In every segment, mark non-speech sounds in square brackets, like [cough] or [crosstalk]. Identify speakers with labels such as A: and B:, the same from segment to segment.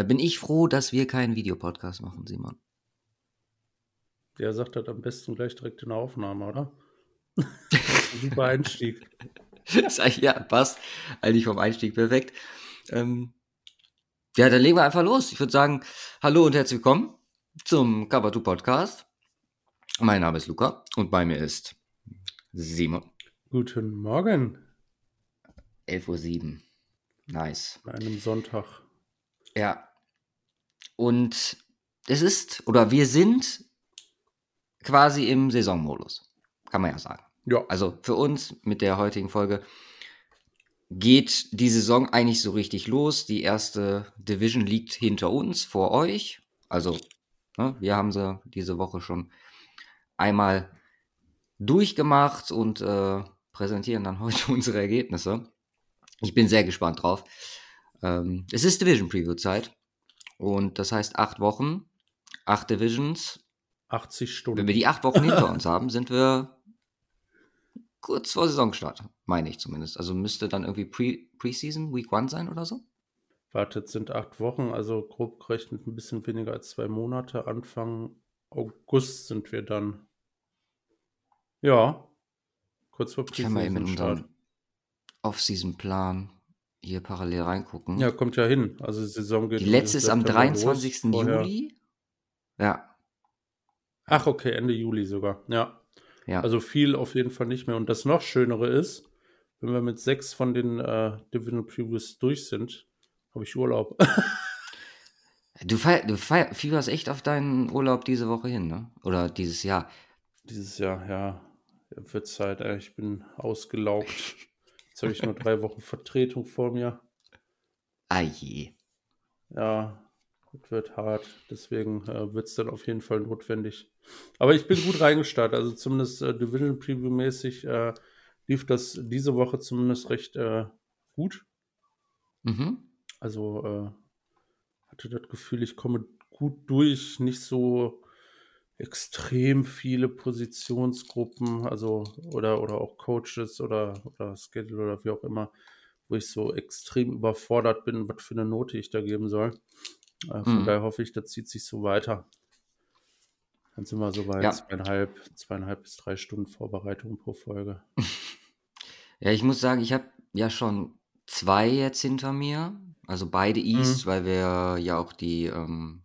A: Da bin ich froh, dass wir keinen Videopodcast machen, Simon.
B: Der sagt das am besten gleich direkt in der Aufnahme, oder? [laughs] Super Einstieg.
A: ja, passt. Eigentlich vom Einstieg perfekt. Ähm, ja, dann legen wir einfach los. Ich würde sagen, hallo und herzlich willkommen zum 2 Podcast. Mein Name ist Luca und bei mir ist Simon.
B: Guten Morgen.
A: 11.07 Uhr. Nice.
B: An einem Sonntag.
A: Ja. Und es ist, oder wir sind quasi im Saisonmodus. Kann man ja sagen.
B: Ja.
A: Also für uns mit der heutigen Folge geht die Saison eigentlich so richtig los. Die erste Division liegt hinter uns, vor euch. Also ne, wir haben sie diese Woche schon einmal durchgemacht und äh, präsentieren dann heute [laughs] unsere Ergebnisse. Ich bin sehr gespannt drauf. Ähm, es ist Division Preview Zeit und das heißt acht Wochen, acht Divisions.
B: 80 Stunden.
A: Wenn wir die acht Wochen hinter uns haben, sind wir kurz vor Saisonstart, meine ich zumindest. Also müsste dann irgendwie Pre Preseason, Week One sein oder so?
B: Wartet, sind acht Wochen, also grob gerechnet ein bisschen weniger als zwei Monate. Anfang August sind wir dann. Ja, kurz vor
A: Ich kann mal eben unseren Off-Season-Plan hier parallel reingucken.
B: Ja, kommt ja hin. Also die Saison geht.
A: Die letzte ist am 23.
B: los, vorher-
A: Juli. Ja,
B: Ach, okay, Ende Juli sogar. Ja.
A: ja.
B: Also viel auf jeden Fall nicht mehr. Und das noch Schönere ist, wenn wir mit sechs von den äh, Division Previews durch sind, habe ich Urlaub. [laughs]
A: du, feier, du feier, fieberst echt auf deinen Urlaub diese Woche hin, ne? Oder dieses Jahr.
B: Dieses Jahr, ja, wird Zeit. Ich bin ausgelaugt. [laughs] Jetzt habe ich nur drei Wochen Vertretung vor mir.
A: Ah je.
B: Ja, das wird hart. Deswegen äh, wird es dann auf jeden Fall notwendig. Aber ich bin gut reingestartet. Also zumindest äh, Division Preview mäßig äh, lief das diese Woche zumindest recht äh, gut.
A: Mhm.
B: Also äh, hatte das Gefühl, ich komme gut durch. Nicht so extrem viele Positionsgruppen, also oder, oder auch Coaches oder, oder Schedule oder wie auch immer, wo ich so extrem überfordert bin, was für eine Note ich da geben soll. Äh, von
A: Mhm.
B: daher hoffe ich, das zieht sich so weiter. Dann sind wir so bei
A: Ja.
B: zweieinhalb, zweieinhalb bis drei Stunden Vorbereitung pro Folge. [laughs]
A: Ja, ich muss sagen, ich habe ja schon zwei jetzt hinter mir. Also beide East, weil wir ja auch die, ähm,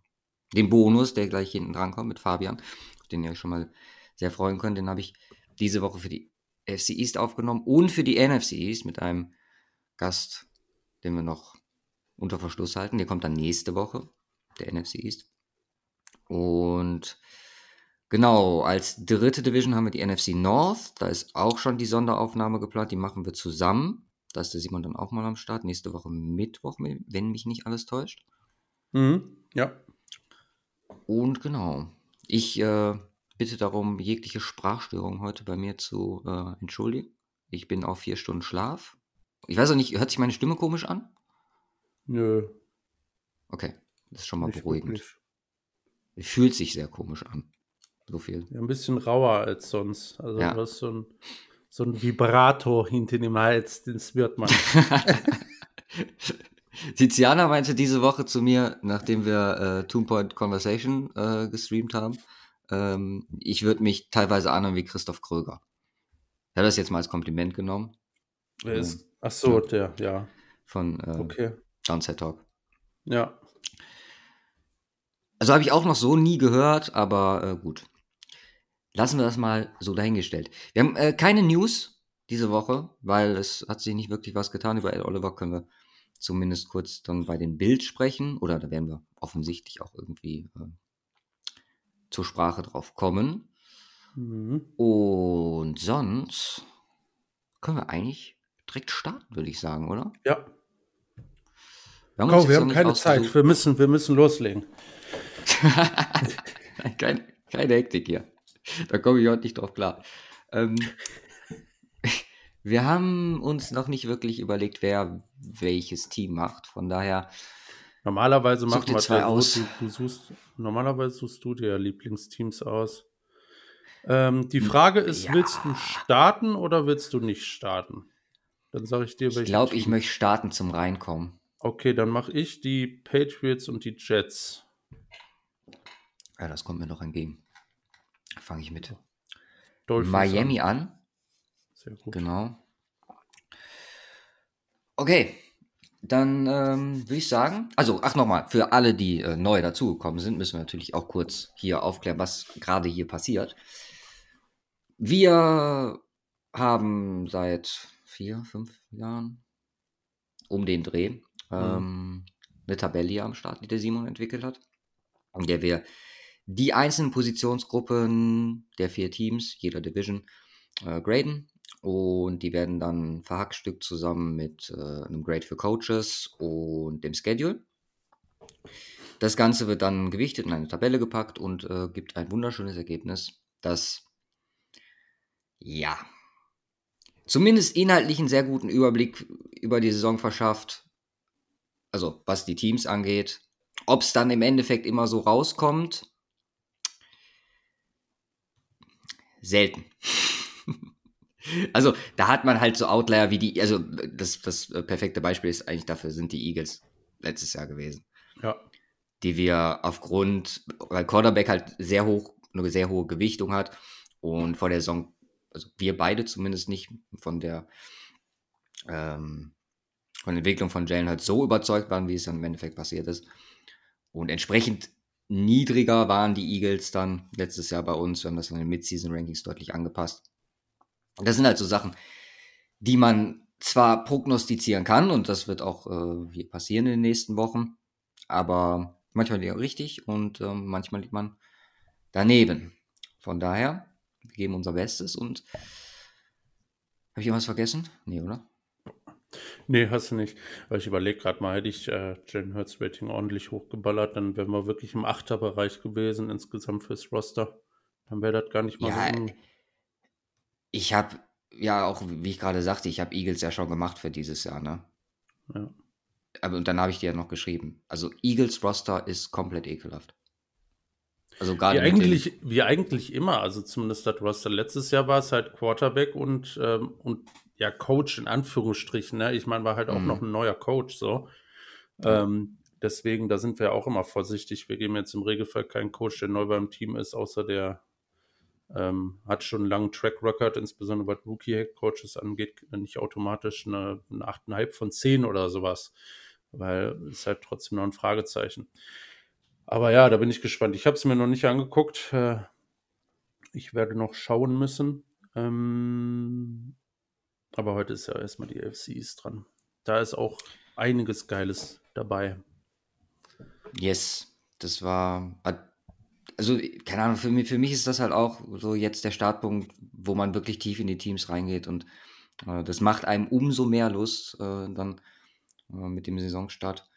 A: den Bonus, der gleich hinten dran kommt mit Fabian, den ihr euch schon mal sehr freuen könnt, den habe ich diese Woche für die FC East aufgenommen und für die NFC East mit einem Gast, den wir noch unter Verschluss halten. Der kommt dann nächste Woche, der NFC East. Und genau, als dritte Division haben wir die NFC North. Da ist auch schon die Sonderaufnahme geplant. Die machen wir zusammen. Da ist der Simon dann auch mal am Start. Nächste Woche Mittwoch, wenn mich nicht alles täuscht.
B: Mhm. Ja.
A: Und genau, ich äh, bitte darum, jegliche Sprachstörung heute bei mir zu äh, entschuldigen. Ich bin auf vier Stunden Schlaf. Ich weiß auch nicht, hört sich meine Stimme komisch an?
B: Nö.
A: Okay, das ist schon mal
B: nicht
A: beruhigend.
B: wirklich.
A: Fühlt sich sehr komisch an. So viel.
B: Ja, ein bisschen rauer als sonst. Also
A: Ja.
B: du hast so ein, so ein Vibrato hinter dem Hals, den spürt man. [laughs] [laughs]
A: Tiziana meinte diese Woche zu mir, nachdem wir äh, Two Point Conversation äh, gestreamt haben, ähm, ich würde mich teilweise anhören wie Christoph Kröger. Ich habe das jetzt mal als Kompliment genommen
B: Wer ist, ach so, der, ja.
A: von äh,
B: Okay.
A: Downside Talk.
B: Ja.
A: Also habe ich auch noch so nie gehört, aber äh, gut. Lassen wir das mal so dahingestellt. Wir haben äh, keine News diese Woche, weil es hat sich nicht wirklich was getan. Über Ed Oliver können wir zumindest kurz dann bei den Bild sprechen. Oder da werden wir offensichtlich auch irgendwie äh, zur Sprache drauf kommen.
B: Mhm.
A: Und sonst können wir eigentlich direkt starten, würde ich sagen, oder?
B: Ja.
A: Wir haben,
B: Komm, wir haben keine
A: ausgesucht-
B: Zeit. Wir müssen, wir müssen loslegen. [laughs]
A: Kein, keine Hektik hier. Da komme ich heute nicht drauf klar. Ähm, wir haben uns noch nicht wirklich überlegt, wer welches Team macht. Von daher,
B: Normalerweise machen wir
A: zwei
B: das,
A: aus.
B: Du, du suchst, normalerweise suchst du dir Lieblingsteams aus. Ähm, die Frage ist,
A: Ja.
B: willst du starten oder willst du nicht starten? Dann sage ich dir,
A: ich
B: welches
A: glaube, ich möchte starten zum Reinkommen.
B: Okay, dann mache ich die Patriots und die Jets.
A: Ja, das kommt mir noch entgegen. Fange ich mit
B: Dolphins
A: Miami an.
B: Sehr gut.
A: Genau. Okay, dann ähm, würde ich sagen, also ach nochmal, für alle, die äh, neu dazugekommen sind, müssen wir natürlich auch kurz hier aufklären, was gerade hier passiert. Wir haben seit vier, fünf Jahren um den Dreh ähm, eine Tabelle hier am Start, die der Simon entwickelt hat, in der wir die einzelnen Positionsgruppen der vier Teams, jeder Division, äh, graden. Und die werden dann verhackstückt zusammen mit äh, einem Grade für Coaches und dem Schedule. Das Ganze wird dann gewichtet in eine Tabelle gepackt und äh, gibt ein wunderschönes Ergebnis, das ja zumindest inhaltlich einen sehr guten Überblick über die Saison verschafft. Also was die Teams angeht. Ob es dann im Endeffekt immer so rauskommt, selten. Also da hat man halt so Outlier wie die, also das, das perfekte Beispiel ist eigentlich dafür, sind die Eagles letztes Jahr gewesen.
B: Ja.
A: Die wir aufgrund, weil Quarterback halt sehr hoch, eine sehr hohe Gewichtung hat und vor der Saison, also wir beide zumindest nicht von der ähm, von der Entwicklung von Jalen halt so überzeugt waren, wie es dann im Endeffekt passiert ist. Und entsprechend niedriger waren die Eagles dann letztes Jahr bei uns. Wir haben das in den Mid-Season-Rankings deutlich angepasst. Das sind halt so Sachen, die man zwar prognostizieren kann und das wird auch äh, hier passieren in den nächsten Wochen, aber manchmal liegt man richtig und äh, manchmal liegt man daneben. Von daher, wir geben unser Bestes und habe ich irgendwas vergessen? Nee, oder?
B: Nee, hast du nicht. Weil ich überlege gerade mal, hätte ich äh, Jalen Hurts Rating ordentlich hochgeballert, dann wären wir wirklich im Achterbereich gewesen insgesamt fürs Roster. Dann wäre das gar nicht mal
A: Ja,
B: so.
A: Ich habe ja auch, wie ich gerade sagte, ich habe Eagles ja schon gemacht für dieses Jahr, ne?
B: Ja.
A: Aber und dann habe ich dir ja noch geschrieben. Also Eagles Roster ist komplett ekelhaft. Also
B: Wie
A: gerade den,
B: eigentlich, wie eigentlich immer, also zumindest das Roster. Letztes Jahr war es halt Quarterback und, ähm, und ja, Coach in Anführungsstrichen. Ne? Ich meine, war halt auch noch
A: Mhm.
B: ein neuer Coach so. Ähm, deswegen, da sind wir auch immer vorsichtig. Wir geben jetzt im Regelfall keinen Coach, der neu beim Team ist, außer der ähm, hat schon einen langen Track Record, insbesondere was Rookie-Head-Coaches angeht, nicht automatisch eine, eine 8,5 von 10 oder sowas. Weil es halt trotzdem noch ein Fragezeichen. Aber ja, da bin ich gespannt. Ich habe es mir noch nicht angeguckt. Äh, Ich werde noch schauen müssen. Ähm, aber heute ist ja erstmal die East dran. Da ist auch einiges Geiles dabei.
A: yes, das war, also keine Ahnung, für mich, für mich ist das halt auch so jetzt der Startpunkt, wo man wirklich tief in die Teams reingeht und äh, das macht einem umso mehr Lust äh, dann äh, mit dem Saisonstart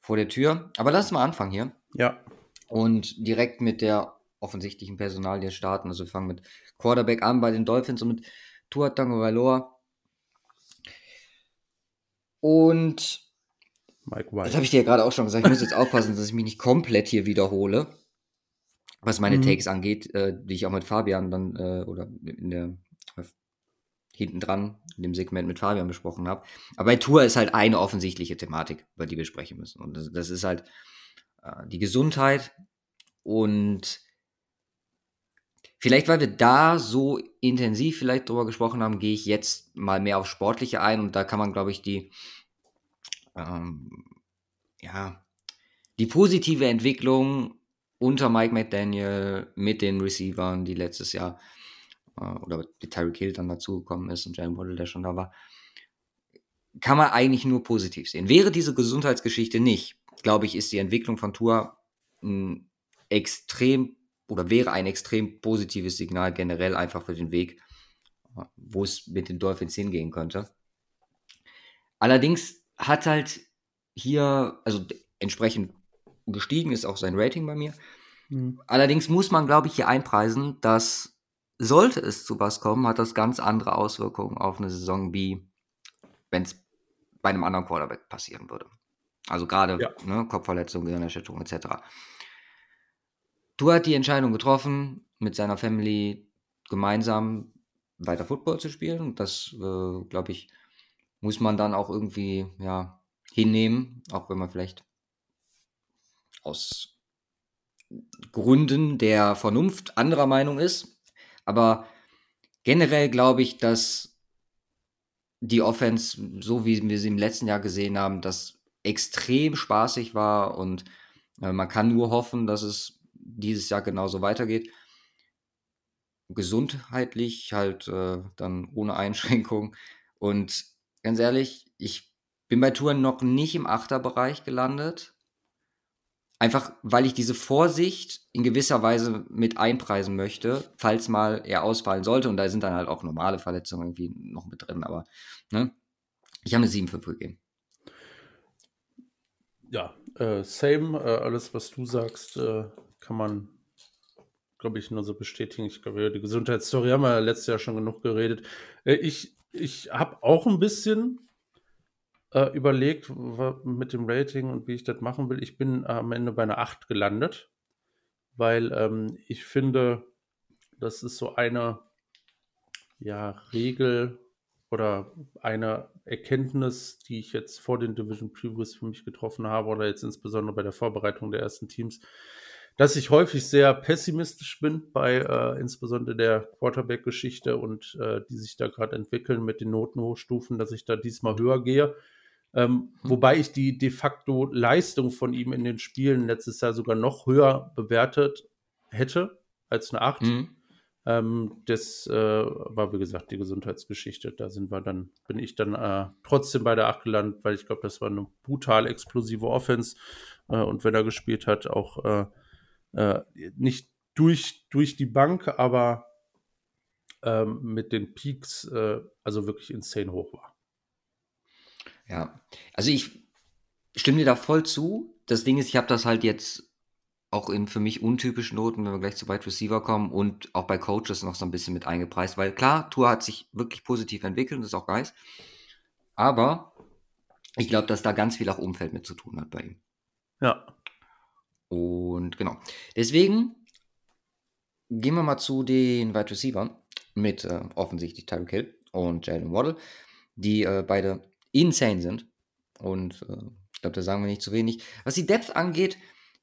A: vor der Tür. Aber lass mal anfangen hier.
B: Ja,
A: und direkt mit der offensichtlichen Personalie starten. Also wir fangen mit Quarterback an bei den Dolphins und mit Tua Tagovailoa. Und
B: Mike
A: das
B: White.
A: habe ich dir ja gerade auch schon gesagt. Ich muss jetzt aufpassen, dass ich mich nicht komplett hier wiederhole, was meine
B: Mhm.
A: Takes angeht, äh, die ich auch mit Fabian dann äh, oder in der hinten dran in dem Segment mit Fabian besprochen habe. Aber bei Tour ist halt eine offensichtliche Thematik, über die wir sprechen müssen. Und das, das ist halt äh, die Gesundheit und vielleicht, weil wir da so intensiv vielleicht drüber gesprochen haben, gehe ich jetzt mal mehr auf Sportliche ein und da kann man, glaube ich, die ähm, ja, die positive Entwicklung unter Mike McDaniel mit den Receivern, die letztes Jahr äh, oder mit Tyreek Hill dann dazugekommen ist und Jalen Waddle, der schon da war, kann man eigentlich nur positiv sehen. Wäre diese Gesundheitsgeschichte nicht, glaube ich, ist die Entwicklung von Tour ein extrem oder wäre ein extrem positives Signal generell einfach für den Weg, wo es mit den Dolphins hingehen könnte. Allerdings hat halt hier, also entsprechend gestiegen ist auch sein Rating bei mir.
B: Mhm.
A: Allerdings muss man, glaube ich, hier einpreisen, dass sollte es zu was kommen, hat das ganz andere Auswirkungen auf eine Saison, wie wenn es bei einem anderen Quarterback passieren würde. Also gerade
B: Ja.
A: ne, Kopfverletzung, Gehirnerschütterung etc. Du hat die Entscheidung getroffen, mit seiner Family gemeinsam weiter Football zu spielen. Und das, äh, glaube ich, muss man dann auch irgendwie ja, hinnehmen, auch wenn man vielleicht aus Gründen der Vernunft anderer Meinung ist. Aber generell glaube ich, dass die Offense, so wie wir sie im letzten Jahr gesehen haben, das extrem spaßig war und äh, man kann nur hoffen, dass es dieses Jahr genauso weitergeht. Gesundheitlich halt äh, dann ohne Einschränkung. Und ganz ehrlich, ich bin bei Touren noch nicht im Achterbereich gelandet. Einfach, weil ich diese Vorsicht in gewisser Weise mit einpreisen möchte, falls mal er ausfallen sollte. Und da sind dann halt auch normale Verletzungen irgendwie noch mit drin. Aber ne? ich habe eine 7-5 gegeben.
B: Ja, äh, same. Äh, alles, was du sagst, äh, kann man, glaube ich, nur so bestätigen. Ich glaube, über die Gesundheitsstory haben wir letztes Jahr schon genug geredet. Äh, ich ich habe auch ein bisschen äh, überlegt mit dem Rating und wie ich das machen will. Ich bin am Ende bei einer 8 gelandet, weil ähm, ich finde, das ist so eine ja, Regel oder eine Erkenntnis, die ich jetzt vor den Division Previews für mich getroffen habe oder jetzt insbesondere bei der Vorbereitung der ersten Teams, dass ich häufig sehr pessimistisch bin bei äh, insbesondere der Quarterback-Geschichte und äh, die sich da gerade entwickeln mit den Notenhochstufen, dass ich da diesmal höher gehe. Ähm, mhm. Wobei ich die de facto Leistung von ihm in den Spielen letztes Jahr sogar noch höher bewertet hätte als eine 8. Mhm. Ähm, das äh, war, wie gesagt, die Gesundheitsgeschichte. Da sind wir dann, bin ich dann äh, trotzdem bei der 8 gelandet, weil ich glaube, das war eine brutal explosive Offense. Äh, und wenn er gespielt hat, auch äh, äh, nicht durch, durch die Bank, aber ähm, mit den Peaks, äh, also wirklich insane hoch war.
A: Ja, also ich stimme dir da voll zu. Das Ding ist, ich habe das halt jetzt auch in für mich untypischen Noten, wenn wir gleich zu Wide Receiver kommen und auch bei Coaches noch so ein bisschen mit eingepreist, weil klar, Tour hat sich wirklich positiv entwickelt und das ist auch geil. Aber ich glaube, dass da ganz viel auch Umfeld mit zu tun hat bei ihm.
B: Ja.
A: Und genau. Deswegen gehen wir mal zu den Wide Receiver mit äh, offensichtlich Tyreek Hill und Jalen Waddle, die äh, beide insane sind. Und äh, ich glaube, da sagen wir nicht zu wenig. Was die Depth angeht,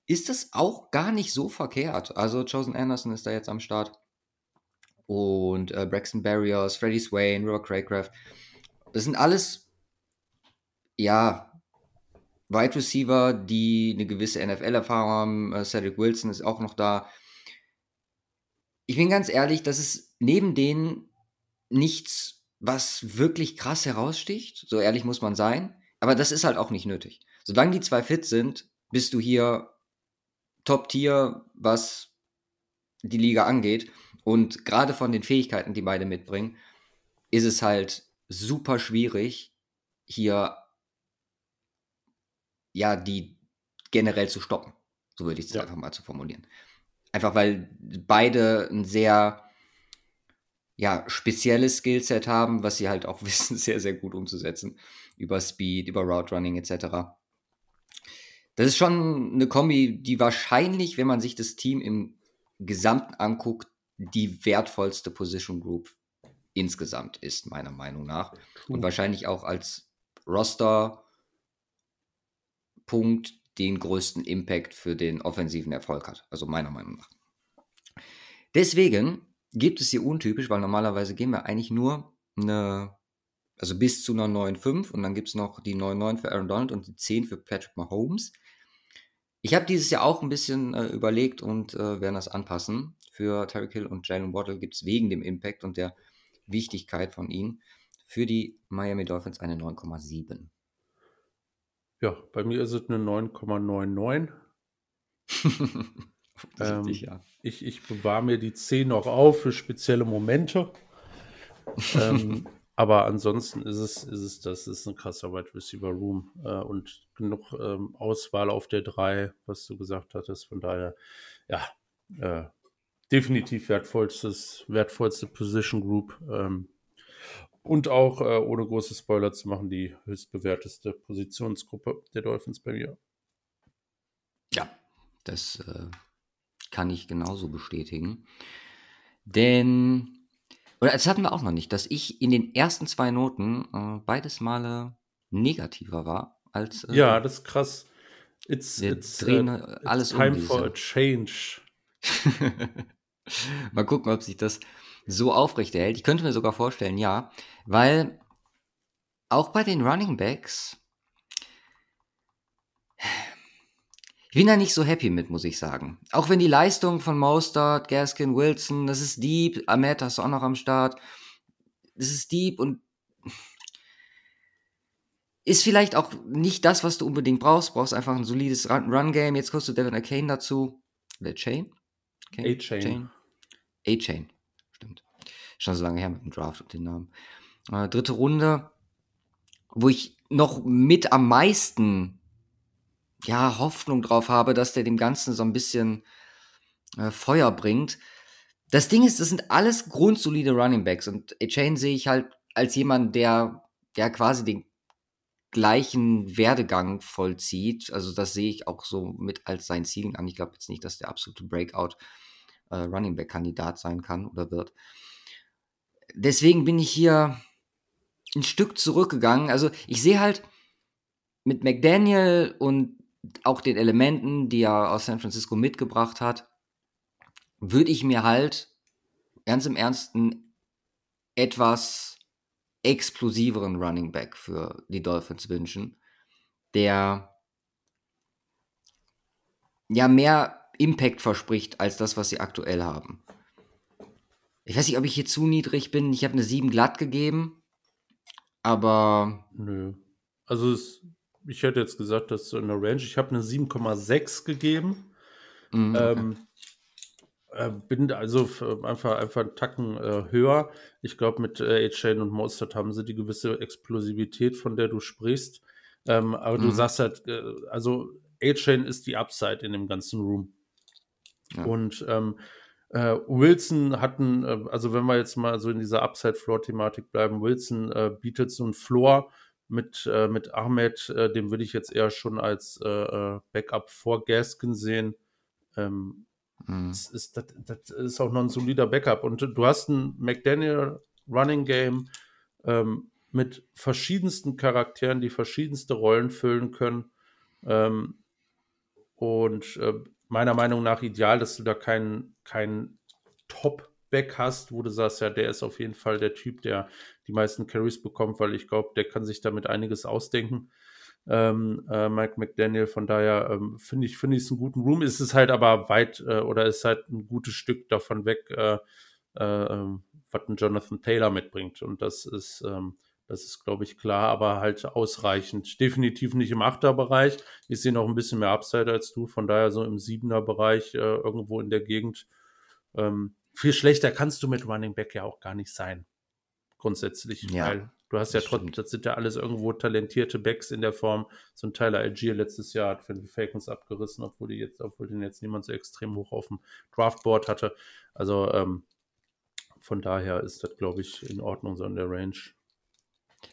A: ist das auch gar nicht so verkehrt. Also Chosen Anderson ist da jetzt am Start. Und äh, Braxton Barriers, Freddie Swain, River Craycraft. Das sind alles, ja, Wide Receiver, die eine gewisse NFL-Erfahrung haben. Äh, Cedric Wilson ist auch noch da. Ich bin ganz ehrlich, das ist neben denen nichts was wirklich krass heraussticht. So ehrlich muss man sein. Aber das ist halt auch nicht nötig. Solange die zwei fit sind, bist du hier Top-Tier, was die Liga angeht. Und gerade von den Fähigkeiten, die beide mitbringen, ist es halt super schwierig, hier ja, die generell zu stoppen. So würde ich es ja. einfach mal zu formulieren. Einfach weil beide ein sehr ja, spezielles Skillset haben, was sie halt auch [laughs] wissen, sehr, sehr gut umzusetzen. Über Speed, über Route Running etc. Das ist schon eine Kombi, die wahrscheinlich, wenn man sich das Team im Gesamten anguckt, die wertvollste Position Group insgesamt ist, meiner Meinung nach. Und wahrscheinlich auch als Roster-Punkt den größten Impact für den offensiven Erfolg hat. Also meiner Meinung nach. Deswegen gibt es hier untypisch, weil normalerweise gehen wir eigentlich nur eine, also bis zu einer 9,5 und dann gibt es noch die 9,9 für Aaron Donald und die 10 für Patrick Mahomes. Ich habe dieses Jahr auch ein bisschen äh, überlegt und äh, werden das anpassen. Für Tyreek Hill und Jalen Waddle gibt es wegen dem Impact und der Wichtigkeit von ihnen für die Miami Dolphins eine 9,7.
B: Ja, bei mir ist es eine 9,99. [laughs] Ähm, ja. Ich, ich bewahre mir die 10 noch auf für spezielle Momente. ähm, [laughs] aber ansonsten ist es, ist es, das ist ein krasser Wide Receiver Room äh, und genug ähm, Auswahl auf der 3, was du gesagt hattest. Von daher, ja, äh, definitiv wertvollstes, wertvollste Position Group. Ähm, und auch, äh, ohne große Spoiler zu machen, die höchstbewerteste Positionsgruppe der Dolphins bei mir.
A: Ja, das äh, kann ich genauso bestätigen. Denn, oder das hatten wir auch noch nicht, dass ich in den ersten zwei Noten äh, beides Male negativer war als.
B: Äh, ja, das ist krass.
A: It's, wir it's, drehen uh, alles
B: time um for a change. [laughs]
A: Mal gucken, ob sich das so aufrechterhält. Ich könnte mir sogar vorstellen, ja, weil auch bei den Running Backs ich bin da nicht so happy mit, muss ich sagen. Auch wenn die Leistung von Mostert, Gaskin, Wilson, das ist deep, Ahmed hast du auch noch am Start, das ist deep und ist vielleicht auch nicht das, was du unbedingt brauchst. Du brauchst einfach ein solides Run-Game. Jetzt kostet Devin Arcane dazu. Der Chain?
B: A-Chain.
A: A-Chain. Stimmt. Schon so lange her mit dem Draft und den Namen. Äh, dritte Runde, wo ich noch mit am meisten ja, Hoffnung drauf habe, dass der dem Ganzen so ein bisschen äh, Feuer bringt. Das Ding ist, das sind alles grundsolide Running Backs und A-Chain sehe ich halt als jemand, der, der quasi den gleichen Werdegang vollzieht. Also das sehe ich auch so mit als sein Ziel an. Ich glaube jetzt nicht, dass der absolute Breakout äh, Running Back Kandidat sein kann oder wird. Deswegen bin ich hier ein Stück zurückgegangen. Also ich sehe halt mit McDaniel und auch den Elementen, die er aus San Francisco mitgebracht hat, würde ich mir halt ganz im Ernsten etwas explosiveren Running Back für die Dolphins wünschen, der ja mehr Impact verspricht als das, was sie aktuell haben. Ich weiß nicht, ob ich hier zu niedrig bin. Ich habe eine 7 glatt gegeben, aber.
B: Nö. Also, es, ich hätte jetzt gesagt, dass so in der Range. Ich habe eine 7,6 gegeben. Mhm, okay. ähm, äh, bin also einfach, einfach einen Tacken äh, höher. Ich glaube, mit äh, A-Chain und Mostert haben sie die gewisse Explosivität, von der du sprichst. Ähm, aber mhm. du sagst halt, äh, also A-Chain ist die Upside in dem ganzen Room. Ja. Und ähm, äh, Wilson hatten, äh, also wenn wir jetzt mal so in dieser Upside-Floor-Thematik bleiben, Wilson äh, bietet so einen Floor mit, äh, mit Ahmed, äh, den würde ich jetzt eher schon als äh, Backup vor Gaskin sehen. Ähm, Mhm. Das, ist, das, das, ist auch noch ein solider Backup. Und du hast ein McDaniel Running Game ähm, mit verschiedensten Charakteren, die verschiedenste Rollen füllen können. Ähm, und äh, meiner Meinung nach ideal, dass du da keinen kein Top-Back hast, wo du sagst, ja, der ist auf jeden Fall der Typ, der die meisten Carries bekommt, weil ich glaube, der kann sich damit einiges ausdenken ähm, äh, Mike McDaniel. Von daher ähm, finde ich, finde ich es einen guten Room. Ist es halt aber weit äh, oder ist halt ein gutes Stück davon weg, äh, äh ähm, was ein Jonathan Taylor mitbringt. Und das ist, ähm, das ist, glaube ich, klar, aber halt ausreichend. Definitiv nicht im Achterbereich. Ich sehe noch ein bisschen mehr Upside als du. Von daher so im Siebener-Bereich äh, irgendwo in der Gegend. Ähm, viel schlechter kannst du mit Running Back ja auch gar nicht sein. Grundsätzlich. Ja. Weil Du hast ja trotzdem, das sind ja alles irgendwo talentierte Backs in der Form. So ein Tyler Algier letztes Jahr hat für die Falcons abgerissen, obwohl die jetzt, obwohl den jetzt niemand so extrem hoch auf dem Draftboard hatte. Also ähm, von daher ist das, glaube ich, in Ordnung so in der Range.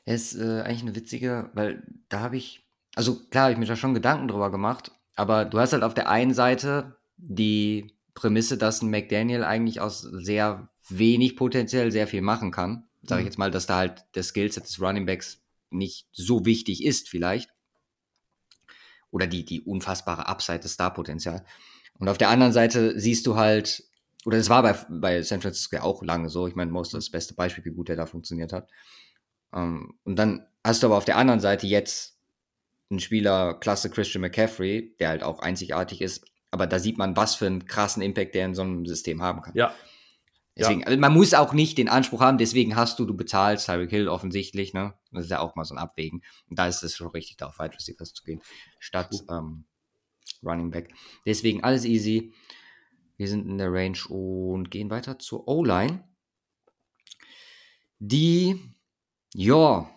A: Er ist äh, eigentlich eine witzige, weil da habe ich, also klar, habe ich mir da schon Gedanken drüber gemacht, aber du hast halt auf der einen Seite die Prämisse, dass ein McDaniel eigentlich aus sehr wenig potenziell sehr viel machen kann sage ich mhm. jetzt mal, dass da halt der Skillset des Running Backs nicht so wichtig ist vielleicht. Oder die, die unfassbare Upside des Star-Potenzial. Und auf der anderen Seite siehst du halt, oder es war bei, bei San Francisco ja auch lange so, ich meine, Most das beste Beispiel, wie gut der da funktioniert hat. Um, ähm, und dann hast du aber auf der anderen Seite jetzt einen Spieler, Klasse Christian McCaffrey, der halt auch einzigartig ist, aber da sieht man, was für einen krassen Impact der in so einem System haben kann.
B: Ja,
A: Deswegen, ja. also man muss auch nicht den Anspruch haben, deswegen hast du, du bezahlst Tyreek Hill offensichtlich, ne? Das ist ja auch mal so ein Abwägen. Und da ist es schon richtig, da auf Wide Receivers zu gehen, statt ähm, Running Back. Deswegen alles easy. Wir sind in der Range und gehen weiter zur O-Line. Die, ja,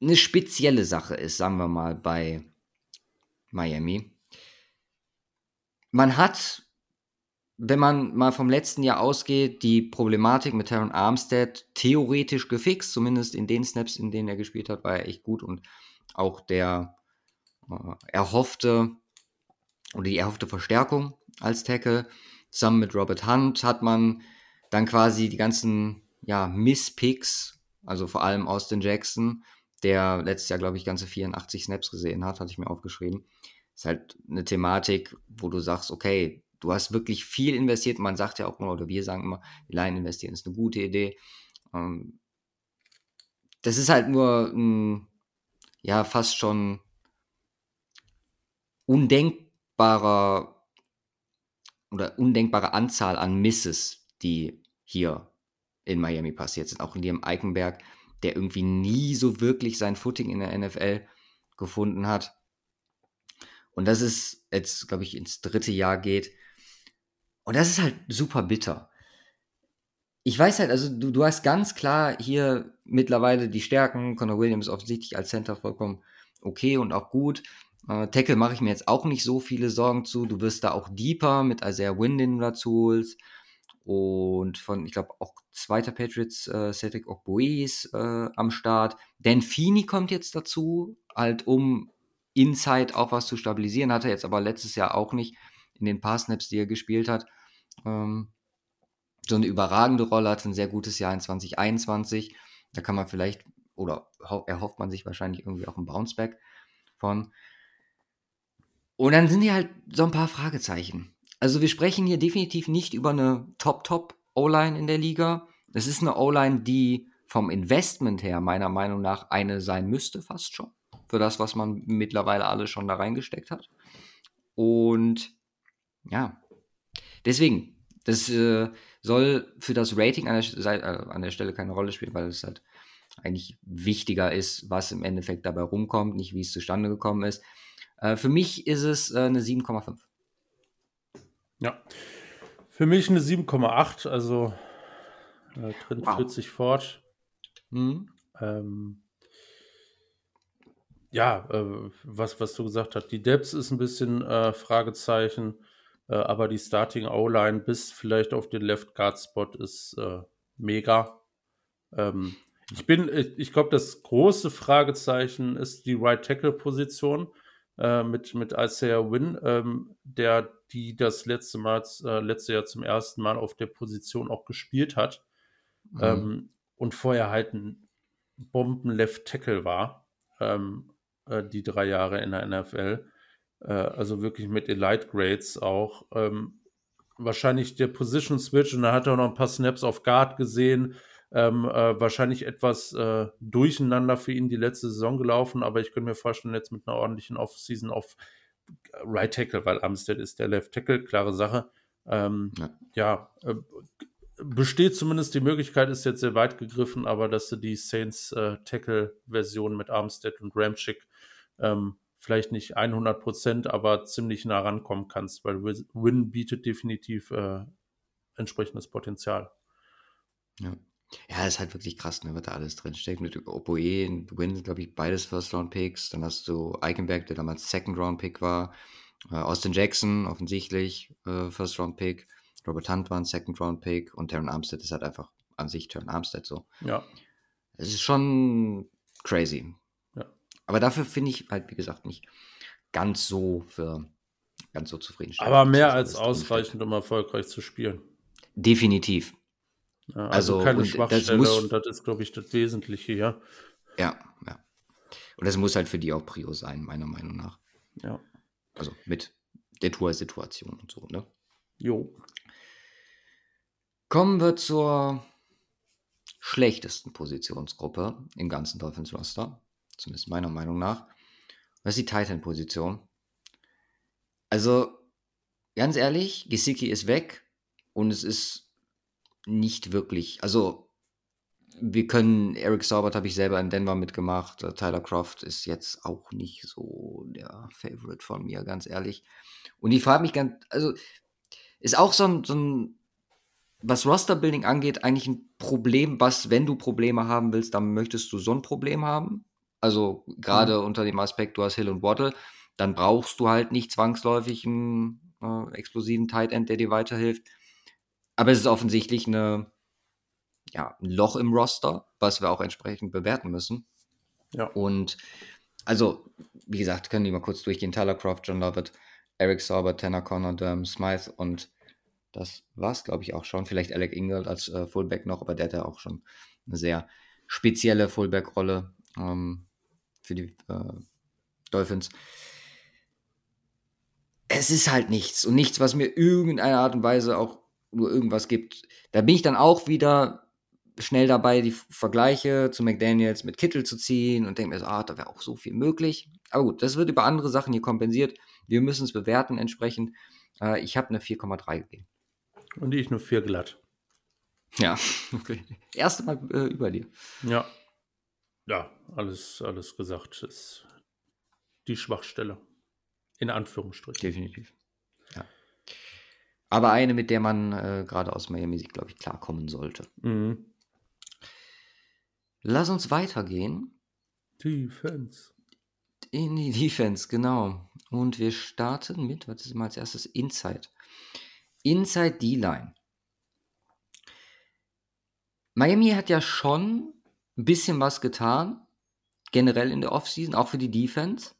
A: eine spezielle Sache ist, sagen wir mal, bei Miami. Man hat wenn man mal vom letzten Jahr ausgeht, die Problematik mit Terran Armstead theoretisch gefixt, zumindest in den Snaps, in denen er gespielt hat, war er echt gut und auch der äh, erhoffte oder die erhoffte Verstärkung als Tackle zusammen mit Robert Hunt hat man dann quasi die ganzen ja, Misspicks, also vor allem Austin Jackson, der letztes Jahr, glaube ich, ganze 84 Snaps gesehen hat, hatte ich mir aufgeschrieben. Ist halt eine Thematik, wo du sagst, okay, du hast wirklich viel investiert. Man sagt ja auch immer, oder wir sagen immer, Line investieren ist eine gute Idee. Ähm, das ist halt nur ja, fast schon undenkbarer oder undenkbare Anzahl an Misses, die hier in Miami passiert sind. Auch in dem Eikenberg, der irgendwie nie so wirklich sein Footing in der NFL gefunden hat. Und das ist jetzt, glaube ich, ins dritte Jahr geht. Und das ist halt super bitter. Ich weiß halt, also du, du hast ganz klar hier mittlerweile die Stärken. Conor Williams offensichtlich als Center vollkommen okay und auch gut. Äh, Tackle mache ich mir jetzt auch nicht so viele Sorgen zu. Du wirst da auch deeper mit Isaiah Wynn, dazu holst. Und von, ich glaube, auch zweiter Patriots, äh, Cedric Ogbuis äh, am Start. Dan Feeney kommt jetzt dazu, halt um Inside auch was zu stabilisieren. Hat er jetzt aber letztes Jahr auch nicht in den Paar-Snaps, die er gespielt hat. Ähm, so eine überragende Rolle, hat ein sehr gutes Jahr in 2021. Da kann man vielleicht, oder erhofft man sich wahrscheinlich irgendwie auch ein Bounceback von. Und dann sind hier halt so ein paar Fragezeichen. Also wir sprechen hier definitiv nicht über eine Top-Top-O-Line in der Liga. Es ist eine O-Line, die vom Investment her meiner Meinung nach eine sein müsste, fast schon. Für das, was man mittlerweile alle schon da reingesteckt hat. Und ja, deswegen, das äh, soll für das Rating an der, äh, an der Stelle keine Rolle spielen, weil es halt eigentlich wichtiger ist, was im Endeffekt dabei rumkommt, nicht wie es zustande gekommen ist. Äh, für mich ist es äh, eine 7,5.
B: Ja. Für mich eine 7,8, also äh, drin wow. sich fort. Mhm. Ähm, ja, äh, was, was du gesagt hast, die Depths ist ein bisschen äh, Fragezeichen, äh, aber die Starting O-Line bis vielleicht auf den Left Guard Spot ist äh, mega. Ähm, ich bin, ich, ich glaube, das große Fragezeichen ist die Right Tackle Position äh, mit, mit Isaiah Wynn, ähm, der die das letzte Mal, äh, letzte Jahr zum ersten Mal auf der Position auch gespielt hat. Mhm. Ähm, und vorher halt ein Bomben-Left Tackle war, ähm, äh, die drei Jahre in der NFL. Äh, also wirklich mit Elite Grades auch. Ähm, wahrscheinlich der Position Switch und da hat er auch noch ein paar Snaps auf Guard gesehen ähm, äh, wahrscheinlich etwas äh, durcheinander für ihn die letzte Saison gelaufen, aber ich könnte mir vorstellen, jetzt mit einer ordentlichen Offseason auf Right Tackle, weil Amstead ist der Left Tackle, klare Sache. Ähm, ja, ja äh, besteht zumindest die Möglichkeit, ist jetzt sehr weit gegriffen, aber dass du die Saints äh, Tackle-Version mit Armstead und Ramchick ähm, vielleicht nicht 100 Prozent, aber ziemlich nah rankommen kannst, weil Win bietet definitiv äh, entsprechendes Potenzial.
A: Ja. Ja, ist halt wirklich krass, ne, was da alles drinsteckt. Mit Opoe und Win, glaube ich, beides First-Round-Picks. Dann hast du Eichenberg, der damals Second-Round-Pick war. Äh, Austin Jackson, offensichtlich äh, First-Round-Pick. Robert Hunt war ein Second-Round-Pick. Und Terran Armstead ist halt einfach an sich Terran Armstead so.
B: Ja.
A: Es ist schon crazy. Aber dafür finde ich halt, wie gesagt, nicht ganz so für ganz so zufriedenstellend.
B: Aber mehr als ausreichend, um erfolgreich zu spielen.
A: Definitiv.
B: Ja, also, also keine Schwachstelle das muss, und das ist, glaube ich, das Wesentliche, ja.
A: Ja, ja. Und das muss halt für die auch Prio sein, meiner Meinung nach.
B: Ja.
A: Also mit der Tour-Situation und so, ne?
B: Jo.
A: Kommen wir zur schlechtesten Positionsgruppe im ganzen Dolphins-Roster. Zumindest meiner Meinung nach. Das ist die Titan-Position. Also, ganz ehrlich, Gesicki ist weg und es ist nicht wirklich. Also, wir können, Eric Saubert habe ich selber in Denver mitgemacht. Äh, Tyler Croft ist jetzt auch nicht so der Favorite von mir, ganz ehrlich. Und ich frage mich ganz, also, ist auch so ein, so ein was Roster-Building angeht, eigentlich ein Problem, was, wenn du Probleme haben willst, dann möchtest du so ein Problem haben. Also, gerade mhm. unter dem Aspekt, du hast Hill und Waddle, dann brauchst du halt nicht zwangsläufig einen äh, explosiven Tight End, der dir weiterhilft. Aber es ist offensichtlich eine, ja, ein Loch im Roster, was wir auch entsprechend bewerten müssen.
B: Ja.
A: Und also, wie gesagt, können die mal kurz durchgehen. Tyler Croft, John Lovett, Eric Sauber, Tanner Connor, Durham Smythe und das war es, glaube ich, auch schon. Vielleicht Alec Ingold als äh, Fullback noch, aber der hat ja auch schon eine sehr spezielle Fullback-Rolle. Ähm, für die äh, Dolphins. Es ist halt nichts und nichts, was mir irgendeine Art und Weise auch nur irgendwas gibt. Da bin ich dann auch wieder schnell dabei, die Vergleiche zu McDaniels mit Kittel zu ziehen und denke mir so, ah, da wäre auch so viel möglich. Aber gut, das wird über andere Sachen hier kompensiert. Wir müssen es bewerten entsprechend. Äh, ich habe eine 4,3 gegeben.
B: Und ich nur 4 glatt.
A: Ja, [laughs] okay. Erste Mal äh, über dir.
B: Ja. Ja, alles, alles gesagt. Ist die Schwachstelle. In Anführungsstrichen.
A: Definitiv. Ja. Aber eine, mit der man äh, gerade aus Miami, glaube ich, klarkommen sollte. Mhm. Lass uns weitergehen.
B: Defense.
A: In die Defense, genau. Und wir starten mit, was ist mal als erstes? Inside. Inside D-Line. Miami hat ja schon ein bisschen was getan, generell in der Offseason, auch für die Defense.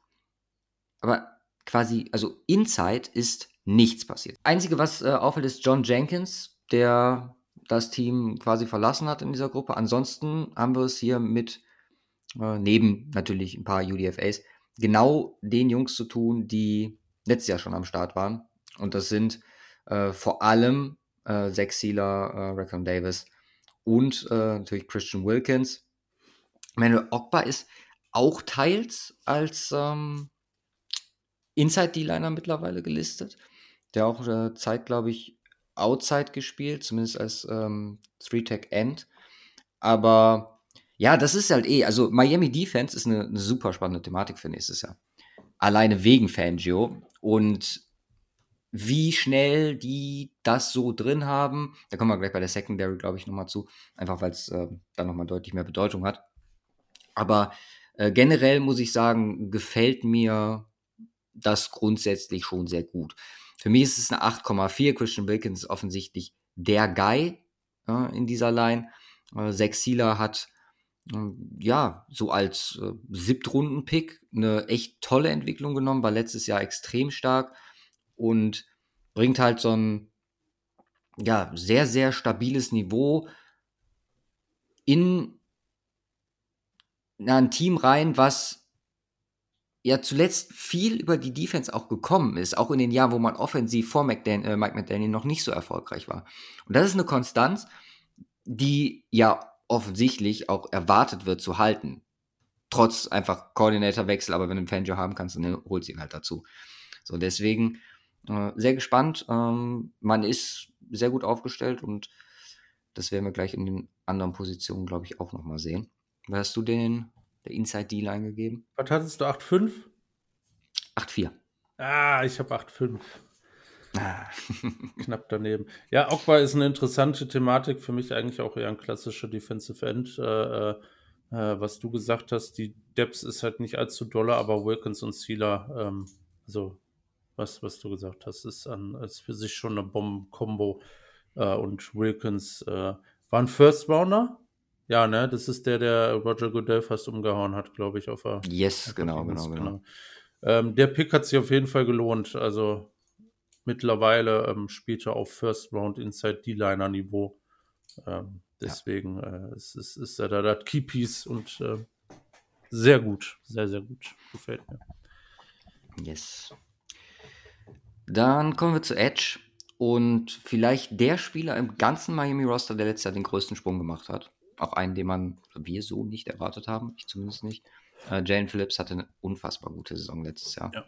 A: Aber quasi, also Inside ist nichts passiert. Einzige, was äh, auffällt, ist John Jenkins, der das Team quasi verlassen hat in dieser Gruppe. Ansonsten haben wir es hier mit, äh, neben natürlich ein paar UDFAs, genau den Jungs zu tun, die letztes Jahr schon am Start waren. Und das sind äh, vor allem äh, Zach Sealer, äh, Raquan Davis, und äh, natürlich Christian Wilkins. Manuel Ogba ist auch teils als ähm, Inside-D-Liner mittlerweile gelistet. Der auch äh, Zeit, glaube ich, Outside gespielt, zumindest als ähm, Three-Tech-End. Aber ja, das ist halt eh, also Miami Defense ist eine, eine super spannende Thematik für nächstes Jahr. Alleine wegen Fangio. Und wie schnell die das so drin haben. Da kommen wir gleich bei der Secondary, glaube ich, nochmal zu. Einfach weil es äh, dann nochmal deutlich mehr Bedeutung hat. Aber äh, generell muss ich sagen, gefällt mir das grundsätzlich schon sehr gut. Für mich ist es eine 8,4. Christian Wilkins ist offensichtlich der Guy äh, in dieser Line. Äh, Zach Sealer hat ähm, ja, so als äh, Siebtrunden-Pick eine echt tolle Entwicklung genommen, war letztes Jahr extrem stark und bringt halt so ein ja, sehr, sehr stabiles Niveau in na, ein Team rein, was ja zuletzt viel über die Defense auch gekommen ist, auch in den Jahren, wo man offensiv vor McDan äh, Mike McDaniel noch nicht so erfolgreich war. Und das ist eine Konstanz, die ja offensichtlich auch erwartet wird zu halten. Trotz einfach Koordinatorwechsel, aber wenn du einen Fangio haben kannst, dann holst du ihn halt dazu. So, deswegen äh, sehr gespannt. Ähm, man ist sehr gut aufgestellt und das werden wir gleich in den anderen Positionen, glaube ich, auch nochmal sehen. Was hast du den der Inside D-Line gegeben?
B: Was hattest du? 8,5?
A: 8,4.
B: Ah, ich habe 8,5. Ah. [laughs] Knapp daneben. Ja, Ogba ist eine interessante Thematik. Für mich eigentlich auch eher ein klassischer Defensive End. Äh, äh, äh was du gesagt hast, die Depth ist halt nicht allzu dolle, aber Wilkins und Sealer, ähm, also was, was du gesagt hast, ist, an, ist für sich schon eine Bomben-Kombo. Äh, und Wilkins äh, war ein First Rounder. Ja, ne, das ist der, der Roger Goodell fast umgehauen hat, glaube ich, auf der.
A: Yes, genau, genau, genau, genau.
B: Ähm, der Pick hat sich auf jeden Fall gelohnt. Also mittlerweile ähm, spielt er auf First Round Inside D-Liner Niveau. Ähm, deswegen ja. äh, ist, ist, ist er da das Key Piece und äh, sehr gut, sehr, sehr gut. Gefällt mir.
A: Yes. Dann kommen wir zu Edge und vielleicht der Spieler im ganzen Miami-Roster, der letztes Jahr den größten Sprung gemacht hat. Auch einen, den man, wir so nicht erwartet haben, ich zumindest nicht. Äh, Jane Phillips hatte eine unfassbar gute Saison letztes Jahr. Ja.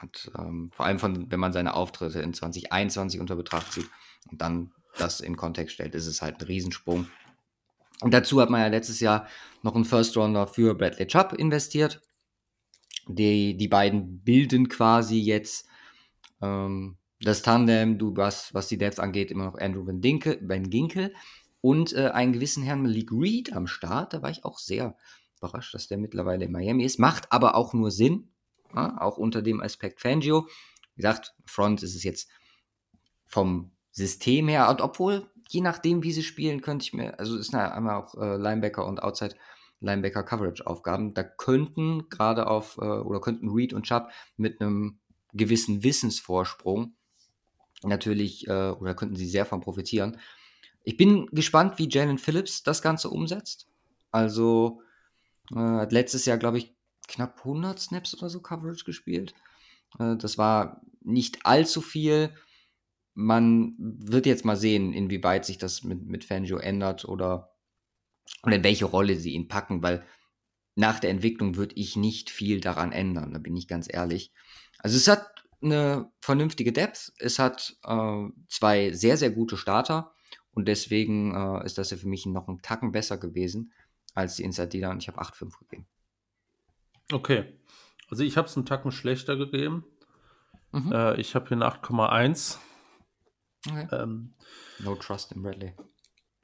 A: Und ähm, vor allem, von, wenn man seine Auftritte in 2021 unter Betracht zieht und dann das in Kontext stellt, ist es halt ein Riesensprung. Und dazu hat man ja letztes Jahr noch einen First Rounder für Bradley Chubb investiert. Die, die beiden bilden quasi jetzt ähm, das Tandem, du was, was die Depth angeht, immer noch Andrew Van Ginkel und äh, einen gewissen Herrn Malik Reed am Start. Da war ich auch sehr überrascht, dass der mittlerweile in Miami ist. Macht aber auch nur Sinn, ja, auch unter dem Aspekt Fangio. Wie gesagt, Front ist es jetzt vom System her, und obwohl, je nachdem, wie sie spielen, könnte ich mir, also ist ja einmal auch äh, Linebacker und Outside Linebacker Coverage Aufgaben, da könnten gerade auf, äh, oder könnten Reed und Chubb mit einem gewissen Wissensvorsprung natürlich, äh, oder könnten sie sehr von profitieren. Ich bin gespannt, wie Jalen Phillips das Ganze umsetzt. Also äh, hat letztes Jahr, glaube ich, knapp 100 Snaps oder so Coverage gespielt. Äh, das war nicht allzu viel. Man wird jetzt mal sehen, inwieweit sich das mit, mit Fangio ändert oder, oder in welche Rolle sie ihn packen, weil nach der Entwicklung würde ich nicht viel daran ändern, da bin ich ganz ehrlich. Also es hat eine vernünftige Depth, es hat äh, zwei sehr, sehr gute Starter und deswegen äh, ist das ja für mich noch einen Tacken besser gewesen als die Inside Dealer und ich habe 8,5 gegeben.
B: Okay. Also ich habe es einen Tacken schlechter gegeben. Mhm. Äh, ich habe hier eine 8,1.
A: Okay. Ähm, no trust in Bradley.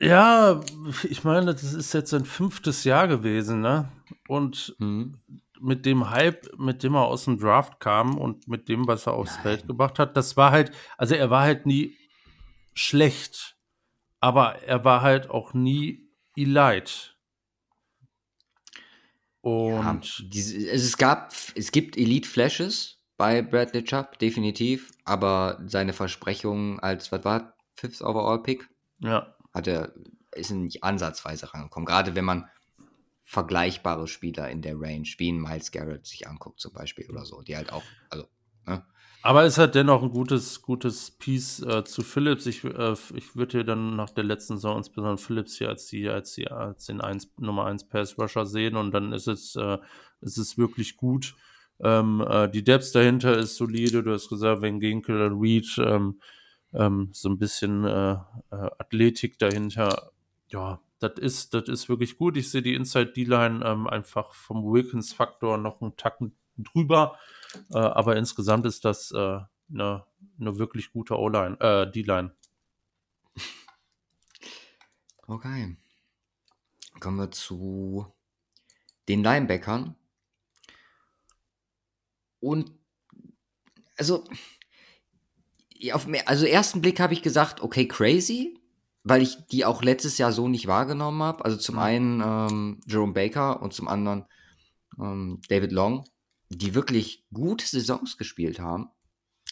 B: Ja, ich meine, das ist jetzt sein fünftes Jahr gewesen, ne? Und mhm. mit dem Hype, mit dem er aus dem Draft kam und mit dem, was er aufs Nein. Feld gebracht hat, das war halt, also er war halt nie schlecht, aber er war halt auch nie Elite.
A: Und ja, diese, es gab, es gibt Elite Flashes bei Bradley Chubb, definitiv, aber seine Versprechungen als, was war, Fifth Overall Pick?
B: Ja.
A: Hat er, ist nicht ansatzweise rangekommen. Gerade wenn man vergleichbare Spieler in der Range, wie ein Miles Garrett sich anguckt, zum Beispiel oder so, die halt auch, also, ne?
B: Aber es hat dennoch ein gutes, gutes Piece äh, zu Phillips. Ich, äh, ich würde hier dann nach der letzten Saison insbesondere Phillips hier als, die, als, die, als den 1, Nummer 1 Pass Rusher sehen und dann ist es, äh, ist es wirklich gut. Ähm, äh, die Depth dahinter ist solide. Du hast gesagt, wenn Ginkel, Reed, ähm, ähm, so ein bisschen äh, äh, Athletik dahinter. Ja, das ist, das ist wirklich gut. Ich sehe die Inside D-Line ähm, einfach vom Wilkins-Faktor noch einen Tacken drüber. Äh, aber insgesamt ist das eine, äh, eine wirklich gute O-Line, äh, D-Line.
A: Okay. Kommen wir zu den Linebackern. Und also, auf, also ersten Blick habe ich gesagt, okay, crazy, weil ich die auch letztes Jahr so nicht wahrgenommen habe. Also zum mhm. einen ähm, Jerome Baker und zum anderen ähm, David Long, die wirklich gute Saisons gespielt haben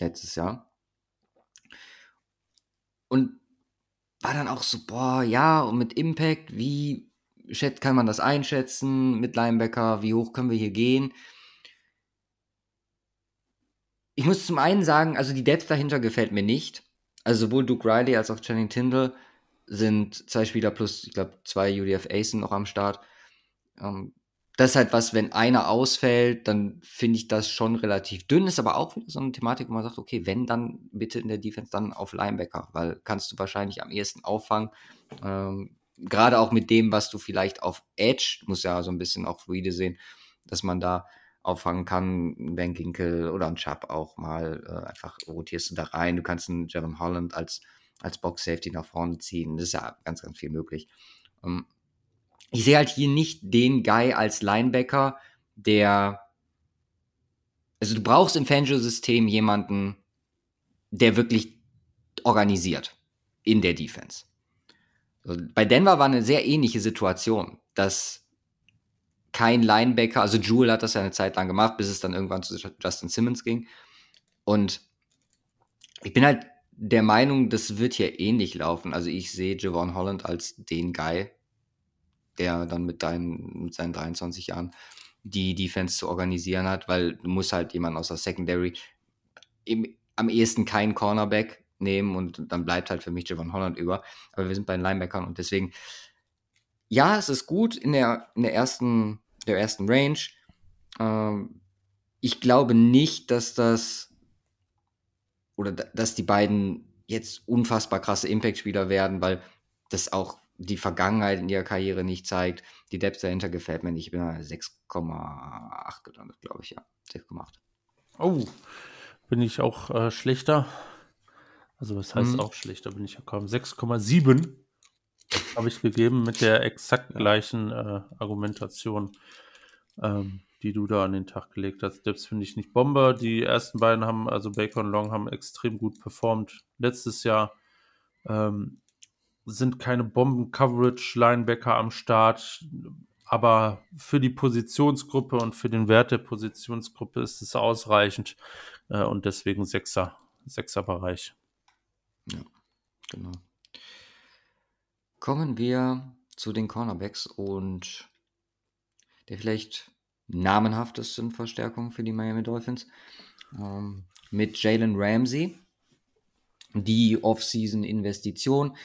A: letztes Jahr. Und war dann auch so, boah, ja, und mit Impact, wie kann man das einschätzen mit Linebacker, wie hoch können wir hier gehen? Ich muss zum einen sagen, also die Depth dahinter gefällt mir nicht. Also sowohl Duke Riley als auch Channing Tyndall sind zwei Spieler plus, ich glaube, zwei UDF Aces noch am Start. Ähm, das ist halt was, wenn einer ausfällt, dann finde ich das schon relativ dünn. Ist aber auch wieder so eine Thematik, wo man sagt, okay, wenn dann bitte in der Defense dann auf Linebacker, weil kannst du wahrscheinlich am ehesten auffangen. Ähm, Gerade auch mit dem, was du vielleicht auf Edge, muss ja so ein bisschen auch fluide sehen, dass man da auffangen kann, Ben Ginkel oder ein Chubb auch mal äh, einfach rotierst du da rein. Du kannst einen Javon Holland als, als Box Safety nach vorne ziehen. Das ist ja ganz, ganz viel möglich. Ähm, ich sehe halt hier nicht den Guy als Linebacker, der also du brauchst im Fangio-System jemanden, der wirklich organisiert in der Defense. Also bei Denver war eine sehr ähnliche Situation, dass kein Linebacker, also Jewel hat das ja eine Zeit lang gemacht, bis es dann irgendwann zu Justin Simmons ging. Und ich bin halt der Meinung, das wird hier ähnlich laufen. Also ich sehe Javon Holland als den Guy, der dann mit, deinen, mit seinen 23 Jahren die Defense zu organisieren hat, weil du musst halt jemanden aus der Secondary im, am ehesten keinen Cornerback nehmen und dann bleibt halt für mich Javon Holland über. Aber wir sind bei den Linebackern und deswegen, ja, es ist gut in der, in der ersten der ersten Range. Ähm, ich glaube nicht, dass das oder dass die beiden jetzt unfassbar krasse Impact-Spieler werden, weil das auch die Vergangenheit in ihrer Karriere nicht zeigt. Die Depth dahinter gefällt mir nicht. Ich bin 6,8 gelandet, glaube ich, ja. 6,8.
B: Oh, bin ich auch äh, schlechter. Also was heißt mhm. auch schlechter, bin ich ja kaum. 6,7 habe ich gegeben mit der exakt gleichen äh, Argumentation, ähm, die du da an den Tag gelegt hast. Selbst finde ich nicht Bomber. Die ersten beiden haben, also Baker und Long, haben extrem gut performt letztes Jahr. Ähm, sind keine Bomben-Coverage-Linebacker am Start, aber für die Positionsgruppe und für den Wert der Positionsgruppe ist es ausreichend äh, und deswegen Sechser, Sechser-Bereich.
A: Ja, genau. Kommen wir zu den Cornerbacks und der vielleicht namenhaftesten Verstärkungen für die Miami Dolphins. Ähm, mit Jalen Ramsey, die Off-Season-Investition.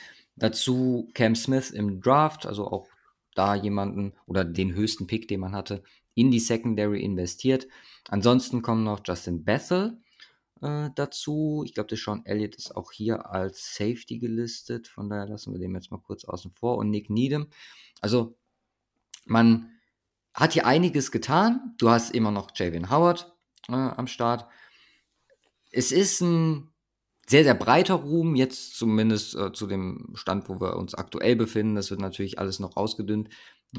A: Dazu Cam Smith im Draft, also auch da jemanden oder den höchsten Pick, den man hatte, in die Secondary investiert. Ansonsten kommen noch Justin Bethel äh, dazu. Ich glaube, der Sean Elliott ist auch hier als Safety gelistet. Von daher lassen wir den jetzt mal kurz außen vor. Und Nick Needham. Also, man hat hier einiges getan. Du hast immer noch Javian Howard äh, am Start. Es ist ein sehr, sehr breiter Ruhm, jetzt zumindest äh, zu dem Stand, wo wir uns aktuell befinden. Das wird natürlich alles noch ausgedünnt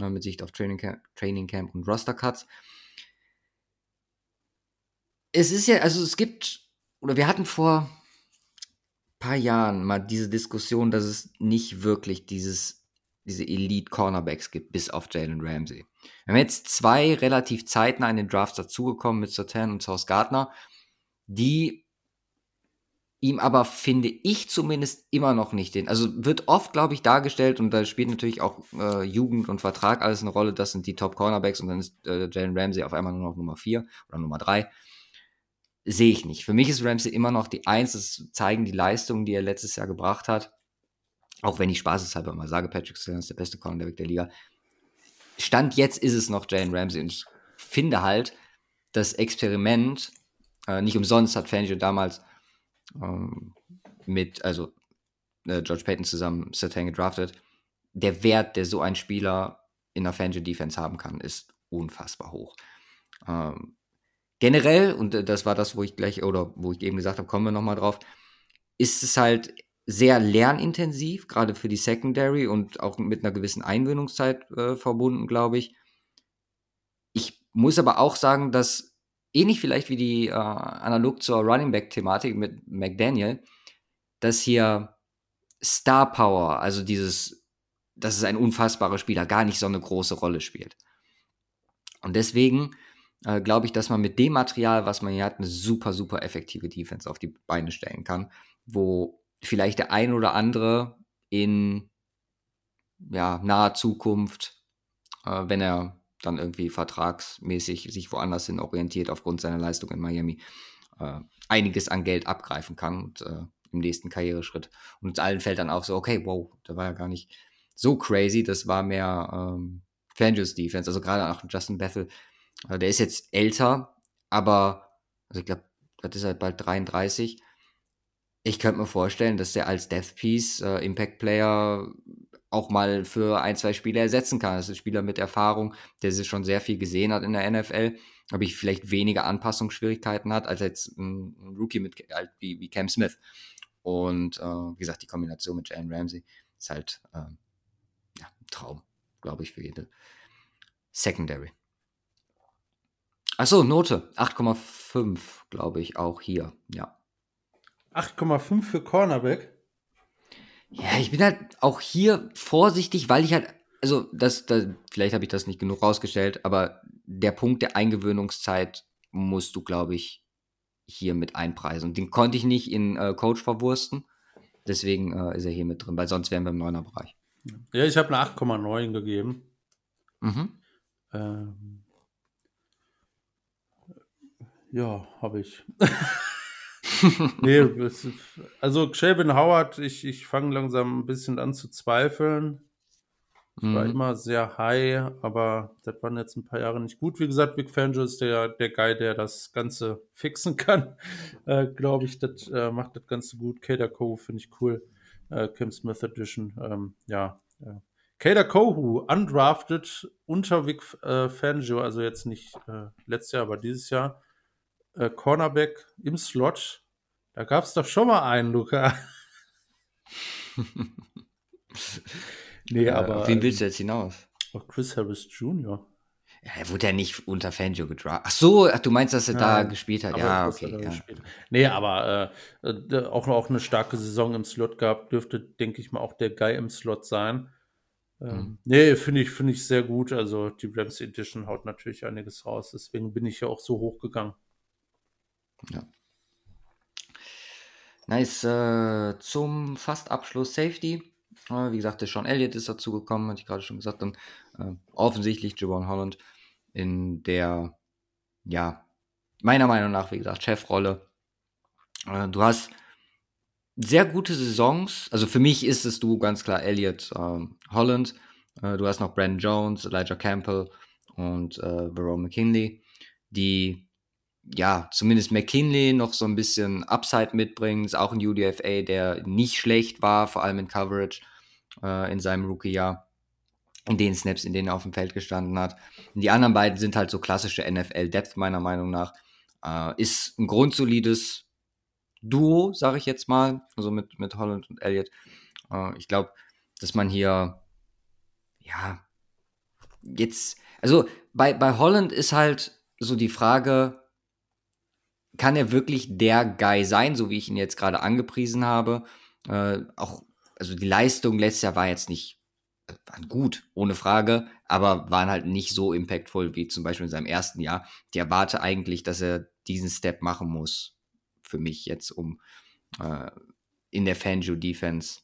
A: äh, mit Sicht auf Training Camp, Training Camp und Roster Cuts. Es ist ja, also es gibt, oder wir hatten vor ein paar Jahren mal diese Diskussion, dass es nicht wirklich dieses, diese Elite-Cornerbacks gibt, bis auf Jalen Ramsey. Wir haben jetzt zwei relativ zeitnah in den Drafts dazugekommen mit Satan und Sauce Gardner, die ihm aber, finde ich zumindest, immer noch nicht den. Also wird oft, glaube ich, dargestellt und da spielt natürlich auch äh, Jugend und Vertrag alles eine Rolle. Das sind die Top Cornerbacks und dann ist äh, Jalen Ramsey auf einmal nur noch Nummer 4 oder Nummer 3. Sehe ich nicht. Für mich ist Ramsey immer noch die Eins. Das zeigen die Leistungen, die er letztes Jahr gebracht hat. Auch wenn ich spaßeshalber mal sage, Patrick Stone ist der beste Cornerback der Liga. Stand jetzt ist es noch Jalen Ramsey und ich finde halt, das Experiment, äh, nicht umsonst hat Fangio damals ähm, mit, also äh, George Payton zusammen Satan gedraftet. Der Wert, der so ein Spieler in der Fangio Defense haben kann, ist unfassbar hoch. Ähm, generell, und äh, das war das, wo ich gleich, oder wo ich eben gesagt habe, kommen wir nochmal drauf, ist es halt sehr lernintensiv, gerade für die Secondary und auch mit einer gewissen Einwöhnungszeit äh, verbunden, glaube ich. Ich muss aber auch sagen, dass ähnlich vielleicht wie die äh, analog zur Running Back Thematik mit McDaniel, dass hier Star Power, also dieses, dass es ein unfassbarer Spieler, gar nicht so eine große Rolle spielt. Und deswegen äh, glaube ich, dass man mit dem Material, was man hier hat, eine super, super effektive Defense auf die Beine stellen kann, wo vielleicht der ein oder andere in ja, naher Zukunft, äh, wenn er dann irgendwie vertragsmäßig sich woanders hin orientiert aufgrund seiner Leistung in Miami, äh, einiges an Geld abgreifen kann und äh, im nächsten Karriereschritt. Und uns allen fällt dann auch so, okay, wow, da war ja gar nicht so crazy, das war mehr ähm, Fangers Defense, also gerade auch Justin Bethel, äh, der ist jetzt älter, aber, also ich glaube, das ist halt bald 33. Ich könnte mir vorstellen, dass der als Death Piece äh, Impact Player auch mal für ein, zwei Spiele ersetzen kann. Das ist ein Spieler mit Erfahrung, der sich schon sehr viel gesehen hat in der NFL, aber ich vielleicht weniger Anpassungsschwierigkeiten hat als jetzt ein, Rookie mit, halt wie, wie Cam Smith. Und äh, wie gesagt, die Kombination mit Jalen Ramsey ist halt äh, ja, ein Traum, glaube ich, für jede Secondary. Achso, Note 8,5, glaube ich, auch hier, ja.
B: 8,5 für Cornerback?
A: Ja, ich bin halt auch hier vorsichtig, weil ich halt, also das, das vielleicht habe ich das nicht genug rausgestellt, aber der Punkt der Eingewöhnungszeit musst du, glaube ich, hier mit einpreisen. Und den konnte ich nicht in äh, Coach verwursten. Deswegen äh, ist er hier mit drin, weil sonst wären wir im 9er Bereich.
B: Ja, ich habe eine 8,9 gegeben. Mhm. Ähm, ja, habe ich. [laughs] nee, also Shelvin Howard, ich, ich fange langsam ein bisschen an zu zweifeln. Ich war mhm. immer sehr high, aber das waren jetzt ein paar Jahre nicht gut. Wie gesagt, Vic Fangio ist der, der Guy, der das Ganze fixen kann. [laughs] Äh, Glaube ich, das äh, macht das Ganze gut. Kader Kohu finde ich cool. Äh, Kim Smith Edition. Ähm, ja. Äh. Kader Kohu, undrafted unter Vic äh, Fangio, also jetzt nicht äh, letztes Jahr, aber dieses Jahr. Äh, Cornerback im Slot da gab es doch schon mal einen, Luca. [laughs]
A: nee, ja, aber. Auf wen willst du jetzt hinaus?
B: Auf Chris Harris Jr.
A: Ja, er wurde ja nicht unter Fangio gedraft. Ach so, ach, du meinst, dass er ja, da gespielt hat. Ja, okay. Ja.
B: Nee, aber äh, äh, auch, auch eine starke Saison im Slot gehabt, dürfte, denke ich mal, auch der Guy im Slot sein. Ähm, mhm. Nee, finde ich, find ich sehr gut. Also die Rams Edition haut natürlich einiges raus. Deswegen bin ich ja auch so hochgegangen.
A: Ja. Nice. Äh, zum Fastabschluss Safety. Äh, wie gesagt, der Sean Elliott ist dazu gekommen, hatte ich gerade schon gesagt. Dann äh, offensichtlich Javon Holland. in der, ja, meiner Meinung nach, wie gesagt, Chefrolle. Äh, du hast sehr gute Saisons. Also für mich ist es du ganz klar Elliot ähm, Holland. Äh, du hast noch Brandon Jones, Elijah Campbell und äh, Verone McKinley, die ja, zumindest McKinley noch so ein bisschen Upside mitbringen. Ist auch ein UDFA, der nicht schlecht war, vor allem in Coverage äh, in seinem Rookie-Jahr. In den Snaps, in denen er auf dem Feld gestanden hat. Die anderen beiden sind halt so klassische NFL-Depth, meiner Meinung nach. Äh, ist ein grundsolides Duo, sage ich jetzt mal, also mit, mit Holland und Elliott. Äh, ich glaube, dass man hier, ja, jetzt, also bei, bei Holland ist halt so die Frage, kann er wirklich der Guy sein, so wie ich ihn jetzt gerade angepriesen habe? Äh, auch, also die Leistung letztes Jahr war jetzt nicht äh, waren gut, ohne Frage, aber waren halt nicht so impactful wie zum Beispiel in seinem ersten Jahr. Ich erwarte eigentlich, dass er diesen Step machen muss für mich jetzt, um äh, in der Fanjo Defense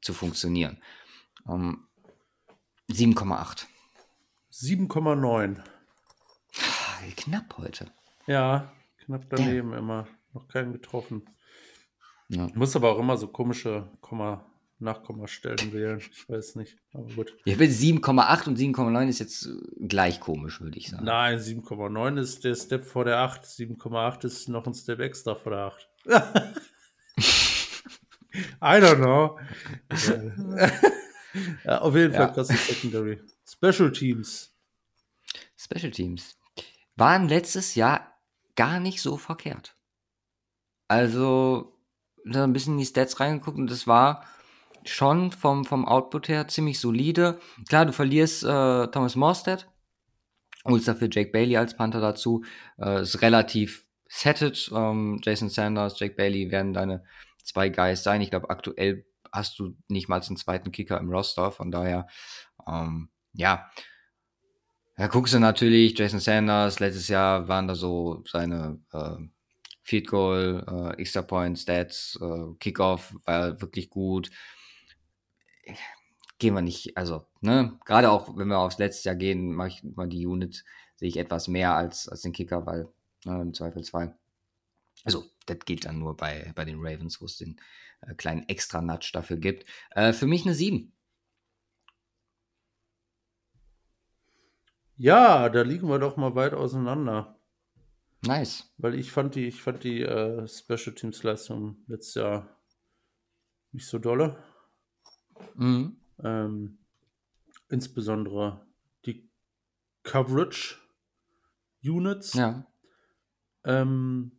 A: zu funktionieren. Um, 7,8.
B: 7,9.
A: Knapp heute.
B: Ja, knapp daneben ja. immer. Noch keinen getroffen. Ja. Muss aber auch immer so komische Komma Nachkommastellen wählen. Ich weiß nicht, aber gut.
A: Ja, 7,8 und 7,9 ist jetzt gleich komisch, würde ich sagen.
B: Nein, 7,9 ist der Step vor der 8. 7,8 ist noch ein Step extra vor der 8. [laughs] I don't know. [laughs] ja, auf jeden Fall ja. krasses Secondary. Special Teams.
A: Special Teams. Waren letztes Jahr gar nicht so verkehrt. Also, da ein bisschen in die Stats reingeguckt und das war schon vom, vom Output her ziemlich solide. Klar, du verlierst äh, Thomas Morstead, holst dafür Jake Bailey als Panther dazu. Äh, ist relativ setted. Ähm, Jason Sanders, Jake Bailey werden deine zwei Guys sein. Ich glaube, aktuell hast du nicht mal einen zweiten Kicker im Roster. Von daher, ähm, ja. Da guckst du natürlich, Jason Sanders, letztes Jahr waren da so seine äh, Field Goal, äh, Extra Point, Stats, äh, Kickoff war wirklich gut gehen wir nicht, also, ne, gerade auch wenn wir aufs letzte Jahr gehen, mache ich mal die Unit, sehe ich etwas mehr als, als den Kicker, weil ne, im Zweifelsfall. Also, das gilt dann nur bei, bei den Ravens, wo es den äh, kleinen Extra-Nudge dafür gibt. Äh, für mich eine 7.
B: Ja, da liegen wir doch mal weit auseinander.
A: Nice.
B: Weil ich fand die, ich fand die äh, Special Teams Leistung letztes Jahr nicht so dolle. Mhm. Ähm, insbesondere die Coverage Units.
A: Ja.
B: Ähm,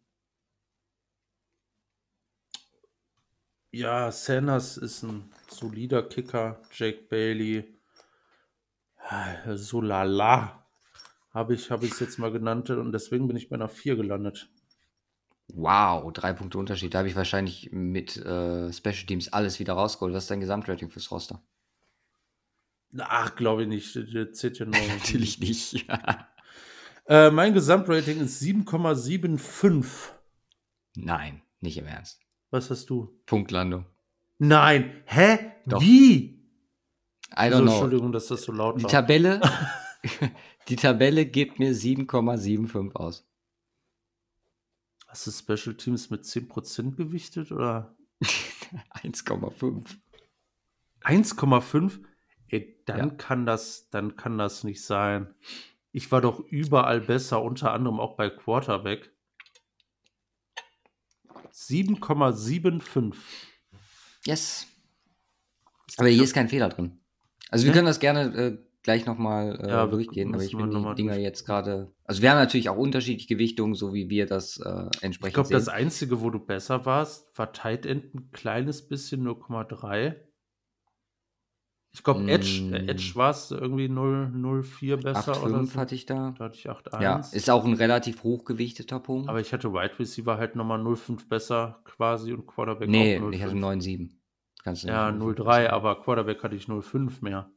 B: ja, Sanders ist ein solider Kicker. Jake Bailey. So lala. Habe ich es jetzt mal genannt und deswegen bin ich bei einer 4 gelandet.
A: Wow, drei Punkte Unterschied. Da habe ich wahrscheinlich mit äh, Special Teams alles wieder rausgeholt. Was ist dein Gesamtrating fürs Roster?
B: Ach, glaube ich nicht. Das zählt ja
A: nur. [laughs] Natürlich nicht. [laughs]
B: äh, mein Gesamtrating ist 7,75.
A: Nein, nicht im Ernst.
B: Was hast du?
A: Punktlandung.
B: Nein. Hä? Doch. Wie?
A: I don't also, know.
B: Entschuldigung, dass das so laut
A: die war. Tabelle, [laughs] die Tabelle gibt mir 7,75 aus.
B: Hast du Special Teams mit 10% gewichtet oder? [laughs]
A: 1,5.
B: 1,5? Dann ja. kann das, dann kann das nicht sein. Ich war doch überall besser, unter anderem auch bei Quarterback. 7,75.
A: Yes. Aber hier ist kein Fehler drin. Also wir können das gerne äh, gleich nochmal äh, ja, durchgehen, aber ich bin die Dinger jetzt gerade. Also wir haben natürlich auch unterschiedliche Gewichtungen, so wie wir das äh, entsprechend. Ich
B: glaube, das Einzige, wo du besser warst, war Tight End ein kleines bisschen 0,3. Ich glaube, Edge, mm. Edge war es irgendwie 0,04 besser 8,
A: oder so. hatte ich da.
B: Da hatte ich 8,1.
A: Ja, ist auch ein relativ hochgewichteter Punkt.
B: Aber ich hatte Wide Receiver halt nochmal 0,5 besser quasi und Quarterback
A: nee, auch 0,5. ich hatte 9,7.
B: Ja, 0,3, aber Quarterback hatte ich 0,5 mehr.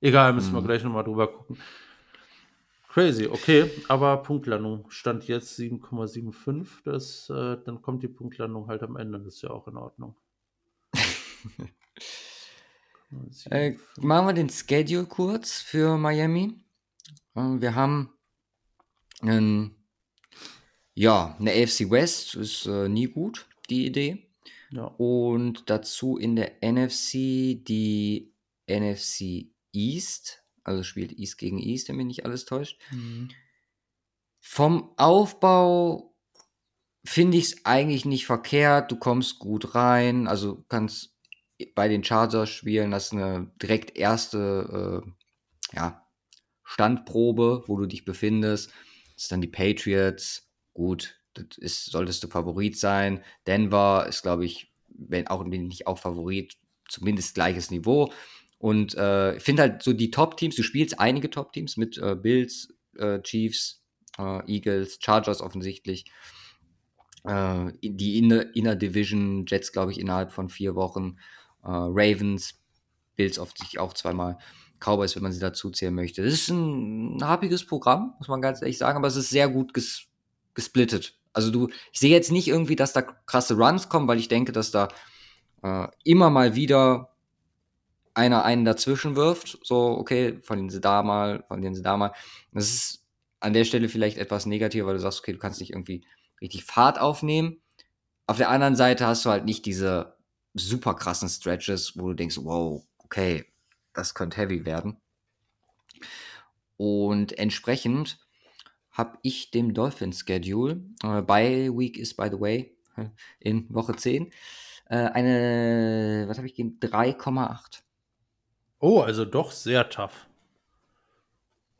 B: Egal, müssen mhm. wir gleich nochmal drüber gucken. Crazy, okay, aber Punktlandung stand jetzt 7,75. Das, äh, dann kommt die Punktlandung halt am Ende. Das ist ja auch in Ordnung. [laughs]
A: äh, machen wir den Schedule kurz für Miami. Äh, wir haben ein, ja, eine AFC West ist äh, nie gut, die Idee.
B: Ja.
A: Und dazu in der NFC die NFC East, also spielt East gegen East, wenn mich nicht alles täuscht.
B: Mhm.
A: Vom Aufbau finde ich es eigentlich nicht verkehrt. Du kommst gut rein, also kannst bei den Chargers spielen, das ist eine direkt erste äh, ja, Standprobe, wo du dich befindest. Das ist dann die Patriots. Gut, ist, solltest du Favorit sein. Denver ist, glaube ich, wenn auch nicht auch Favorit, zumindest gleiches Niveau. Und äh, ich finde halt so die Top-Teams, du spielst einige Top-Teams mit äh, Bills, äh, Chiefs, äh, Eagles, Chargers offensichtlich. Äh, die Inner, Inner Division Jets, glaube ich, innerhalb von vier Wochen. Äh, Ravens, Bills offensichtlich auch zweimal. Cowboys, wenn man sie dazu zählen möchte. Das ist ein happiges Programm, muss man ganz ehrlich sagen, aber es ist sehr gut ges gesplittet. Also du, ich sehe jetzt nicht irgendwie, dass da krasse Runs kommen, weil ich denke, dass da äh, immer mal wieder einer einen dazwischen wirft. So, okay, verlieren sie da mal, verlieren sie da mal. Das ist an der Stelle vielleicht etwas negativer, weil du sagst, okay, du kannst nicht irgendwie richtig Fahrt aufnehmen. Auf der anderen Seite hast du halt nicht diese super krassen Stretches, wo du denkst, wow, okay, das könnte heavy werden. Und entsprechend habe ich dem Dolphin-Schedule, äh, by Week ist, by the way, [laughs] in Woche 10, äh, eine, was habe ich gegeben? 3,8.
B: Oh, also doch sehr tough.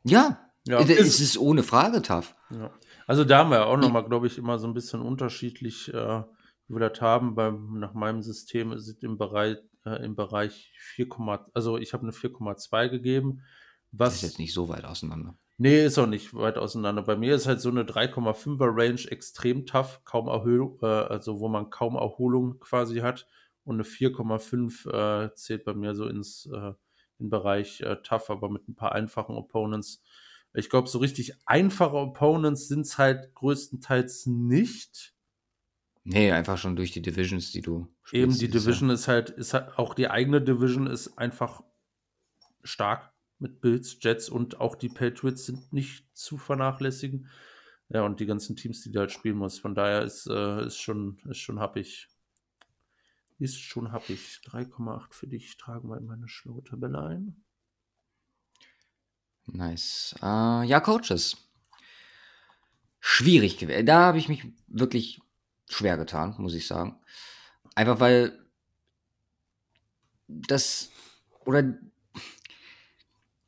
A: Ja, ja es ist, ist ohne Frage tough.
B: Ja. Also da haben wir auch nochmal, glaube ich, immer so ein bisschen unterschiedlich, äh, wie wir das haben. Beim, nach meinem System ist es im Bereich, äh, im Bereich 4, also ich habe eine 4,2 gegeben.
A: Was, das ist jetzt nicht so weit auseinander.
B: Nee, ist auch nicht weit auseinander. Bei mir ist halt so eine 3,5er Range extrem tough, kaum Erhöhung, äh, also wo man kaum Erholung quasi hat. Und eine 4,5 äh, zählt bei mir so ins äh, in Bereich äh, tough, aber mit ein paar einfachen Opponents. Ich glaube, so richtig einfache Opponents sind es halt größtenteils nicht.
A: Nee, einfach schon durch die Divisions, die du
B: spielst. Eben, die Division ist halt, ist halt, auch die eigene Division ist einfach stark mit Bills, Jets und auch die Patriots sind nicht zu vernachlässigen. Ja, und die ganzen Teams, die du halt spielen musst. Von daher ist, äh, ist schon, ist schon happig. Ist schon happig. 3,8 für dich tragen wir in meine schlaue Tabelle ein.
A: Nice. Uh, ja, Coaches. Schwierig gewesen. Da habe ich mich wirklich schwer getan, muss ich sagen. Einfach weil das oder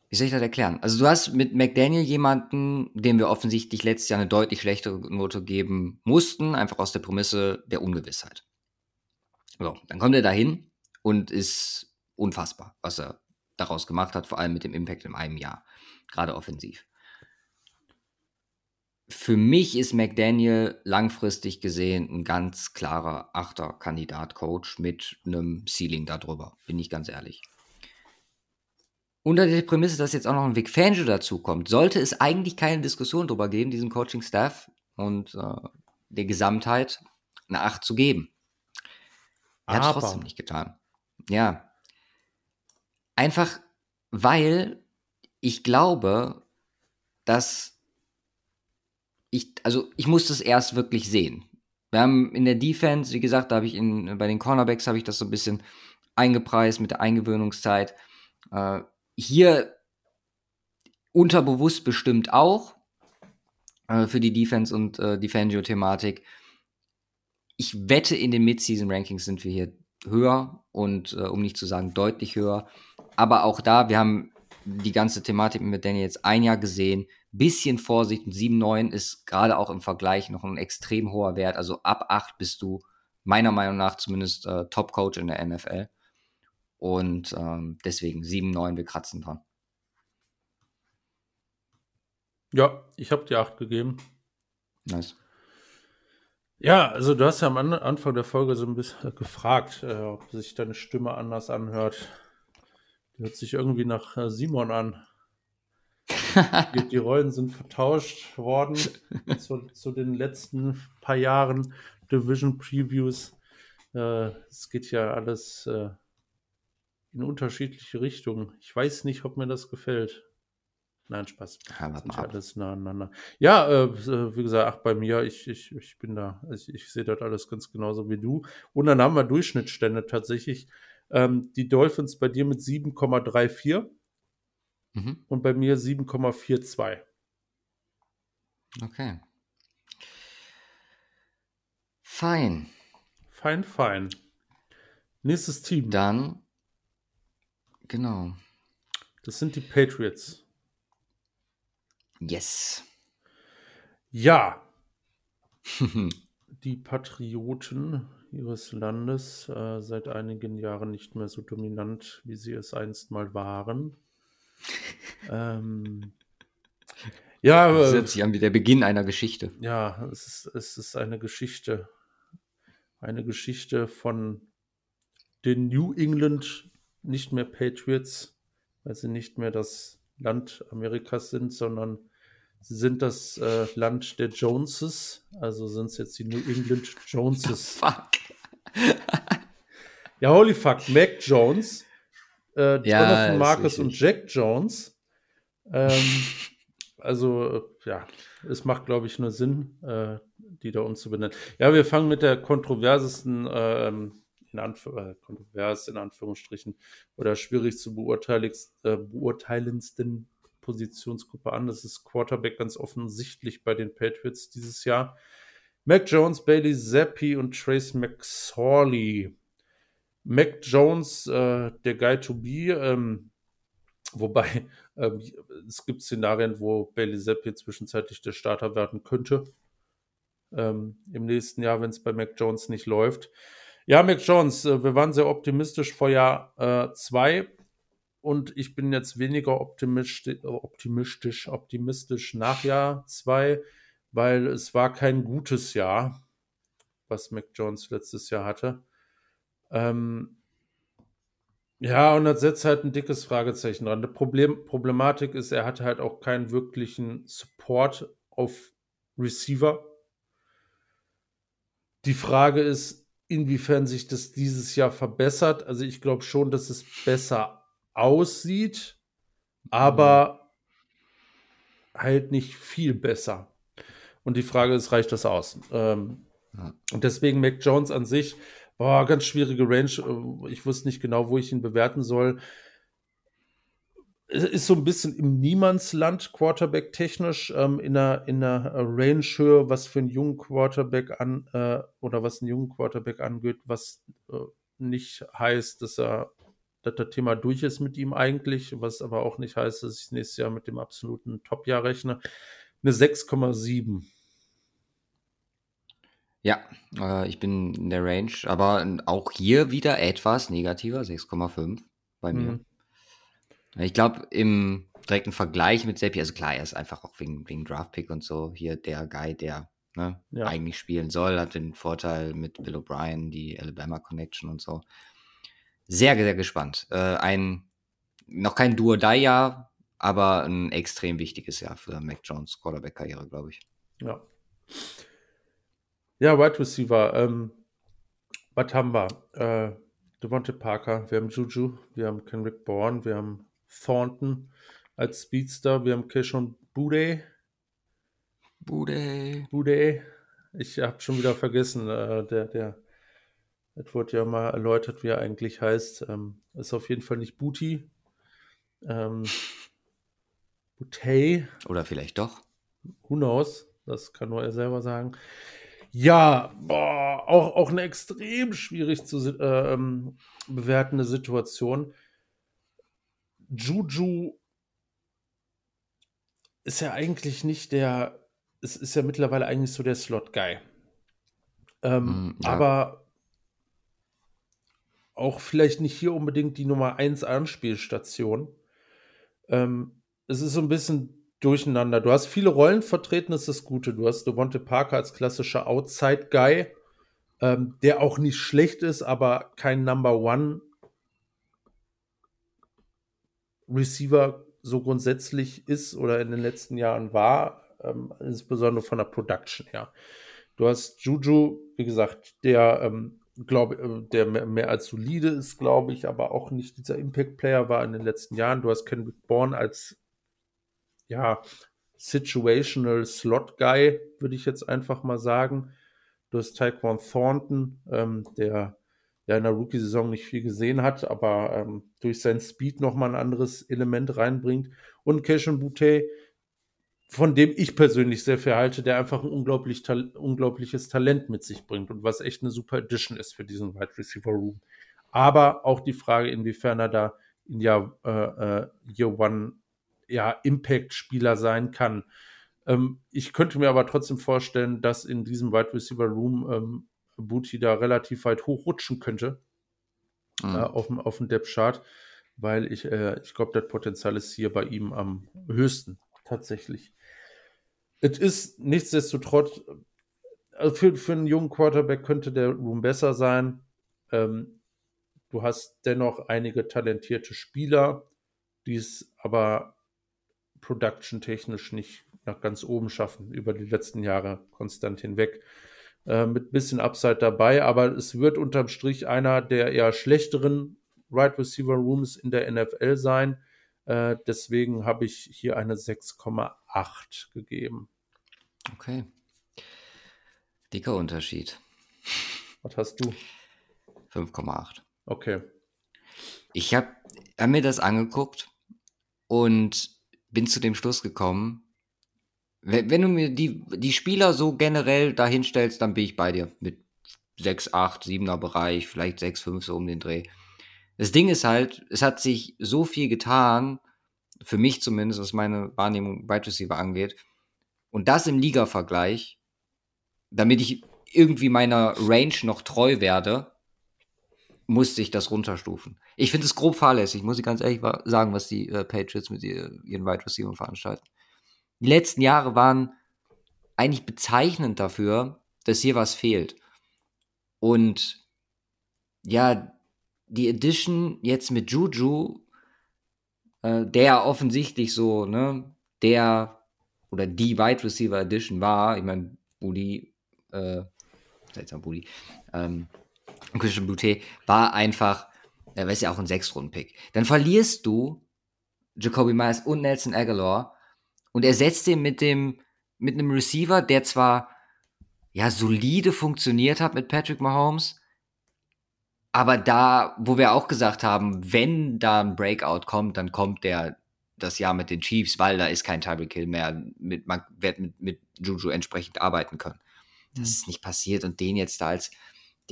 A: wie soll ich das erklären? Also du hast mit McDaniel jemanden, dem wir offensichtlich letztes Jahr eine deutlich schlechtere Note geben mussten, einfach aus der Prämisse der Ungewissheit. So, dann kommt er dahin und ist unfassbar, was er daraus gemacht hat, vor allem mit dem Impact in einem Jahr, gerade offensiv. Für mich ist McDaniel langfristig gesehen ein ganz klarer Achter-Kandidat-Coach mit einem Ceiling darüber, bin ich ganz ehrlich unter der Prämisse, dass jetzt auch noch ein Vic Fangio dazu kommt, sollte es eigentlich keine Diskussion darüber geben, diesem Coaching-Staff und äh, der Gesamtheit eine Acht zu geben. Er hat es trotzdem nicht getan. Ja. Einfach, weil ich glaube, dass ich, also ich muss das erst wirklich sehen. Wir haben in der Defense, wie gesagt, da habe ich in, bei den Cornerbacks habe ich das so ein bisschen eingepreist mit der Eingewöhnungszeit. Äh, hier unterbewusst bestimmt auch äh, für die Defense und äh, die Fangio-Thematik. Ich wette, in den Mid-Season-Rankings sind wir hier höher und äh, um nicht zu sagen deutlich höher. Aber auch da, wir haben die ganze Thematik mit Danny jetzt ein Jahr gesehen. Bisschen Vorsicht, 7-9 ist gerade auch im Vergleich noch ein extrem hoher Wert. Also ab 8 bist du meiner Meinung nach zumindest äh, Top-Coach in der NFL. Und ähm, deswegen 7, 9, wir kratzen dran.
B: Ja, ich habe die 8 gegeben.
A: Nice.
B: Ja, also du hast ja am Anfang der Folge so ein bisschen gefragt, äh, ob sich deine Stimme anders anhört. Die hört sich irgendwie nach äh, Simon an. [laughs] die, Rollen sind vertauscht worden [laughs] zu, zu, den letzten paar Jahren Division Previews. Äh, es geht ja alles äh, in unterschiedliche Richtungen. Ich weiß nicht, ob mir das gefällt. Nein, Spaß.
A: Ja,
B: ja
A: ab.
B: alles nah aneinander. Ja, äh, äh, wie gesagt, ach, bei mir, ich, ich, ich bin da, ich, ich sehe das alles ganz genauso wie du. Und dann haben wir Durchschnittsstände tatsächlich. Ähm, die Dolphins bei dir mit 7,34
A: Mhm.
B: und bei mir 7,42.
A: Okay. Fein.
B: Fein, fein. Nächstes Team.
A: Dann, genau.
B: Das sind die Patriots.
A: Yes.
B: Ja, [laughs] die Patrioten ihres Landes äh, seit einigen Jahren nicht mehr so dominant, wie sie es einst mal waren. [laughs] ähm, ja,
A: Das hört sich an wie der Beginn einer Geschichte.
B: ja, es ist, es ist eine Geschichte. Eine Geschichte von den New England, nicht mehr Patriots, weil sie nicht mehr das Land Amerikas sind, sondern sie sind das äh, Land der Joneses. Also sind es jetzt die New England Joneses. [laughs]
A: Fuck.
B: Ja, holy fuck, Mac Jones, äh,
A: Ja,
B: Jonathan Marcus und Jack Jones. Ähm, also, äh, ja, es macht, glaube ich, nur Sinn, äh, die da umzubenennen. Ja, wir fangen mit der kontroversesten, ähm, in Anf äh, kontrovers in Anführungsstrichen, oder schwierig zu äh, beurteilendsten Positionsgruppe an. Das ist Quarterback ganz offensichtlich bei den Patriots dieses Jahr. Mac Jones, Bailey Zappi und Trace McSorley. Mac Jones, äh, der Guy to be, ähm, wobei ähm, es gibt Szenarien, wo Bailey Zappi zwischenzeitlich der Starter werden könnte. Ähm, Im nächsten Jahr, wenn es bei Mac Jones nicht läuft. Ja, Mac Jones, äh, wir waren sehr optimistisch vor Jahr 2 und ich bin jetzt weniger optimistisch, optimistisch, optimistisch nach Jahr 2, weil es war kein gutes Jahr, was Mac Jones letztes Jahr hatte. Ähm, ja, und das setzt halt ein dickes Fragezeichen dran. Die Problem, Problematik ist, er hatte halt auch keinen wirklichen Support auf Receiver. Die Frage ist, inwiefern sich das dieses Jahr verbessert. Also ich glaube schon, dass es besser aussieht, aber halt nicht viel besser. Und die Frage ist, reicht das aus? Ähm,
A: Ja.
B: Und deswegen Mac Jones an sich, boah, ganz schwierige Range. Äh, Ich wusste nicht genau, wo ich ihn bewerten soll. Es ist so ein bisschen im Niemandsland Quarterback technisch ähm, in einer in einer Range-Höhe, was für einen jungen Quarterback an äh, oder was einen jungen Quarterback angeht, was äh, nicht heißt, dass er dass das Thema durch ist mit ihm eigentlich, was aber auch nicht heißt, dass ich nächstes Jahr mit dem absoluten Top-Jahr rechne. Eine 6,7.
A: Ja, äh, ich bin in der Range, aber auch hier wieder etwas negativer, 6,5 bei mir.
B: Mhm.
A: Ich glaube, im direkten Vergleich mit Seppi, also klar, er ist einfach auch wegen, wegen Draftpick und so hier der Guy, der ne,
B: Ja.
A: eigentlich spielen soll, hat den Vorteil mit Bill O'Brien, die Alabama Connection und so. Sehr, sehr gespannt. Äh, ein, noch kein Duo-Die-Jahr, aber ein extrem wichtiges Jahr für Mac Jones Quarterback-Karriere, glaube ich.
B: Ja. Ja, Wide Receiver. Ähm, was haben wir? Äh, Devontae Parker, wir haben Juju, wir haben Kendrick Bourne, wir haben Thornton als Speedster, wir haben Keishon Bude.
A: Bude.
B: Bude. Ich habe schon wieder vergessen, äh, der, der, es wurde ja mal erläutert, wie er eigentlich heißt. Ähm, ist auf jeden Fall nicht Booty. Ähm, Butey.
A: Oder vielleicht doch.
B: Who knows? Das kann nur er selber sagen. Ja, boah, auch, auch eine extrem schwierig zu äh, ähm, bewertende Situation. Juju ist ja eigentlich nicht der, es ist ja mittlerweile eigentlich so der Slot-Guy. Ähm,
A: Mm, ja.
B: Aber auch vielleicht nicht hier unbedingt die Nummer 1 Anspielstation. Ähm, es ist so ein bisschen durcheinander. Du hast viele Rollen vertreten, das ist das Gute. Du hast Devontae Parker als klassischer Outside-Guy, ähm, der auch nicht schlecht ist, aber kein Number One Receiver so grundsätzlich ist oder in den letzten Jahren war, ähm, insbesondere von der Production her. Du hast Juju, wie gesagt, der, ähm, glaube, äh, der mehr, mehr als solide ist, glaube ich, aber auch nicht dieser Impact-Player war in den letzten Jahren. Du hast Kendrick Bourne als ja, Situational Slot Guy, würde ich jetzt einfach mal sagen. Du hast Taekwon Thornton, ähm, der ja in der Rookie-Saison nicht viel gesehen hat, aber ähm, durch seinen Speed nochmal ein anderes Element reinbringt. Und Keshen Boutte, von dem ich persönlich sehr viel halte, der einfach ein unglaublich, ta unglaubliches Talent mit sich bringt und was echt eine super Addition ist für diesen Wide Receiver Room. Aber auch die Frage, inwiefern er da in Jahr, äh, äh, Year One ja, Impact-Spieler sein kann. Ähm, ich könnte mir aber trotzdem vorstellen, dass in diesem Wide Receiver Room ähm, Booty da relativ weit hochrutschen könnte mhm. äh, auf dem, auf dem Depth-Chart, weil ich, äh, ich glaube, das Potenzial ist hier bei ihm am höchsten tatsächlich. Es ist nichtsdestotrotz, also für, für einen jungen Quarterback könnte der Room besser sein. Ähm, du hast dennoch einige talentierte Spieler, die es aber production-technisch nicht nach ganz oben schaffen, über die letzten Jahre konstant hinweg. Äh, mit bisschen Upside dabei, aber es wird unterm Strich einer der eher schlechteren Right Receiver Rooms in der NFL sein. Äh, deswegen habe ich hier eine 6,8 gegeben.
A: Okay. Dicker Unterschied.
B: Was hast du?
A: 5,8.
B: Okay.
A: Ich habe hab mir das angeguckt und bin zu dem Schluss gekommen, wenn, wenn du mir die, die Spieler so generell dahin stellst, dann bin ich bei dir mit 6, 8, 7er Bereich, vielleicht 6, 5 so um den Dreh. Das Ding ist halt, es hat sich so viel getan, für mich zumindest, was meine Wahrnehmung Wide Receiver angeht. Und das im Liga-Vergleich, damit ich irgendwie meiner Range noch treu werde, musste ich das runterstufen. Ich finde es grob fahrlässig, muss ich ganz ehrlich sagen, was die äh, Patriots mit ihren Wide Receiver veranstalten. Die letzten Jahre waren eigentlich bezeichnend dafür, dass hier was fehlt. Und ja, die Edition jetzt mit Juju, äh, der offensichtlich so, ne, der oder die Wide Receiver Edition war, ich meine, Budi, äh, seltsam Budi, ähm, Christian Boutte war einfach, er ist ja auch ein Sechs-Runden-Pick. Dann verlierst du Jacoby Myers und Nelson Aguilar und ersetzt ihn mit dem, mit einem Receiver, der zwar ja solide funktioniert hat mit Patrick Mahomes, aber da, wo wir auch gesagt haben, wenn da ein Breakout kommt, dann kommt der das Jahr mit den Chiefs, weil da ist kein Tyreek Hill mehr. Mit, man wird mit, mit Juju entsprechend arbeiten können. Das mhm. ist nicht passiert und den jetzt da als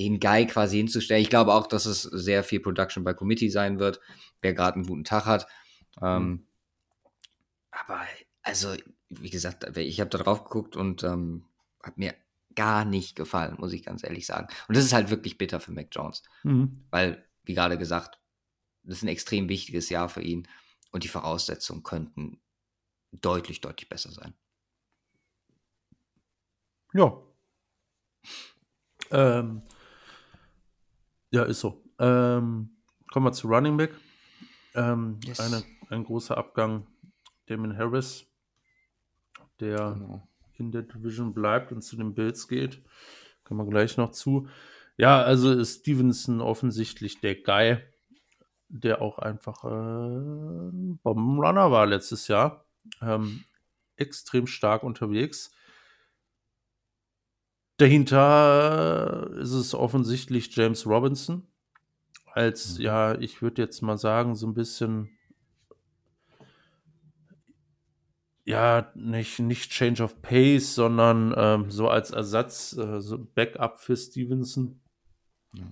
A: den Guy quasi hinzustellen. Ich glaube auch, dass es sehr viel Production bei Committee sein wird, wer gerade einen guten Tag hat. Ähm, mhm. aber also, wie gesagt, ich habe da drauf geguckt und ähm, hat mir gar nicht gefallen, muss ich ganz ehrlich sagen. Und das ist halt wirklich bitter für Mac Jones. Mhm. Weil, wie gerade gesagt, das ist ein extrem wichtiges Jahr für ihn und die Voraussetzungen könnten deutlich, deutlich besser sein.
B: Ja. Ähm, ja, ist so. Ähm, kommen wir zu Running Back. Ähm, yes. eine, ein großer Abgang, Damon Harris der genau. in der Division bleibt und zu den Bills geht. Kommen wir gleich noch zu. Ja, also ist Stevenson offensichtlich der Guy, der auch einfach äh, Bombenrunner war letztes Jahr. Ähm, extrem stark unterwegs. Dahinter ist es offensichtlich James Robinson. Als, mhm. ja, ich würde jetzt mal sagen, so ein bisschen ja, nicht, nicht Change of Pace, sondern ähm, so als Ersatz, äh, so Backup für Stevenson. Ja.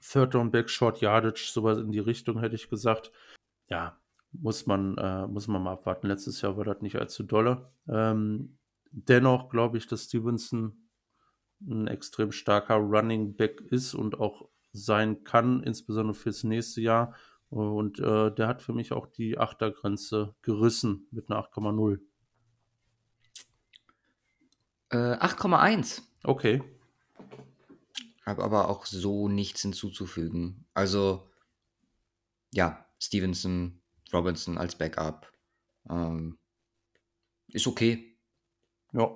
B: Third Down Back, Short Yardage, sowas in die Richtung hätte ich gesagt. Ja, muss man, äh, muss man mal abwarten. Letztes Jahr war das nicht allzu dolle. Ähm, dennoch glaube ich, dass Stevenson ein extrem starker Running Back ist und auch sein kann, insbesondere fürs nächste Jahr. Und äh, der hat für mich auch die Achtergrenze gerissen mit einer 8,0.
A: Äh, 8,1.
B: Okay.
A: Habe aber auch so nichts hinzuzufügen. Also, ja, Stevenson, Robinson als Backup. Ähm, ist okay.
B: Ja.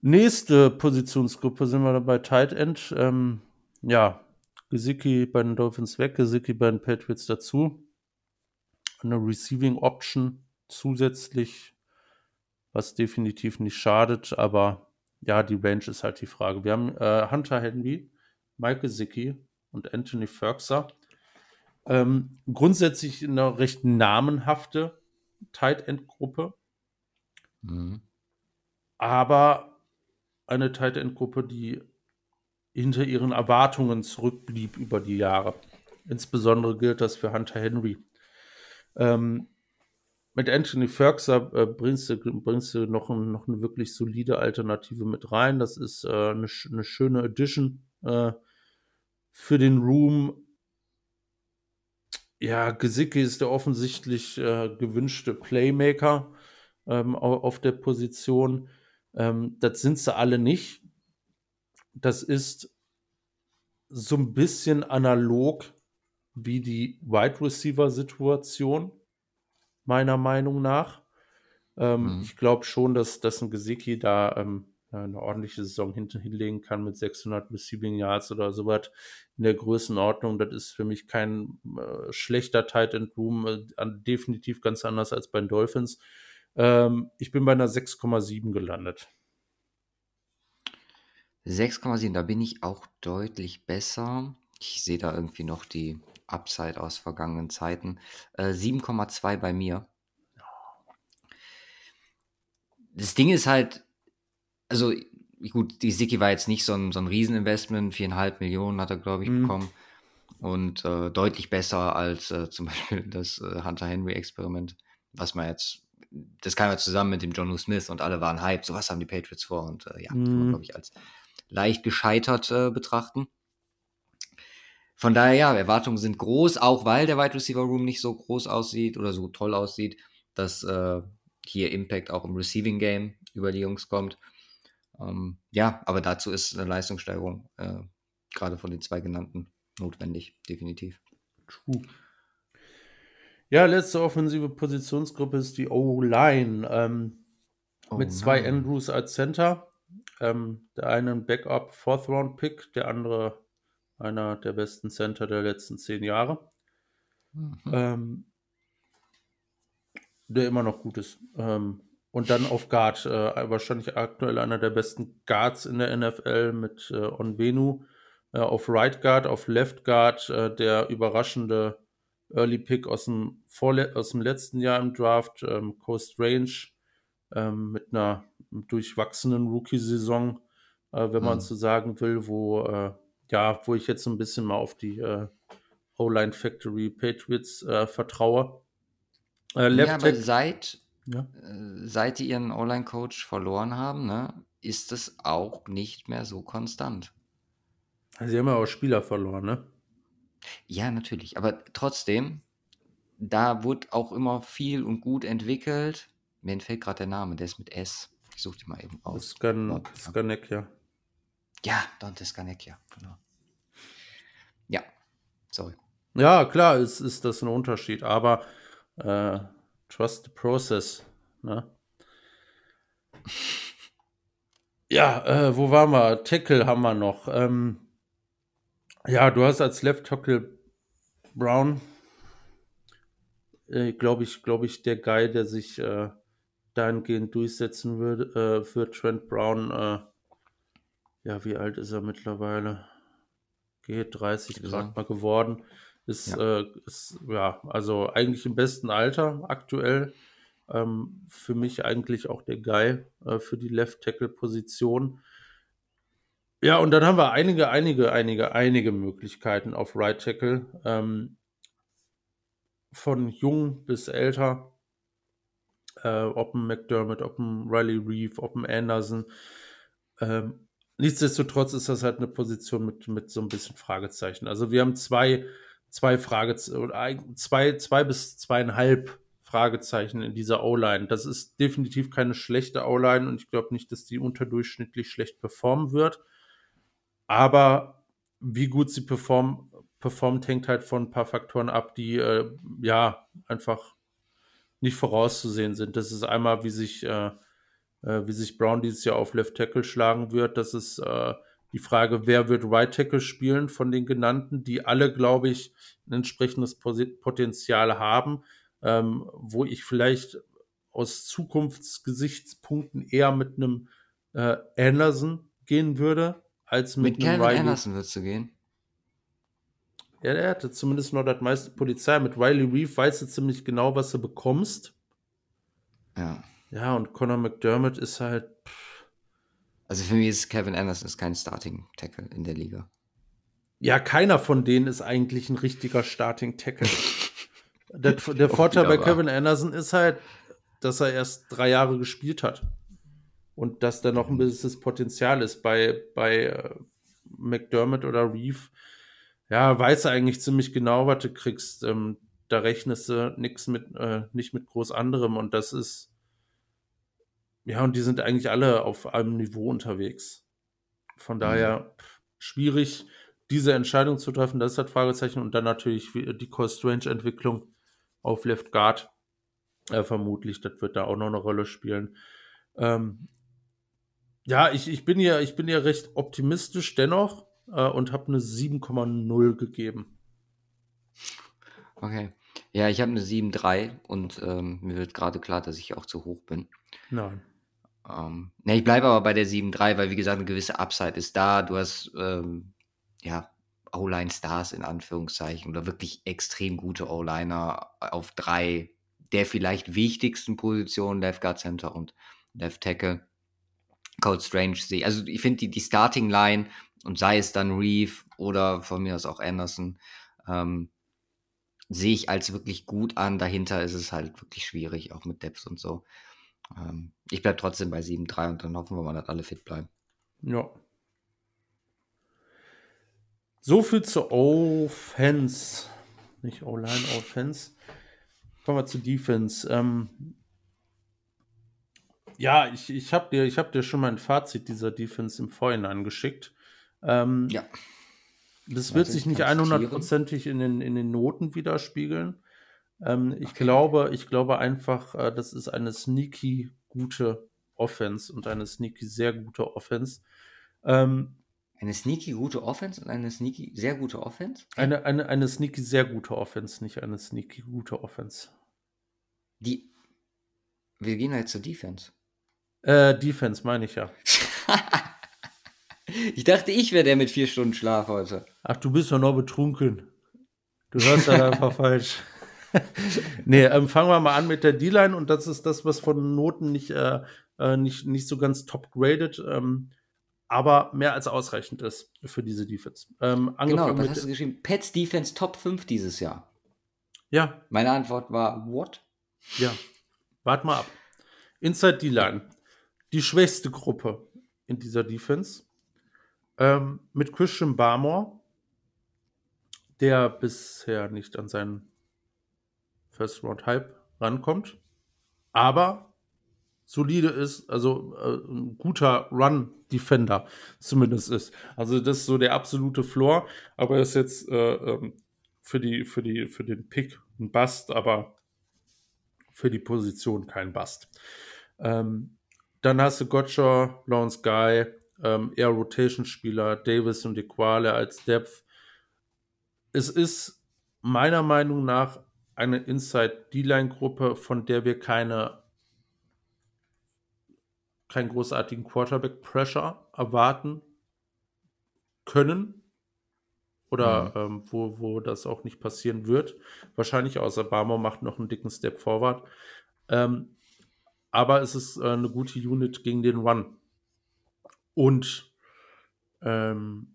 B: Nächste Positionsgruppe sind wir dabei Tight End. Ähm, ja, Gesicki bei den Dolphins weg, Gesicki bei den Patriots dazu. eine Receiving Option zusätzlich, was definitiv nicht schadet, aber ja, die Range ist halt die Frage. Wir haben äh, Hunter Henry, Mike Gesicki und Anthony Ferguson. Ähm, grundsätzlich eine recht namenhafte Tight End Gruppe. Mhm. Aber eine Tight End Gruppe, die hinter ihren Erwartungen zurückblieb über die Jahre. Insbesondere gilt das für Hunter Henry. Ähm, mit Anthony Ferguson äh, bringst, du, bringst du noch, ein, noch eine wirklich solide Alternative mit rein. Das ist äh, eine, eine, schöne Addition äh, für den Room. Ja, Gesicki ist der offensichtlich äh, gewünschte Playmaker ähm, auf der Position. Ähm, das sind sie alle nicht. Das ist so ein bisschen analog wie die Wide Receiver Situation, meiner Meinung nach. Ähm, mhm. Ich glaube schon, dass, dass ein Gesicki da ähm, eine ordentliche Saison hinten hinlegen kann mit 600 Receiving Yards oder sowas in der Größenordnung. Das ist für mich kein äh, schlechter Tight End Room, äh, definitiv ganz anders als bei den Dolphins. Ähm, ich bin bei einer 6,7 gelandet.
A: 6,7, da bin ich auch deutlich besser. Ich sehe da irgendwie noch die Upside aus vergangenen Zeiten. Äh, 7,2 bei mir. Das Ding ist halt, also gut, die Siki war jetzt nicht so ein, so ein Rieseninvestment, viereinhalb Millionen hat er, glaube ich, mhm. bekommen. Und äh, deutlich besser als äh, [laughs] zum Beispiel das äh, Hunter Henry-Experiment, was man jetzt, das kam ja zusammen mit dem John Smith und alle waren hyped, so was haben die Patriots vor und äh, ja, mhm. glaube ich, als leicht gescheitert äh, betrachten. Von daher, ja, Erwartungen sind groß, auch weil der Wide Receiver Room nicht so groß aussieht oder so toll aussieht, dass äh, hier Impact auch im Receiving Game über die Jungs kommt. Ähm, ja, aber dazu ist eine Leistungssteigerung äh, gerade von den zwei genannten notwendig, definitiv. True.
B: Ja, letzte offensive Positionsgruppe ist die O-Line ähm, oh, mit zwei nein. Andrews als Center. Ähm, der eine ein Backup Fourth Round Pick, der andere einer der besten Center der letzten zehn Jahre. Mhm. Ähm, der immer noch gut ist. Ähm, und dann auf Guard, äh, wahrscheinlich aktuell einer der besten Guards in der NFL mit äh, Onvenu. Äh, auf Right Guard, auf Left Guard, äh, der überraschende Early Pick aus dem, Vorle aus dem letzten Jahr im Draft, ähm, Coast Range, ähm, mit einer durchwachsenen Rookie-Saison, äh, wenn mhm. man so sagen will, wo äh, ja, wo ich jetzt ein bisschen mal auf die äh, O-Line Factory Patriots äh, vertraue.
A: Äh, ja, aber seit, ja? Äh, seit die ihren O-Line-Coach verloren haben, ne, ist es auch nicht mehr so konstant.
B: Sie haben ja auch Spieler verloren, ne?
A: Ja, natürlich. Aber trotzdem, da wurde auch immer viel und gut entwickelt. Mir entfällt gerade der Name, der ist mit S. Ich suche die mal eben aus.
B: Skanek, ja.
A: Ja, Dante Scarnecchia, genau. Ja, sorry.
B: Ja, klar, ist, ist das ein Unterschied, aber äh, trust the process. Ne? [laughs] Ja, äh, wo waren wir? Tackle haben wir noch. Ähm, ja, du hast als Left Tackle Brown, äh, glaube ich, glaube ich, der Guy, der sich äh, dahingehend durchsetzen würde, äh, für Trent Brown äh, ja, wie alt ist er mittlerweile? Geht 30 gerade mal geworden. Ist ja. Äh, ist, ja, also eigentlich im besten Alter aktuell. Ähm, für mich eigentlich auch der Guy äh, für die Left Tackle Position. Ja, und dann haben wir einige, einige, einige, einige Möglichkeiten auf Right Tackle. Ähm, von jung bis älter. Äh, ob ein McDermott, ob ein Riley Reeve, ob ein Anderson. Ähm, Nichtsdestotrotz ist das halt eine Position mit, mit so ein bisschen Fragezeichen. Also wir haben zwei, zwei Fragezeichen, zwei, zwei bis zweieinhalb Fragezeichen in dieser O-Line. Das ist definitiv keine schlechte O-Line und ich glaube nicht, dass die unterdurchschnittlich schlecht performen wird. Aber wie gut sie perform, performt, hängt halt von ein paar Faktoren ab, die äh, ja einfach nicht vorauszusehen sind. Das ist einmal, wie sich äh, äh, wie sich Brown dieses Jahr auf Left Tackle schlagen wird. Das ist äh, die Frage, wer wird Right Tackle spielen von den genannten, die alle, glaube ich, ein entsprechendes Potenzial haben. ähm, wo ich vielleicht aus Zukunftsgesichtspunkten eher mit einem äh, Anderson gehen würde, als mit,
A: mit einem Kevin Riley. Anderson würdest du gehen?
B: Ja, der hatte zumindest noch das meiste Polizei. Mit Riley Reeve weißt du ziemlich genau, was du bekommst.
A: Ja.
B: Ja, und Conor McDermott ist halt. Pff.
A: Also für mich ist Kevin Anderson ist kein Starting Tackle in der Liga.
B: Ja, keiner von denen ist eigentlich ein richtiger Starting Tackle. [laughs] der, der Vorteil bei Kevin Anderson ist halt, dass er erst drei Jahre gespielt hat. Und dass da noch ein bisschen Potenzial ist. Bei, bei äh, McDermott oder Reeve, ja, weiß er eigentlich ziemlich genau, was du kriegst. Ähm, da rechnest du nix mit, äh, nicht mit groß anderem. Und das ist, ja, und die sind eigentlich alle auf einem Niveau unterwegs. Von daher pff, schwierig, diese Entscheidung zu treffen. Das ist das Fragezeichen. Und dann natürlich die Cole Strange-Entwicklung auf Left Guard. Äh, vermutlich, das wird da auch noch eine Rolle spielen. Ähm, ja, ich, ich, bin ja, ich bin ja recht optimistisch dennoch äh, und habe eine 7,0 gegeben.
A: Okay. Ja, ich habe eine 7,3 und ähm, mir wird gerade klar, dass ich auch zu hoch bin.
B: Nein.
A: Ähm, ne, ich bleibe aber bei der 7,3, weil wie gesagt, eine gewisse Upside ist da. Du hast ähm, ja O-Line-Stars in Anführungszeichen oder wirklich extrem gute O-Liner auf drei der vielleicht wichtigsten Positionen, Left Guard Center und Left Tackle. Cold Strange sehe. Also ich finde die, die Starting Line und sei es dann Reeve oder von mir aus auch Anderson, ähm, sehe ich als wirklich gut an. Dahinter ist es halt wirklich schwierig, auch mit Depth und so. Ähm, ich bleibe trotzdem bei 7-3 und dann hoffen wir mal, dass alle fit bleiben.
B: Ja. So viel zur Offense. Nicht O-Line, Offense. Kommen wir zu Defense. Ähm, ja, ich, ich habe dir, hab dir schon mal ein Fazit dieser Defense im Vorhinein geschickt. Ähm,
A: ja.
B: Das wird sich nicht 100%ig in den, in den Noten widerspiegeln. Ähm, ich, okay. glaube, ich glaube einfach, äh, das ist eine sneaky gute Offense und eine sneaky sehr gute Offense. Ähm,
A: eine sneaky gute Offense und eine sneaky sehr gute Offense?
B: Eine, eine, eine sneaky sehr gute Offense, nicht eine sneaky gute Offense.
A: Die. Wir gehen halt zur Defense.
B: Äh, Defense meine ich ja. [laughs]
A: ich dachte, ich wäre der mit vier Stunden Schlaf heute.
B: Ach, du bist doch noch betrunken. Du hörst halt einfach [laughs] falsch. nee, ähm, fangen wir mal an mit der D-Line und das ist das, was von Noten nicht, äh, äh, nicht, nicht so ganz top graded, ähm, aber mehr als ausreichend ist für diese Defense. Ähm,
A: genau, was hast du geschrieben? Pets Defense Top 5 dieses Jahr.
B: Ja.
A: Meine Antwort war, what?
B: Ja. Wart mal ab. Inside D-Line die schwächste Gruppe in dieser Defense. Ähm, mit Christian Barmore, der bisher nicht an seinen First Round Hype rankommt, aber solide ist, also äh, ein guter Run Defender zumindest ist. Also das ist so der absolute Floor, aber er ist jetzt äh, ähm, für die für die für den Pick ein Bust, aber für die Position kein Bust. Ähm, dann hast du Gotcha, Lawrence Guy, ähm, eher Rotation-Spieler, Davis und Equale als Depth. Es ist meiner Meinung nach eine Inside-D-Line-Gruppe, von der wir keine keinen großartigen Quarterback-Pressure erwarten können. Oder mhm. ähm, wo, wo das auch nicht passieren wird. Wahrscheinlich außer Barmer macht noch einen dicken Step forward. Ähm, aber es ist äh, eine gute Unit gegen den Run. Und ähm,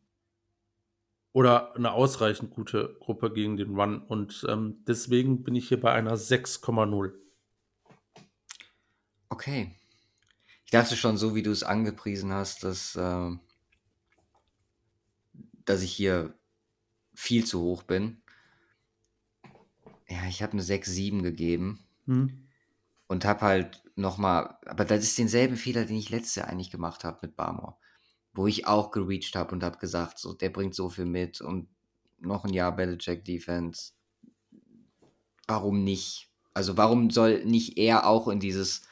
B: oder eine ausreichend gute Gruppe gegen den Run. Und ähm, deswegen bin ich hier bei einer 6,0.
A: Okay. Ich dachte schon, so wie du es angepriesen hast, dass, äh, dass ich hier viel zu hoch bin. Ja, ich habe eine 6,7 gegeben. Hm. Und habe halt nochmal, aber das ist denselben Fehler, den ich letztes Jahr eigentlich gemacht habe mit Barmore. Wo ich auch gereached habe und habe gesagt, so, der bringt so viel mit und noch ein Jahr Belichick Defense. Warum nicht? Also warum soll nicht er auch in dieses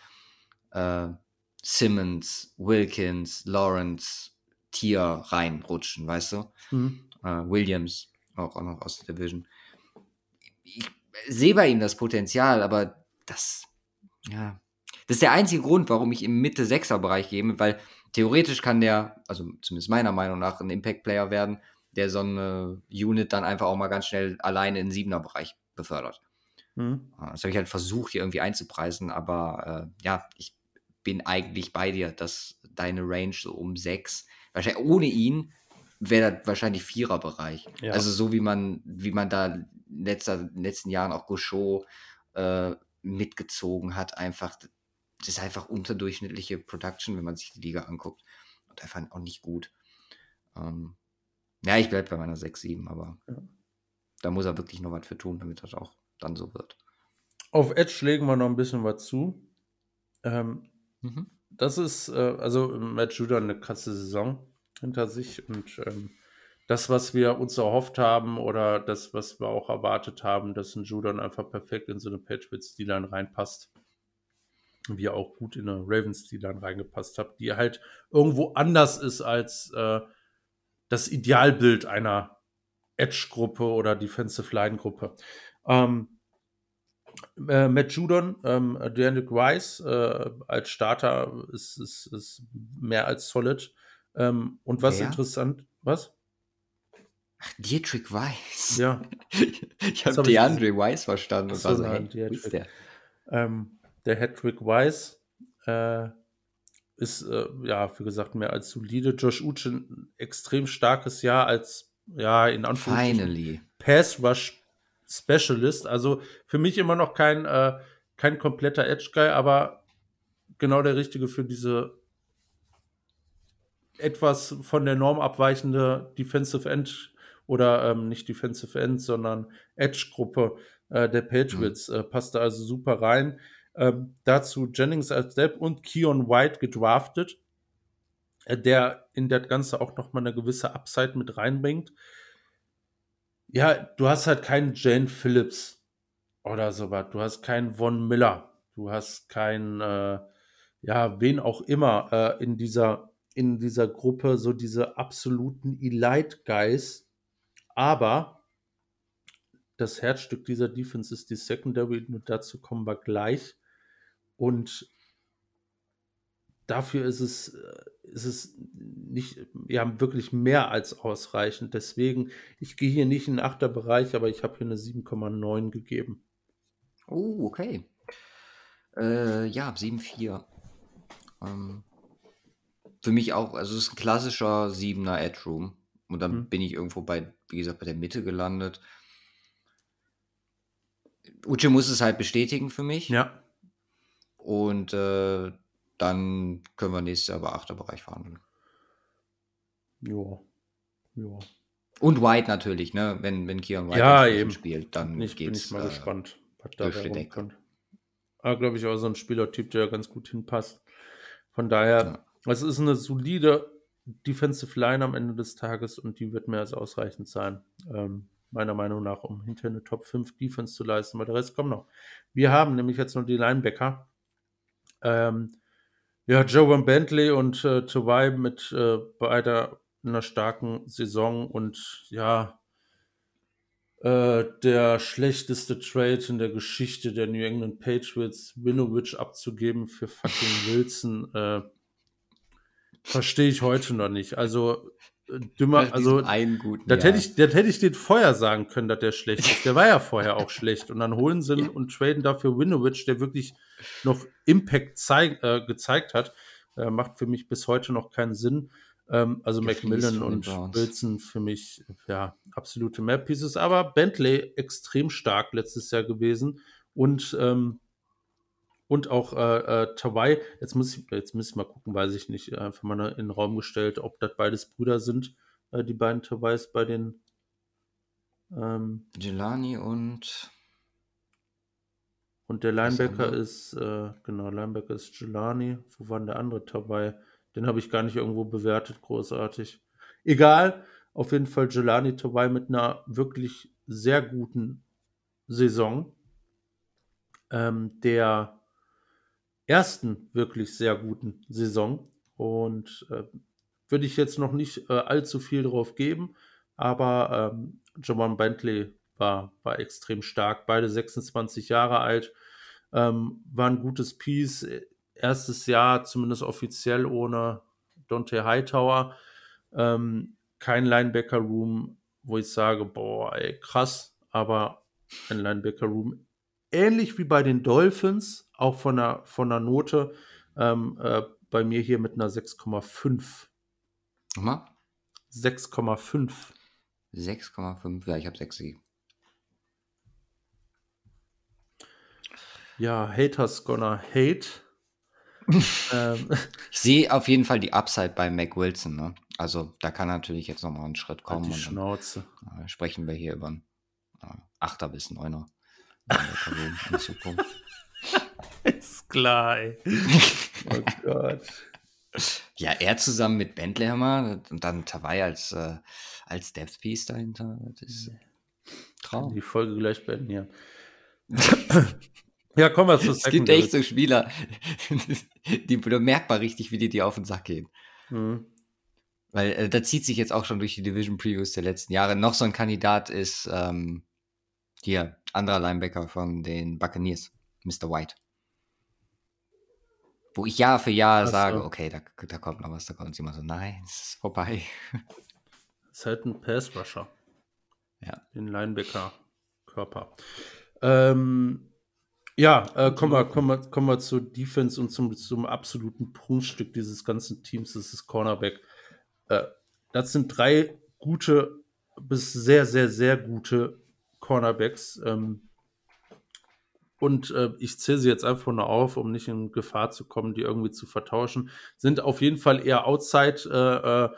A: äh, Simmons, Wilkins, Lawrence Tier reinrutschen, weißt du? Mhm. Äh, Williams, auch, auch noch aus der Division. Ich, sehe bei ihm das Potenzial, aber das, ja, das ist der einzige Grund, warum ich im Mitte-Sechser-Bereich gehe, weil theoretisch kann der, also zumindest meiner Meinung nach, ein Impact-Player werden, der so eine Unit dann einfach auch mal ganz schnell alleine in den Siebener-Bereich befördert. Mhm. Das habe ich halt versucht, hier irgendwie einzupreisen, aber äh, ja, ich bin eigentlich bei dir, dass deine Range so um sechs, wahrscheinlich ohne ihn, wäre das wahrscheinlich Viererbereich. Ja. Also so wie man, wie man da in, letzter, in den letzten Jahren auch Gauchot äh, mitgezogen hat, einfach, das ist einfach unterdurchschnittliche Production, wenn man sich die Liga anguckt. Und einfach auch nicht gut. Ähm, ja, ich bleibe bei meiner 6-7, aber ja. da muss er wirklich noch was für tun, damit das auch dann so wird.
B: Auf Edge legen wir noch ein bisschen was zu. Ähm, mhm. Das ist, äh, also Matt Judah eine krasse Saison hinter sich und ähm, das, was wir uns erhofft haben oder das, was wir auch erwartet haben, dass ein Judon einfach perfekt in so eine Patriots-D-Line reinpasst, wie auch gut in eine Ravens-D-Line reingepasst hat, die halt irgendwo anders ist als äh, das Idealbild einer Edge-Gruppe oder Defensive Line-Gruppe. Ähm, äh, Matt Judon, ähm, Deandre Rice äh, als Starter ist, ist, ist mehr als solid. Ähm, und was ja. interessant, was?
A: Ach, Dietrich Weiss.
B: Ja. [laughs]
A: ich habe DeAndre Weiss verstanden.
B: Und war so, hey, ist der? Ähm, der Hedrick Weiss äh, ist, äh, ja, wie gesagt, mehr als solide. Josh Uche ein extrem starkes Jahr als, ja, in
A: Anführungszeichen
B: Pass Rush Specialist. Also für mich immer noch kein, äh, kein kompletter Edge Guy, aber genau der richtige für diese etwas von der Norm abweichende Defensive End oder ähm, nicht Defensive End, sondern Edge-Gruppe äh, der Patriots. Mhm. Äh, passte also super rein. Ähm, dazu Jennings als Depp und Keon White gedraftet, äh, der in das Ganze auch nochmal eine gewisse Upside mit reinbringt. Ja, du hast halt keinen Jane Phillips oder sowas. Du hast keinen Von Miller. Du hast keinen, äh, ja, wen auch immer äh, in dieser in dieser Gruppe so diese absoluten Elite-Guys, aber das Herzstück dieser Defense ist die Secondary und dazu kommen wir gleich. Und dafür ist es, äh, ist es nicht, ja, wirklich mehr als ausreichend. Deswegen, ich gehe hier nicht in den Achterbereich, aber ich habe hier eine 7,9 gegeben.
A: Oh, okay. Äh, ja, 7,4. Ähm, für mich auch, also es ist ein klassischer 7er Edge Room. Und dann mhm. bin ich irgendwo bei, wie gesagt, bei der Mitte gelandet. Uche muss es halt bestätigen für mich.
B: Ja.
A: Und äh, dann können wir nächstes Jahr über Achterbereich verhandeln.
B: Ja. Ja.
A: Und White natürlich, ne? Wenn, wenn Kian White
B: ja, eben.
A: spielt, dann
B: ich, geht's, bin ich mal äh, gespannt,
A: was da
B: Decke. Aber glaube ich auch so ein Spielertyp, der ganz gut hinpasst. Von daher, ja. es ist eine solide Defensive Line am Ende des Tages und die wird mehr als ausreichend sein. Ähm, meiner Meinung nach, um hinter eine Top 5 Defense zu leisten, weil der Rest kommt noch. Wir haben nämlich jetzt noch die Linebacker. Ähm, ja, Joe Bentley und äh, Tawai mit äh, beider einer starken Saison und ja, äh, der schlechteste Trade in der Geschichte der New England Patriots, Winovich abzugeben für fucking Wilson. Äh, Verstehe ich heute noch nicht. Also dümmer, also
A: einen guten
B: das hätte ich, das hätte ich den vorher sagen können, dass der schlecht ist. Der war ja vorher auch schlecht. Und dann holen sie [laughs] ja. und traden dafür Winovich, der wirklich noch Impact zeig, äh, gezeigt hat. Äh, macht für mich bis heute noch keinen Sinn. Ähm, also Macmillan und Wilson für mich ja absolute Map Pieces. Aber Bentley extrem stark letztes Jahr gewesen und ähm, und auch äh, äh, Tawai. Jetzt muss ich, jetzt muss ich mal gucken, weiß ich nicht, einfach mal in den Raum gestellt, ob das beides Brüder sind, äh, die beiden Tawais bei den
A: ähm, Jelani und
B: und der Linebacker ist, äh, genau, Linebacker ist Jelani. Wo war denn der andere Tawai? Den habe ich gar nicht irgendwo bewertet, großartig. Egal, auf jeden Fall Jelani Tawai mit einer wirklich sehr guten Saison. Ähm, der ersten wirklich sehr guten Saison. Und äh, würde ich jetzt noch nicht äh, allzu viel drauf geben, aber ähm, Jamal Bentley war, war extrem stark. Beide 26 Jahre alt, ähm, war ein gutes Piece. Erstes Jahr, zumindest offiziell, ohne Dante Hightower. Ähm, kein Linebacker-Room, wo ich sage, boah, ey, krass, aber ein Linebacker-Room ähnlich wie bei den Dolphins, auch von der, von der Note, ähm, äh, bei mir hier mit einer 6,5.
A: Nochmal?
B: 6,5.
A: 6,5, ja, ich habe 6 gegeben.
B: Ja, Haters gonna hate. [laughs]
A: ähm. Ich sehe auf jeden Fall die Upside bei Mac Wilson. Ne? Also da kann natürlich jetzt nochmal ein Schritt kommen.
B: Die Schnauze.
A: Dann, äh, sprechen wir hier über einen äh, 8er bis 9er in
B: Zukunft. [laughs] Ist klar, ey.
A: oh Gott. Ja, er zusammen mit Bentlehmer und dann Tawai als, äh, als Depth Piece dahinter. Das ist
B: Traum. Die Folge gleich beenden, ja. [laughs] ja, kommen wir zu
A: Es gibt echt so Spieler, [laughs] die merkbar richtig, wie die dir auf den Sack gehen. Mhm. Weil äh, da zieht sich jetzt auch schon durch die Division Previews der letzten Jahre. Noch so ein Kandidat ist ähm, hier, anderer Linebacker von den Buccaneers, Mr. White. Wo ich Jahr für Jahr Ach sage, so. okay, da, da kommt noch was, da kommt immer so, nein, es ist vorbei. [laughs]
B: ist halt ein Pass-Rusher.
A: Ja.
B: Den Linebacker-Körper. Ähm, ja, äh, kommen, wir, kommen, wir, kommen wir zur Defense und zum, zum absoluten Prunkstück dieses ganzen Teams, das ist Cornerback. Äh, das sind drei gute bis sehr, sehr, sehr gute Cornerbacks. Ähm, und äh, ich zähle sie jetzt einfach nur auf, um nicht in Gefahr zu kommen, die irgendwie zu vertauschen. Sind auf jeden Fall eher Outside äh, äh,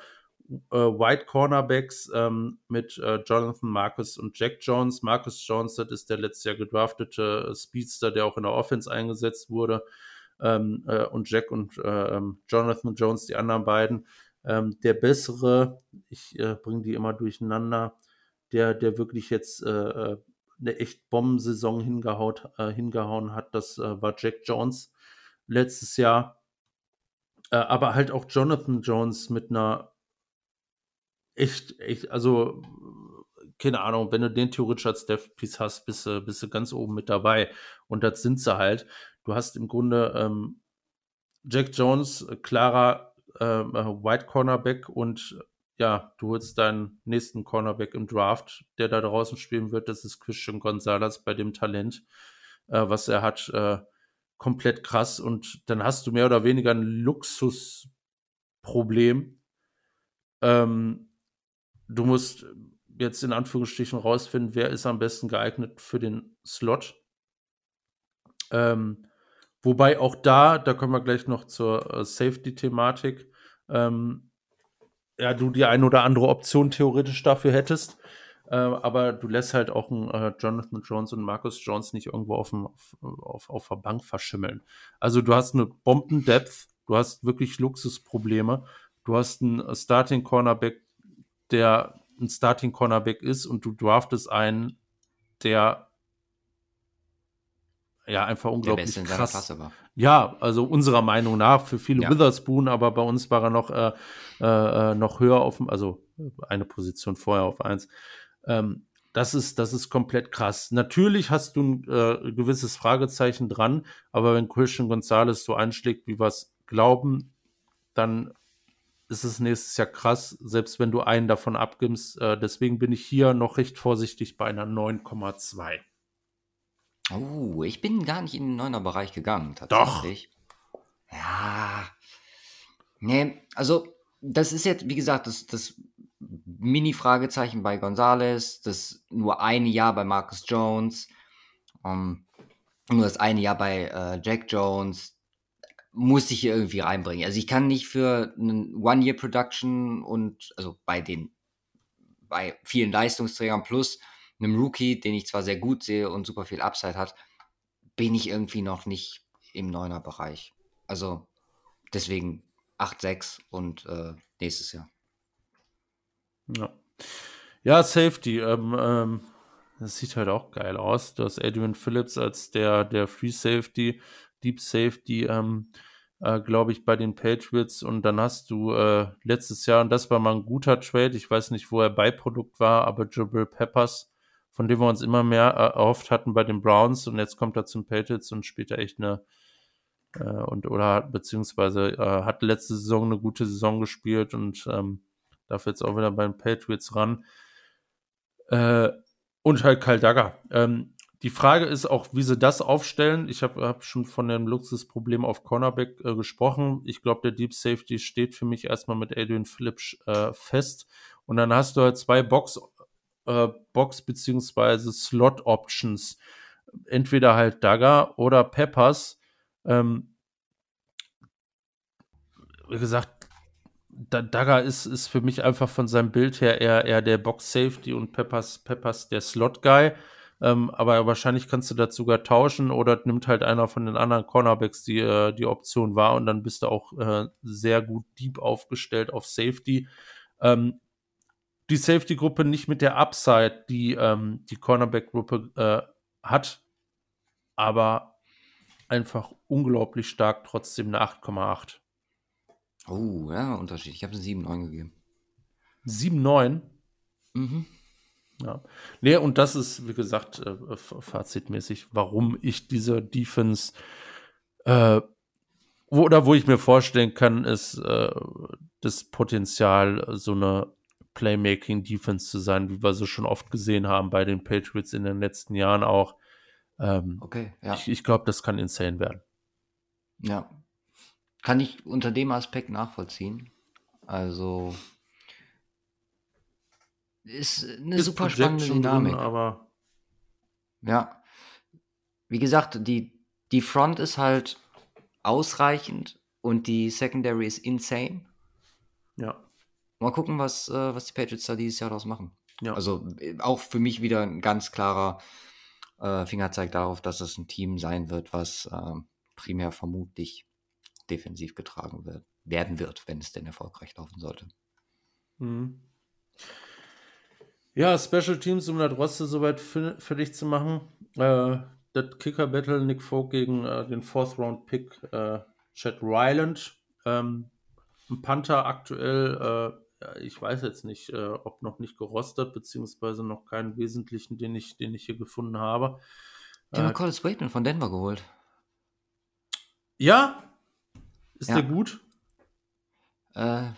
B: äh White Cornerbacks ähm, mit äh, Jonathan Marcus und Jack Jones. Marcus Jones, das ist der letztes Jahr gedraftete äh, Speedster, der auch in der Offense eingesetzt wurde. Ähm, und Jack und ähm, Jonathan Jones, die anderen beiden. Ähm, der bessere, ich bringe die immer durcheinander, der, der wirklich jetzt äh, eine echt Bombensaison hingehaut, äh, hingehauen hat. Das äh, war Jack Jones letztes Jahr. Äh, aber halt auch Jonathan Jones mit einer echt, echt, also keine Ahnung, wenn du den theoretisch als Death Piece hast, bist du, bist du ganz oben mit dabei. Und das sind sie halt. Du hast im Grunde ähm, Jack Jones, äh, klarer äh, äh, White Cornerback und ja, du holst deinen nächsten Cornerback im Draft, der da draußen spielen wird. Das ist Christian Gonzalez bei dem Talent, äh, was er hat. Äh, komplett krass. Und dann hast du mehr oder weniger ein Luxusproblem. Ähm, du musst jetzt in Anführungsstrichen rausfinden, wer ist am besten geeignet für den Slot. Ähm, wobei auch da, da kommen wir gleich noch zur äh, Safety-Thematik. Ähm, ja, du die eine oder andere Option theoretisch dafür hättest. Äh, aber du lässt halt auch einen äh, Jonathan Jones und Marcus Jones nicht irgendwo auf, dem, auf, auf, auf der Bank verschimmeln. Also du hast eine Bomben-Depth, du hast wirklich Luxusprobleme, du hast einen Starting Cornerback, der ein Starting Cornerback ist und du draftest einen, der ja einfach unglaublich der krass. War. Ja, also unserer Meinung nach für viele ja. Witherspoon, aber bei uns war er noch äh, äh, noch höher auf, also eine Position vorher auf eins. Ähm, das ist, das ist komplett krass. Natürlich hast du ein äh, gewisses Fragezeichen dran, aber wenn Christian Gonzalez so einschlägt, wie wir es glauben, dann ist es nächstes Jahr krass, selbst wenn du einen davon abgibst. Äh, deswegen bin ich hier noch recht vorsichtig bei einer 9,2.
A: Oh, ich bin gar nicht in den Neuner-Bereich gegangen,
B: tatsächlich.
A: Doch. Ja. Nee, also, das ist jetzt, wie gesagt, das, das Mini-Fragezeichen bei Gonzales, das nur ein Jahr bei Marcus Jones, um, ähm, nur das eine Jahr bei äh, Jack Jones, muss ich hier irgendwie reinbringen. Also ich kann nicht für einen One-Year-Production und, also bei den, bei vielen Leistungsträgern plus einem Rookie, den ich zwar sehr gut sehe und super viel Upside hat, bin ich irgendwie noch nicht im Neuner-Bereich. Also deswegen 8-6 und äh, nächstes Jahr.
B: Ja, ja Safety. Ähm, ähm, das sieht halt auch geil aus. Du hast Adrian Phillips als der, der Free Safety, Deep Safety, ähm, äh, glaube ich, bei den Patriots. Und dann hast du äh, letztes Jahr, und das war mal ein guter Trade, ich weiß nicht, wo er Beiprodukt war, aber Jabril Peppers von dem wir uns immer mehr erhofft hatten bei den Browns und jetzt kommt er zum Patriots und spielt da echt eine äh, und oder beziehungsweise äh, hat letzte Saison eine gute Saison gespielt und ähm, darf jetzt auch wieder bei den Patriots ran. Äh, und halt Kyle Dagger. Ähm, die Frage ist auch, wie sie das aufstellen. Ich habe hab schon von dem Luxusproblem auf Cornerback äh, gesprochen. Ich glaube, der Deep Safety steht für mich erstmal mit Adrian Phillips äh, fest. Und dann hast du halt zwei Box, äh, Box beziehungsweise Slot Options. Entweder halt Dagger oder Peppers. Ähm, wie gesagt, Dagger ist, ist für mich einfach von seinem Bild her eher, eher der Box Safety und Peppers, Peppers der Slot Guy. Ähm, aber wahrscheinlich kannst du das sogar tauschen oder nimmt halt einer von den anderen Cornerbacks die, äh, die Option war und dann bist du auch äh, sehr gut deep aufgestellt auf Safety. Ähm, die Safety-Gruppe nicht mit der Upside, die ähm, die Cornerback-Gruppe äh, hat, aber einfach unglaublich stark, trotzdem eine 8,8.
A: Oh, ja, Unterschied. Ich habe eine 7,9 gegeben.
B: 7,9? Mhm. Ja. Nee, und das ist, wie gesagt, äh, fazitmäßig, warum ich diese Defense äh, wo, oder wo ich mir vorstellen kann, ist äh, das Potenzial, so eine Playmaking-Defense zu sein, wie wir so schon oft gesehen haben bei den Patriots in den letzten Jahren auch. Ähm,
A: okay, ja.
B: Ich, ich glaube, das kann insane werden.
A: Ja. Kann ich unter dem Aspekt nachvollziehen. Also, ist eine ist super spannende Dynamik. Drin,
B: aber
A: ja. Wie gesagt, die, die Front ist halt ausreichend und die Secondary ist insane.
B: Ja.
A: Mal gucken, was, äh, was die Patriots da dieses Jahr daraus machen.
B: Ja.
A: Also äh, auch für mich wieder ein ganz klarer äh, Fingerzeig darauf, dass es ein Team sein wird, was äh, primär vermutlich defensiv getragen wird, werden wird, wenn es denn erfolgreich laufen sollte.
B: Mhm. Ja, Special Teams, um das Roste soweit fertig zu machen. Äh, das Kicker-Battle Nick Folk gegen äh, den Fourth-Round-Pick Chad Ryland. Ähm, ein Panther aktuell, ich weiß jetzt nicht, äh, ob noch nicht gerostet, beziehungsweise noch keinen wesentlichen, den ich, den ich hier gefunden habe.
A: Die haben äh, Collis Waitman von Denver geholt.
B: Ja? Ist ja. der gut?
A: Äh,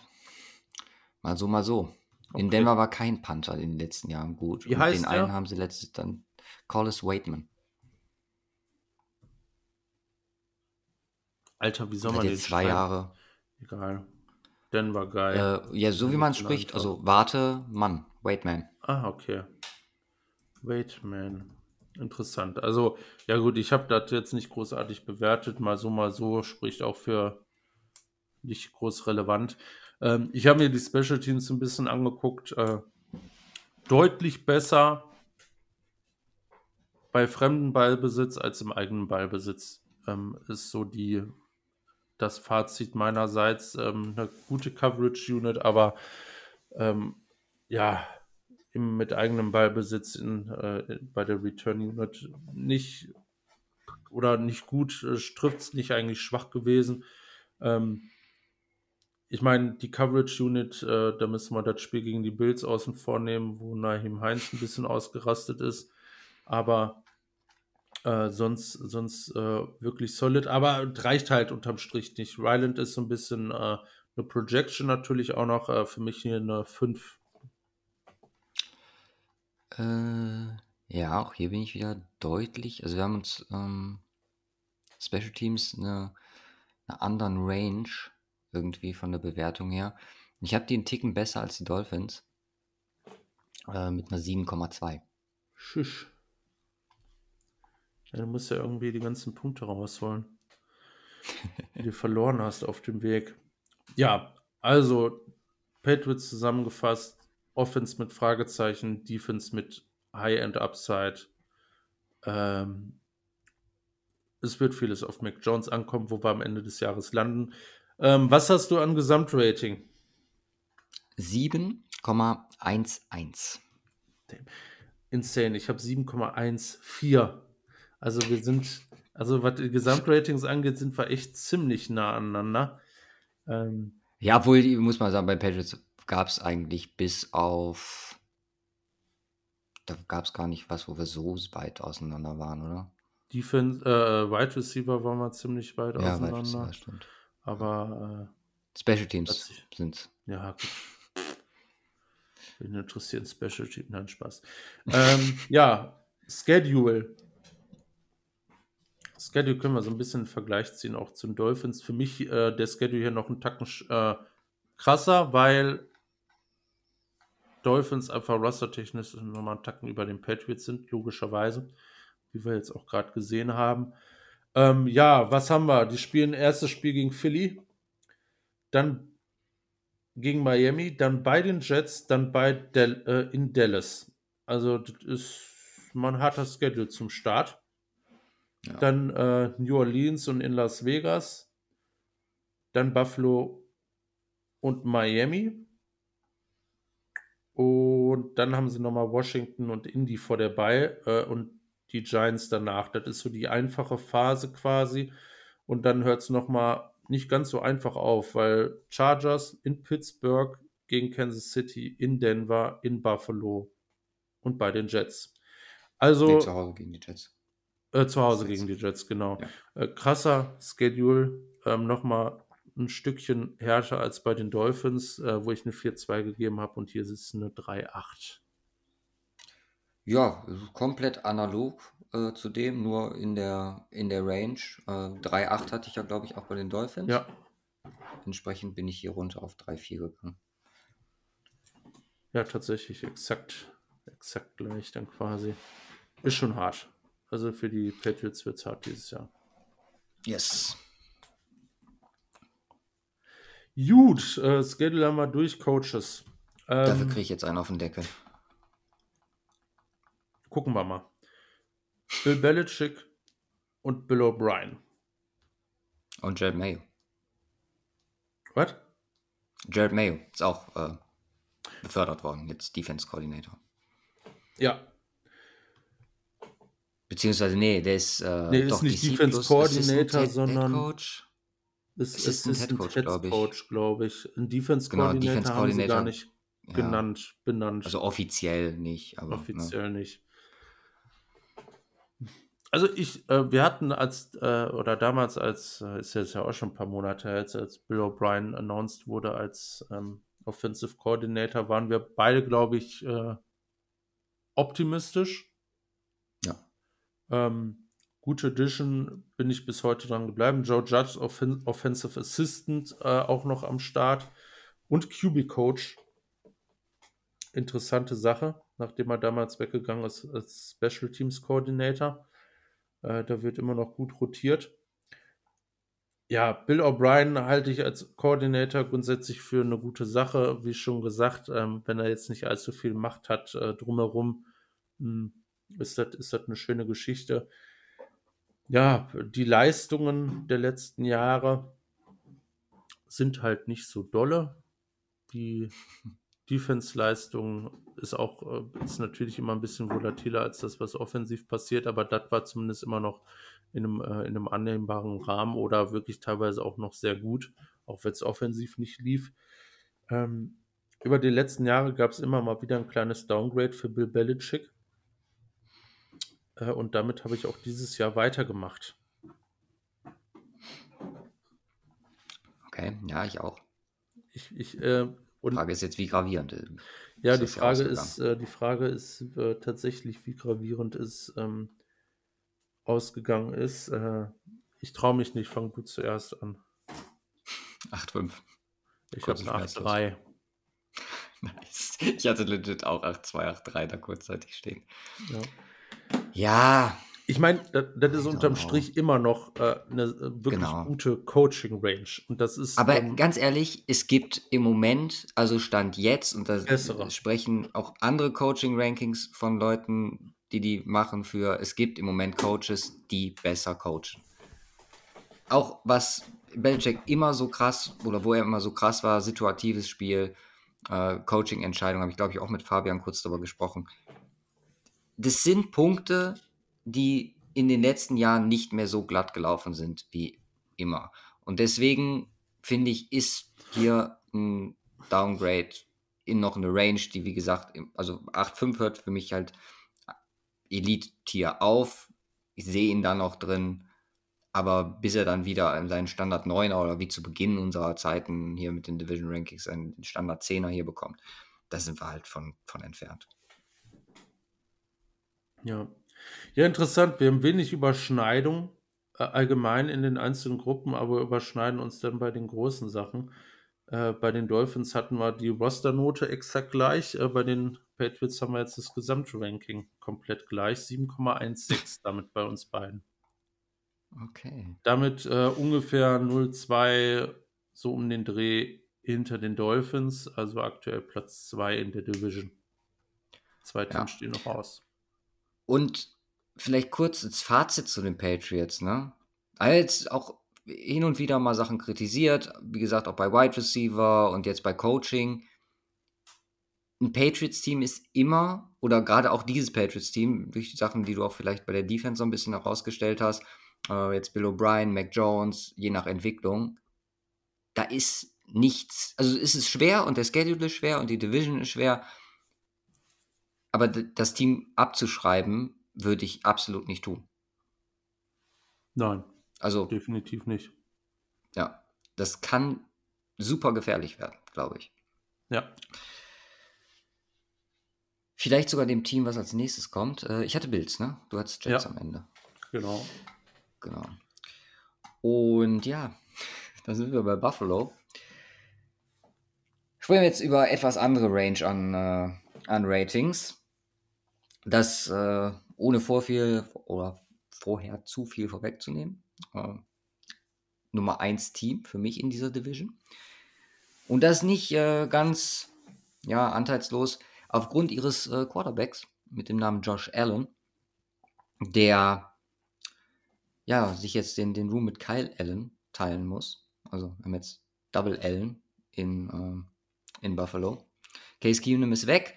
A: mal so, mal so. Okay. In Denver war kein Panther in den letzten Jahren gut.
B: Wie Und heißt
A: den
B: der?
A: einen haben sie letztes dann Collis Waitman.
B: Alter, wie soll man den
A: zwei schreiben? Jahre.
B: Egal. Denver Guy.
A: Äh, ja, so wie man spricht. Also warte, Mann. Waitman.
B: Ah, okay. Waitman. Interessant. Also, ja gut, ich habe das jetzt nicht großartig bewertet. Mal so, mal so. Spricht auch für nicht groß relevant. Ähm, ich habe mir die Special Teams ein bisschen angeguckt. Äh, deutlich besser bei fremden Ballbesitz als im eigenen Ballbesitz. Ähm, ist so die das Fazit meinerseits. Ähm, eine gute Coverage Unit, aber ähm, ja, im, mit eigenem Ballbesitz in, äh, bei der Return Unit nicht oder nicht gut, äh, es nicht eigentlich schwach gewesen. Ähm, ich meine, die Coverage Unit, äh, da müssen wir das Spiel gegen die Bills außen vornehmen, wo Nahim Heinz ein bisschen ausgerastet ist. Aber äh, sonst sonst äh, wirklich solid. Aber reicht halt unterm Strich nicht. Ryland ist so ein bisschen äh, eine Projection natürlich auch noch. Äh, für mich hier eine 5.
A: Äh, ja, auch hier bin ich wieder deutlich. Also wir haben uns ähm, Special Teams eine, eine anderen Range irgendwie von der Bewertung her. Ich habe die einen Ticken besser als die Dolphins. Äh, mit einer 7,2.
B: Schisch. Ja, du musst ja irgendwie die ganzen Punkte rausholen, die du verloren hast auf dem Weg. Ja, also Patriots zusammengefasst. Offense mit Fragezeichen, Defense mit High-End Upside. Ähm, es wird vieles auf Mac Jones ankommen, wo wir am Ende des Jahres landen. Ähm, was hast du an Gesamtrating?
A: 7,11.
B: Insane. Ich habe 7,14. Also wir sind, also was die Gesamtratings angeht, sind wir echt ziemlich nah aneinander.
A: Ähm, ja, obwohl, muss man sagen, bei Patriots gab es eigentlich bis auf da gab es gar nicht was, wo wir so weit auseinander waren, oder?
B: Defense, äh, Wide Receiver waren wir ziemlich weit
A: Ja, Wide
B: auseinander.
A: Receiver, stimmt.
B: Aber
A: Special
B: hat
A: Teams sind
B: ja, gut. Wen interessiert Special Team? Nein, Spaß. ähm, ja, Schedule. Schedule können wir so ein bisschen einen Vergleich ziehen, auch zu den Dolphins. Für mich äh, der Schedule hier noch einen Tacken äh, krasser, weil Dolphins einfach rostertechnisch nochmal einen Tacken über den Patriots sind, logischerweise, wie wir jetzt auch gerade gesehen haben. Ähm, ja, was haben wir? Die spielen erstes Spiel gegen Philly, dann gegen Miami, dann bei den Jets, dann bei Del äh, in Dallas. Also das ist hat das Schedule zum Start.
A: Ja.
B: Dann äh, New Orleans und in Las Vegas. Dann Buffalo und Miami. Und dann haben sie nochmal Washington und Indy vor der Ball äh, und die Giants danach. Das ist so die einfache Phase quasi. Und dann hört es nochmal nicht ganz so einfach auf, weil Chargers in Pittsburgh gegen Kansas City, in Denver, in Buffalo und bei den Jets. Also
A: nee, zu Hause gegen die Jets.
B: Äh, zu Hause gegen die Jets, genau.
A: Ja.
B: Äh, krasser Schedule, ähm, nochmal ein Stückchen härter als bei den Dolphins, äh, wo ich eine 4-2 gegeben habe und hier es eine 3-8.
A: Ja, komplett analog äh, zu dem, nur in der, in der Range. Äh, 3,8 hatte ich ja, glaube ich, auch bei den Dolphins.
B: Ja,
A: Entsprechend bin ich hier runter auf 3,4 gegangen.
B: ja, tatsächlich exakt, exakt gleich dann quasi. Ist schon hart. Also für die Patriots wird es hart dieses Jahr.
A: Yes.
B: Gut, äh, Schedule haben wir durch, Coaches.
A: Dafür
B: Ähm,
A: kriege ich jetzt einen auf den Deckel.
B: gucken wir mal. Bill Belichick und Bill O'Brien.
A: Und Jared Mayo.
B: Was?
A: Jared Mayo ist auch äh, befördert worden, jetzt Defense Coordinator.
B: Ja,
A: Beziehungsweise, nee, der ist, äh,
B: Nee, ist
A: doch
B: nicht
A: DC
B: Defense
A: plus
B: Coordinator,
A: Assistant
B: sondern-
A: Head Coach.
B: ist
A: Assistant
B: Assistant
A: Head Coach, ich.
B: Glaube ich. Ein Defense
A: Genau,
B: Coordinator
A: Defense
B: haben sie gar nicht
A: Ja,
B: genannt, benannt.
A: Also offiziell nicht, aber ne.
B: Offiziell nicht. Also ich, äh, wir hatten als, äh, oder damals als, äh, ist jetzt ja auch schon ein paar Monate her, als, als Bill O'Brien announced wurde als ähm, Offensive Coordinator, waren wir beide, glaube ich, äh, optimistisch. Ähm, gute Edition bin ich bis heute dran geblieben. Joe Judge, Offen Offensive Assistant, äh, auch noch am Start. Und QB Coach. Interessante Sache, nachdem er damals weggegangen ist als Special Teams Coordinator. Äh, da wird immer noch gut rotiert. Ja, Bill O'Brien halte ich als Coordinator grundsätzlich für eine gute Sache. Wie schon gesagt, ähm, wenn er jetzt nicht allzu viel Macht hat äh, drumherum, mh, ist das ist das eine schöne Geschichte. Ja, die Leistungen der letzten Jahre sind halt nicht so dolle. Die [laughs] Defense-Leistung ist auch äh, ist natürlich immer ein bisschen volatiler als das, was offensiv passiert, aber das war zumindest immer noch in einem, äh, in einem annehmbaren Rahmen oder wirklich teilweise auch noch sehr gut, auch wenn es offensiv nicht lief. Ähm, über die letzten Jahre gab es immer mal wieder ein kleines Downgrade für Bill Belichick. Äh, und damit habe ich auch dieses Jahr weitergemacht.
A: okay, ja, ich auch.
B: Ich, ich, äh,
A: Die Frage ist jetzt, wie gravierend. äh,
B: ja,
A: ist
B: die Frage ist, äh, die Frage ist äh, tatsächlich, wie gravierend es ähm, ausgegangen ist. Äh, ich traue mich nicht, fang du zuerst an.
A: 8,5.
B: Ich habe eine
A: und schmerzlos.
B: 8-3.
A: Nice. Ich hatte legit auch 8,2, 8,3 da kurzzeitig stehen.
B: Ja.
A: Ja,
B: Ich meine, das, das ist unterm
A: know.
B: Strich immer noch äh, eine äh, wirklich
A: Genau.
B: gute Coaching-Range. Und das ist.
A: aber
B: ähm,
A: ganz ehrlich, es gibt im Moment, also Stand jetzt, und da
B: Bessere.
A: sprechen auch andere Coaching-Rankings von Leuten, die die machen für, es gibt im Moment Coaches, die besser coachen. Auch was Belichick immer so krass, oder wo er immer so krass war, situatives Spiel, äh, Coaching-Entscheidung, habe ich glaube ich auch mit Fabian kurz darüber gesprochen. Das sind Punkte, die in den letzten Jahren nicht mehr so glatt gelaufen sind wie immer. Und deswegen finde ich, ist hier ein Downgrade in noch eine Range, die wie gesagt, also 8,5 hört für mich halt Elite-Tier auf. Ich sehe ihn da noch drin, aber bis er dann wieder in seinen Standard 9er oder wie zu Beginn unserer Zeiten hier mit den Division Rankings einen Standard 10er hier bekommt, da sind wir halt von, von entfernt.
B: Ja. Ja, interessant. Wir haben wenig Überschneidung äh, allgemein in den einzelnen Gruppen, aber überschneiden uns dann bei den großen Sachen. Äh, bei den Dolphins hatten wir die Rosternote exakt gleich. Äh, bei den Patriots haben wir jetzt das Gesamtranking komplett gleich. 7,16 damit bei uns beiden.
A: Okay.
B: Damit äh, ungefähr 0,2 so um den Dreh hinter den Dolphins, also aktuell Platz 2 in der Division. Zwei Teams ja. stehen noch aus.
A: Und vielleicht kurz ins Fazit zu den Patriots, ne? Als auch hin und wieder mal Sachen kritisiert, wie gesagt, auch bei Wide Receiver und jetzt bei Coaching. Ein Patriots-Team ist immer, oder gerade auch dieses Patriots-Team, durch die Sachen, die du auch vielleicht bei der Defense so ein bisschen herausgestellt hast, äh, jetzt Bill O'Brien, Mac Jones, je nach Entwicklung, da ist nichts, also ist es schwer und der Schedule ist schwer und die Division ist schwer, aber das Team abzuschreiben, würde ich absolut nicht tun.
B: Nein. Also. Definitiv nicht.
A: Ja. Das kann super gefährlich werden, glaube ich.
B: Ja.
A: Vielleicht sogar dem Team, was als nächstes kommt. Äh, ich hatte Bills, ne? Du hattest Jets
B: ja.
A: am Ende.
B: Genau.
A: Genau. Und ja, [laughs] da sind wir bei Buffalo. Sprechen wir jetzt über etwas andere Range an, äh, an Ratings das äh, ohne Vorviel oder vorher zu viel vorwegzunehmen. Äh, Nummer 1 Team für mich in dieser Division. Und das nicht äh, ganz ja, anteilslos aufgrund ihres äh, Quarterbacks mit dem Namen Josh Allen, der ja, sich jetzt den, den Room mit Kyle Allen teilen muss. Also wir haben jetzt Double Allen in, äh, in Buffalo. Case Keenum ist weg,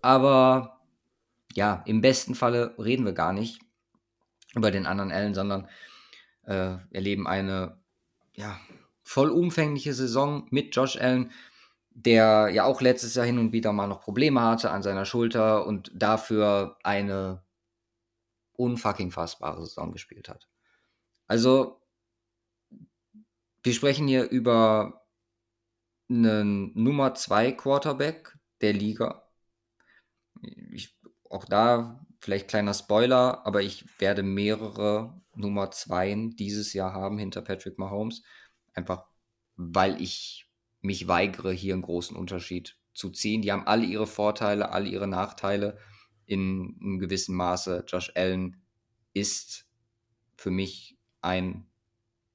A: aber ja, im besten Falle reden wir gar nicht über den anderen Allen, sondern äh, erleben eine ja, vollumfängliche Saison mit Josh Allen, der ja auch letztes Jahr hin und wieder mal noch Probleme hatte an seiner Schulter und dafür eine unfucking fassbare Saison gespielt hat. Also, wir sprechen hier über einen Nummer 2 Quarterback der Liga. Ich auch da vielleicht kleiner Spoiler, aber ich werde mehrere Nummer 2 dieses Jahr haben hinter Patrick Mahomes. Einfach weil ich mich weigere, hier einen großen Unterschied zu ziehen. Die haben alle ihre Vorteile, alle ihre Nachteile in einem gewissen Maße. Josh Allen ist für mich ein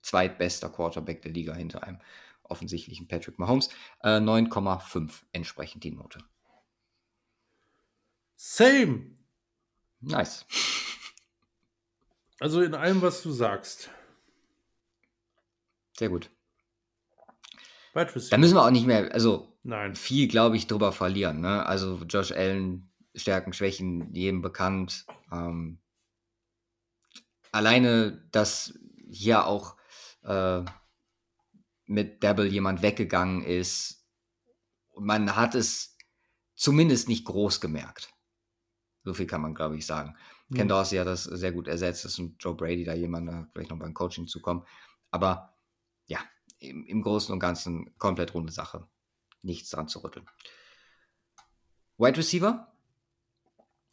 A: zweitbester Quarterback der Liga hinter einem offensichtlichen Patrick Mahomes. Äh, 9,5 entsprechend die Note.
B: Same.
A: Nice.
B: Also in allem, was du sagst.
A: Sehr gut. Da müssen wir auch nicht mehr, also
B: Nein.
A: viel, glaube ich, drüber verlieren. Ne? Also Josh Allen, Stärken, Schwächen, jedem bekannt. Ähm, alleine, dass hier auch äh, mit Devil jemand weggegangen ist, man hat es zumindest nicht groß gemerkt. So viel kann man, glaube ich, sagen. Mhm. Ken Dorsey hat das sehr gut ersetzt. Das ist Joe Brady da jemand, da vielleicht noch beim Coaching zukommen. Aber ja, im, im Großen und Ganzen komplett runde Sache. Nichts dran zu rütteln. Wide Receiver.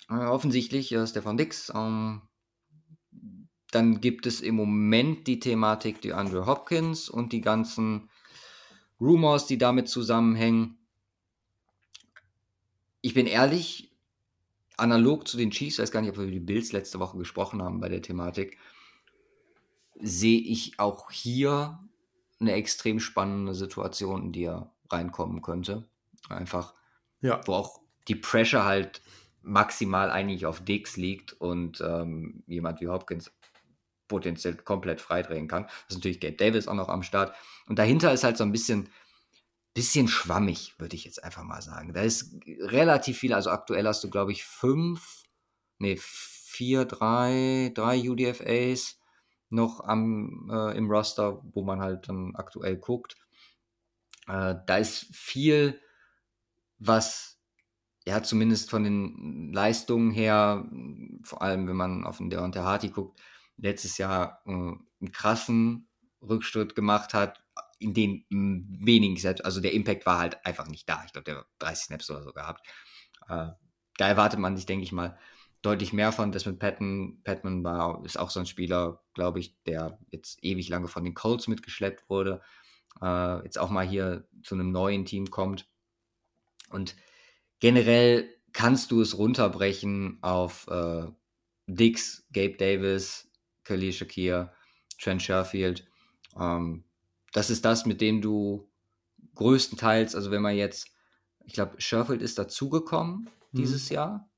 A: Äh, offensichtlich äh, Stefan Dix. Ähm, dann gibt es im Moment die Thematik die Andrew Hopkins und die ganzen Rumors, die damit zusammenhängen. Ich bin ehrlich, analog zu den Chiefs, weiß gar nicht, ob wir über die Bills letzte Woche gesprochen haben bei der Thematik, sehe ich auch hier eine extrem spannende Situation, in die er reinkommen könnte. Einfach,
B: ja.
A: wo auch die Pressure halt maximal eigentlich auf Dix liegt und ähm, jemand wie Hopkins potenziell komplett freidrehen kann. Das ist natürlich Gabe Davis auch noch am Start. Und dahinter ist halt so ein bisschen bisschen schwammig, würde ich jetzt einfach mal sagen. Da ist relativ viel, also aktuell hast du, glaube ich, fünf, nee, vier, drei, drei UDFAs noch am, äh, im Roster, wo man halt dann aktuell guckt. Äh, da ist viel was ja zumindest von den Leistungen her, vor allem wenn man auf den der Harty guckt, letztes Jahr äh, einen krassen Rückschritt gemacht hat, in den wenigen Snaps, also der Impact war halt einfach nicht da. Ich glaube, der hat 30 Snaps oder so gehabt. Äh, da erwartet man sich, denke ich mal, deutlich mehr von. Mit Patton, Patman war, ist auch so ein Spieler, glaube ich, der jetzt ewig lange von den Colts mitgeschleppt wurde, äh, jetzt auch mal hier zu einem neuen Team kommt. Und generell kannst du es runterbrechen auf äh, Dix, Gabe Davis, Khalil Shakir, Trent Sherfield. Ähm, das ist das, mit dem du größtenteils, also wenn man jetzt, ich glaube, Sherfield ist dazugekommen mhm. dieses Jahr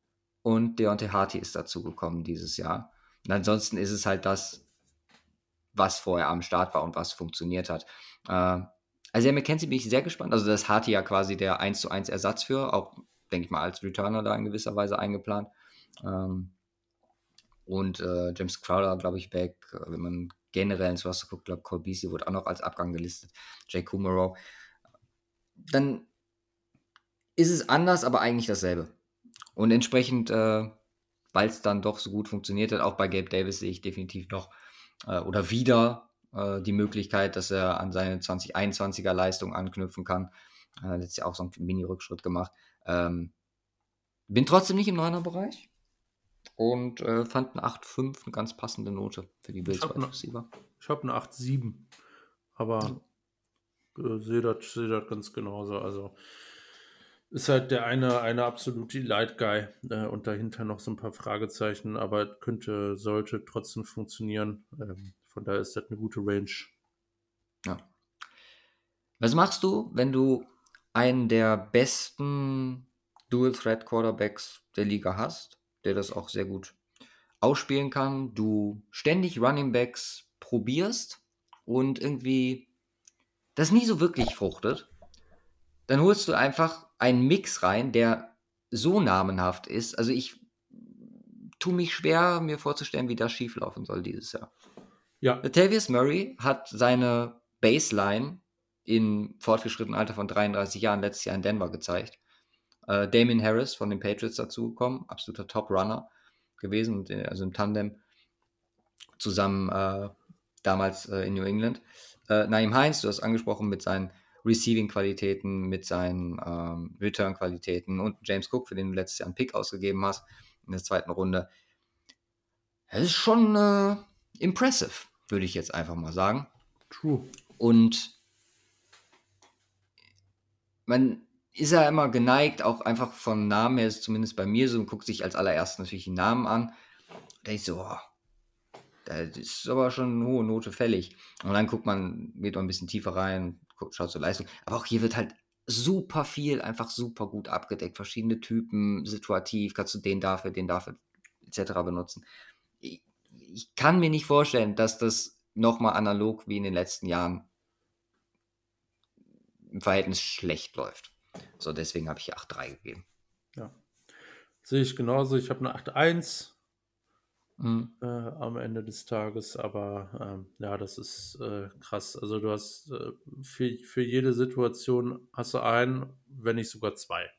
A: und Deontay Harty ist dazugekommen dieses Jahr. Und ansonsten ist es halt das, was vorher am Start war und was funktioniert hat. Äh, also, ja, McKenzie bin ich sehr gespannt. Also, das Harty ja quasi der 1 zu 1 Ersatz für, auch, denke ich mal, als Returner da in gewisser Weise eingeplant. Ähm, und äh, James Crowder, glaube ich, weg. Wenn man generell ins Wasser guckt, glaube Cole Beasley wurde auch noch als Abgang gelistet. Jay Kumaro. Dann ist es anders, aber eigentlich dasselbe. Und entsprechend, äh, weil es dann doch so gut funktioniert hat, auch bei Gabe Davis sehe ich definitiv noch äh, oder wieder äh, die Möglichkeit, dass er an seine 2021er Leistung anknüpfen kann. Er hat jetzt ja auch so einen Mini-Rückschritt gemacht. Ähm, bin trotzdem nicht im Neuner-Bereich und äh, fand eine 8,5 eine ganz passende Note für die Bills
B: Wide Receiver. Ich habe eine 8,7, aber äh, sehe das, seh ganz genauso. Also ist halt der eine, eine absolute Light-Guy äh, und dahinter noch so ein paar Fragezeichen, aber könnte, sollte trotzdem funktionieren. Ähm, von daher ist das eine gute Range.
A: Ja. Was machst du, wenn du einen der besten Dual-Threat-Quarterbacks der Liga hast, der das auch sehr gut ausspielen kann, du ständig Running Backs probierst und irgendwie das nie so wirklich fruchtet, dann holst du einfach einen Mix rein, der so namenhaft ist. Also ich tue mich schwer, mir vorzustellen, wie das schieflaufen soll dieses Jahr. Ja. Latavius Murray hat seine Baseline in fortgeschrittenem Alter von 33 Jahren letztes Jahr in Denver gezeigt. Äh, Damien Harris von den Patriots dazugekommen, absoluter Top-Runner gewesen, äh, also im Tandem zusammen äh, damals äh, in New England. Äh, Naim Heinz, du hast angesprochen mit seinen Receiving-Qualitäten, mit seinen ähm, Return-Qualitäten und James Cook, für den du letztes Jahr einen Pick ausgegeben hast in der zweiten Runde. Das ist schon äh, impressive, würde ich jetzt einfach mal sagen.
B: True.
A: Und man ist ja immer geneigt, auch einfach vom Namen her, ist zumindest bei mir so, und guckt sich als allererstes natürlich den Namen an. Da ich so, oh, das ist aber schon eine hohe Note fällig. Und dann guckt man, geht man ein bisschen tiefer rein, schaut zur Leistung. Aber auch hier wird halt super viel, einfach super gut abgedeckt. Verschiedene Typen, situativ, kannst du den dafür, den dafür, etc. benutzen. Ich, ich kann mir nicht vorstellen, dass das nochmal analog wie in den letzten Jahren im Verhältnis schlecht läuft. So, deswegen habe ich hier 8,3 gegeben.
B: Ja. Sehe ich genauso. Ich habe eine 8,1 mhm. äh, am Ende des Tages, aber ähm, ja, das ist äh, krass. Also du hast äh, für, für jede Situation hast du einen, wenn nicht sogar zwei.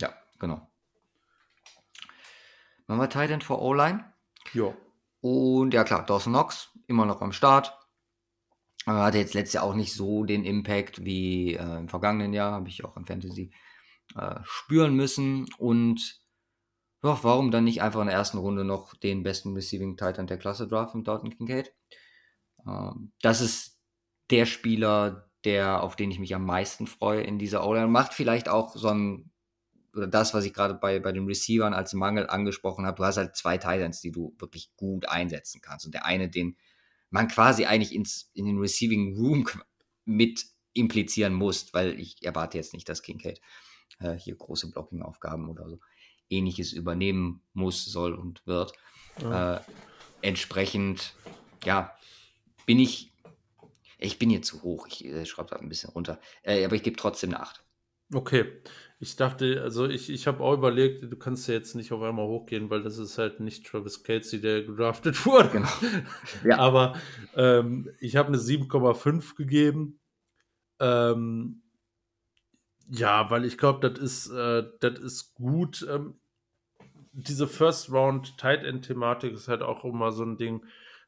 A: Ja, genau. Machen wir Titan for O-Line.
B: Ja.
A: Und ja klar, Dawson Knox immer noch am Start. Aber hatte jetzt letztes Jahr auch nicht so den Impact wie äh, im vergangenen Jahr, habe ich auch in Fantasy äh, spüren müssen. Und ja, warum dann nicht einfach in der ersten Runde noch den besten Receiving Titan der Klasse draften, Dalton Kincaid? Ähm, das ist der Spieler, der, auf den ich mich am meisten freue in dieser O-Line. Macht vielleicht auch so ein, oder das, was ich gerade bei, bei den Receivern als Mangel angesprochen habe. Du hast halt zwei Titans, die du wirklich gut einsetzen kannst. Und der eine, den man quasi eigentlich ins, in den Receiving Room mit implizieren muss, weil ich erwarte jetzt nicht, dass Kincaid äh, hier große Blocking-Aufgaben oder so ähnliches übernehmen muss, soll und wird. Ja. Äh, entsprechend, ja, bin ich, ich bin hier zu hoch, ich äh, schreibe da ein bisschen runter, äh, aber ich gebe trotzdem eine 8.
B: Okay, ich dachte, also ich, ich habe auch überlegt, du kannst ja jetzt nicht auf einmal hochgehen, weil das ist halt nicht Travis Casey, der gedraftet [laughs] wurde. Genau. Ja. Aber ähm, ich habe eine 7,5 gegeben. Ähm, Ja, weil ich glaube, das ist, äh, das ist gut. Ähm, diese First Round Tight End Thematik ist halt auch immer so ein Ding,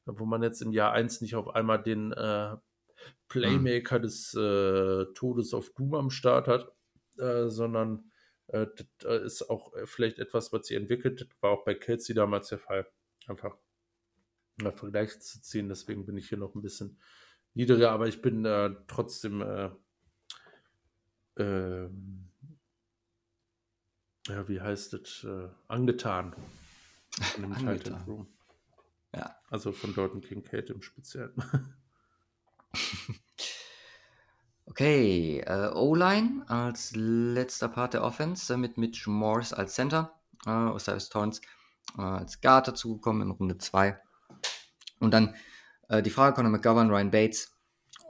B: wo man jetzt im Jahr 1 nicht auf einmal den äh, Playmaker mhm. des äh, Todes auf Doom am Start hat, äh, sondern äh, das ist auch vielleicht etwas, was sie entwickelt. Das war auch bei Kelsey damals der Fall. Einfach mal Vergleich zu ziehen. Deswegen bin ich hier noch ein bisschen niedriger, aber ich bin äh, trotzdem äh, ähm, ja, wie heißt äh, angetan von dem [laughs] angetan. Room. Ja. Also von Dalton Kincaid im Speziellen. [laughs] [laughs]
A: okay, äh, O-Line als letzter Part der Offense mit Mitch Morse als Center, äh, Osiris Torrance äh, als Guard dazugekommen in Runde 2. Und dann äh, die Frage Conor McGovern, Ryan Bates,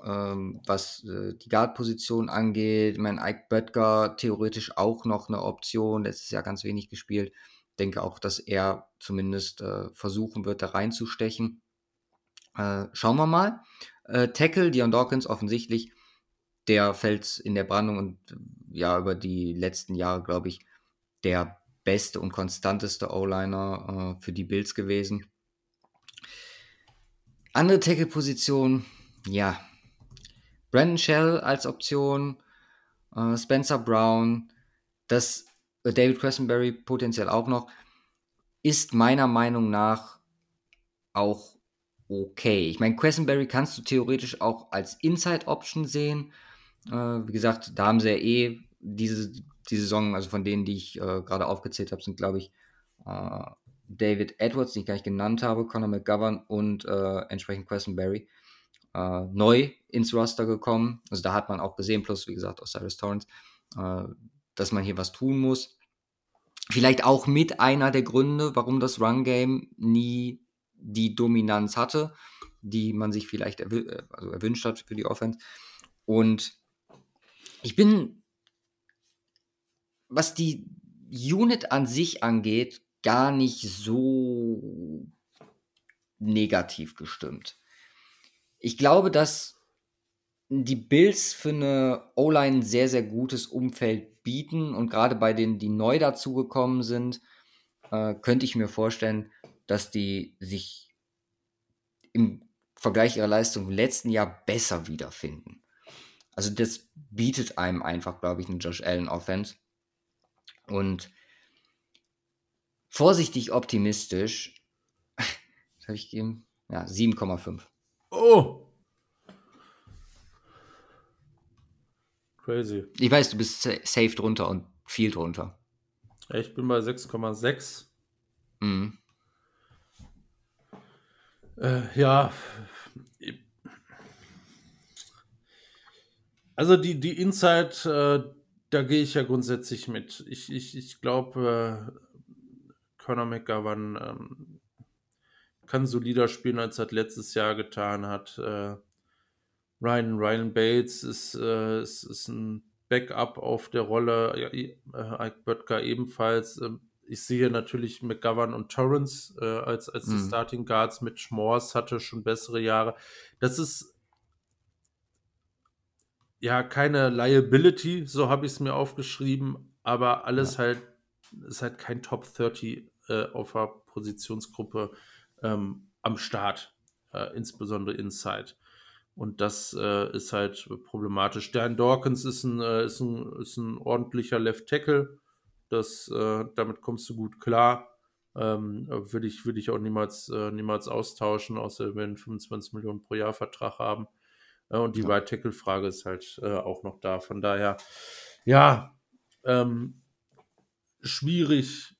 A: ähm, was äh, die Guard-Position angeht. Ich meine, Ike Böttger theoretisch auch noch eine Option. Letztes Jahr ganz wenig gespielt. Denke auch, dass er zumindest äh, versuchen wird, da reinzustechen. Äh, schauen wir mal. Äh, Tackle, Dion Dawkins offensichtlich, der fällt in der Brandung und ja, über die letzten Jahre, glaube ich, der beste und konstanteste O-Liner äh, für die Bills gewesen. Andere Tackle-Position, ja, Brandon Shell als Option, äh, Spencer Brown, das äh, David Cressenberry potenziell auch noch, ist meiner Meinung nach auch okay. Ich meine, Cressenberry kannst du theoretisch auch als Inside-Option sehen. Äh, wie gesagt, da haben sie ja eh diese, die Saison, also von denen, die ich äh, gerade aufgezählt habe, sind, glaube ich, äh, David Edwards, den ich gar nicht genannt habe, Conor McGovern und äh, entsprechend Cressenberry äh, neu ins Roster gekommen. Also da hat man auch gesehen, plus wie gesagt Osiris Torrance, äh, dass man hier was tun muss. Vielleicht auch mit einer der Gründe, warum das Run-Game nie die Dominanz hatte, die man sich vielleicht erw also erwünscht hat für die Offense. Und ich bin, was die Unit an sich angeht, gar nicht so negativ gestimmt. Ich glaube, dass die Bills für eine O-Line ein sehr, sehr gutes Umfeld bieten und gerade bei denen, die neu dazugekommen sind, äh, könnte ich mir vorstellen, dass die sich im Vergleich ihrer Leistung im letzten Jahr besser wiederfinden. Also das bietet einem einfach, glaube ich, einen Josh Allen Offense. Und vorsichtig optimistisch, [laughs] was habe ich gegeben? Ja, 7,5.
B: Oh! Crazy.
A: Ich weiß, du bist safe drunter und viel drunter.
B: Ich bin bei 6,6. Mhm. Äh, ja. Also die, die Inside, äh, da gehe ich ja grundsätzlich mit. Ich, ich, ich glaube, äh, Conor McGovern ähm, kann solider spielen, als er letztes Jahr getan hat. Äh, Ryan, Ryan Bates ist, äh, ist, ist ein Backup auf der Rolle. Ja, äh, Ike Böttger ebenfalls. Ähm, ich sehe natürlich McGovern und Torrance äh, als, als mhm. die Starting Guards mit Schmors hatte schon bessere Jahre. Das ist ja keine Liability, so habe ich es mir aufgeschrieben, aber alles ja. halt ist halt kein Top 30 äh, auf der Positionsgruppe ähm, am Start, äh, insbesondere Inside. Und das äh, ist halt problematisch. Dan Dawkins ist ein, äh, ist ein, ist ein ordentlicher Left Tackle. Das, äh, damit kommst du gut klar. Ähm, würde ich, würd ich auch niemals, äh, niemals austauschen, außer wenn wir einen 25 Millionen pro Jahr Vertrag haben. Äh, und die ja. Right Tackle Frage ist halt auch noch da. Von daher, ja, ähm, schwierig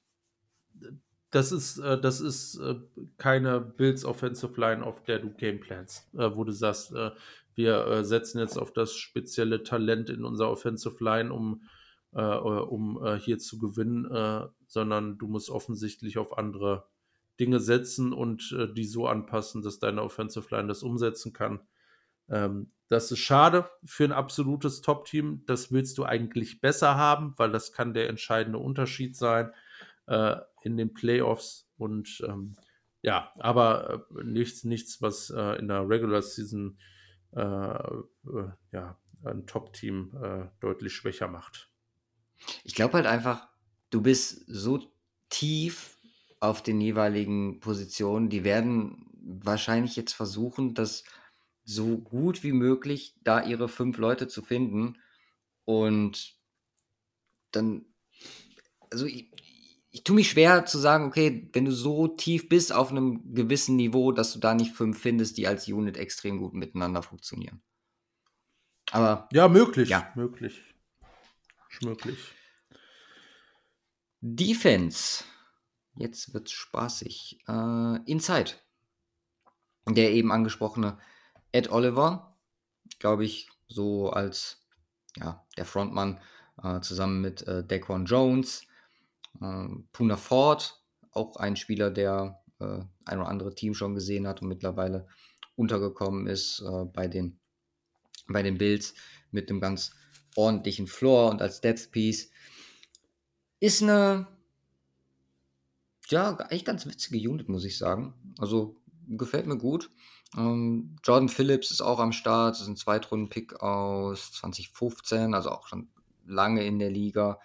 B: das ist, äh, das ist äh, keine Bills Offensive Line, auf der du Gameplans, äh, wo du sagst, äh, wir äh, setzen jetzt auf das spezielle Talent in unserer Offensive Line, um, äh, um hier zu gewinnen, sondern du musst offensichtlich auf andere Dinge setzen und die so anpassen, dass deine Offensive Line das umsetzen kann. Ähm, das ist schade für ein absolutes Top-Team. Das willst du eigentlich besser haben, weil das kann der entscheidende Unterschied sein äh, in den Playoffs und ähm, ja, aber äh, nichts, nichts, was äh, in der Regular Season äh, äh, ja, ein Top-Team äh, deutlich schwächer macht.
A: Ich glaube halt einfach, du bist so tief auf den jeweiligen Positionen, die werden wahrscheinlich jetzt versuchen, das so gut wie möglich da ihre fünf Leute zu finden. Und dann, also ich, ich tue mich schwer zu sagen, okay, wenn du so tief bist auf einem gewissen Niveau, dass du da nicht fünf findest, die als Unit extrem gut miteinander funktionieren. Aber.
B: Ja, möglich. Ja. Möglich. Möglich.
A: Defense. Jetzt wird's spaßig. Äh, Inside. Der eben angesprochene Ed Oliver, glaube ich, so als ja, der Frontmann äh, zusammen mit äh, Daquan Jones, äh, Puna Ford, auch ein Spieler, der äh, ein oder andere Team schon gesehen hat und mittlerweile untergekommen ist äh, bei, den, bei den Bills mit einem ganz ordentlichen Floor und als Depth Piece. Ist eine, ja, eigentlich ganz witzige Unit, muss ich sagen. Also gefällt mir gut. Ähm, Jordan Phillips ist auch am Start, das ist ein Zweitrunden-Pick aus 2015, also auch schon lange in der Liga.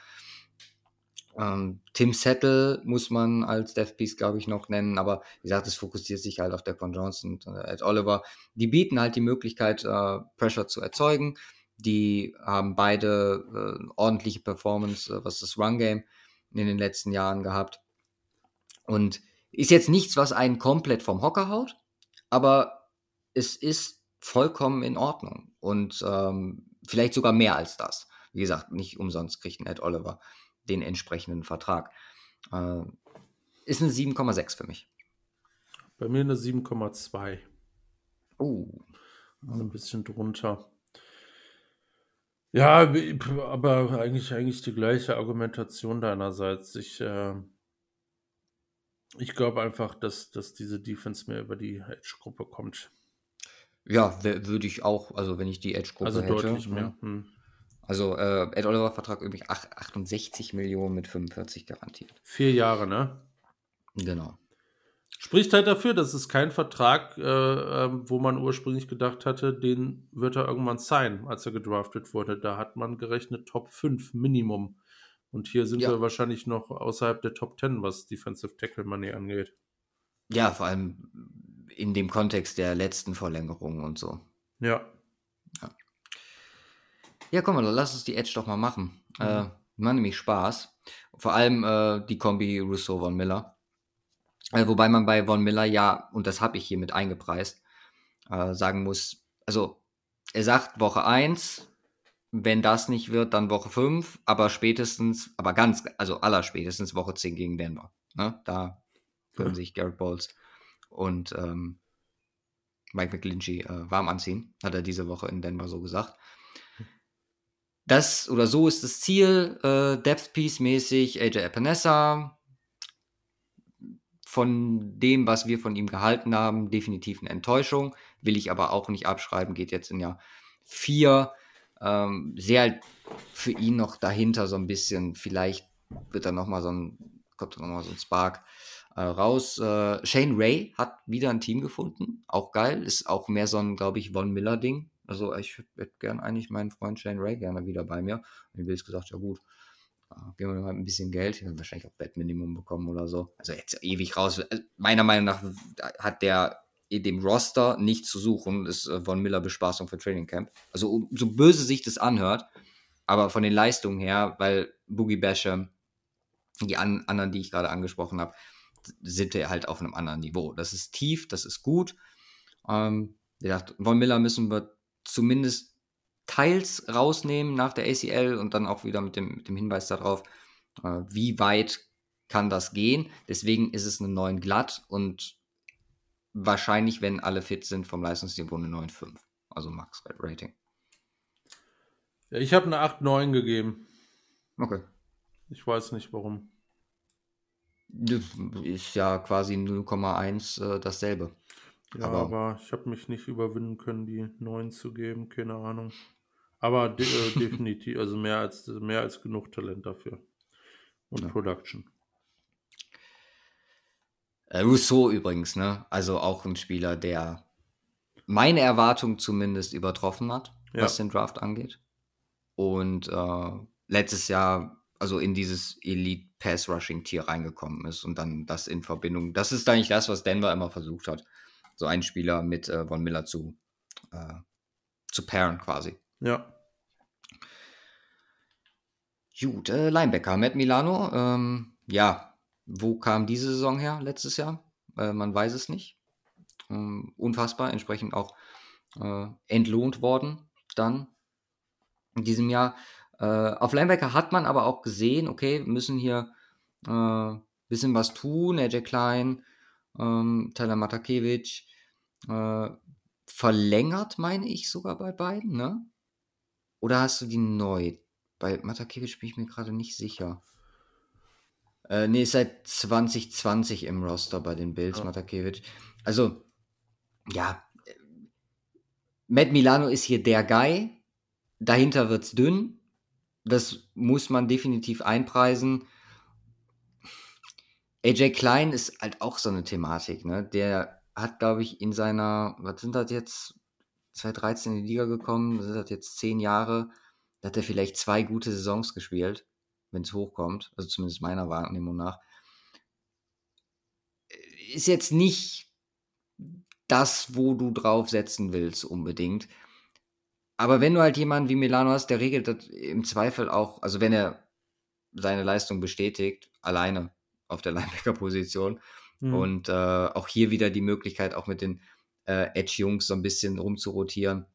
A: Ähm, Tim Settle muss man als Death Piece, glaube ich, noch nennen, aber wie gesagt, es fokussiert sich halt auf Dequan Johnson und äh, Ed Oliver. Die bieten halt die Möglichkeit, äh, Pressure zu erzeugen. Die haben beide äh, ordentliche Performance, äh, was das Run-Game in den letzten Jahren gehabt. Und ist jetzt nichts, was einen komplett vom Hocker haut, aber es ist vollkommen in Ordnung und ähm, vielleicht sogar mehr als das. Wie gesagt, nicht umsonst kriegt ein Ed Oliver den entsprechenden Vertrag. Äh, ist eine 7,6 für mich.
B: Bei mir eine 7,2.
A: Oh.
B: Also ein bisschen drunter. Ja, aber eigentlich, eigentlich die gleiche Argumentation deinerseits. Ich, äh, ich glaube einfach, dass, dass diese Defense mehr über die Edge-Gruppe kommt.
A: Ja, würde ich auch, also wenn ich die Edge-Gruppe
B: also
A: hätte.
B: Also deutlich mehr. Ja. Hm.
A: Also äh, Ed Oliver Vertrag übrigens 68 Millionen mit 45 garantiert.
B: Vier Jahre, ne?
A: Genau.
B: Spricht halt dafür, dass es kein Vertrag, äh, ähm, wo man ursprünglich gedacht hatte, den wird er irgendwann sein, als er gedraftet wurde. Da hat man gerechnet Top 5 Minimum. Und hier sind ja. wir wahrscheinlich noch außerhalb der Top 10, was Defensive Tackle Money angeht.
A: Ja, vor allem in dem Kontext der letzten Verlängerung und so.
B: Ja.
A: Ja, ja komm mal, lass uns die Edge doch mal machen. Mhm. Äh, macht nämlich Spaß. Vor allem äh, die Kombi Russo von Miller. Äh, wobei man bei Von Miller ja, und das habe ich hier mit eingepreist, äh, sagen muss, also er sagt Woche 1, wenn das nicht wird, dann Woche 5, aber spätestens, aber ganz, also aller spätestens Woche 10 gegen Denver. Ne? Da können ja. sich Garrett Bowles und ähm, Mike McGlinchey äh, warm anziehen, hat er diese Woche in Denver so gesagt. Das oder so ist das Ziel, äh, Depth Piece mäßig, AJ Epinesa, von dem, was wir von ihm gehalten haben, definitiv eine Enttäuschung. Will ich aber auch nicht abschreiben. Geht jetzt in Jahr 4. Ähm, sehr halt für ihn noch dahinter so ein bisschen. Vielleicht wird da nochmal so ein, kommt da nochmal so ein Spark äh, raus. Äh, Shane Ray hat wieder ein Team gefunden. Auch geil. Ist auch mehr so ein, glaube ich, Von Miller-Ding. Also ich hätte gern eigentlich meinen Freund Shane Ray gerne wieder bei mir. Und ich will gesagt, ja gut, geben wir mal ein bisschen Geld, ich wahrscheinlich auch Bettminimum bekommen oder so. Also jetzt ewig raus. Äh, meiner Meinung nach hat der dem Roster nichts zu suchen, ist äh, Von Miller Bespaßung für Training Camp. Also so böse sich das anhört, aber von den Leistungen her, weil Boogie Basham, die an, anderen, die ich gerade angesprochen habe, sind wir halt auf einem anderen Niveau. Das ist tief, das ist gut. Ähm, wie gesagt, Von Miller müssen wir zumindest teils rausnehmen nach der ACL und dann auch wieder mit dem, mit dem Hinweis darauf, äh, wie weit kann das gehen. Deswegen ist es eine 9 glatt und wahrscheinlich, wenn alle fit sind, vom Leistungsniveau eine 9,5. Also Max Rating.
B: Ja, ich habe eine 8,9 gegeben.
A: Okay.
B: Ich weiß nicht warum.
A: Ist ja quasi 0,1 äh, dasselbe.
B: Ja, aber, aber ich habe mich nicht überwinden können, die 9 zu geben. Keine Ahnung. Aber de äh, [laughs] definitiv, also mehr als, mehr als genug Talent dafür. Und ja. Production.
A: Äh, Rousseau übrigens, ne? Also auch ein Spieler, der meine Erwartung zumindest übertroffen hat. ja. was den Draft angeht. Und äh, letztes Jahr also in dieses Elite Pass Rushing Tier reingekommen ist und dann das in Verbindung. Das ist eigentlich das, was Denver immer versucht hat, so einen Spieler mit äh, Von Miller zu äh, zu pairen quasi.
B: Ja.
A: Gut, äh, Linebacker Matt Milano. Ähm, ja, wo kam diese Saison her letztes Jahr? Äh, man weiß es nicht. Ähm, unfassbar, entsprechend auch äh, entlohnt worden dann in diesem Jahr. Äh, auf Linebacker hat man aber auch gesehen, okay, müssen hier ein äh, bisschen was tun. AJ Klein, ähm, Tyler Matakevich äh, verlängert, meine ich sogar bei beiden, ne? Oder hast du die neu? Bei Matakevich bin ich mir gerade nicht sicher. Äh, nee, ist seit 2020 im Roster bei den Bills, ja. Matakevich. Also, ja, Matt Milano ist hier der Guy. Dahinter wird's dünn. Das muss man definitiv einpreisen. AJ Klein ist halt auch so eine Thematik, ne? Der hat, glaube ich, in seiner, was sind das jetzt, 2013 in die Liga gekommen, das sind das jetzt zehn Jahre, da hat er vielleicht zwei gute Saisons gespielt, wenn es hochkommt, also zumindest meiner Wahrnehmung nach. Ist jetzt nicht das, wo du drauf setzen willst, unbedingt. Aber wenn du halt jemanden wie Milano hast, der regelt das im Zweifel auch, also wenn er seine Leistung bestätigt, alleine auf der [laughs] Linebacker-Position. Mhm. Und äh, auch hier wieder die Möglichkeit, auch mit den äh, Edge-Jungs so ein bisschen rumzurotieren,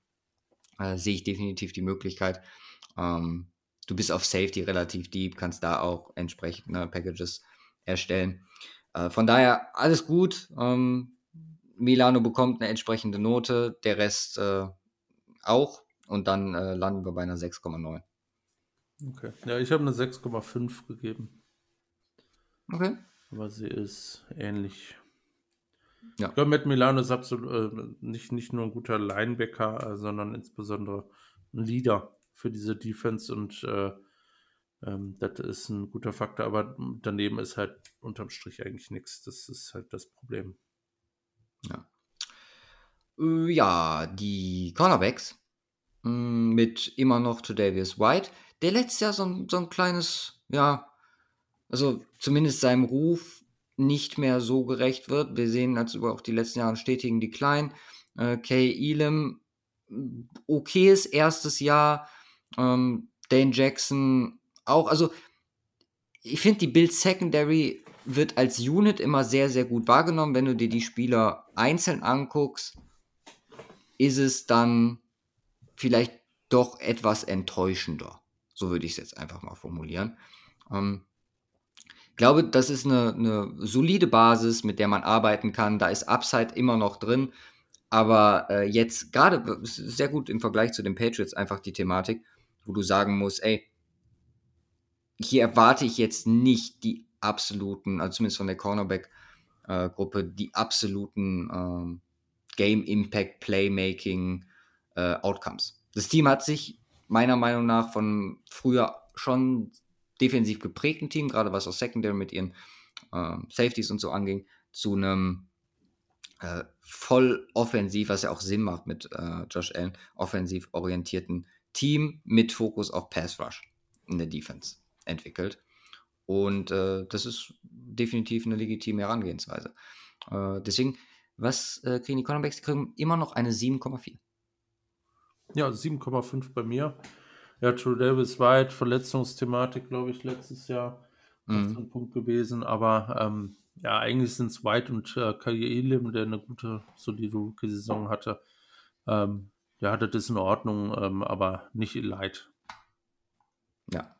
A: äh, sehe ich definitiv die Möglichkeit. Ähm, du bist auf Safety relativ deep, kannst da auch entsprechende Packages erstellen. Äh, von daher alles gut. Ähm, Milano bekommt eine entsprechende Note, der Rest äh, auch und dann äh, landen wir bei einer 6,9.
B: Okay. Ja, ich habe eine 6,5 gegeben.
A: Okay.
B: Aber sie ist ähnlich.
A: Ja.
B: Ich glaube, Matt Milano ist absolut äh, nicht, nicht nur ein guter Linebacker, äh, sondern insbesondere ein Leader für diese Defense und äh, ähm, das ist ein guter Faktor, aber daneben ist halt unterm Strich eigentlich nichts. Das ist halt das Problem.
A: Ja. Äh, ja, die Cornerbacks hm, mit immer noch Davis White, der letztes Jahr so ein, so ein kleines, ja, also zumindest seinem Ruf nicht mehr so gerecht wird. Wir sehen als über auch die letzten Jahre einen stetigen Decline. Äh, Kay Elam, okayes erstes Jahr. Ähm, Dane Jackson auch. Also ich finde, die Bild Secondary wird als Unit immer sehr, sehr gut wahrgenommen. Wenn du dir die Spieler einzeln anguckst, ist es dann vielleicht doch etwas enttäuschender. So würde ich es jetzt einfach mal formulieren. Ähm, ich glaube, das ist eine, eine, solide Basis, mit der man arbeiten kann. Da ist Upside immer noch drin. Aber äh, jetzt gerade sehr gut im Vergleich zu den Patriots einfach die Thematik, wo du sagen musst, ey, hier erwarte ich jetzt nicht die absoluten, also zumindest von der Cornerback-Gruppe, äh, die absoluten ähm, Game Impact, Playmaking, äh, Outcomes. Das Team hat sich meiner Meinung nach von früher schon defensiv geprägten Team, gerade was auch Secondary mit ihren äh, Safeties und so anging, zu einem äh, voll offensiv, was ja auch Sinn macht mit äh, Josh Allen, offensiv orientierten Team mit Fokus auf Pass Rush in der Defense entwickelt. Und äh, das ist definitiv eine legitime Herangehensweise. Äh, deswegen, was äh, kriegen die Cornerbacks? Die kriegen immer noch eine 7,4.
B: Ja, 7,5 bei mir. Ja, True Davis White, Verletzungsthematik, glaube ich, letztes Jahr mhm. ein Punkt gewesen. Aber ähm, ja, eigentlich sind es White und äh, Elim, der eine gute, solide Rookie-Saison hatte. Ähm, ja, das ist in Ordnung, ähm, aber nicht Elite.
A: Ja.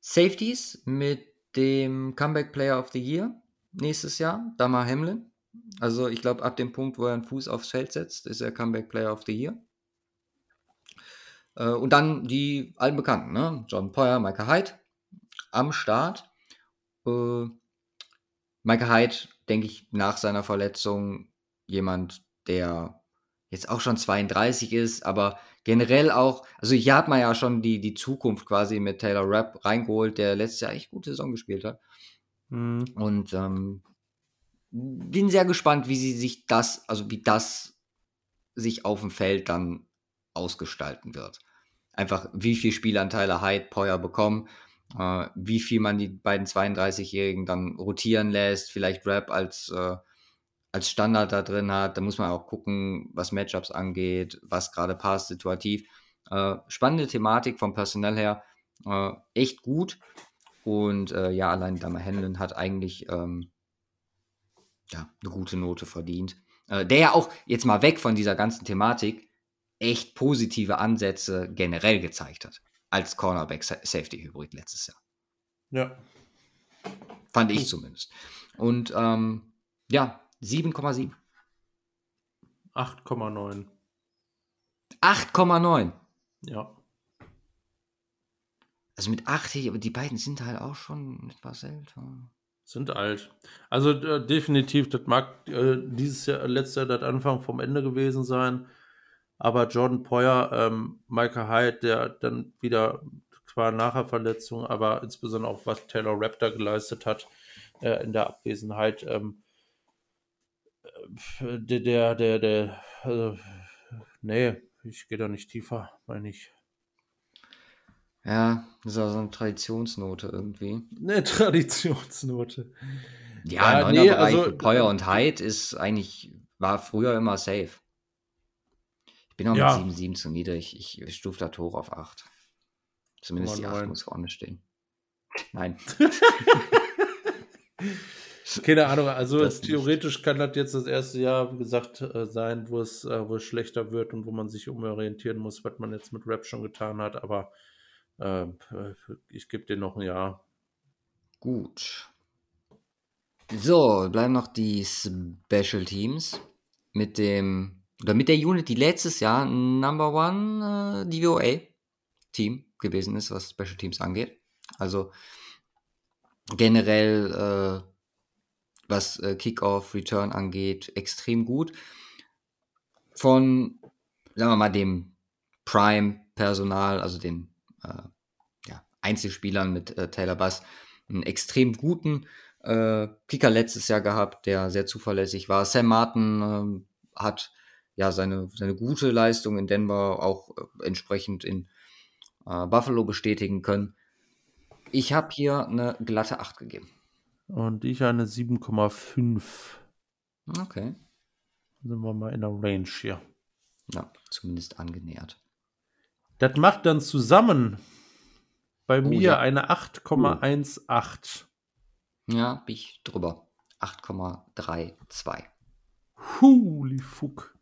A: Safeties mit dem Comeback Player of the Year nächstes Jahr, Damar Hamlin. Also ich glaube, ab dem Punkt, wo er einen Fuß aufs Feld setzt, ist er Comeback Player of the Year. Äh, und dann die alten Bekannten, ne? John Poyer, Micah Hyde am Start. Äh, Micah Hyde, denke ich, nach seiner Verletzung jemand, der jetzt auch schon 32 ist, aber generell auch, also hier hat man ja schon die, die Zukunft quasi mit Taylor Rapp reingeholt, der letztes Jahr echt gute Saison gespielt hat. Mhm. Und ähm, bin sehr gespannt, wie sie sich das, also wie das sich auf dem Feld dann ausgestalten wird. Einfach, wie viel Spielanteile Hyde, Poyer bekommen, äh, wie viel man die beiden 32-Jährigen dann rotieren lässt, vielleicht Rap als, äh, als Standard da drin hat. Da muss man auch gucken, was Matchups angeht, was gerade passt, situativ. Äh, spannende Thematik vom Personell her, äh, echt gut. Und äh, ja, allein Dammer Hanlon hat eigentlich ähm, ja, eine gute Note verdient. Äh, der ja auch jetzt mal weg von dieser ganzen Thematik echt positive Ansätze generell gezeigt hat. Als Cornerback Safety Hybrid letztes Jahr.
B: Ja.
A: Fand ich zumindest. Und ähm, ja, 7,7.
B: 8,9.
A: 8,9.
B: Ja.
A: Also mit 80, aber die beiden sind halt auch schon etwas älter.
B: Sind alt. Also äh, definitiv, das mag äh, dieses Jahr, letztes Jahr das Anfang vom Ende gewesen sein. Aber Jordan Poyer, ähm, Michael Hyde, der dann wieder zwar nachher Verletzung, aber insbesondere auch was Taylor Raptor geleistet hat äh, in der Abwesenheit, ähm, äh, der, der, der, der also, nee, ich gehe da nicht tiefer, meine ich.
A: Ja, das ist auch so eine Traditionsnote irgendwie.
B: Eine Traditionsnote.
A: Ja, ja nee, Bereich also, Peuer und Hyde ist eigentlich, war früher immer safe. Ich bin auch ja. mit 7,7 zu niedrig. Ich, ich stufe da hoch auf 8. Zumindest die 8 muss vorne stehen. Nein. [laughs] [laughs]
B: Keine Ahnung, also das theoretisch kann das jetzt das erste Jahr, wie gesagt, äh, sein, wo es, äh, wo es schlechter wird und wo man sich umorientieren muss, was man jetzt mit Rap schon getan hat, aber äh, ich gebe dir noch ein Jahr.
A: Gut. So, bleiben noch die Special Teams mit dem, oder mit der Unit, die letztes Jahr Number One äh, DVOA Team gewesen ist, was Special Teams angeht. Also generell, äh, was äh, Kickoff, Return angeht, extrem gut. Von, sagen wir mal, dem Prime-Personal, also den äh, ja, Einzelspielern mit äh, Taylor Bass einen extrem guten äh, Kicker letztes Jahr gehabt, der sehr zuverlässig war. Sam Martin ähm, hat ja seine, seine gute Leistung in Denver auch äh, entsprechend in äh, Buffalo bestätigen können. Ich habe hier eine glatte 8 gegeben.
B: Und ich eine 7,5.
A: Okay.
B: Sind wir mal in der Range hier.
A: Ja, zumindest angenähert.
B: Das macht dann zusammen bei oh, mir ja. eine 8,18.
A: Ja, bin ich drüber. 8,32.
B: Holy fuck.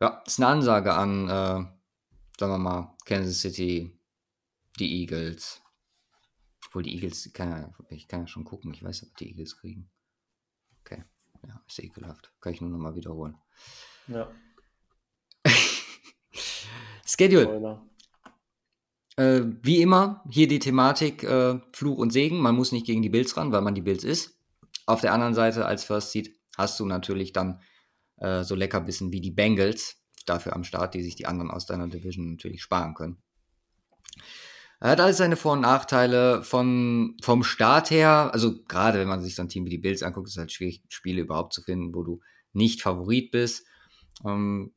A: Ja, ist eine Ansage an, äh, sagen wir mal, Kansas City, die Eagles. Obwohl die Eagles, kann ja, ich kann ja schon gucken, ich weiß, ob die Eagles kriegen. Okay, ja, ist ekelhaft. Kann ich nur nochmal wiederholen.
B: Ja. [laughs]
A: Schedule. Äh, wie immer, hier die Thematik äh, Fluch und Segen. Man muss nicht gegen die Bills ran, weil man die Bills ist. Auf der anderen Seite, als First Seed, hast du natürlich dann äh, so Leckerbissen wie die Bengals dafür am Start, die sich die anderen aus deiner Division natürlich sparen können. Er hat alles seine Vor- und Nachteile von, vom Start her. Also, gerade wenn man sich so ein Team wie die Bills anguckt, ist es halt schwierig, Spiele überhaupt zu finden, wo du nicht Favorit bist. Ähm,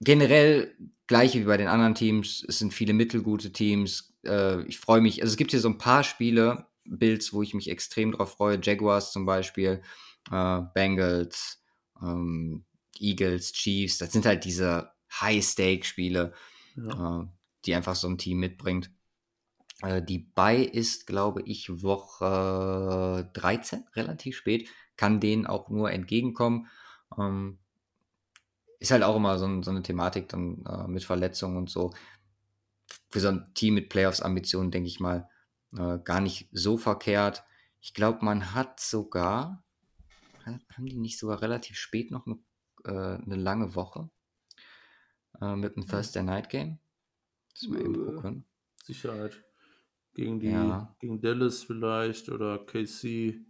A: generell gleiche wie bei den anderen Teams. Es sind viele mittelgute Teams. Äh, ich freue mich. Also es gibt hier so ein paar Spiele, Bills, wo ich mich extrem drauf freue. Jaguars zum Beispiel, äh, Bengals, ähm, Eagles, Chiefs. Das sind halt diese High-Stake-Spiele, ja. äh, die einfach so ein Team mitbringt. Äh, die Buy ist, glaube ich, Woche 13, relativ spät. Kann denen auch nur entgegenkommen. Ähm, ist halt auch immer so, so eine Thematik dann äh, mit Verletzungen und so. Für so ein Team mit Playoffs-Ambitionen, denke ich mal, äh, gar nicht so verkehrt. Ich glaube, man hat sogar, haben die nicht sogar relativ spät noch eine, äh, eine lange Woche äh, mit einem Thursday Night Game?
B: Das wir eben gucken. Sicherheit. Gegen, die, ja. gegen Dallas vielleicht oder KC.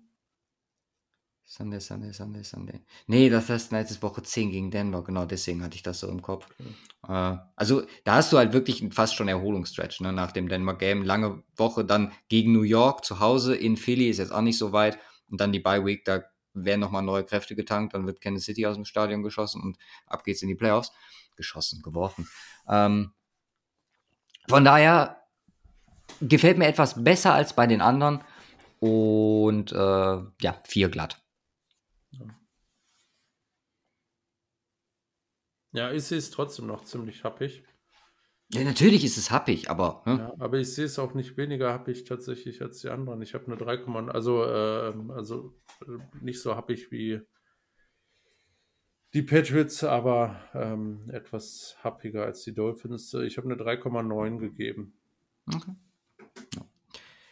A: Sunday, Sunday, Sunday, Sunday. Nee, das First Night ist Woche 10 gegen Denver, genau deswegen hatte ich das so im Kopf. Okay. Äh, also da hast du halt wirklich fast schon Erholungsstretch, ne, nach dem Denver Game. Lange Woche, dann gegen New York zu Hause in Philly, ist jetzt auch nicht so weit. Und dann die Bye Week, da werden nochmal neue Kräfte getankt, dann wird Kansas City aus dem Stadion geschossen und ab geht's in die Playoffs. geschossen, geworfen. Ähm, von daher gefällt mir etwas besser als bei den anderen. Und äh, ja, vier glatt.
B: Ja, ich sehe es trotzdem noch ziemlich happig.
A: Ja, natürlich ist es happig, aber.
B: Ne? Ja, aber ich sehe es auch nicht weniger happig tatsächlich als die anderen. Ich habe eine 3, also, äh, also nicht so happig wie die Patriots, aber ähm, etwas happiger als die Dolphins. Ich habe eine 3,9 gegeben.
A: Okay.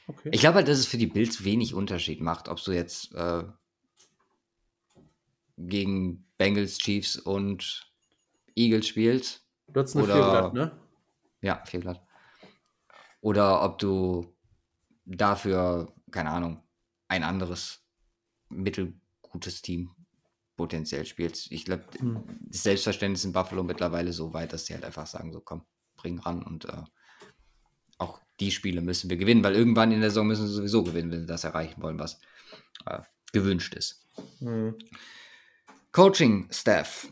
A: okay. Ich glaube halt, dass es für die Bills wenig Unterschied macht, ob du jetzt äh, gegen Bengals, Chiefs und Eagles spielst.
B: Du hast eine oder, 4 glatt, ne?
A: Ja, 4 glatt. Oder ob du dafür, keine Ahnung, ein anderes mittelgutes Team potenziell spielst. Ich glaube, hm. das Selbstverständnis in Buffalo mittlerweile so weit, dass sie halt einfach sagen, so komm, bring ran und äh, auch die Spiele müssen wir gewinnen, weil irgendwann in der Saison müssen sie sowieso gewinnen, wenn sie das erreichen wollen, was äh, gewünscht ist. Hm. Coaching-Staff,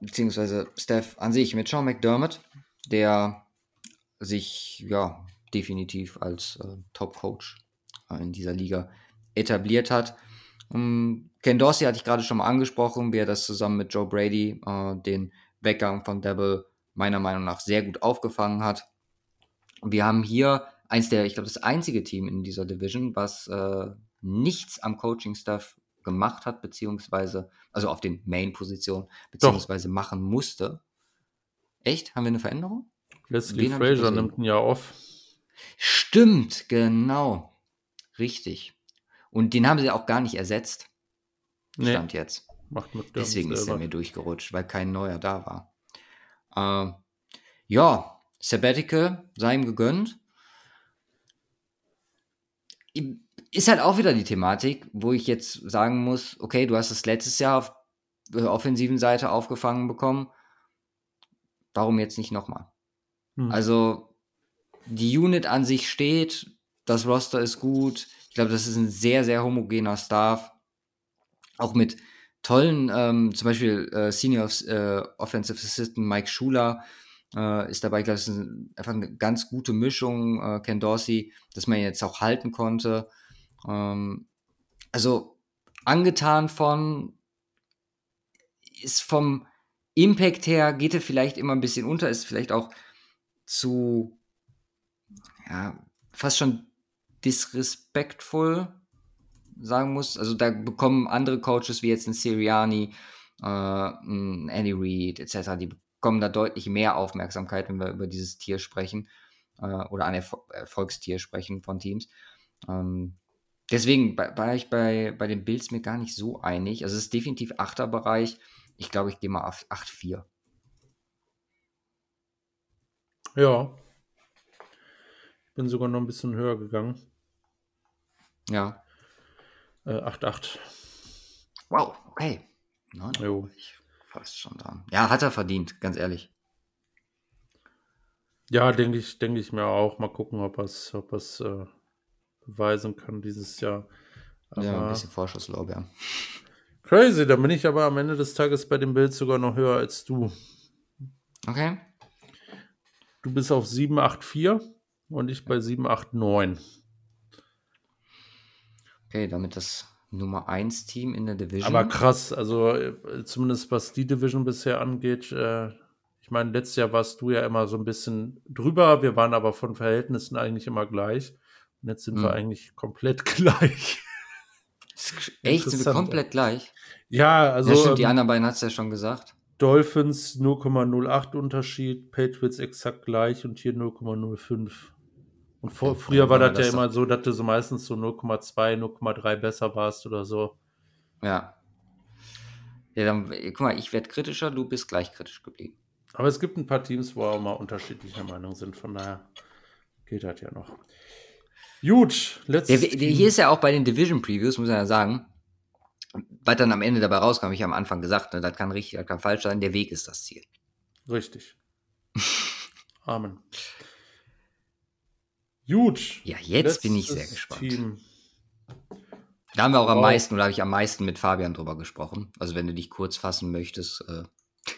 A: beziehungsweise Staff an sich mit Sean McDermott, der sich ja definitiv als äh, Top-Coach äh, in dieser Liga etabliert hat. Um, ähm, Ken Dorsey hatte ich gerade schon mal angesprochen, wie er das zusammen mit Joe Brady äh, den Weggang von Devil meiner Meinung nach sehr gut aufgefangen hat. Wir haben hier eins der, ich glaube, das einzige Team in dieser Division, was äh, nichts am Coaching-Staff gemacht hat, beziehungsweise, also auf den Main-Positionen, beziehungsweise Doch. machen musste. Echt? Haben wir eine Veränderung?
B: Leslie Fraser nimmt ein Jahr off.
A: Stimmt, genau. Richtig. Und den haben sie auch gar nicht ersetzt. Stand nee, jetzt. Deswegen ist er mir durchgerutscht, weil kein neuer da war. Äh, ja, Sabbatical sei ihm gegönnt. Ist halt auch wieder die Thematik, wo ich jetzt sagen muss, okay, du hast es letztes Jahr auf der offensiven Seite aufgefangen bekommen. Warum jetzt nicht nochmal? Hm. Also, die Unit an sich steht, das Roster ist gut, ich glaube, das ist ein sehr, sehr homogener Staff. Auch mit tollen, ähm, zum Beispiel äh, Senior äh, Offensive Assistant Mike Schuler äh, ist dabei. Ich glaube, das ist ein, einfach eine ganz gute Mischung. Äh, Ken Dorsey, dass man jetzt auch halten konnte. Ähm, also angetan von, ist vom Impact her, geht er vielleicht immer ein bisschen unter, ist vielleicht auch zu, ja, fast schon disrespektvoll sagen muss. Also da bekommen andere Coaches wie jetzt ein Siriani, äh, ein Andy Reid etc., die bekommen da deutlich mehr Aufmerksamkeit, wenn wir über dieses Tier sprechen äh, oder ein Erfol Erfolgstier sprechen von Teams. Ähm, deswegen war ich bei, bei den Bills mir gar nicht so einig. Also es ist definitiv Achterbereich. Ich glaube, ich gehe mal auf 8-4.
B: Ja. Ich bin sogar noch ein bisschen höher gegangen.
A: Ja.
B: Äh, 8-8.
A: Wow, okay. Na, jo. Ich fast schon dran. Ja, hat er verdient, ganz ehrlich.
B: Ja, denke ich, denke ich mir auch. Mal gucken, ob er es ob äh, beweisen kann dieses Jahr.
A: Aber ja, ein bisschen Vorschusslorbeer.
B: Crazy, da bin ich aber am Ende des Tages bei dem Bild sogar noch höher als du.
A: Okay.
B: Du bist auf 784 und ich bei 789.
A: Okay, damit das Nummer 1 Team in der Division.
B: Aber krass, also äh, zumindest was die Division bisher angeht. Äh, ich meine, letztes Jahr warst du ja immer so ein bisschen drüber. Wir waren aber von Verhältnissen eigentlich immer gleich. Und jetzt sind hm. wir eigentlich komplett [laughs] gleich.
A: Echt? Sind wir komplett gleich?
B: Ja, also. Ja,
A: stimmt, die ähm, anderen beiden hat es ja schon gesagt.
B: Dolphins 0,08 Unterschied, Patriots exakt gleich und hier 0,05. Und vor, früher war das ja immer so, dass du so meistens so 0,2, 0,3 besser warst oder so.
A: Ja. Ja, dann, guck mal, ich werde kritischer, du bist gleich kritisch geblieben.
B: Aber es gibt ein paar Teams, wo auch mal unterschiedlicher Meinung sind, von daher geht das ja noch. Gut,
A: letztes der, der, Hier ist ja auch bei den Division Previews, muss man ja sagen, was dann am Ende dabei rauskam, ich habe am Anfang gesagt, ne, das kann richtig, das kann falsch sein, der Weg ist das Ziel.
B: Richtig. [laughs] Amen. Gut.
A: Ja, jetzt bin ich sehr gespannt. Team. Da haben wir auch wow. am meisten, oder habe ich am meisten mit Fabian drüber gesprochen. Also wenn du dich kurz fassen möchtest. Äh. [laughs]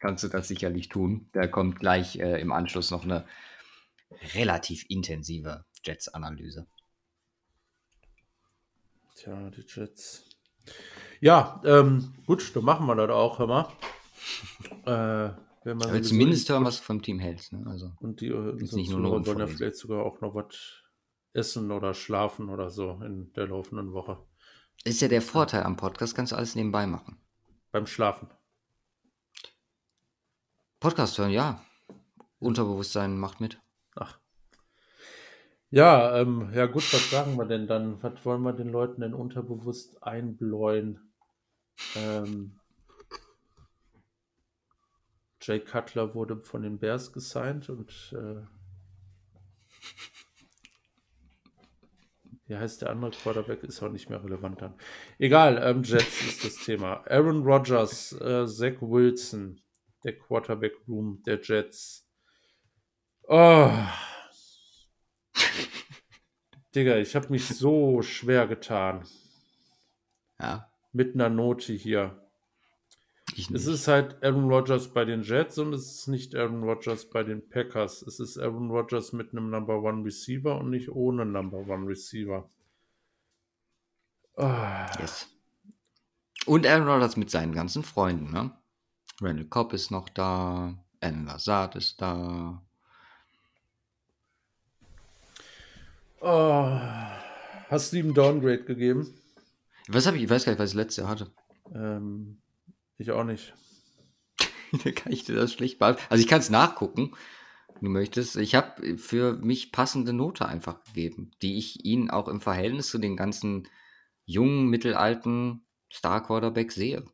A: kannst du das sicherlich tun. Da kommt gleich äh, im Anschluss noch eine relativ intensive Jets-Analyse.
B: Tja, die Jets. Ja, ähm, gut, dann machen wir das auch, hör mal. [laughs]
A: Äh, wenn man Aber zumindest hören, was du vom Team hältst. Ne? Also,
B: und die nicht nur noch wollen ja vielleicht sogar auch noch was essen oder schlafen oder so in der laufenden Woche.
A: Ist ja der Vorteil am Podcast, kannst du alles nebenbei machen.
B: Beim Schlafen.
A: Podcast hören, ja. Unterbewusstsein macht mit.
B: Ach. Ja, ähm, ja gut, was sagen wir denn dann? Was wollen wir den Leuten denn unterbewusst einbläuen? Ähm, Jay Cutler wurde von den Bears gesigned und äh, wie heißt der andere Quarterback? Ist auch nicht mehr relevant dann. Egal, ähm, Jets ist das Thema. Aaron Rodgers, äh, Zach Wilson, der Quarterback Room der Jets. Oh. Digga, ich habe mich so schwer getan.
A: Ja.
B: Mit einer Note hier. Es ist halt Aaron Rodgers bei den Jets und es ist nicht Aaron Rodgers bei den Packers. Es ist Aaron Rodgers mit einem Number One Receiver und nicht ohne Number One Receiver.
A: Oh. Yes. Und Aaron Rodgers mit seinen ganzen Freunden, ne? Randall Cobb ist noch da, Alan Lazard ist da.
B: Oh. Hast du ihm Downgrade gegeben?
A: Was habe ich? Ich weiß gar nicht, was ich letztes Jahr hatte.
B: Ähm, ich auch nicht. [laughs]
A: da kann ich dir das schlecht beantworten. Also ich kann es nachgucken, wenn du möchtest. Ich habe für mich passende Note einfach gegeben, die ich ihnen auch im Verhältnis zu den ganzen jungen, mittelalten Star-Quarterback sehe.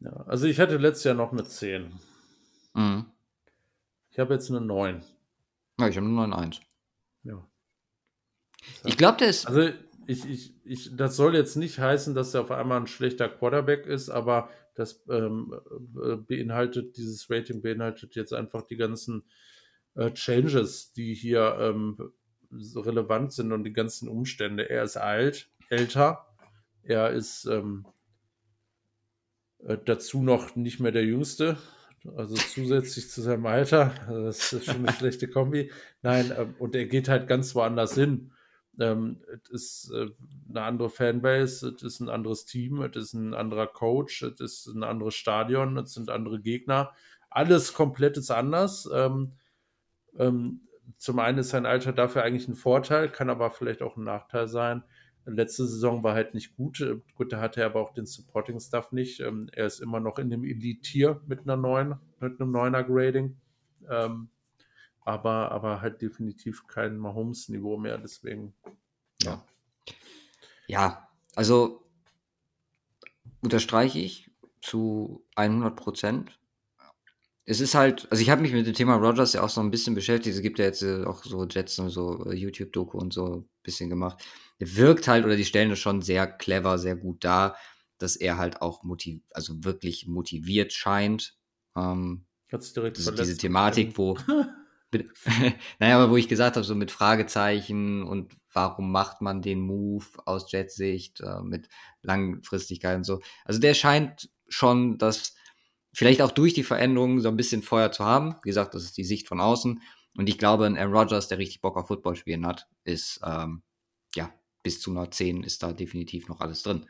B: Ja, also ich hatte letztes Jahr noch eine 10. Mhm. Ich habe jetzt eine 9.
A: Ja, ich habe eine 9,1.
B: Ja.
A: Ich glaube, der ist.
B: Also ich, ich, ich, das soll jetzt nicht heißen, dass er auf einmal ein schlechter Quarterback ist, aber das ähm, äh, beinhaltet, dieses Rating beinhaltet jetzt einfach die ganzen äh, Changes, die hier ähm, so relevant sind und die ganzen Umstände. Er ist alt, älter, er ist ähm, äh, dazu noch nicht mehr der Jüngste, also zusätzlich zu seinem Alter. das ist schon eine [laughs] schlechte Kombi. Nein, ähm, und er geht halt ganz woanders hin. Ähm, es ist äh, eine andere Fanbase, es ist ein anderes Team, es ist ein anderer Coach, es ist ein anderes Stadion, es sind andere Gegner. Alles komplett ist anders. Ähm, ähm, zum einen ist sein Alter dafür eigentlich ein Vorteil, kann aber vielleicht auch ein Nachteil sein. Letzte Saison war halt nicht gut. Äh, gut, da hatte er aber auch den Supporting Stuff nicht. Ähm, er ist immer noch in dem Elite-Tier mit einer neuen, mit einem neuner Grading. Ähm, aber, aber halt definitiv kein Mahomes-Niveau mehr, deswegen.
A: Ja. Ja, also unterstreiche ich zu 100 Prozent. Es ist halt, also ich habe mich mit dem Thema Rogers ja auch so ein bisschen beschäftigt. Es gibt ja jetzt auch so Jets und so äh, YouTube-Doku und so ein bisschen gemacht. Er wirkt halt, oder die stellen es schon sehr clever, sehr gut dar, dass er halt auch motiv also wirklich motiviert scheint. Ähm,
B: direkt
A: diese, diese Thematik, wo [laughs] [laughs] naja, aber wo ich gesagt habe, so mit Fragezeichen und warum macht man den Move aus Jetsicht äh, mit Langfristigkeit und so. Also der scheint schon das vielleicht auch durch die Veränderungen so ein bisschen Feuer zu haben. Wie gesagt, das ist die Sicht von außen. Und ich glaube, ein Aaron Rodgers, der richtig Bock auf Football spielen hat, ist, ähm, ja, bis zu einer 10 ist da definitiv noch alles drin.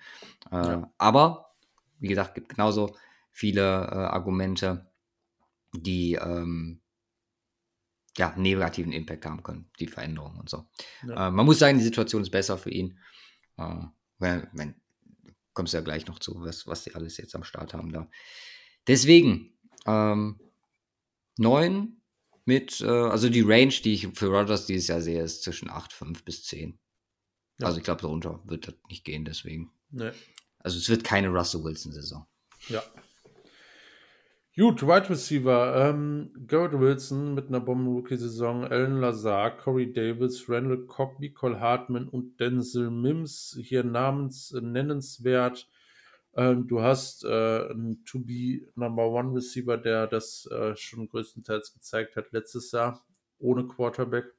A: Äh, ja. Aber, wie gesagt, gibt genauso viele äh, Argumente, die, ähm, ja, negativen Impact haben können, die Veränderungen und so. Ja. Äh, man muss sagen, die Situation ist besser für ihn. Äh, wenn, wenn, kommst du ja gleich noch zu, was, was die alles jetzt am Start haben da. Deswegen, ähm, 9 mit, äh, also die Range, die ich für Rogers dieses Jahr sehe, ist zwischen 8, 5 bis 10. Ja. Also ich glaube, darunter wird das nicht gehen, deswegen.
B: Nee.
A: Also es wird keine Russell Wilson-Saison.
B: Ja, Gut, Wide Receiver. Ähm, Garrett Wilson mit einer Bomben-Rookie-Saison, Alan Lazar, Corey Davis, Randall Cobb, Nicole Hartman und Denzel Mims hier namens äh, nennenswert. Ähm, du hast äh, einen To-Be Number One Receiver, der das äh, schon größtenteils gezeigt hat letztes Jahr, ohne Quarterback.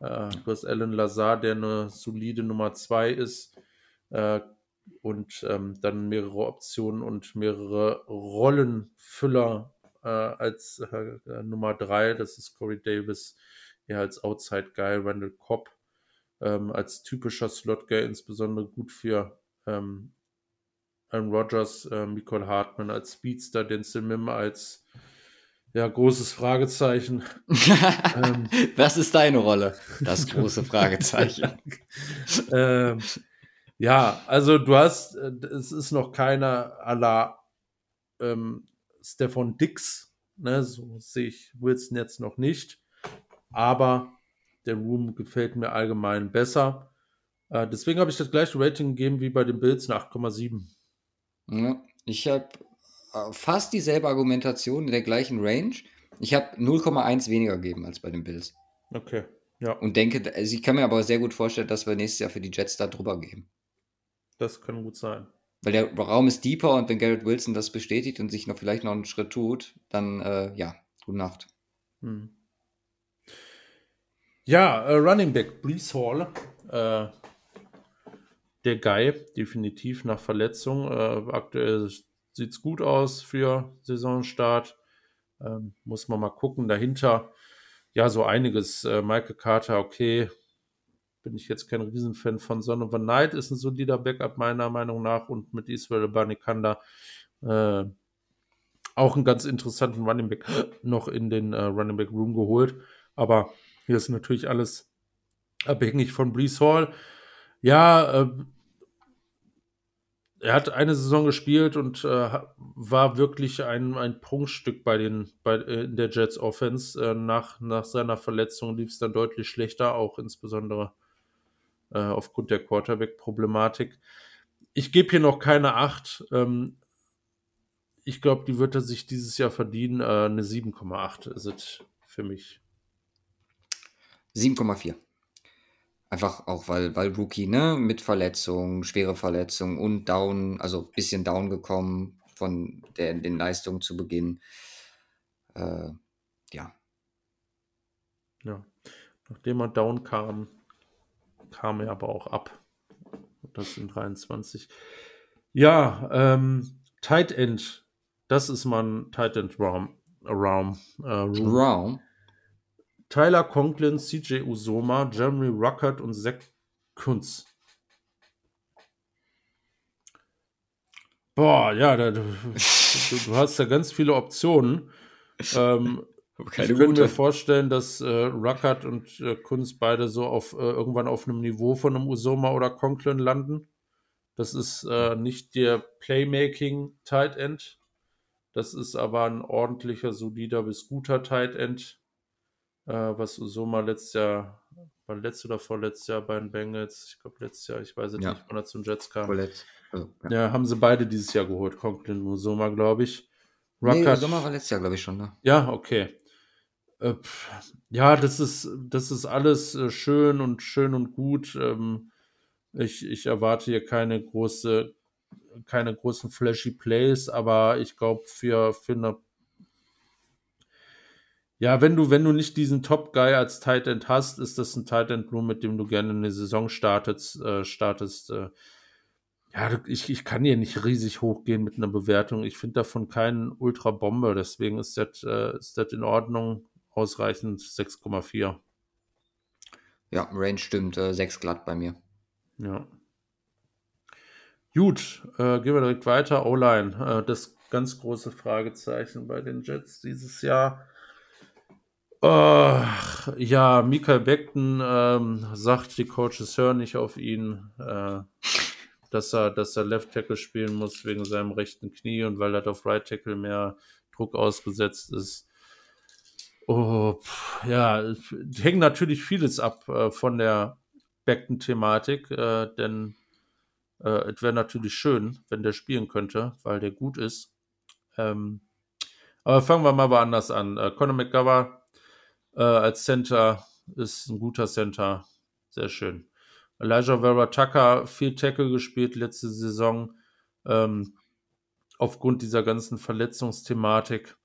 B: Äh, du hast Alan Lazar, der eine solide Nummer 2 ist. Und ähm, dann mehrere Optionen und mehrere Rollenfüller äh, als äh, Nummer 3. Das ist Corey Davis, eher als Outside-Guy, Randall Cobb ähm, als typischer Slot-Guy, insbesondere gut für ähm, Aaron Rodgers, äh, Nicole Hartman als Speedster, Denzel Mim als ja, großes Fragezeichen. [laughs]
A: ähm, Was ist deine Rolle? Das große [laughs] Fragezeichen.
B: ähm, ja, also du hast, äh, es ist noch keiner à la ähm, Stefan Dix, ne, so sehe ich Wilson jetzt noch nicht, aber der Room gefällt mir allgemein besser. Äh, deswegen habe ich das gleiche Rating gegeben wie bei den Bills, eine 8,7.
A: Ja, ich habe äh, fast dieselbe Argumentation in der gleichen Range. Ich habe 0,1 weniger gegeben als bei den Bills.
B: Okay, ja.
A: Und denke, also ich kann mir aber sehr gut vorstellen, dass wir nächstes Jahr für die Jets da drüber gehen.
B: Das kann gut sein.
A: Weil der Raum ist deeper und wenn Garrett Wilson das bestätigt und sich noch vielleicht noch einen Schritt tut, dann äh, ja, gute Nacht. Hm.
B: Ja, äh, Running Back, Brees Hall. Äh, der Guy, definitiv nach Verletzung. Äh, aktuell sieht es gut aus für Saisonstart. Ähm, muss man mal gucken. Dahinter, ja, so einiges. Äh, Michael Carter, okay. Bin ich jetzt kein Riesenfan von Son of a Night, ist ein solider Backup meiner Meinung nach. Und mit Israel Banikanda äh, auch einen ganz interessanten Running Back noch in den äh, Running Back Room geholt. Aber hier ist natürlich alles abhängig von Brees Hall. Ja, äh, er hat eine Saison gespielt und äh, war wirklich ein, ein Prunkstück bei den, bei, äh, in der Jets Offense. Äh, nach, nach seiner Verletzung lief es dann deutlich schlechter, auch insbesondere äh, aufgrund der Quarterback-Problematik. Ich gebe hier noch keine 8. Ähm, ich glaube, die wird er sich dieses Jahr verdienen. Äh, eine 7,8 ist es für mich.
A: 7,4. Einfach auch, weil, weil Rookie, ne, mit Verletzung, schwere Verletzung und down, also ein bisschen down gekommen von der, den Leistungen zu Beginn. Äh, ja.
B: Ja. Nachdem er down kam, kam er aber auch ab. Das sind 23. Ja, ähm, Tight End. Das ist mein Tight End Raum. Raum. Äh,
A: Raum.
B: Tyler Conklin, CJ Usoma, Jeremy Ruckert und Zach Kunz. Boah, ja, da, du, du, hast ja ganz viele Optionen. Ähm, ich könnte mir vorstellen, dass äh, Ruckert und äh, Kunz beide so auf äh, irgendwann auf einem Niveau von einem Usoma oder Conklin landen. Das ist äh, nicht der Playmaking Tight End. Das ist aber ein ordentlicher, solider bis guter Tight End äh, was Usoma letztes Jahr, war letztes oder vorletztes Jahr bei den Bengals, ich glaube letztes Jahr, ich weiß jetzt ja. nicht, wann er zum Jets kam. Vorletzt. Also, ja. ja. haben sie beide dieses Jahr geholt, Conklin und Usoma, glaube ich.
A: Ruckert, nee, Usoma war letztes Jahr, glaube ich, schon, ne?
B: Ja, okay. Äh, ja, das ist, das ist alles äh, schön und schön und gut. Ähm, ich, ich erwarte hier keine große, keine großen flashy Plays, aber ich glaube, für, für eine ja, wenn du, wenn du nicht diesen Top-Guy als Tight End hast, ist das ein Tight End Room, mit dem du gerne eine Saison startest. Äh, startest äh, ja, ich, ich kann hier nicht riesig hochgehen mit einer Bewertung. Ich finde davon keinen Ultra-Bombe, deswegen ist das, äh, ist das in Ordnung. Ausreichend 6,4.
A: Ja, Range stimmt, äh, 6 glatt bei mir.
B: Ja. Gut, äh, gehen wir direkt weiter. O-Line, äh, das ganz große Fragezeichen bei den Jets dieses Jahr. Ach, ja, Michael Beckton ähm, sagt, die Coaches hören nicht auf ihn, äh, dass er, dass er Left Tackle spielen muss wegen seinem rechten Knie und weil er auf Right Tackle mehr Druck ausgesetzt ist. Oh, pff, ja, hängt natürlich vieles ab äh, von der Beckton-Thematik, äh, denn äh, es wäre natürlich schön, wenn der spielen könnte, weil der gut ist. Ähm, aber fangen wir mal woanders an. Äh, Conor McGovern äh, als Center ist ein guter Center. Sehr schön. Elijah Vera Tucker viel Tackle gespielt letzte Saison. Ähm, aufgrund dieser ganzen Verletzungsthematik.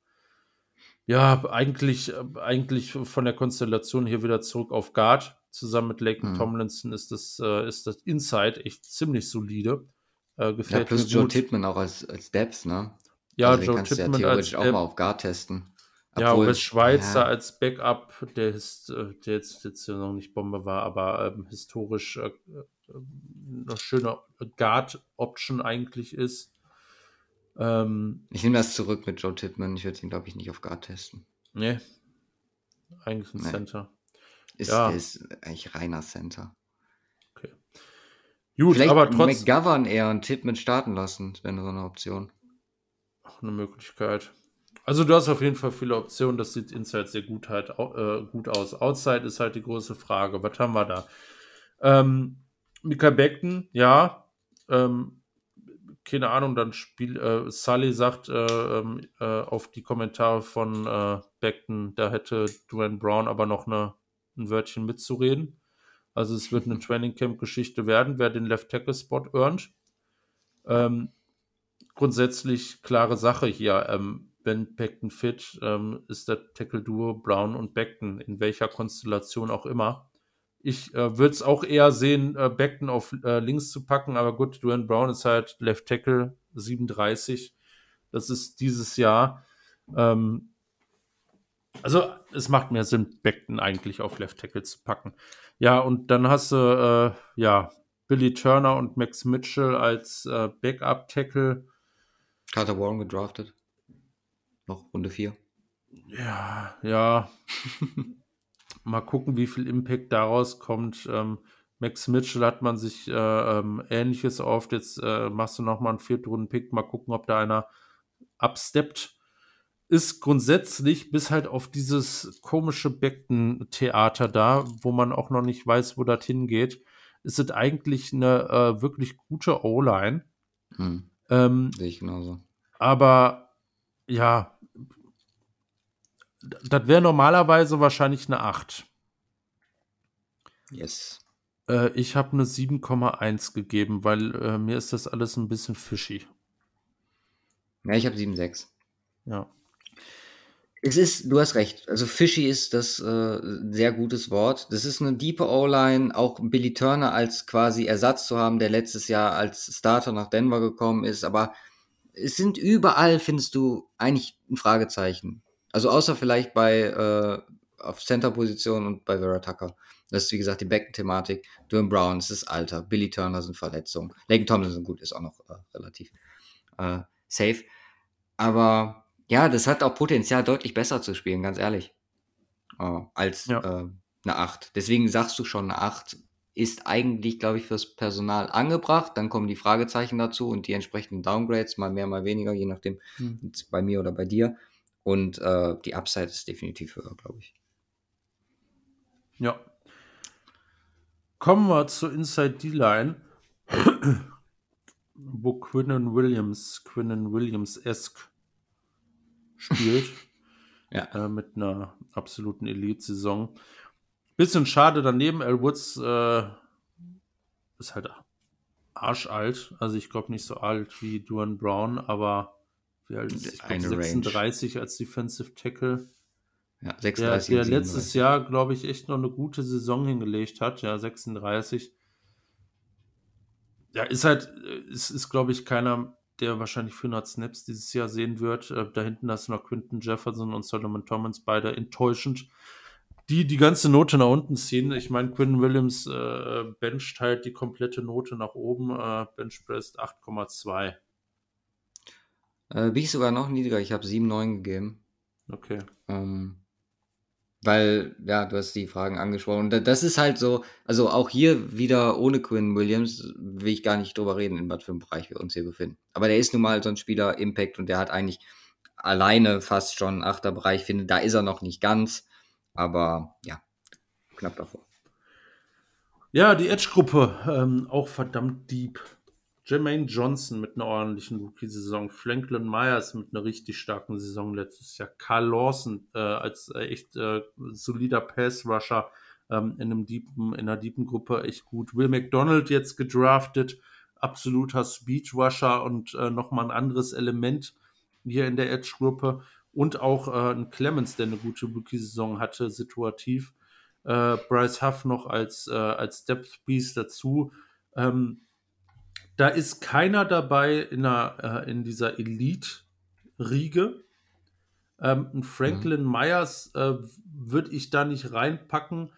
B: Ja, eigentlich, eigentlich von der Konstellation hier wieder zurück auf Guard. Zusammen mit Laken hm. Tomlinson ist das, äh, ist das Inside echt ziemlich solide.
A: Äh, gefällt ja, plus Joe Tittman auch als, als Depth, ne?
B: Ja,
A: Also
B: Joe
A: du ja
B: Tippmann als
A: theoretisch auch
B: äh,
A: mal auf Guard testen.
B: ja,
A: Obwohl,
B: Wes Schweizer
A: ja,
B: als Backup, der, ist, äh, der jetzt, jetzt ja noch nicht Bombe war, aber ähm, historisch äh, äh, eine schöne Guard-Option eigentlich ist. Ähm,
A: ich nehme das zurück mit Joe Tippmann. Ich würde ihn, glaube ich, nicht auf Guard testen.
B: ne, eigentlich ein
A: Nee.
B: Center.
A: Ist,
B: Ja.
A: Ist eigentlich reiner Center.
B: Okay. Gut,
A: Vielleicht
B: aber trotzdem
A: McGovern eher einen Tippmann starten lassen, wäre so eine Option.
B: auch eine Möglichkeit. Also du hast auf jeden Fall viele Optionen. Das sieht inside sehr gut, halt, äh, gut aus. Outside ist halt die große Frage. Was haben wir da? Ähm, Mika Beckton, ja. Ähm, keine Ahnung, dann spiel, äh, Sully sagt äh, ähm, äh, auf die Kommentare von äh, Beckton, da hätte Dwayne Brown aber noch eine, ein Wörtchen mitzureden. Also es wird eine Training Camp Geschichte werden, wer den Left Tackle Spot earnt. Ähm, grundsätzlich klare Sache hier. Ähm, wenn Beckton fit, ähm, ist der Tackle Duo Brown und Beckton, in welcher Konstellation auch immer. Ich äh, würde es auch eher sehen, äh, Beckton auf äh, links zu packen, aber gut, Dwayne Brown ist halt Left Tackle 37. Das ist dieses Jahr. Ähm, also, es macht mehr Sinn, Beckton eigentlich auf Left Tackle zu packen. Ja, und dann hast du, äh, ja, Billy Turner und Max Mitchell als äh, Backup-Tackle.
A: Carter Warren gedraftet. Noch Runde 4.
B: Ja, ja. [laughs] Mal gucken, wie viel Impact daraus kommt. Ähm, Max Mitchell hat man sich äh, ähm, Ähnliches oft. Jetzt äh, machst du nochmal einen Viertrunden-Pick. Mal gucken, ob da einer absteppt. Ist grundsätzlich bis halt auf dieses komische Becken-Theater da, wo man auch noch nicht weiß, wo das hingeht, ist es eigentlich eine äh, wirklich gute O-Line.
A: Hm,
B: Ähm,
A: sehe ich genauso.
B: aber ja, das wäre normalerweise wahrscheinlich eine 8.
A: Yes.
B: Äh, ich habe eine 7,1 gegeben, weil äh, mir ist das alles ein bisschen fishy.
A: Ja, ich habe 7,6.
B: Ja.
A: Es ist, du hast recht. Also fishy ist das äh, sehr gutes Wort. Das ist eine diepe O-Line, auch Billy Turner als quasi Ersatz zu haben, der letztes Jahr als Starter nach Denver gekommen ist. Aber es sind überall, findest du, eigentlich ein Fragezeichen. Also außer vielleicht bei äh, auf Center-Position und bei Vera Tucker. Das ist, wie gesagt, die Becken-Thematik. Dwayne Brown, ist Alter. Billy Turner sind Verletzungen. Laken Tomlinson, gut, ist auch noch äh, relativ äh, safe. Aber ja, das hat auch Potenzial, deutlich besser zu spielen, ganz ehrlich. Äh, als
B: Ja.
A: äh, eine 8. Deswegen sagst du schon, eine 8 ist eigentlich, glaube ich, fürs Personal angebracht. Dann kommen die Fragezeichen dazu und die entsprechenden Downgrades, mal mehr, mal weniger, je nachdem,
B: Hm.
A: bei mir oder bei dir. Und äh, die Upside ist definitiv höher, glaube ich.
B: Ja. Kommen wir zur Inside D-Line, [clears throat] wo Quinnen Williams, Quinnen Williams-esque spielt. [laughs]
A: Ja.
B: äh, mit einer absoluten Elite-Saison. Bisschen schade daneben, Al Woods äh, ist halt arschalt. Also ich glaube nicht so alt wie Duan Brown, aber wie alt ist, glaub,
A: Eine Range.
B: 36 als Defensive Tackle.
A: Ja,
B: Der,
A: 36
B: der
A: und
B: letztes
A: 37.
B: Jahr, glaube ich, echt noch eine gute Saison hingelegt hat. Ja, 36. Ja, ist halt, äh, ist, ist glaube ich, keiner, der wahrscheinlich 400 Snaps dieses Jahr sehen wird. Äh, da hinten hast du noch Quinton Jefferson und Solomon Thomas, beide enttäuschend. Die die ganze Note nach unten ziehen. Ich meine, Quinn Williams äh, bencht halt die komplette Note nach oben. Äh, Benchpress 8,2.
A: Äh, bin ich sogar noch niedriger. Ich habe 7,9 gegeben.
B: Okay.
A: Ähm, weil, ja, du hast die Fragen angesprochen. Da- Das ist halt so, also auch hier wieder ohne Quinn Williams will ich gar nicht drüber reden, in was für einem Bereich wir uns hier befinden. Aber der ist nun mal so ein Spieler Impact und der hat eigentlich alleine fast schon einen Achterbereich. Ich finde, da ist er noch nicht ganz, aber ja, knapp davor.
B: Ja, die Edge-Gruppe, ähm, auch verdammt deep. Jermaine Johnson mit einer ordentlichen Rookie-Saison, Franklin Myers mit einer richtig starken Saison letztes Jahr, Carl Lawson äh, als äh, echt äh, solider Pass-Rusher ähm, in, einem deepen, in einer deepen Gruppe echt gut. Will McDonald jetzt gedraftet, absoluter Speed-Rusher und äh, nochmal ein anderes Element hier in der Edge-Gruppe. Und auch äh, ein Clemens, der eine gute Rookie-Saison hatte, situativ äh, Bryce Huff noch als, äh, als Depth Piece dazu. Ähm, da ist keiner dabei in, einer, äh, in dieser Elite Riege. Ähm, ein Franklin
A: Mhm.
B: Myers äh, würde ich da nicht reinpacken.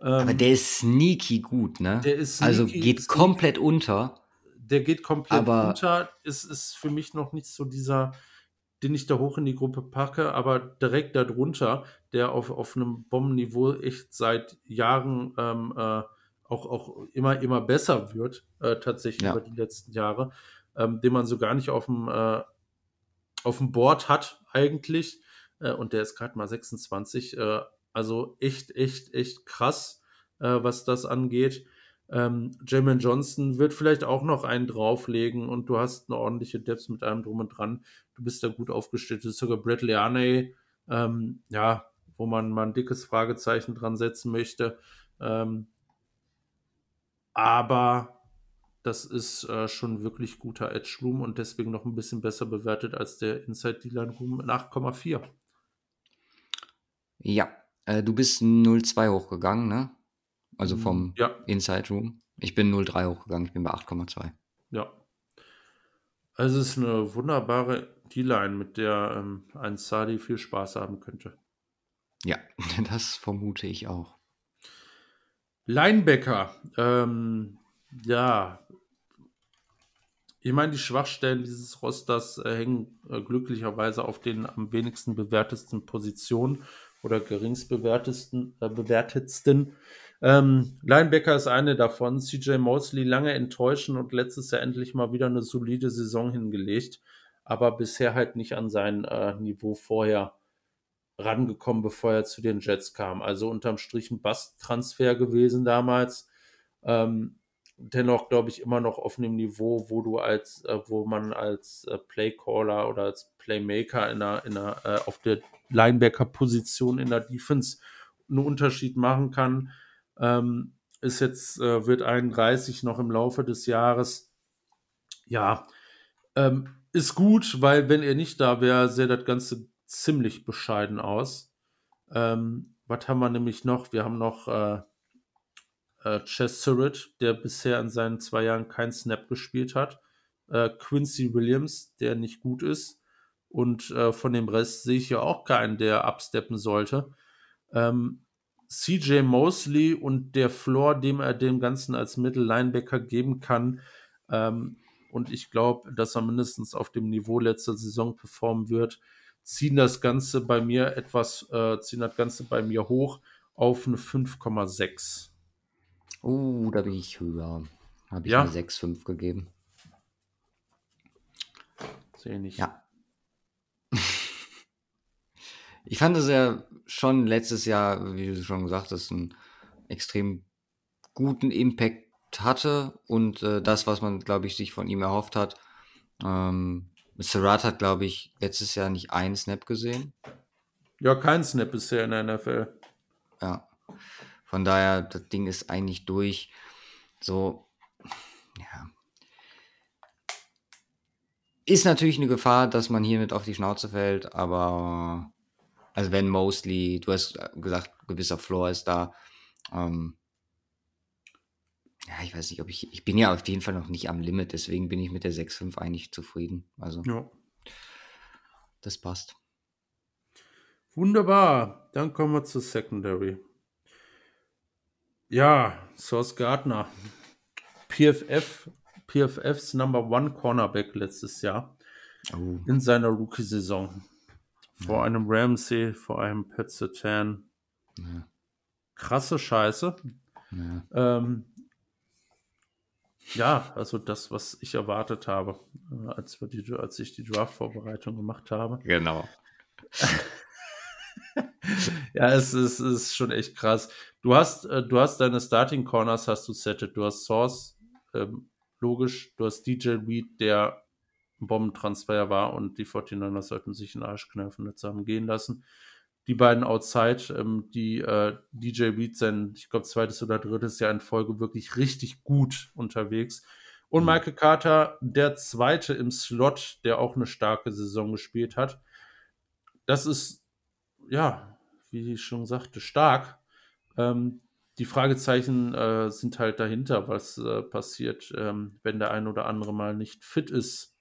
A: Aber
B: Ähm,
A: der ist sneaky gut, ne?
B: der ist
A: Also
B: sneaky,
A: geht
B: sneaky.
A: komplett unter.
B: der geht komplett
A: Aber-
B: unter. Es ist für mich noch nicht so dieser, den ich da hoch in die Gruppe packe, aber direkt darunter, der auf, auf einem Bombenniveau echt seit Jahren ähm, äh, auch, auch immer, immer besser wird, äh, tatsächlich
A: Ja.
B: über die letzten Jahre, ähm, den man so gar nicht auf dem, äh, auf dem Board hat eigentlich. Äh, und der ist gerade mal 26. Äh, also echt, echt, echt krass, äh, was das angeht. Ähm, Jamin Johnson wird vielleicht auch noch einen drauflegen und du hast eine ordentliche Depth mit allem drum und dran. Du bist da gut aufgestellt. Das ist sogar Bradley Arney, ähm, ja, wo man mal ein dickes Fragezeichen dran setzen möchte. Ähm, aber das ist äh, schon wirklich guter Edge Room und deswegen noch ein bisschen besser bewertet als der Inside D-Line Room mit 8,4.
A: Ja, äh, du bist 0,2 hochgegangen, ne? Also vom
B: Ja,
A: Inside Room. Ich bin 0,3 hochgegangen, ich bin bei 8,2.
B: ja. Also es ist eine wunderbare D-Line, mit der ähm, ein Sadi viel Spaß haben könnte.
A: Ja, [laughs] das vermute ich auch.
B: Linebacker, ähm, ja. Ich meine, die Schwachstellen dieses Rosters äh, hängen äh, glücklicherweise auf den am wenigsten bewertesten Positionen oder geringst bewertesten, äh, bewertetsten. Ähm, Linebacker ist eine davon. CJ Mosley lange enttäuschen und letztes Jahr endlich mal wieder eine solide Saison hingelegt, aber bisher halt nicht an sein äh, Niveau vorher rangekommen, bevor er zu den Jets kam. Also unterm Strich ein Bast-Transfer gewesen damals. Ähm, dennoch glaube ich immer noch auf einem Niveau, wo du als, äh, wo man als äh, Playcaller oder als Playmaker in einer, in einer, äh, auf der Linebacker-Position in der Defense einen Unterschied machen kann. Ähm, ist jetzt, äh, wird 31 noch im Laufe des Jahres. Ja, ähm, ist gut, weil wenn er nicht da wäre, sähe das Ganze ziemlich bescheiden aus. Ähm, was haben wir nämlich noch? Wir haben noch äh, äh, Chess Surratt, der bisher in seinen zwei Jahren keinen Snap gespielt hat. Äh, Quincy Williams, der nicht gut ist. Und äh, von dem Rest sehe ich ja auch keinen, der absteppen sollte. Ähm, CJ Mosley und der Floor, dem er dem Ganzen als Mittellinebacker geben kann. Ähm, und ich glaube, dass er mindestens auf dem Niveau letzter Saison performen wird, ziehen das Ganze bei mir etwas, äh, ziehen das Ganze bei mir hoch auf eine 5,6.
A: Oh, da bin ich höher. Habe ich
B: Ja.
A: eine 6,5 gegeben.
B: Sehe nicht.
A: Ja. Ich fand es ja schon letztes Jahr, wie du schon gesagt hast, einen extrem guten Impact hatte und äh, das, was man, glaube ich, sich von ihm erhofft hat. Ähm, Surratt hat, glaube ich, letztes Jahr nicht einen Snap gesehen.
B: Ja, kein Snap bisher in der NFL.
A: Ja. Von daher, das Ding ist eigentlich durch. So, ja. Ist natürlich eine Gefahr, dass man hiermit auf die Schnauze fällt, aber also wenn Mostly, du hast gesagt, gewisser Floor ist da. Ähm, ja, ich weiß nicht, ob ich, ich bin ja auf jeden Fall noch nicht am Limit, deswegen bin ich mit der 6,5 eigentlich zufrieden. Also,
B: Ja.
A: das passt.
B: Wunderbar. Dann kommen wir zur Secondary. Ja, Source Gardner. PFF, PFFs Number One Cornerback letztes Jahr
A: Oh,
B: in seiner Rookie-Saison. Vor
A: Ja.
B: einem Ramsey, vor einem Pat Satan.
A: ja,
B: Krasse Scheiße.
A: ja.
B: Ähm, ja, also das, was ich erwartet habe, äh, als, wir die, als ich die Draft-Vorbereitung gemacht habe.
A: Genau. [laughs]
B: Ja, es ist, es ist schon echt krass. Du hast, äh, du hast deine Starting Corners hast du settet. Du hast Source, ähm, logisch. Du hast DJ Reed, der ein Bombentransfer war und die 49ers sollten sich in den Arsch kneifen und zusammen gehen lassen. Die beiden Outside, ähm, die äh, DJ Reed sein, ich glaube, zweites oder drittes Jahr in Folge wirklich richtig gut unterwegs. Und
A: Mhm.
B: Michael Carter, der zweite im Slot, der auch eine starke Saison gespielt hat. Das ist, ja, wie ich schon sagte, stark. Ähm, die Fragezeichen äh, sind halt dahinter, was äh, passiert, ähm, wenn der ein oder andere mal nicht fit ist.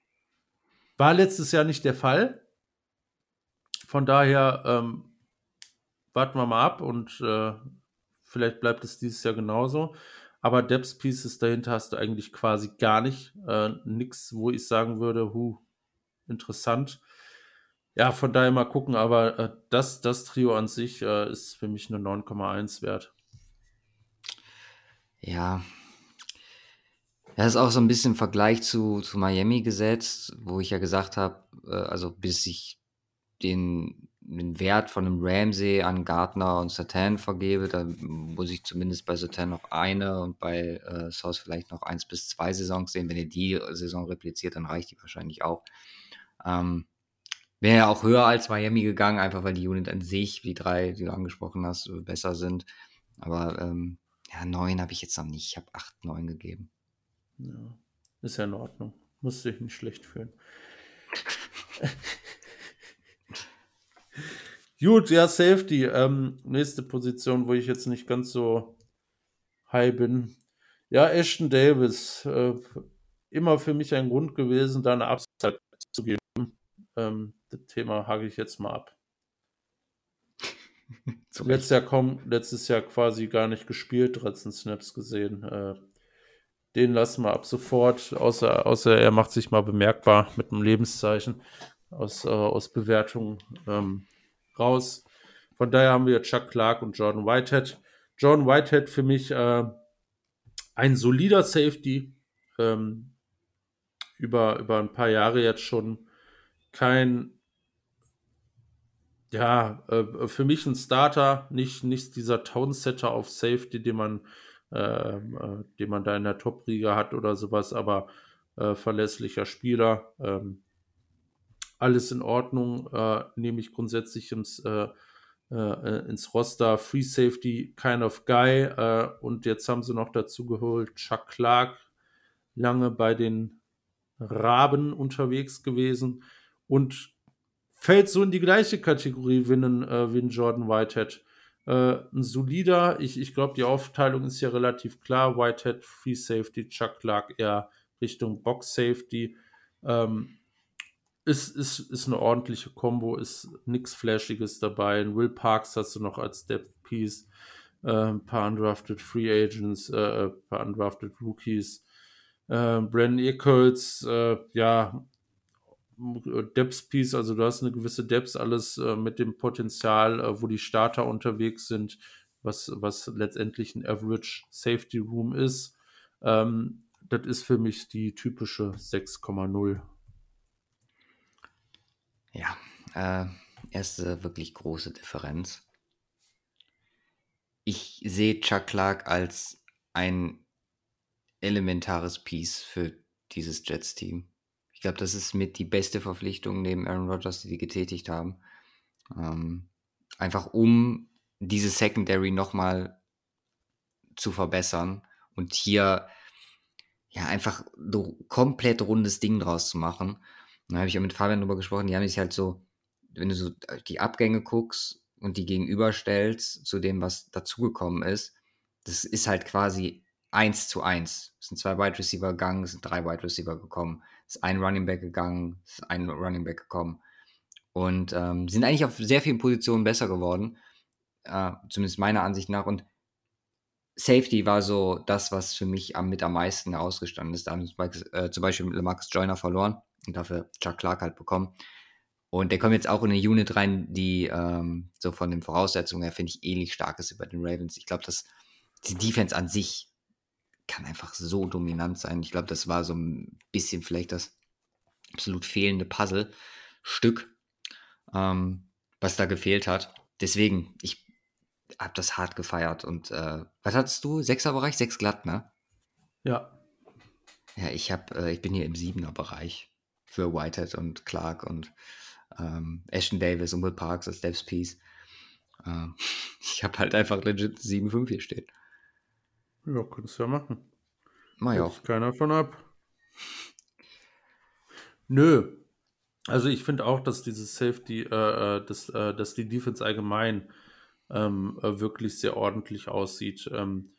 B: War letztes Jahr nicht der Fall. von daher ähm, warten wir mal ab und äh, vielleicht bleibt es dieses Jahr genauso. Aber Depth Pieces dahinter hast du eigentlich quasi gar nicht. Äh, nix, wo ich sagen würde, hu, interessant. Ja, von daher mal gucken, aber äh, das, das Trio an sich äh, ist für mich eine 9,1 wert.
A: Ja. Das ist auch so ein bisschen im Vergleich zu, zu Miami gesetzt, wo ich ja gesagt habe, äh, also bis ich den den Wert von einem Ramsey an Gardner und Satan vergebe, dann muss ich zumindest bei Satan noch eine und bei äh, Sauce vielleicht noch eins bis zwei Saisons sehen. Wenn ihr die Saison repliziert, dann reicht die wahrscheinlich auch. Ähm, Wäre ja auch höher als Miami gegangen, einfach weil die Unit an sich, die drei, die du angesprochen hast, besser sind. Aber ähm, ja, neun habe ich jetzt noch nicht. Ich habe acht, neun gegeben.
B: Ja, ist ja in Ordnung. Muss sich nicht schlecht fühlen. [laughs] Gut, ja, Safety. Ähm, nächste Position, wo ich jetzt nicht ganz so high bin. Ja, Ashton Davis. Äh, immer für mich ein Grund gewesen, da eine Upside zu geben. Ähm, das Thema hake ich jetzt mal ab. [laughs] letztes, Jahr komm, letztes Jahr quasi gar nicht gespielt, 13 Snaps gesehen. Äh, den lassen wir ab sofort, außer, außer er macht sich mal bemerkbar mit einem Lebenszeichen aus, äh, aus Bewertungen. Ähm, raus. Von daher haben wir Chuck Clark und Jordan Whitehead. Jordan Whitehead für mich äh, ein solider Safety. Ähm, über, über ein paar Jahre jetzt schon kein, ja, äh, für mich ein Starter, nicht, nicht dieser Townsetter auf Safety, den man, äh, äh, den man da in der Top-Riga hat oder sowas, aber äh, verlässlicher Spieler. Ähm, alles in Ordnung, äh, nehme ich grundsätzlich ins, äh, äh, ins Roster. Free Safety, kind of guy. Äh, und jetzt haben sie noch dazu geholt Chuck Clark, lange bei den Raben unterwegs gewesen und fällt so in die gleiche Kategorie wie äh, wie Jordan Whitehead. Äh, ein solider, ich, ich glaube, die Aufteilung ist ja relativ klar. Whitehead, Free Safety, Chuck Clark eher Richtung Box Safety. Ähm, ist, ist, ist eine ordentliche Combo, ist nichts Flashiges dabei. In Will Parks hast du noch als Depth Piece äh, ein paar undrafted Free Agents, äh, ein paar undrafted Rookies. Äh, Brandon Eccles, äh, ja, Depth Piece, also du hast eine gewisse Depth, alles äh, mit dem Potenzial, äh, wo die Starter unterwegs sind, was, was letztendlich ein Average Safety Room ist. Ähm, das ist für mich die typische 6,0
A: ja, äh, erste wirklich große Differenz. Ich sehe Chuck Clark als ein elementares Piece für dieses Jets-Team. Ich glaube, das ist mit die beste Verpflichtung neben Aaron Rodgers, die die getätigt haben. Ähm, einfach um diese Secondary nochmal zu verbessern und hier ja einfach so komplett rundes Ding draus zu machen. Da habe ich ja mit Fabian drüber gesprochen, die haben sich halt so, wenn du so die Abgänge guckst und die gegenüberstellst zu dem, was dazugekommen ist, das ist halt quasi eins zu eins. Es sind zwei Wide Receiver gegangen, es sind drei Wide Receiver gekommen, es ist ein Running Back gegangen, es ist ein Running Back gekommen. Und ähm, sind eigentlich auf sehr vielen Positionen besser geworden, äh, zumindest meiner Ansicht nach. Und Safety war so das, was für mich am, mit am meisten herausgestanden ist. Da haben äh, zum Beispiel Lamarcus Joyner verloren und dafür Chuck Clark halt bekommen. Und der kommt jetzt auch in eine Unit rein, die ähm, so von den Voraussetzungen her, finde ich, ähnlich stark ist über den Ravens. Ich glaube, dass die Defense an sich kann einfach so dominant sein. Ich glaube, das war so ein bisschen vielleicht das absolut fehlende Puzzle-Stück, ähm, was da gefehlt hat. Deswegen, ich habe das hart gefeiert. Und äh, was hattest du? Sechser Bereich? Sechs glatt, ne?
B: Ja.
A: Ja, ich, hab, äh, ich bin hier im Siebener Bereich für Whitehead und Clark und ähm, Ashton Davis und Will Parks als Devs Piece. Ähm, [laughs] ich habe halt einfach legit 7-5 hier stehen.
B: Ja, könntest du ja machen.
A: Mach ich auch.
B: keiner von ab. Nö. Also ich finde auch, dass dieses Safety, äh, äh, dass, äh, dass die Defense allgemein ähm, äh, wirklich sehr ordentlich aussieht. Ähm,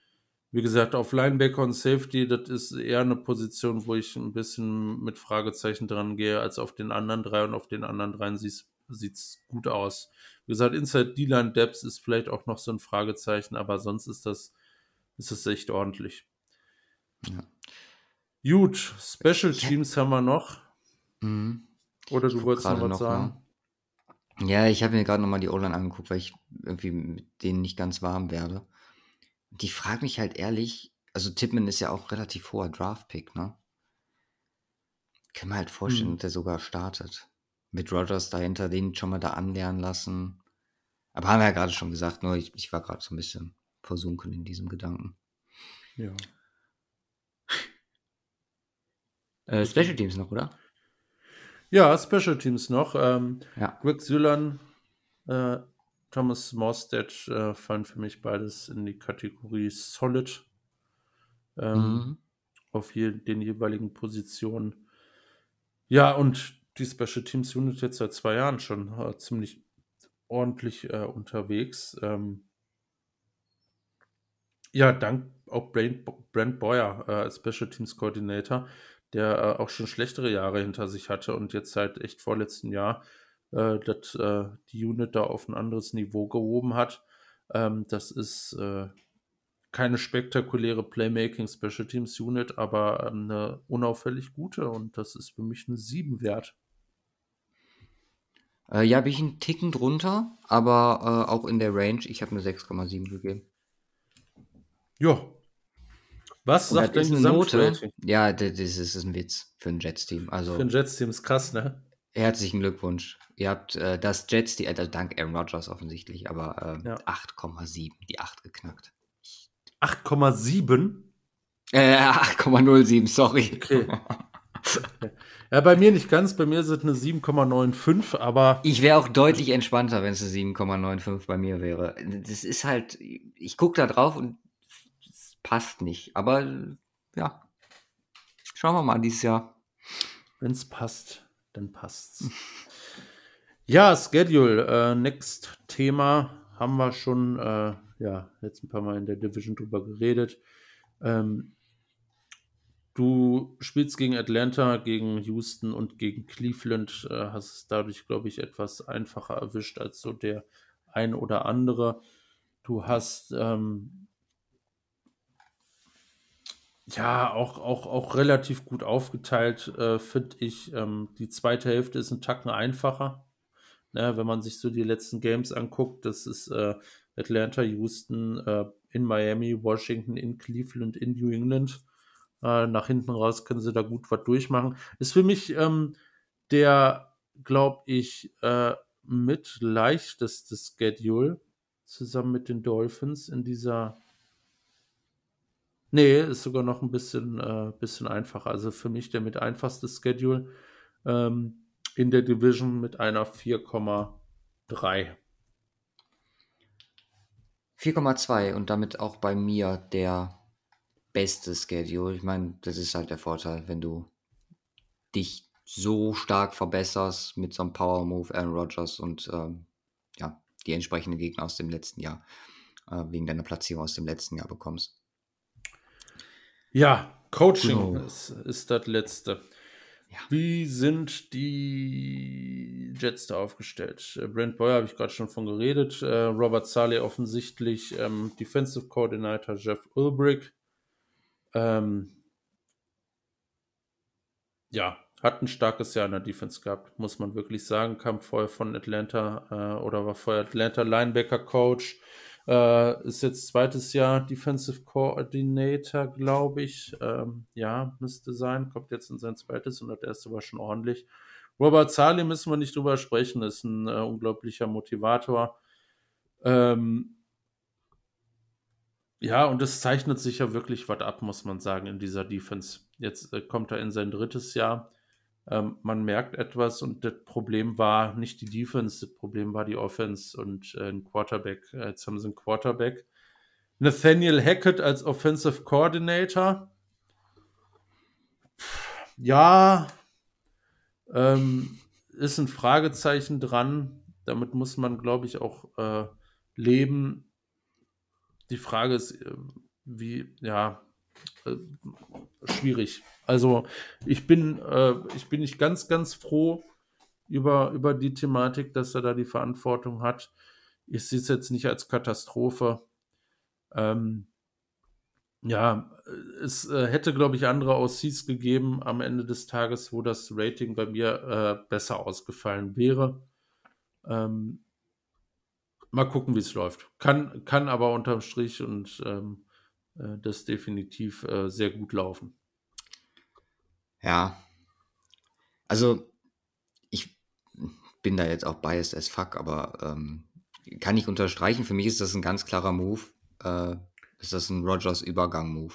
B: wie gesagt, auf Linebacker und Safety, das ist eher eine Position, wo ich ein bisschen mit Fragezeichen dran gehe, als auf den anderen drei und auf den anderen dreien sieht es gut aus. Wie gesagt, Inside D-Line Depth ist vielleicht auch noch so ein Fragezeichen, aber sonst ist das, ist das echt ordentlich. Ja. Gut, Special Teams ja. haben wir noch. Mhm. Oder du wolltest noch was noch sagen?
A: Mal. Ja, ich habe mir gerade nochmal die O-Line angeguckt, weil ich irgendwie mit denen nicht ganz warm werde. Die fragt mich halt ehrlich, also Tippmann ist ja auch relativ hoher Draft-Pick, ne? Können wir halt vorstellen, hm. dass der sogar startet. Mit Rogers dahinter, den schon mal da anlernen lassen. Aber haben wir ja gerade schon gesagt, nur ich, ich war gerade so ein bisschen versunken in diesem Gedanken.
B: Ja.
A: Äh, Special Teams noch, oder?
B: Ja, Special Teams noch. Ähm, ja. Greg Sülan, äh, Thomas Morstead äh, fallen für mich beides in die Kategorie Solid. Ähm, mhm. Auf je, den jeweiligen Positionen. Ja, und die Special Teams Unit jetzt seit zwei Jahren schon äh, ziemlich ordentlich äh, unterwegs. Ähm, ja, dank auch Brent, Brent Boyer äh, als Special Teams Coordinator, der äh, auch schon schlechtere Jahre hinter sich hatte und jetzt seit echt vorletzten Jahr äh, das, äh, die Unit da auf ein anderes Niveau gehoben hat. Ähm, das ist keine spektakuläre Playmaking Special Teams Unit, aber ähm, eine unauffällig gute und das ist für mich eine 7 wert.
A: Äh, ja, bin ich einen Ticken drunter, aber äh, auch in der Range. Ich habe eine 6,7 gegeben.
B: Ja. Was sagt denn
A: Note? Ja, das ist, das ist ein Witz für ein Jets-Team. Also,
B: für ein Jets-Team ist krass, ne?
A: Herzlichen Glückwunsch. Ihr habt äh, das Jets-Team, also dank Aaron Rodgers offensichtlich, aber äh, ja. 8,7, die 8 geknackt.
B: 8,7?
A: Äh, 8,07, sorry. Okay.
B: Ja, bei mir nicht ganz. Bei mir sind eine 7,95, aber.
A: Ich wäre auch deutlich entspannter, wenn es eine 7,95 bei mir wäre. Das ist halt, ich gucke da drauf und es passt nicht. Aber ja, schauen wir mal dieses Jahr.
B: Wenn es passt, dann passt's. [laughs] ja, Schedule. Äh, next Thema haben wir schon. Äh, ja, jetzt ein paar Mal in der Division drüber geredet. Ähm, du spielst gegen Atlanta, gegen Houston und gegen Cleveland, äh, hast es dadurch, glaube ich, etwas einfacher erwischt als so der ein oder andere. Du hast ähm, ja auch, auch, auch relativ gut aufgeteilt, äh, finde ich. Ähm, die zweite Hälfte ist ein Tacken einfacher. Ne, wenn man sich so die letzten Games anguckt, das ist äh, Atlanta, Houston, äh, in Miami, Washington, in Cleveland, in New England. Äh, nach hinten raus können sie da gut was durchmachen. Ist für mich ähm, der, glaube ich, äh, mit leichteste Schedule zusammen mit den Dolphins in dieser. Nee, ist sogar noch ein bisschen, äh, bisschen einfacher. Also für mich der mit einfachste Schedule ähm, in der Division mit einer 4,3.
A: 4,2 und damit auch bei mir der beste Schedule. Ich meine, das ist halt der Vorteil, wenn du dich so stark verbesserst mit so einem Power Move, Aaron Rodgers und ähm, ja, die entsprechenden Gegner aus dem letzten Jahr, äh, wegen deiner Platzierung aus dem letzten Jahr bekommst.
B: Ja, Coaching genau. ist, ist das letzte. Ja. Wie sind die Jets da aufgestellt? Äh, Brent Boyer habe ich gerade schon von geredet. Äh, Robert Saleh offensichtlich ähm, Defensive Coordinator Jeff Ulbrich. Ähm, ja, hat ein starkes Jahr in der Defense gehabt, muss man wirklich sagen. Kam vorher von Atlanta äh, oder war vorher Atlanta Linebacker Coach. Äh, ist jetzt zweites Jahr Defensive Coordinator, glaube ich. Ähm, ja, müsste sein. Kommt jetzt in sein zweites und das erste war schon ordentlich. Robert Zali müssen wir nicht drüber sprechen, ist ein äh, unglaublicher Motivator. Ähm, ja, und es zeichnet sich ja wirklich was ab, muss man sagen, in dieser Defense. Jetzt äh, kommt er in sein drittes Jahr. Ähm, man merkt etwas und das Problem war nicht die Defense, das Problem war die Offense und äh, ein Quarterback. Jetzt haben sie einen Quarterback. Nathaniel Hackett als Offensive Coordinator. Ja, ähm, ist ein Fragezeichen dran. Damit muss man, glaube ich, auch äh, leben. Die Frage ist, äh, wie, ja, äh, schwierig. Also ich bin, äh, ich bin nicht ganz, ganz froh über, über die Thematik, dass er da die Verantwortung hat. Ich sehe es jetzt nicht als Katastrophe. Ähm, ja, es äh, hätte, glaube ich, andere Aussies gegeben am Ende des Tages, wo das Rating bei mir äh, besser ausgefallen wäre. Ähm, mal gucken, wie es läuft. Kann, kann aber unterm Strich und ähm, äh, das definitiv äh, sehr gut laufen.
A: Ja. Also, ich bin da jetzt auch biased as fuck, aber ähm, kann ich unterstreichen. Für mich ist das ein ganz klarer Move. Äh, ist das ein Rogers Übergang-Move.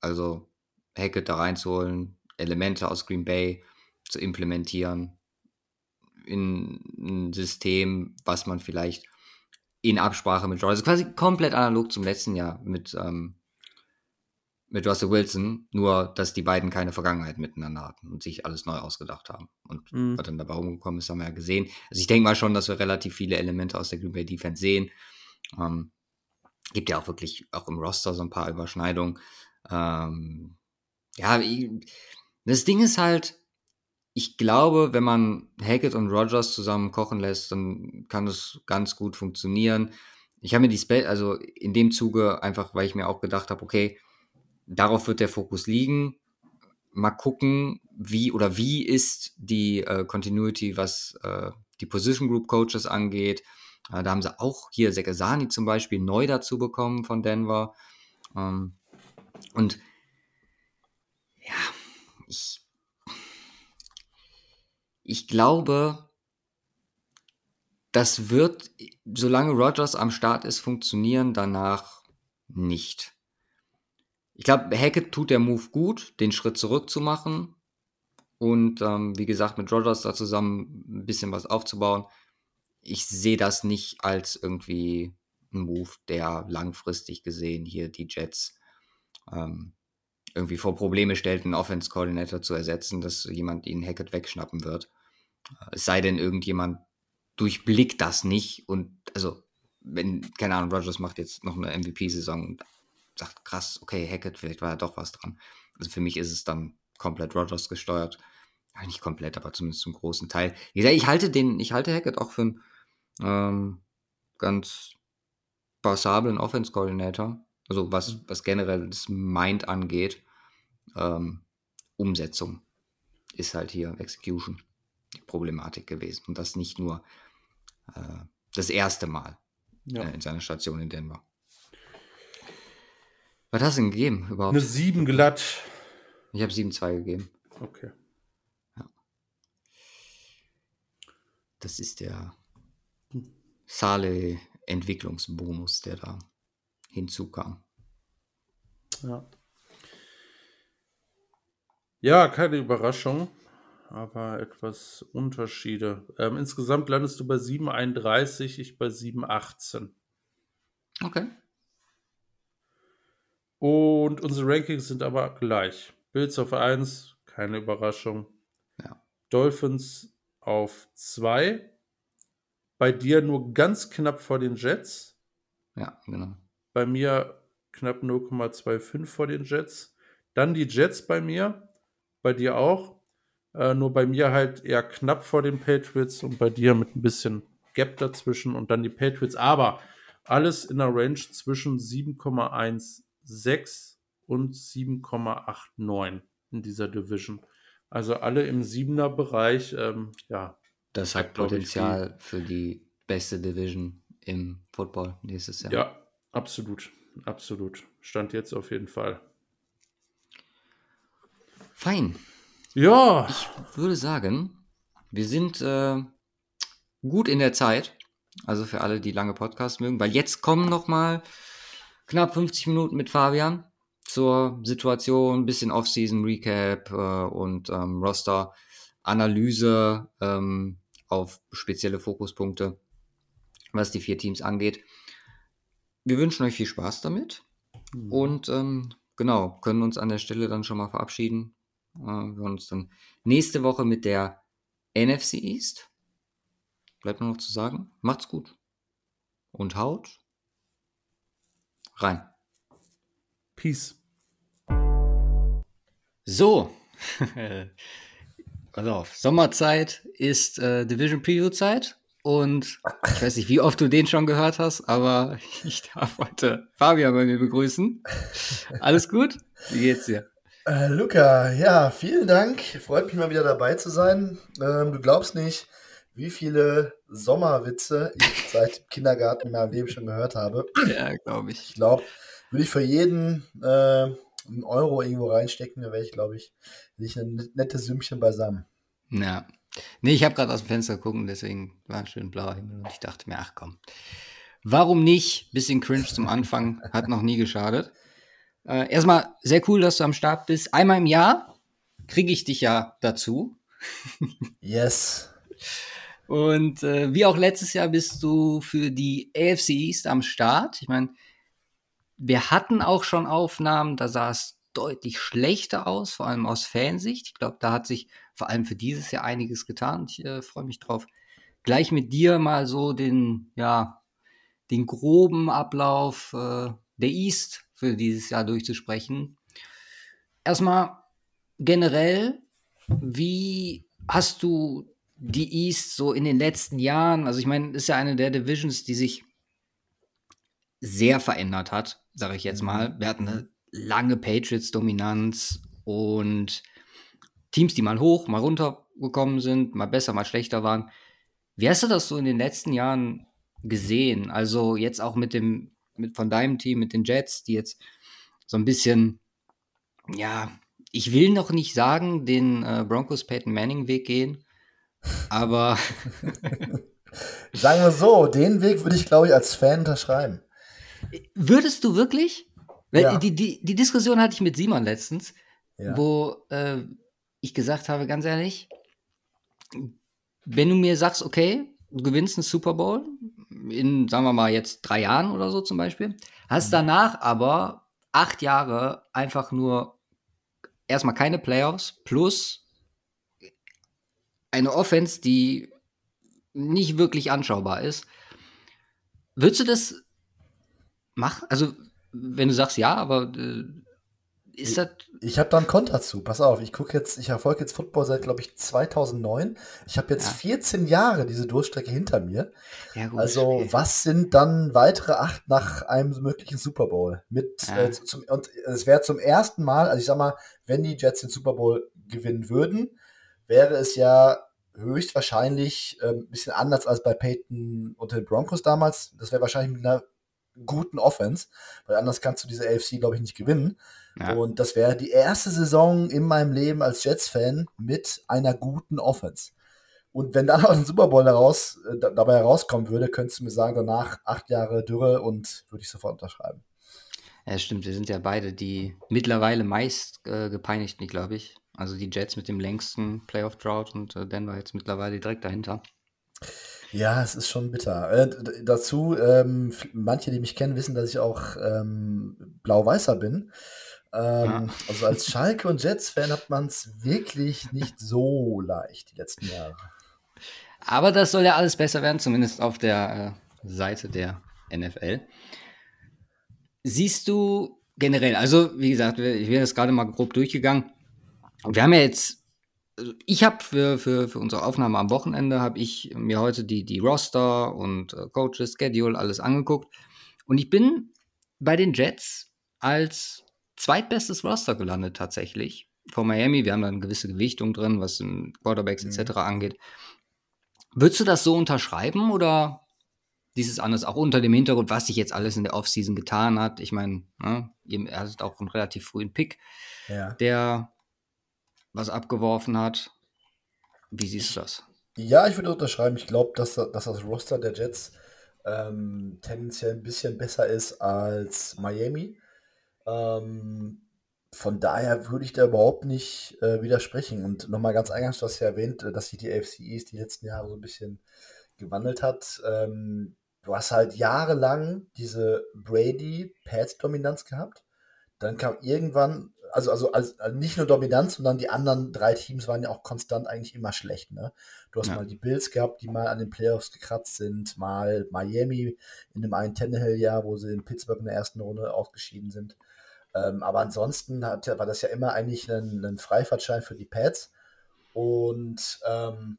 A: Also Hackett da reinzuholen, Elemente aus Green Bay zu implementieren in ein System, was man vielleicht in Absprache mit Rogers, quasi komplett analog zum letzten Jahr mit, ähm, mit Russell Wilson, nur dass die beiden keine Vergangenheit miteinander hatten und sich alles neu ausgedacht haben. Und mhm. was dann dabei rumgekommen ist, haben wir ja gesehen. Also ich denke mal schon, dass wir relativ viele Elemente aus der Green Bay Defense sehen. Ähm, gibt ja auch wirklich auch im Roster so ein paar Überschneidungen. Ähm, ja, das Ding ist halt, ich glaube, wenn man Hackett und Rogers zusammen kochen lässt, dann kann es ganz gut funktionieren. Ich habe mir die Spell, also in dem Zuge einfach, weil ich mir auch gedacht habe, okay, darauf wird der Fokus liegen. Mal gucken, wie oder wie ist die äh, Continuity, was äh, die Position Group Coaches angeht. Äh, da haben sie auch hier Sekesani zum Beispiel neu dazu bekommen von Denver. Ähm, und ja, ich, ich glaube, das wird, solange Rogers am Start ist, funktionieren, danach nicht. Ich glaube, Hackett tut der Move gut, den Schritt zurück zu machen und ähm, wie gesagt mit Rogers da zusammen ein bisschen was aufzubauen ich sehe das nicht als irgendwie ein Move, der langfristig gesehen hier die Jets ähm, irgendwie vor Probleme stellt, einen Offense-Coordinator zu ersetzen, dass jemand ihnen Hackett wegschnappen wird. Es sei denn, irgendjemand durchblickt das nicht und also, wenn, keine Ahnung, Rogers macht jetzt noch eine MVP-Saison und sagt, krass, okay, Hackett, vielleicht war ja doch was dran. Also für mich ist es dann komplett Rogers gesteuert. Ja, nicht komplett, aber zumindest zum großen Teil. Wie gesagt, ich halte den, ich halte Hackett auch für einen ähm, ganz passablen Offense-Coordinator. Also was, mhm. was generell das Mind angeht. Ähm, Umsetzung ist halt hier Execution die Problematik gewesen. Und das nicht nur äh, das erste Mal ja. äh, in seiner Station in Denver. Was hast du denn gegeben überhaupt?
B: Eine 7 glatt.
A: Ich habe 7-2 gegeben.
B: Okay. Ja.
A: Das ist der Sale-Entwicklungsbonus, der da hinzukam.
B: Ja. Ja, keine Überraschung, aber etwas Unterschiede. Ähm, insgesamt landest du bei 7,31, ich bei 7,18.
A: Okay.
B: Und unsere Rankings sind aber gleich. Bills auf 1, keine Überraschung.
A: Ja.
B: Dolphins auf 2, bei dir nur ganz knapp vor den Jets.
A: Ja, genau.
B: Bei mir knapp 0,25 vor den Jets. Dann die Jets bei mir. Bei dir auch. Äh, nur bei mir halt eher knapp vor den Patriots und bei dir mit ein bisschen Gap dazwischen und dann die Patriots. Aber alles in der Range zwischen 7,16 und 7,89 in dieser Division. Also alle im 7er Bereich. Ähm, ja,
A: das hat Potenzial für die beste Division im Football nächstes Jahr.
B: Ja, absolut. Absolut. Stand jetzt auf jeden Fall.
A: Fein.
B: Ja.
A: Ich würde sagen, wir sind äh, gut in der Zeit. Also für alle, die lange Podcasts mögen, weil jetzt kommen noch mal knapp 50 Minuten mit Fabian zur Situation, bisschen Offseason Recap äh, und ähm, Roster Analyse. Ähm, auf spezielle Fokuspunkte, was die vier Teams angeht. Wir wünschen euch viel Spaß damit mhm. und ähm, genau, können uns an der Stelle dann schon mal verabschieden. Äh, wir hören uns dann nächste Woche mit der NFC East. Bleibt nur noch zu sagen, macht's gut und haut rein.
B: Peace.
A: So. [laughs] pass auf. Sommerzeit ist äh, Division Preview Zeit. Und ich weiß nicht, wie oft du den schon gehört hast, aber [laughs] ich darf heute Fabian bei mir begrüßen. Alles gut? Wie geht's dir?
C: Äh, Luca, ja, vielen Dank. Freut mich mal wieder dabei zu sein. Ähm, du glaubst nicht, wie viele Sommerwitze ich [laughs] seit dem Kindergarten in meinem Leben schon gehört habe.
A: Ja, glaube ich.
C: Ich glaube, würde ich für jeden äh, einen Euro irgendwo reinstecken, dann wäre ich, glaube ich, ich ein nettes Sümmchen beisammen.
A: Ja. Nee, ich habe gerade aus dem Fenster gucken, deswegen war ein schön blauer Himmel und ich dachte mir, ach komm, warum nicht? Bisschen cringe zum Anfang, hat noch nie geschadet. Äh, erstmal sehr cool, dass du am Start bist. Einmal im Jahr kriege ich dich ja dazu.
C: Yes. [laughs]
A: Und äh, wie auch letztes Jahr bist du für die AFC East am Start. Ich meine, wir hatten auch schon Aufnahmen, da sah es deutlich schlechter aus, vor allem aus Fansicht. Ich glaube, da hat sich vor allem für dieses Jahr einiges getan. Ich äh, freue mich drauf, gleich mit dir mal so den, ja, den groben Ablauf äh, der East für dieses Jahr durchzusprechen. Erstmal generell, wie hast du die East so in den letzten Jahren, also ich meine, ist ja eine der Divisions, die sich sehr verändert hat, sage ich jetzt mhm. mal. Wir hatten eine lange Patriots-Dominanz und Teams, die mal hoch, mal runter gekommen sind, mal besser, mal schlechter waren. Wie hast du das so in den letzten Jahren gesehen? Also jetzt auch mit dem mit, von deinem Team, mit den Jets, die jetzt so ein bisschen, ja, ich will noch nicht sagen, den äh, Broncos Peyton Manning Weg gehen, aber. [laughs]
C: sagen wir so, den Weg würde ich, glaube ich, als Fan unterschreiben.
A: Würdest du wirklich? Ja. Die, die, die Diskussion hatte ich mit Simon letztens, ja. wo äh, ich gesagt habe, ganz ehrlich, wenn du mir sagst, okay, du gewinnst einen Super Bowl, in, sagen wir mal, jetzt drei Jahren oder so zum Beispiel. Hast mhm. danach aber acht Jahre einfach nur erstmal keine Playoffs plus eine Offense, die nicht wirklich anschaubar ist. Würdest du das machen? Also, wenn du sagst ja, aber äh, ist das.
C: Ich habe da einen Konter zu. Pass auf, ich gucke jetzt, ich verfolge jetzt Football seit, glaube ich, 2009. Ich habe jetzt ja. 14 Jahre diese Durchstrecke hinter mir. Ja, gut, also, okay. was sind dann weitere acht nach einem möglichen Super Bowl? Mit, ja. äh, zum, und es wäre zum ersten Mal, also ich sag mal, wenn die Jets den Super Bowl gewinnen würden, wäre es ja höchstwahrscheinlich äh, ein bisschen anders als bei Peyton und den Broncos damals. Das wäre wahrscheinlich mit einer guten Offense, weil anders kannst du diese AFC, glaube ich, nicht gewinnen. Ja. Und das wäre die erste Saison in meinem Leben als Jets-Fan mit einer guten Offense. Und wenn dann noch ein Super Bowl daraus, äh, dabei herauskommen würde, könntest du mir sagen, danach acht Jahre Dürre und würde ich sofort unterschreiben.
A: Ja, stimmt. Wir sind ja beide die mittlerweile meist äh, gepeinigten, glaube ich. Also die Jets mit dem längsten Playoff-Drought und äh, Denver jetzt mittlerweile direkt dahinter.
C: Ja, es ist schon bitter. Äh, dazu, ähm, manche, die mich kennen, wissen, dass ich auch ähm, blau-weißer bin. Ähm, ja. Also als [laughs] Schalke und Jets-Fan hat man es wirklich nicht so leicht die letzten Jahre.
A: Aber das soll ja alles besser werden, zumindest auf der äh, Seite der NFL. Siehst du generell, also wie gesagt, ich bin jetzt gerade mal grob durchgegangen. Wir haben ja jetzt also ich habe für, für, für unsere Aufnahme am Wochenende, habe ich mir heute die, die Roster und äh, Coaches, Schedule, alles angeguckt. Und ich bin bei den Jets als zweitbestes Roster gelandet tatsächlich. Vor Miami, wir haben da eine gewisse Gewichtung drin, was Quarterbacks mhm. etc. angeht. Würdest du das so unterschreiben oder dieses anders auch unter dem Hintergrund, was sich jetzt alles in der Offseason getan hat? Ich meine, ne, er hat auch einen relativ frühen Pick, ja. der was abgeworfen hat. Wie siehst du das?
C: Ja, ich würde unterschreiben. Ich glaube, dass, dass das Roster der Jets ähm, tendenziell ein bisschen besser ist als Miami. Ähm, von daher würde ich da überhaupt nicht äh, widersprechen. Und nochmal ganz eingangs, du hast ja erwähnt, äh, dass sich die AFC East die letzten Jahre so ein bisschen gewandelt hat. Ähm, du hast halt jahrelang diese Brady-Pads-Dominanz gehabt. Dann kam irgendwann also, also, also nicht nur Dominanz, sondern die anderen drei Teams waren ja auch konstant eigentlich immer schlecht. Ne? Du hast ja. mal die Bills gehabt, die mal an den Playoffs gekratzt sind, mal Miami in dem einen Tannehill-Jahr, wo sie in Pittsburgh in der ersten Runde ausgeschieden sind. Ähm, aber ansonsten hat, war das ja immer eigentlich ein, ein Freifahrtschein für die Pads. Und ähm,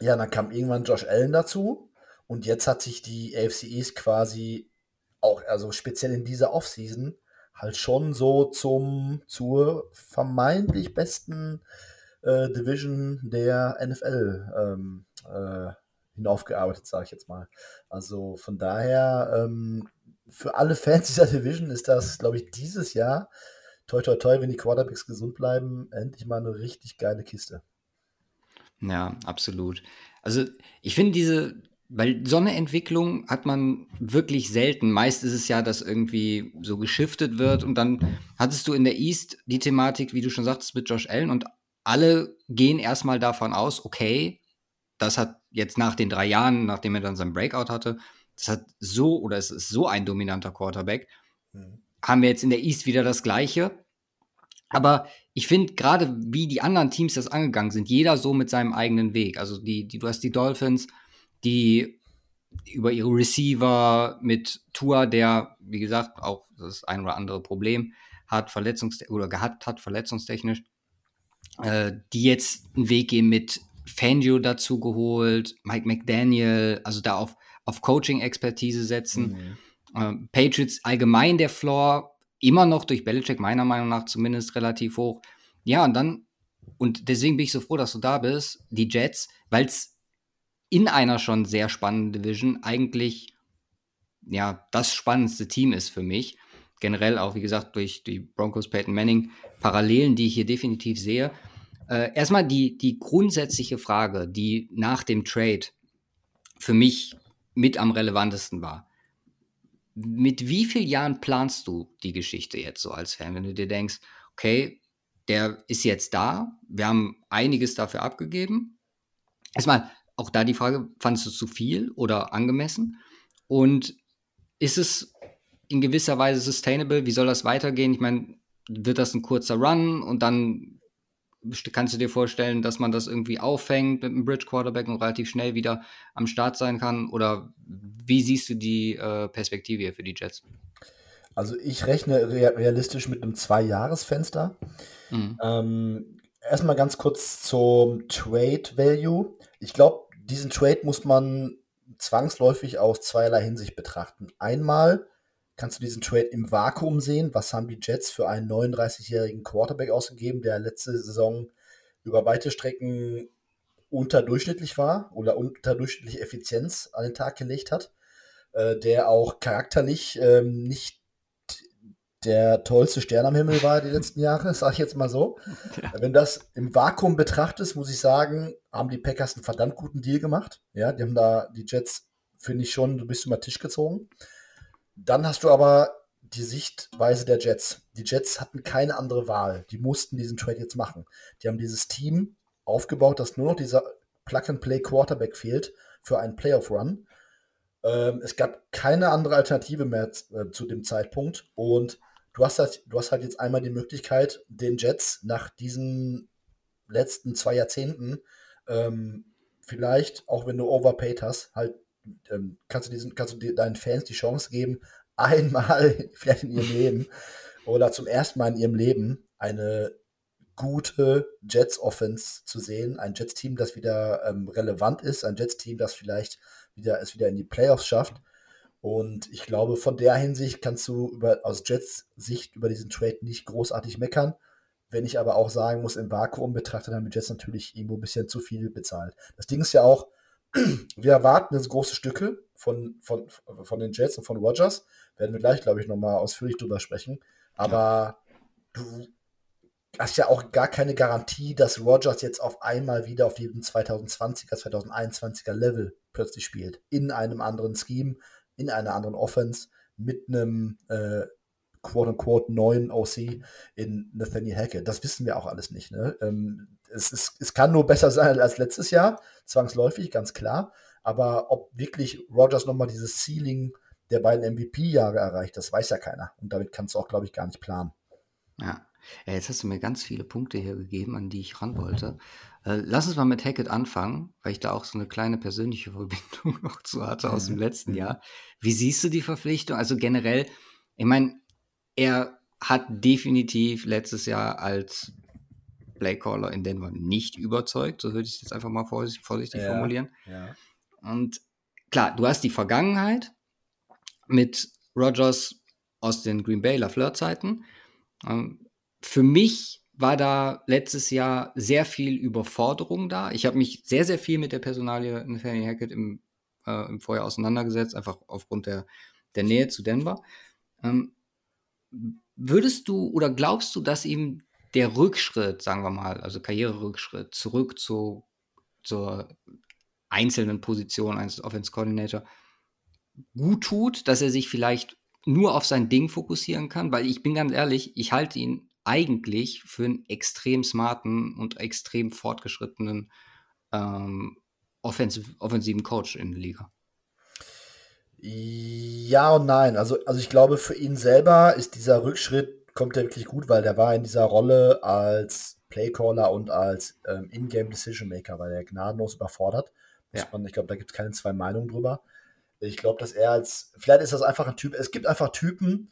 C: ja, dann kam irgendwann Josh Allen dazu. Und jetzt hat sich die AFC East quasi auch, also speziell in dieser Offseason, halt schon so zum, zur vermeintlich besten äh, Division der NFL ähm, äh, hinaufgearbeitet, sage ich jetzt mal. Also von daher, ähm, für alle Fans dieser Division ist das, glaube ich, dieses Jahr, toi toi toi, wenn die Quarterbacks gesund bleiben, endlich mal eine richtig geile Kiste.
A: Ja, absolut. Also ich finde diese, weil so eine Entwicklung hat man wirklich selten. Meist ist es ja, dass irgendwie so geschiftet wird und dann hattest du in der East die Thematik, wie du schon sagtest, mit Josh Allen und alle gehen erstmal davon aus, okay, das hat jetzt nach den drei Jahren, nachdem er dann seinen Breakout hatte, das hat so oder es ist so ein dominanter Quarterback, mhm. haben wir jetzt in der East wieder das Gleiche. Aber ich finde gerade, wie die anderen Teams das angegangen sind, jeder so mit seinem eigenen Weg. Also die, die, du hast die Dolphins, die über ihre Receiver mit Tour, der, wie gesagt, auch das ein oder andere Problem hat, verletzungs oder gehabt hat, verletzungstechnisch, äh, die jetzt einen Weg gehen mit Fangio dazu geholt, Mike McDaniel, also da auf, auf Coaching-Expertise setzen. Mhm. Äh, Patriots allgemein der Floor immer noch durch Belichick meiner Meinung nach zumindest relativ hoch. Ja, und dann, und deswegen bin ich so froh, dass du da bist, die Jets, weil es in einer schon sehr spannenden Division eigentlich ja das spannendste Team ist für mich. Generell auch, wie gesagt, durch die Broncos Peyton Manning Parallelen, die ich hier definitiv sehe. Äh, erstmal die, die grundsätzliche Frage, die nach dem Trade für mich mit am relevantesten war. Mit wie vielen Jahren planst du die Geschichte jetzt so als Fan, wenn du dir denkst, okay, der ist jetzt da, wir haben einiges dafür abgegeben. Erstmal auch da die Frage, fandest du zu viel oder angemessen? Und ist es in gewisser Weise sustainable? Wie soll das weitergehen? Ich meine, wird das ein kurzer Run und dann kannst du dir vorstellen, dass man das irgendwie auffängt mit einem Bridge Quarterback und relativ schnell wieder am Start sein kann? Oder wie siehst du die äh, Perspektive hier für die Jets?
C: Also ich rechne realistisch mit einem Zwei-Jahres-Fenster. Mhm. Ähm, erstmal ganz kurz zum Trade Value. Ich glaube, diesen Trade muss man zwangsläufig aus zweierlei Hinsicht betrachten. Einmal kannst du diesen Trade im Vakuum sehen. Was haben die Jets für einen 39-jährigen Quarterback ausgegeben, der letzte Saison über weite Strecken unterdurchschnittlich war oder unterdurchschnittliche Effizienz an den Tag gelegt hat, äh, der auch charakterlich ähm, nicht der tollste Stern am Himmel war die letzten Jahre, [laughs] sage ich jetzt mal so. Ja. Wenn das im Vakuum betrachtest, muss ich sagen, haben die Packers einen verdammt guten Deal gemacht. Ja, die haben da die Jets, finde ich schon, du bist über Tisch gezogen. Dann hast du aber die Sichtweise der Jets. Die Jets hatten keine andere Wahl. Die mussten diesen Trade jetzt machen. Die haben dieses Team aufgebaut, dass nur noch dieser Plug-and-Play-Quarterback fehlt für einen Playoff-Run. Ähm, es gab keine andere Alternative mehr äh, zu dem Zeitpunkt. Und du hast, halt, du hast halt jetzt einmal die Möglichkeit, den Jets nach diesen letzten zwei Jahrzehnten ähm, vielleicht, auch wenn du overpaid hast, halt ähm, kannst du diesen, kannst du deinen Fans die Chance geben, [laughs] einmal vielleicht in ihrem Leben oder zum ersten Mal in ihrem Leben eine gute Jets-Offense zu sehen, ein Jets-Team, das wieder ähm, relevant ist, ein Jets-Team, das vielleicht wieder es wieder in die Playoffs schafft. Und ich glaube, von der Hinsicht kannst du über, aus Jets Sicht über diesen Trade nicht großartig meckern. Wenn ich aber auch sagen muss, im Vakuum betrachtet haben die Jets natürlich irgendwo ein bisschen zu viel bezahlt. Das Ding ist ja auch, [clears throat] wir erwarten jetzt große Stücke von, von, von den Jets und von Rogers. Werden wir gleich, glaube ich, nochmal ausführlich drüber sprechen. Aber ja. du hast ja auch gar keine Garantie, dass Rogers jetzt auf einmal wieder auf diesem 2020er, 2021er Level plötzlich spielt. In einem anderen Scheme, in einer anderen Offense, mit einem äh, quote-unquote neuen OC in Nathaniel Hackett. Das wissen wir auch alles nicht. Ne? Ähm, es, ist, es kann nur besser sein als letztes Jahr, zwangsläufig, ganz klar. Aber ob wirklich Rogers nochmal dieses Ceiling der beiden MVP-Jahre erreicht, das weiß ja keiner. Und damit kannst du auch, glaube ich, gar nicht planen.
A: Ja. Ja. jetzt hast du mir ganz viele Punkte hier gegeben, an die ich ran wollte. Äh, lass uns mal mit Hackett anfangen, weil ich da auch so eine kleine persönliche [laughs] Verbindung noch zu hatte aus dem [laughs] mhm. letzten Jahr. Wie siehst du die Verpflichtung? Also generell, ich meine, er hat definitiv letztes Jahr als Playcaller in Denver nicht überzeugt, so würde ich es jetzt einfach mal vorsichtig, vorsichtig ja, formulieren. Ja. Und klar, du hast die Vergangenheit mit Rogers aus den Green Bay LaFleur-Zeiten. Ähm, für mich war da letztes Jahr sehr viel Überforderung da. Ich habe mich sehr, sehr viel mit der Personalie Nathaniel Hackett im, äh, im Vorjahr auseinandergesetzt, einfach aufgrund der, der Nähe zu Denver. Ähm, würdest du oder glaubst du, dass ihm der Rückschritt, sagen wir mal, also Karriererückschritt, zurück zu, zur einzelnen Position eines Offense Coordinator gut tut, dass er sich vielleicht nur auf sein Ding fokussieren kann? Weil ich bin ganz ehrlich, ich halte ihn eigentlich für einen extrem smarten und extrem fortgeschrittenen ähm, offensiv, offensiven Coach in der Liga.
C: Ja und nein. Also, also ich glaube, für ihn selber ist dieser Rückschritt, kommt er wirklich gut, weil der war in dieser Rolle als Playcaller und als ähm, In-Game Decision Maker, weil er gnadenlos überfordert. Ja. Man, ich glaube, da gibt es keine zwei Meinungen drüber. Ich glaube, dass er als, vielleicht ist das einfach ein Typ, es gibt einfach Typen,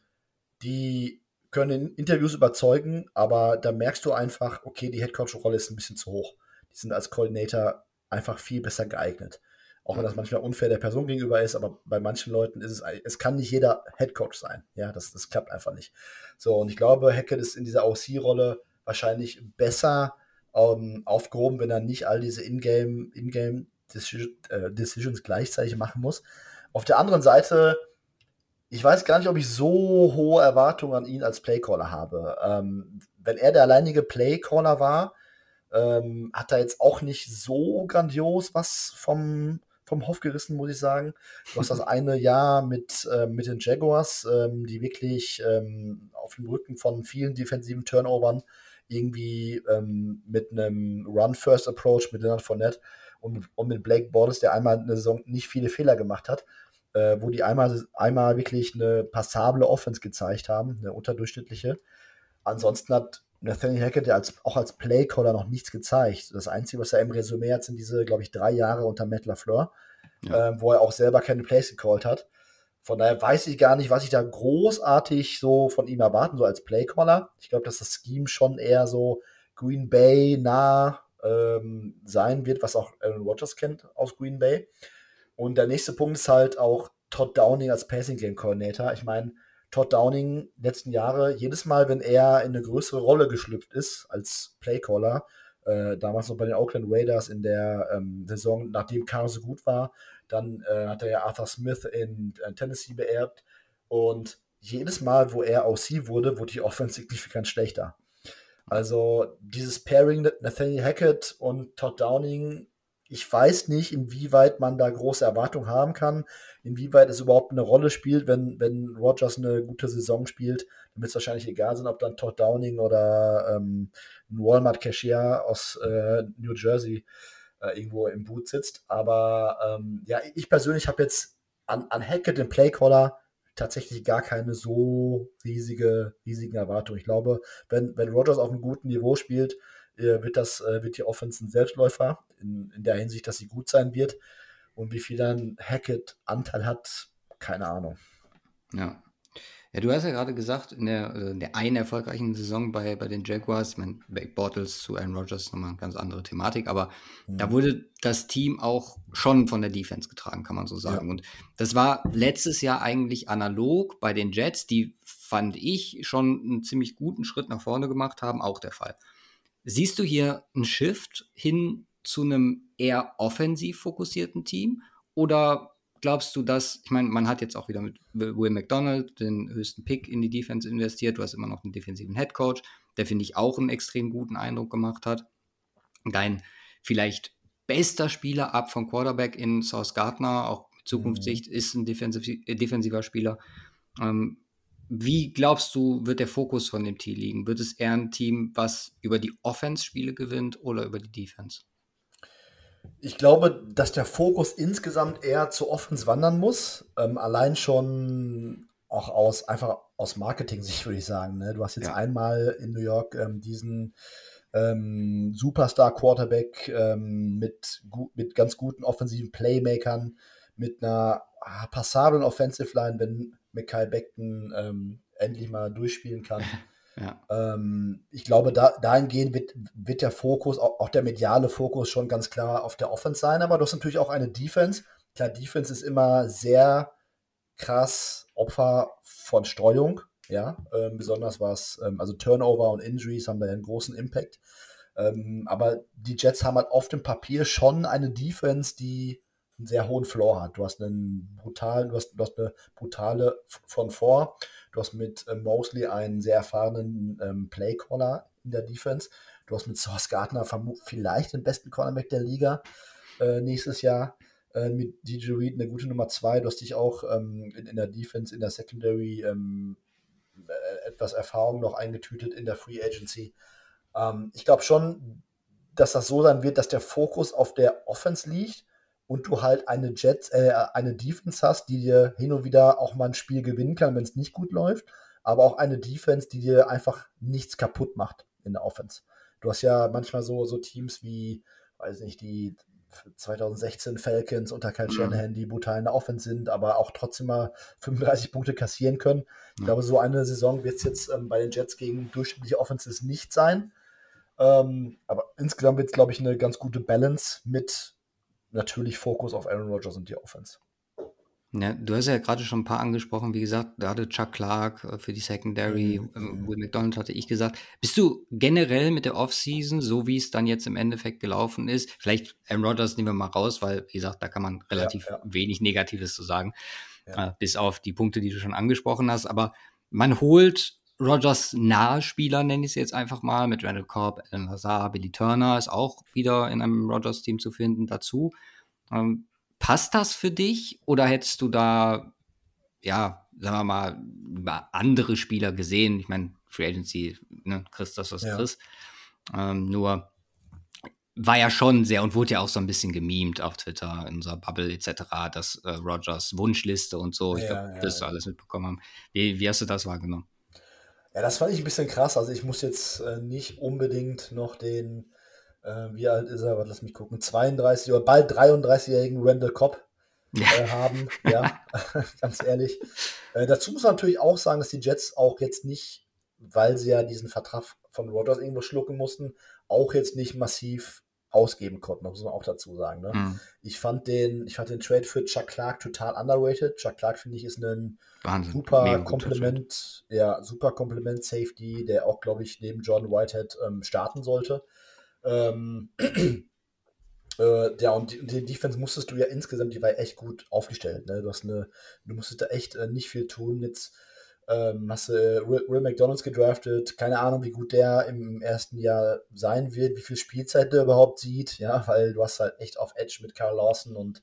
C: die können in Interviews überzeugen, aber da merkst du einfach, okay, die Headcoach-Rolle ist ein bisschen zu hoch. Die sind als Coordinator einfach viel besser geeignet. Auch wenn das manchmal unfair der Person gegenüber ist, aber bei manchen Leuten ist es, es kann nicht jeder Headcoach sein. Ja, das, das klappt einfach nicht. So, und ich glaube, Hackett ist in dieser OC-Rolle wahrscheinlich besser ähm, aufgehoben, wenn er nicht all diese Ingame, Ingame äh, Decisions gleichzeitig machen muss. Auf der anderen Seite, ich weiß gar nicht, ob ich so hohe Erwartungen an ihn als Playcaller habe. Ähm, wenn er der alleinige Playcaller war, ähm, hat er jetzt auch nicht so grandios was vom, vom Hof gerissen, muss ich sagen. Du hast das eine Jahr mit, äh, mit den Jaguars, ähm, die wirklich ähm, auf dem Rücken von vielen defensiven Turnovern irgendwie ähm, mit einem Run-First-Approach mit Leonard Fournette und, und mit Blake Bortles, der einmal eine Saison nicht viele Fehler gemacht hat, äh, wo die einmal, einmal wirklich eine passable Offense gezeigt haben, eine unterdurchschnittliche. Ansonsten hat Nathaniel Hackett ja als, auch als Playcaller noch nichts gezeigt. Das Einzige, was er im Resümee hat, sind diese, glaube ich, drei Jahre unter Matt LaFleur, ja. ähm, wo er auch selber keine Plays gecallt hat. Von daher weiß ich gar nicht, was ich da großartig so von ihm erwarten, so als Playcaller. Ich glaube, dass das Scheme schon eher so Green Bay nah ähm, sein wird, was auch Aaron Rodgers kennt aus Green Bay. Und der nächste Punkt ist halt auch Todd Downing als Passing Game Coordinator. Ich meine, Todd Downing letzten Jahre, jedes Mal, wenn er in eine größere Rolle geschlüpft ist als Playcaller, äh, damals noch bei den Oakland Raiders in der ähm, Saison, nachdem Carr so gut war, dann äh, hat er ja Arthur Smith in, in Tennessee beerbt und jedes Mal, wo er OC wurde, wurde die [laughs] Offense signifikant schlechter. Also dieses Pairing Nathaniel Hackett und Todd Downing, ich weiß nicht, inwieweit man da große Erwartungen haben kann, inwieweit es überhaupt eine Rolle spielt, wenn, wenn Rogers eine gute Saison spielt. Wird es wahrscheinlich egal sein, ob dann Todd Downing oder ähm, ein Walmart-Cashier aus äh, New Jersey äh, irgendwo im Boot sitzt. Aber ähm, ja, ich persönlich habe jetzt an, an Hackett, den Playcaller, tatsächlich gar keine so riesige, riesigen Erwartungen. Ich glaube, wenn, wenn Rogers auf einem guten Niveau spielt, äh, wird das, äh, wird die Offense ein Selbstläufer in, in der Hinsicht, dass sie gut sein wird. Und wie viel dann Hackett Anteil hat, keine Ahnung.
A: Ja. Ja, du hast ja gerade gesagt, in der, äh, in der einen erfolgreichen Saison bei, bei den Jaguars, ich meine, Back Bottles zu Aaron Rodgers nochmal eine ganz andere Thematik, aber mhm. da wurde das Team auch schon von der Defense getragen, kann man so sagen. Ja. Und das war letztes Jahr eigentlich analog bei den Jets, die fand ich schon einen ziemlich guten Schritt nach vorne gemacht haben, auch der Fall. Siehst du hier einen Shift hin zu einem eher offensiv fokussierten Team oder glaubst du, dass, ich meine, man hat jetzt auch wieder mit Will McDonald den höchsten Pick in die Defense investiert, du hast immer noch einen defensiven Head Coach, der finde ich auch einen extrem guten Eindruck gemacht hat. Dein vielleicht bester Spieler ab vom Quarterback in South Gardner, auch mit Zukunftssicht, mhm. ist ein defensiv, äh, defensiver Spieler. Ähm, wie glaubst du, wird der Fokus von dem Team liegen? Wird es eher ein Team, was über die Offense Spiele gewinnt oder über die Defense?
C: Ich glaube, dass der Fokus insgesamt eher zu Offense wandern muss. Ähm, allein schon auch aus einfach aus Marketing-Sicht würde ich sagen. Ne? Du hast jetzt ja. einmal in New York ähm, diesen ähm, Superstar-Quarterback ähm, mit, mit ganz guten offensiven Playmakern, mit einer ah, passablen Offensive Line, wenn Mackay Beckton ähm, endlich mal durchspielen kann. [laughs] Ähm, ich glaube, da, dahingehend wird, wird der Fokus, auch, auch, der mediale Fokus schon ganz klar auf der Offense sein, aber du hast natürlich auch eine Defense. Klar, Defense ist immer sehr krass Opfer von Streuung, ja, ähm, besonders was, ähm, also Turnover und Injuries haben da einen großen Impact. Ähm, aber die Jets haben halt auf dem Papier schon eine Defense, die einen sehr hohen Floor hat. Du hast einen brutalen, du hast, du hast eine brutale von vor. Du hast mit äh, Mosley einen sehr erfahrenen ähm, Playcaller in der Defense. Du hast mit Sauce Gardner vielleicht den besten Cornerback der Liga äh, nächstes Jahr. Äh, mit DJ Reed eine gute Nummer zwei. Du hast dich auch ähm, in, in, der Defense, in der Secondary ähm, äh, etwas Erfahrung noch eingetütet in der Free Agency. Ähm, ich glaube schon, dass das so sein wird, dass der Fokus auf der Offense liegt und du halt eine Jet, äh, eine Defense hast, die dir hin und wieder auch mal ein Spiel gewinnen kann, wenn es nicht gut läuft, aber auch eine Defense, die dir einfach nichts kaputt macht in der Offense. Du hast ja manchmal so, so Teams wie, weiß nicht, die 2016 Falcons unter Kyle mhm. Shanahan, die brutal in der Offense sind, aber auch trotzdem mal [laughs] 35 Punkte kassieren können. Ich glaube, so eine Saison wird es jetzt ähm, bei den Jets gegen durchschnittliche Offenses nicht sein. Ähm, aber insgesamt wird es, glaube ich, eine ganz gute Balance mit natürlich Fokus auf Aaron Rodgers und die Offense.
A: Ja, du hast ja gerade schon ein paar angesprochen, wie gesagt, da hatte Chuck Clark äh, für die Secondary, mhm. ähm, Will McDonald hatte ich gesagt. Bist du generell mit der Offseason, so wie es dann jetzt im Endeffekt gelaufen ist, vielleicht Aaron Rodgers nehmen wir mal raus, weil, wie gesagt, da kann man relativ ja, ja. wenig Negatives zu sagen, äh, bis auf die Punkte, die du schon angesprochen hast, aber man holt Rogers nahe Spieler, nenne ich es jetzt einfach mal, mit Randall Cobb, Alan Lazar, Billy Turner ist auch wieder in einem Rogers-Team zu finden dazu. Ähm, passt das für dich oder hättest du da, ja, sagen wir mal, andere Spieler gesehen? Ich meine, Free Agency, ne, Chris, das was ja. Chris. Ähm, nur war ja schon sehr und wurde ja auch so ein bisschen gemimt auf Twitter, in unserer Bubble etc., dass äh, Rogers Wunschliste und so, ich ja, glaube, ja, das ja. alles mitbekommen haben. Wie, wie hast du das wahrgenommen?
C: Ja, das fand ich ein bisschen krass. Also ich muss jetzt äh, nicht unbedingt noch den, äh, wie alt ist er, lass mich gucken, 32 oder bald 33-jährigen Randall Cobb äh, haben. ja, [laughs] [laughs] ganz ehrlich. Äh, dazu muss man natürlich auch sagen, dass die Jets auch jetzt nicht, weil sie ja diesen Vertrag von Rodgers irgendwo schlucken mussten, auch jetzt nicht massiv ausgeben konnten, muss man auch dazu sagen. Ne? Mhm. Ich fand den, ich fand den Trade für Chuck Clark total underrated. Chuck Clark finde ich ist ein Wahnsinn, super Kompliment, ja, super Kompliment Safety, der auch, glaube ich, neben John Whitehead ähm, starten sollte. Ähm, [clears throat] äh, ja, und die, die, Defense musstest du ja insgesamt, die war echt gut aufgestellt. Ne? Du hast eine, du musstest da echt äh, nicht viel tun. Jetzt ähm, hast du äh, Will, Will McDonalds gedraftet. Keine Ahnung, wie gut der im ersten Jahr sein wird, wie viel Spielzeit der überhaupt sieht. Ja, weil du hast halt echt auf Edge mit Carl Lawson und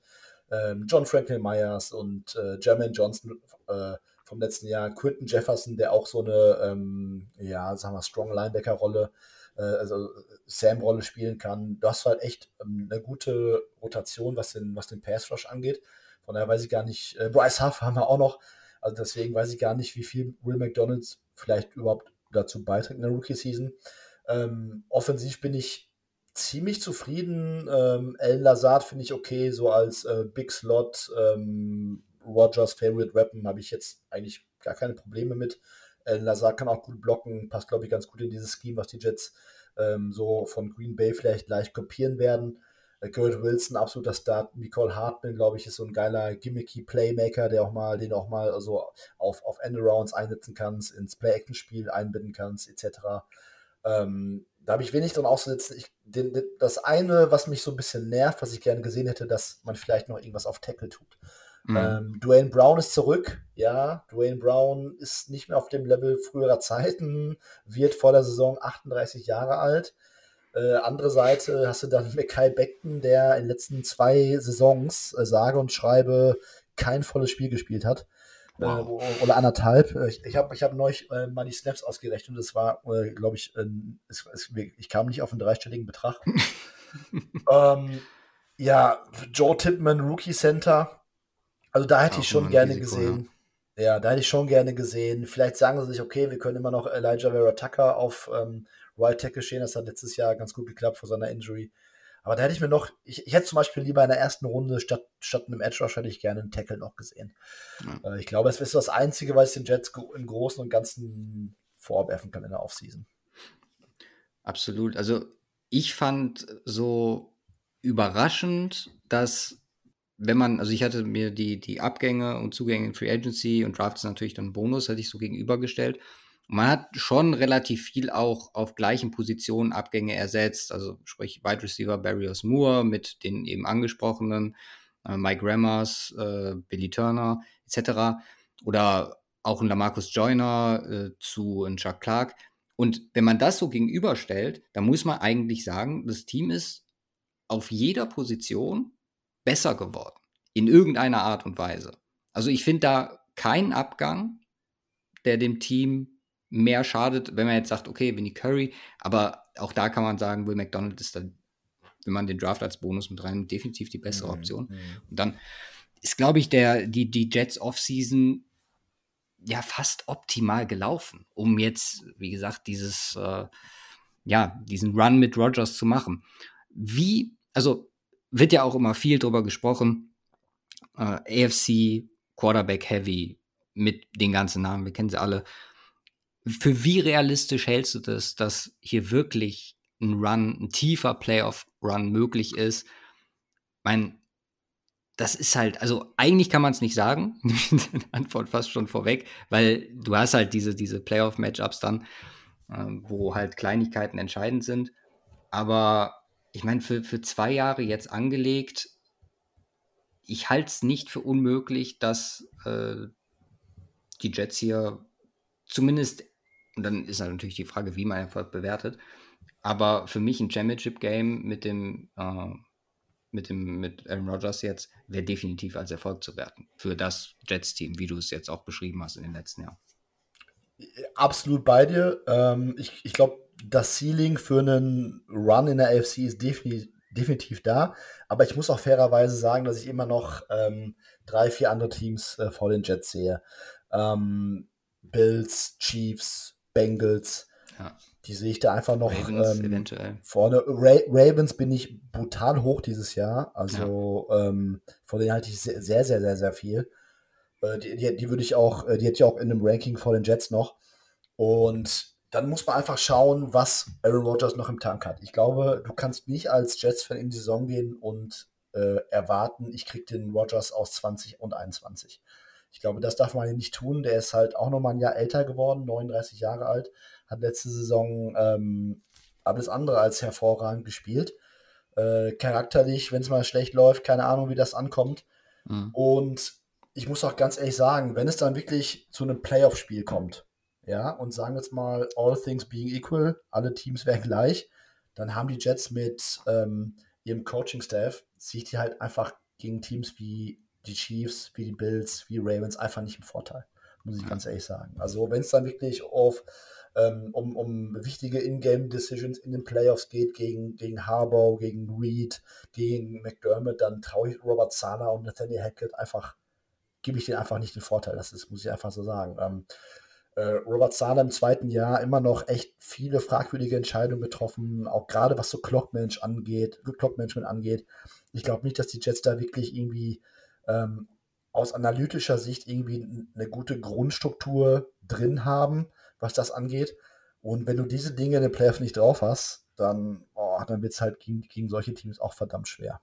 C: ähm, John Franklin Myers und äh, Jermaine Johnson äh, vom letzten Jahr, Quinton Jefferson, der auch so eine, ähm, ja, sagen wir, Strong Linebacker-Rolle, äh, also Sam-Rolle spielen kann. Du hast halt echt ähm, eine gute Rotation, was den, was den Pass-Rush angeht. Von daher weiß ich gar nicht, äh, Bryce Huff haben wir auch noch, also deswegen weiß ich gar nicht, wie viel Will McDonalds vielleicht überhaupt dazu beiträgt in der Rookie-Season. Ähm, offensiv bin ich ziemlich zufrieden. Ähm, Alan Lazard finde ich okay, so als äh, Big Slot. Ähm, Rogers Favorite Weapon habe ich jetzt eigentlich gar keine Probleme mit. Alan Lazard kann auch gut blocken, passt glaube ich ganz gut in dieses Scheme, was die Jets ähm, so von Green Bay vielleicht leicht kopieren werden. Äh, Garrett Wilson, absoluter Start. Nicole Hartman, glaube ich, ist so ein geiler gimmicky Playmaker, der auch mal, den auch mal so auf, auf Endarounds einsetzen kannst, ins Play-Action-Spiel einbinden kannst, etc. Ähm, da habe ich wenig dran auszusetzen. Ich, den, den, das eine, was mich so ein bisschen nervt, was ich gerne gesehen hätte, dass man vielleicht noch irgendwas auf Tackle tut. Mhm. Ähm, Dwayne Brown ist zurück. Ja, Dwayne Brown ist nicht mehr auf dem Level früherer Zeiten, wird vor der Saison 38 Jahre alt. Äh, andere Seite hast du dann [laughs] Mackay Beckton, der in den letzten zwei Saisons, äh, sage und schreibe, kein volles Spiel gespielt hat. Äh, wow. Äh, oder anderthalb. Ich, ich habe ich hab neulich äh, mal die Snaps ausgerechnet und es war, äh, glaube ich, es, es, ich kam nicht auf einen dreistelligen Betrag. [laughs] ähm, ja, Joe Tippmann, Rookie Center. Also da hätte ich schon gerne Risiko, gesehen. Ja. ja. da hätte ich schon gerne gesehen. Vielleicht sagen sie sich, okay, wir können immer noch Elijah Vera Tucker auf ähm, Right Tackle stehen. Das hat letztes Jahr ganz gut geklappt vor seiner Injury. Aber da hätte ich mir noch, ich, ich hätte zum Beispiel lieber in der ersten Runde statt, statt einem Edge Rush hätte ich gerne einen Tackle noch gesehen. Ja. Äh, ich glaube, es ist das Einzige, was den Jets im Großen und Ganzen vorwerfen kann in der Offseason.
A: Absolut. Also ich fand so überraschend, dass wenn man, also ich hatte mir die, die Abgänge und Zugänge in Free Agency und Drafts natürlich dann Bonus, hatte ich so gegenübergestellt. Man hat schon relativ viel auch auf gleichen Positionen Abgänge ersetzt, also sprich Wide Receiver Barrios Moore mit den eben angesprochenen äh, Mike Rammers, äh, Billy Turner etc. Oder auch ein Lamarcus Joyner äh, zu ein Chuck Clark. Und wenn man das so gegenüberstellt, dann muss man eigentlich sagen, das Team ist auf jeder Position besser geworden. In irgendeiner Art und Weise. Also ich finde da keinen Abgang, der dem Team mehr schadet, wenn man jetzt sagt, okay, Vinnie Curry, aber auch da kann man sagen, Will McDonald ist dann, wenn man den Draft als Bonus mit rein, definitiv die bessere mhm, Option. Mhm. Und dann ist, glaube ich, der, die, die Jets Offseason ja fast optimal gelaufen, um jetzt, wie gesagt, dieses, äh, ja, diesen Run mit Rogers zu machen. Wie, also wird ja auch immer viel drüber gesprochen, äh, AFC Quarterback Heavy mit den ganzen Namen, wir kennen sie alle. Für wie realistisch hältst du das, dass hier wirklich ein Run, ein tiefer Playoff-Run möglich ist? Ich meine, das ist halt, also eigentlich kann man es nicht sagen. [laughs] Antwort fast schon vorweg, weil du hast halt diese, diese Playoff-Matchups dann, äh, wo halt Kleinigkeiten entscheidend sind. Aber ich meine, für, für zwei Jahre jetzt angelegt, ich halte es nicht für unmöglich, dass äh, die Jets hier zumindest, und dann ist halt natürlich die Frage, wie man Erfolg bewertet, aber für mich ein Championship-Game mit dem äh, mit dem mit Aaron Rodgers jetzt wäre definitiv als Erfolg zu werten für das Jets-Team, wie du es jetzt auch beschrieben hast in den letzten Jahren.
C: Absolut bei dir. Ähm, ich ich glaube, das Ceiling für einen Run in der AFC ist definitiv, definitiv da. Aber ich muss auch fairerweise sagen, dass ich immer noch ähm, drei, vier andere Teams äh, vor den Jets sehe. Ähm, Bills, Chiefs, Bengals. Ja. Die sehe ich da einfach noch Ravens, ähm, eventuell. vorne. Ra Ravens bin ich brutal hoch dieses Jahr. Also ja. ähm, vor denen halte ich sehr, sehr, sehr, sehr, sehr viel. Äh, die, die, die würde ich auch, äh, die hätte ich auch in einem Ranking vor den Jets noch. Und dann muss man einfach schauen, was Aaron Rodgers noch im Tank hat. Ich glaube, du kannst nicht als Jets-Fan in die Saison gehen und äh, erwarten, ich kriege den Rodgers aus 20 und 21. Ich glaube, das darf man nicht tun. Der ist halt auch nochmal ein Jahr älter geworden, 39 Jahre alt, hat letzte Saison ähm, alles andere als hervorragend gespielt. Äh, charakterlich, wenn es mal schlecht läuft, keine Ahnung, wie das ankommt. Mhm. Und ich muss auch ganz ehrlich sagen, wenn es dann wirklich zu einem Playoff-Spiel kommt, ja, und sagen jetzt mal, all things being equal, alle Teams wären gleich, dann haben die Jets mit ähm, ihrem Coaching-Staff, sich die halt einfach gegen Teams wie die Chiefs, wie die Bills, wie Ravens einfach nicht im Vorteil, muss ich ganz ehrlich sagen. Also wenn es dann wirklich auf ähm, um, um wichtige In-Game-Decisions in den Playoffs geht, gegen, gegen Harbaugh, gegen Reed, gegen McDermott, dann traue ich Robert Sala und Nathaniel Hackett einfach, gebe ich denen einfach nicht den Vorteil. Das ist, muss ich einfach so sagen. Ähm, äh, Robert Sala im zweiten Jahr immer noch echt viele fragwürdige Entscheidungen getroffen, auch gerade was so Clockmanagement angeht, Clockmanagement angeht. Ich glaube nicht, dass die Jets da wirklich irgendwie ähm, aus analytischer Sicht irgendwie eine gute Grundstruktur drin haben, was das angeht. Und wenn du diese Dinge in den Playoffs nicht drauf hast, dann, oh, dann wird es halt gegen, gegen solche Teams auch verdammt schwer.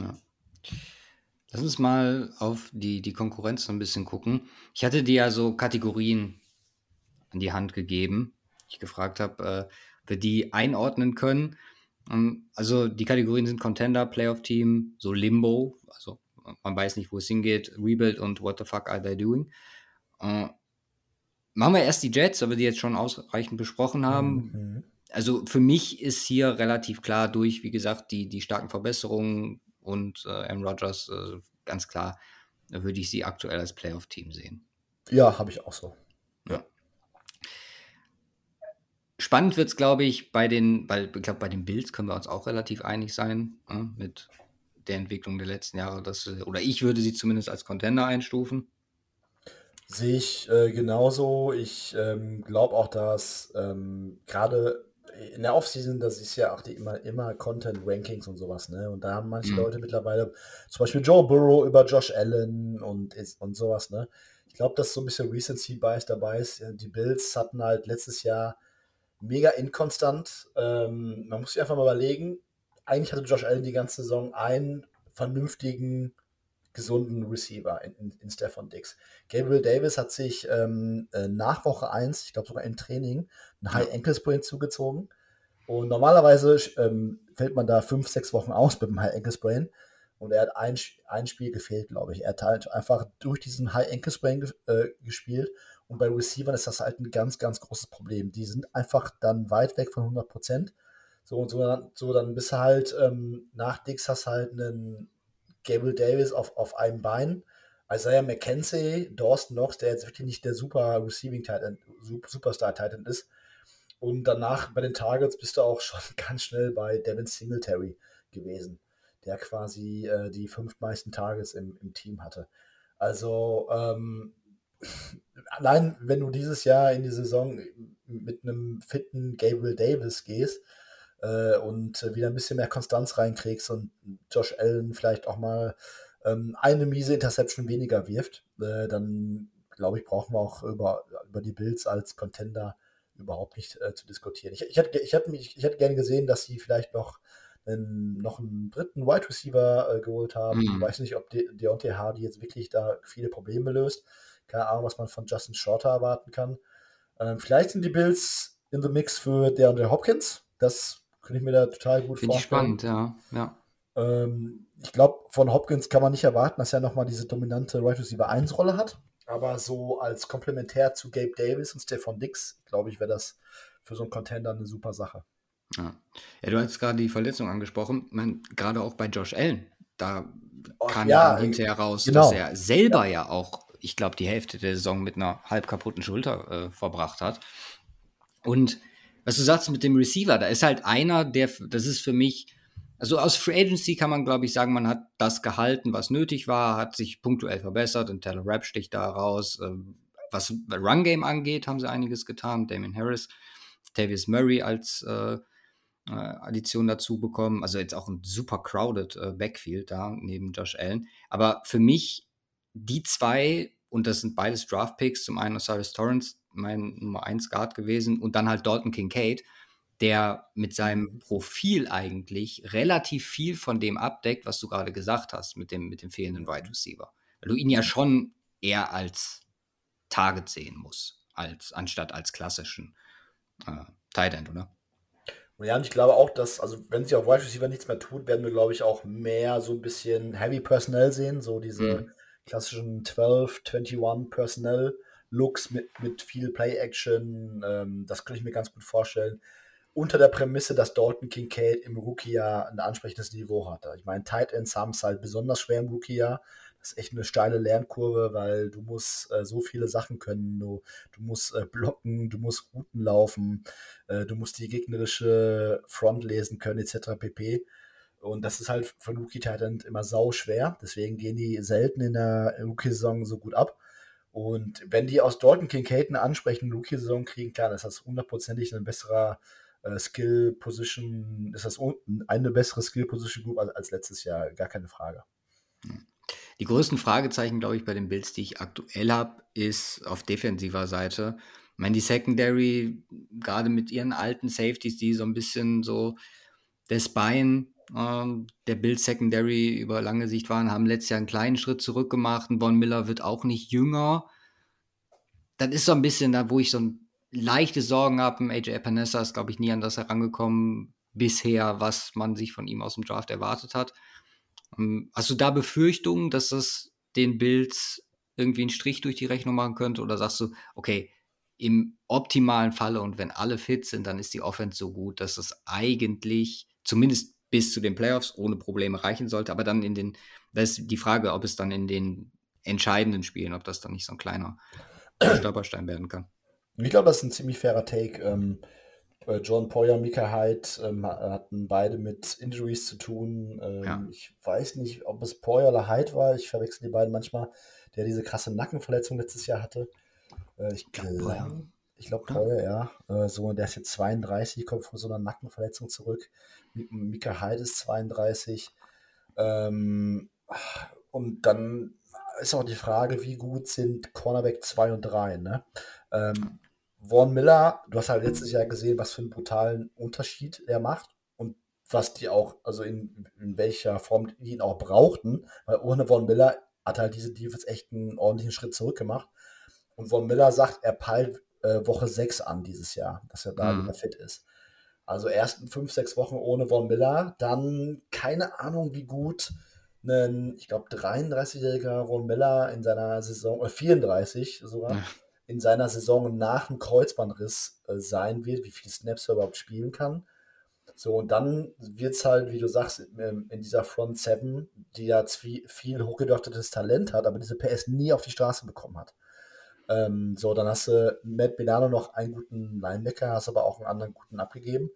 C: Ja.
A: Lass uns mal auf die, die Konkurrenz so ein bisschen gucken. Ich hatte dir ja so Kategorien an die Hand gegeben. Ich gefragt habe, äh, ob wir die einordnen können. Ähm, also die Kategorien sind Contender, Playoff Team, so Limbo, also man weiß nicht, wo es hingeht, Rebuild und What the fuck are they doing. Uh, machen wir erst die Jets, aber die jetzt schon ausreichend besprochen haben. Mhm. Also für mich ist hier relativ klar durch, wie gesagt, die, die starken Verbesserungen und äh, Aaron Rodgers, äh, ganz klar, würde ich sie aktuell als Playoff-Team sehen.
C: Ja, habe ich auch so.
A: Ja. Spannend wird es, glaube ich, bei den, weil ich glaube, bei den Bills können wir uns auch relativ einig sein, äh, mit der Entwicklung der letzten Jahre. Dass, oder ich würde sie zumindest als Contender einstufen.
C: Sehe ich äh, genauso. Ich ähm, glaube auch, dass ähm, gerade in der Offseason, das ist ja auch die immer, immer Content-Rankings und sowas, ne? Und da haben manche mhm. Leute mittlerweile, zum Beispiel Joe Burrow über Josh Allen und, und sowas, ne? Ich glaube, dass so ein bisschen Recency Bias dabei ist. Die Bills hatten halt letztes Jahr mega inkonstant. Ähm, man muss sich einfach mal überlegen, eigentlich hatte Josh Allen die ganze Saison einen vernünftigen, gesunden Receiver in, in, in Stefan Dix. Gabriel Davis hat sich ähm, äh, nach Woche 1, ich glaube sogar im Training, ein High Ankle Sprain zugezogen. Und normalerweise ähm, fällt man da fünf, sechs Wochen aus mit dem High Ankle Sprain. Und er hat ein, ein Spiel gefehlt, glaube ich. Er hat halt einfach durch diesen High Ankle Sprain äh, gespielt. Und bei Receivern ist das halt ein ganz, ganz großes Problem. Die sind einfach dann weit weg von 100 Prozent. So und so dann, so dann bist du halt ähm, nach Dix hast halt einen Gabriel Davis auf, auf einem Bein. Isaiah McKenzie, Dawson Knox, der jetzt wirklich nicht der super Receiving Titan, Superstar Titan ist. Und danach bei den Targets bist du auch [laughs] schon ganz schnell bei Devin Singletary gewesen, der quasi äh, die fünf meisten Targets im, im Team hatte. Also ähm, [laughs] allein wenn du dieses Jahr in die Saison mit einem fitten Gabriel Davis gehst, äh, und wieder ein bisschen mehr Konstanz reinkriegst und Josh Allen vielleicht auch mal ähm, eine miese Interception weniger wirft, äh, dann glaube ich, brauchen wir auch über, über die Bills als Contender überhaupt nicht äh, zu diskutieren. Ich, ich, hätte, ich, hätte mich, ich hätte gerne gesehen, dass sie vielleicht noch einen, noch einen dritten Wide Receiver äh, geholt haben. Mhm. Ich weiß nicht, ob De Deontay Hardy jetzt wirklich da viele Probleme löst. Keine Ahnung, was man von Justin Shorter erwarten kann. Ähm, vielleicht sind die Bills in the Mix für DeAndre Hopkins. Das könnte ich mir da total gut
A: Finde vorstellen. Finde ich spannend, ja. ja.
C: Ähm, ich glaube, von Hopkins kann man nicht erwarten, dass er nochmal diese dominante Right Receiver 1 Rolle hat. Aber so als Komplementär zu Gabe Davis und Stefan Dix, glaube ich, wäre das für so einen Contender eine super Sache.
A: Ja, ja du hast gerade die Verletzung angesprochen. Man, gerade auch bei Josh Allen, da oh, kam ja hinterher raus, genau. dass er selber ja, ja auch, ich glaube, die Hälfte der Saison mit einer halb kaputten Schulter äh, verbracht hat. Und was du sagst mit dem Receiver, da ist halt einer, der, das ist für mich, also aus Free Agency kann man, glaube ich, sagen, man hat das gehalten, was nötig war, hat sich punktuell verbessert und Taylor Rapp sticht da raus. Ähm, was Run Game angeht, haben sie einiges getan. Damien Harris, Tavius Murray als äh, äh, Addition dazu bekommen. Also jetzt auch ein super crowded äh, Backfield da neben Josh Allen. Aber für mich die zwei, und das sind beides Draft Picks, zum einen Osiris Torrance, mein Nummer 1 Guard gewesen und dann halt Dalton Kincaid, der mit seinem Profil eigentlich relativ viel von dem abdeckt, was du gerade gesagt hast, mit dem, mit dem fehlenden Wide Receiver. Weil du ihn ja schon eher als Target sehen musst, als, anstatt als klassischen äh, Tight End, oder?
C: Ja, und ich glaube auch, dass, also wenn sich auf Wide Receiver nichts mehr tut, werden wir, glaube ich, auch mehr so ein bisschen Heavy Personnel sehen, so diese mhm. klassischen 12, 21 Personnel Looks mit, mit viel Play-Action. Ähm, das könnte ich mir ganz gut vorstellen. Unter der Prämisse, dass Dalton Kincaid im Rookie-Jahr ein ansprechendes Niveau hatte. Ich meine, Tight Ends haben es halt besonders schwer im Rookie-Jahr. Das ist echt eine steile Lernkurve, weil du musst äh, so viele Sachen können. Du, du musst äh, blocken, du musst Routen laufen, äh, du musst die gegnerische Front lesen können, etc. pp. Und das ist halt für einen Rookie-Titan immer sau schwer. Deswegen gehen die selten in der Rookie-Saison so gut ab. Und wenn die aus Dalton Kincaid eine ansprechende Rookie-Saison kriegen, klar, ist das hundertprozentig ein besserer äh, Skill-Position, ist das eine bessere Skill-Position-Group als, als letztes Jahr, gar keine Frage.
A: Die größten Fragezeichen, glaube ich, bei den Builds, die ich aktuell habe, ist auf defensiver Seite. Ich meine, die Secondary, gerade mit ihren alten Safeties, die so ein bisschen so Spine ähm, der Bild Secondary über lange Sicht waren, haben letztes Jahr einen kleinen Schritt zurück gemacht. Und Von Miller wird auch nicht jünger. Das ist so ein bisschen da, wo ich so ein leichte Sorgen habe. AJ Epinesa ist, glaube ich, nie an das herangekommen bisher, was man sich von ihm aus dem Draft erwartet hat. Ähm, hast du da Befürchtungen, dass das den Bills irgendwie einen Strich durch die Rechnung machen könnte? Oder sagst du, okay, im optimalen Falle und wenn alle fit sind, dann ist die Offense so gut, dass es eigentlich zumindest bis zu den Playoffs ohne Probleme reichen sollte. Aber dann in den, das ist die Frage, ob es dann in den entscheidenden Spielen, ob das dann nicht so ein kleiner [clears throat] Stolperstein werden kann.
C: Ich glaube, das ist ein ziemlich fairer Take. Ähm, John Poyer, Mika Hyde ähm, hatten beide mit Injuries zu tun. Ähm, ja. Ich weiß nicht, ob es Poyer oder Hyde war. Ich verwechsel die beiden manchmal, der diese krasse Nackenverletzung letztes Jahr hatte. Äh, ich glaube, ich glaube Poyer, ja. Äh, so, der ist jetzt 32, kommt von so einer Nackenverletzung zurück. Mika ist 32. Ähm, und dann ist auch die Frage, wie gut sind Cornerback 2 und 3, ne? Ähm, Vaughn Miller, du hast halt letztes Jahr gesehen, was für einen brutalen Unterschied er macht und was die auch, also in, in welcher Form die ihn auch brauchten, weil ohne Vaughn Miller hat halt diese Defense echt einen ordentlichen Schritt zurück gemacht. Und Von Miller sagt, er peilt äh, Woche 6 an dieses Jahr, dass er da mhm. wieder fit ist. Also ersten 5, 6 Wochen ohne Von Miller, dann keine Ahnung, wie gut ein, ich glaube, 33-jähriger Von Miller in seiner Saison, oder 34 sogar, ja. in seiner Saison nach dem Kreuzbandriss äh, sein wird, wie viele Snaps er überhaupt spielen kann. So, und dann wird es halt, wie du sagst, in, in dieser Front 7, die ja viel, viel hochgedochtetes Talent hat, aber diese PS nie auf die Straße bekommen hat. Ähm, so, dann hast du Matt Milano noch einen guten Linebacker, hast aber auch einen anderen guten abgegeben.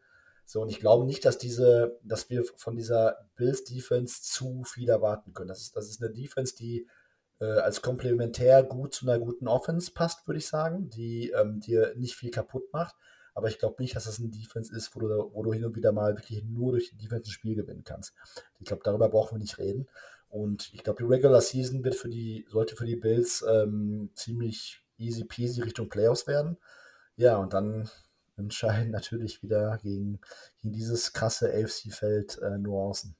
C: So, und ich glaube nicht, dass diese, dass wir von dieser Bills Defense zu viel erwarten können. Das ist, das ist eine Defense, die äh, als komplementär gut zu einer guten Offense passt, würde ich sagen, die ähm, dir nicht viel kaputt macht. Aber ich glaube nicht, dass das ein Defense ist, wo du, wo du hin und wieder mal wirklich nur durch die Defense ein Spiel gewinnen kannst. Ich glaube, darüber brauchen wir nicht reden. Und ich glaube, die Regular Season wird für die, sollte für die Bills ähm, ziemlich easy peasy Richtung Playoffs werden. Ja, und dann entscheiden [laughs] natürlich wieder gegen, gegen dieses krasse AFC-Feld äh, Nuancen.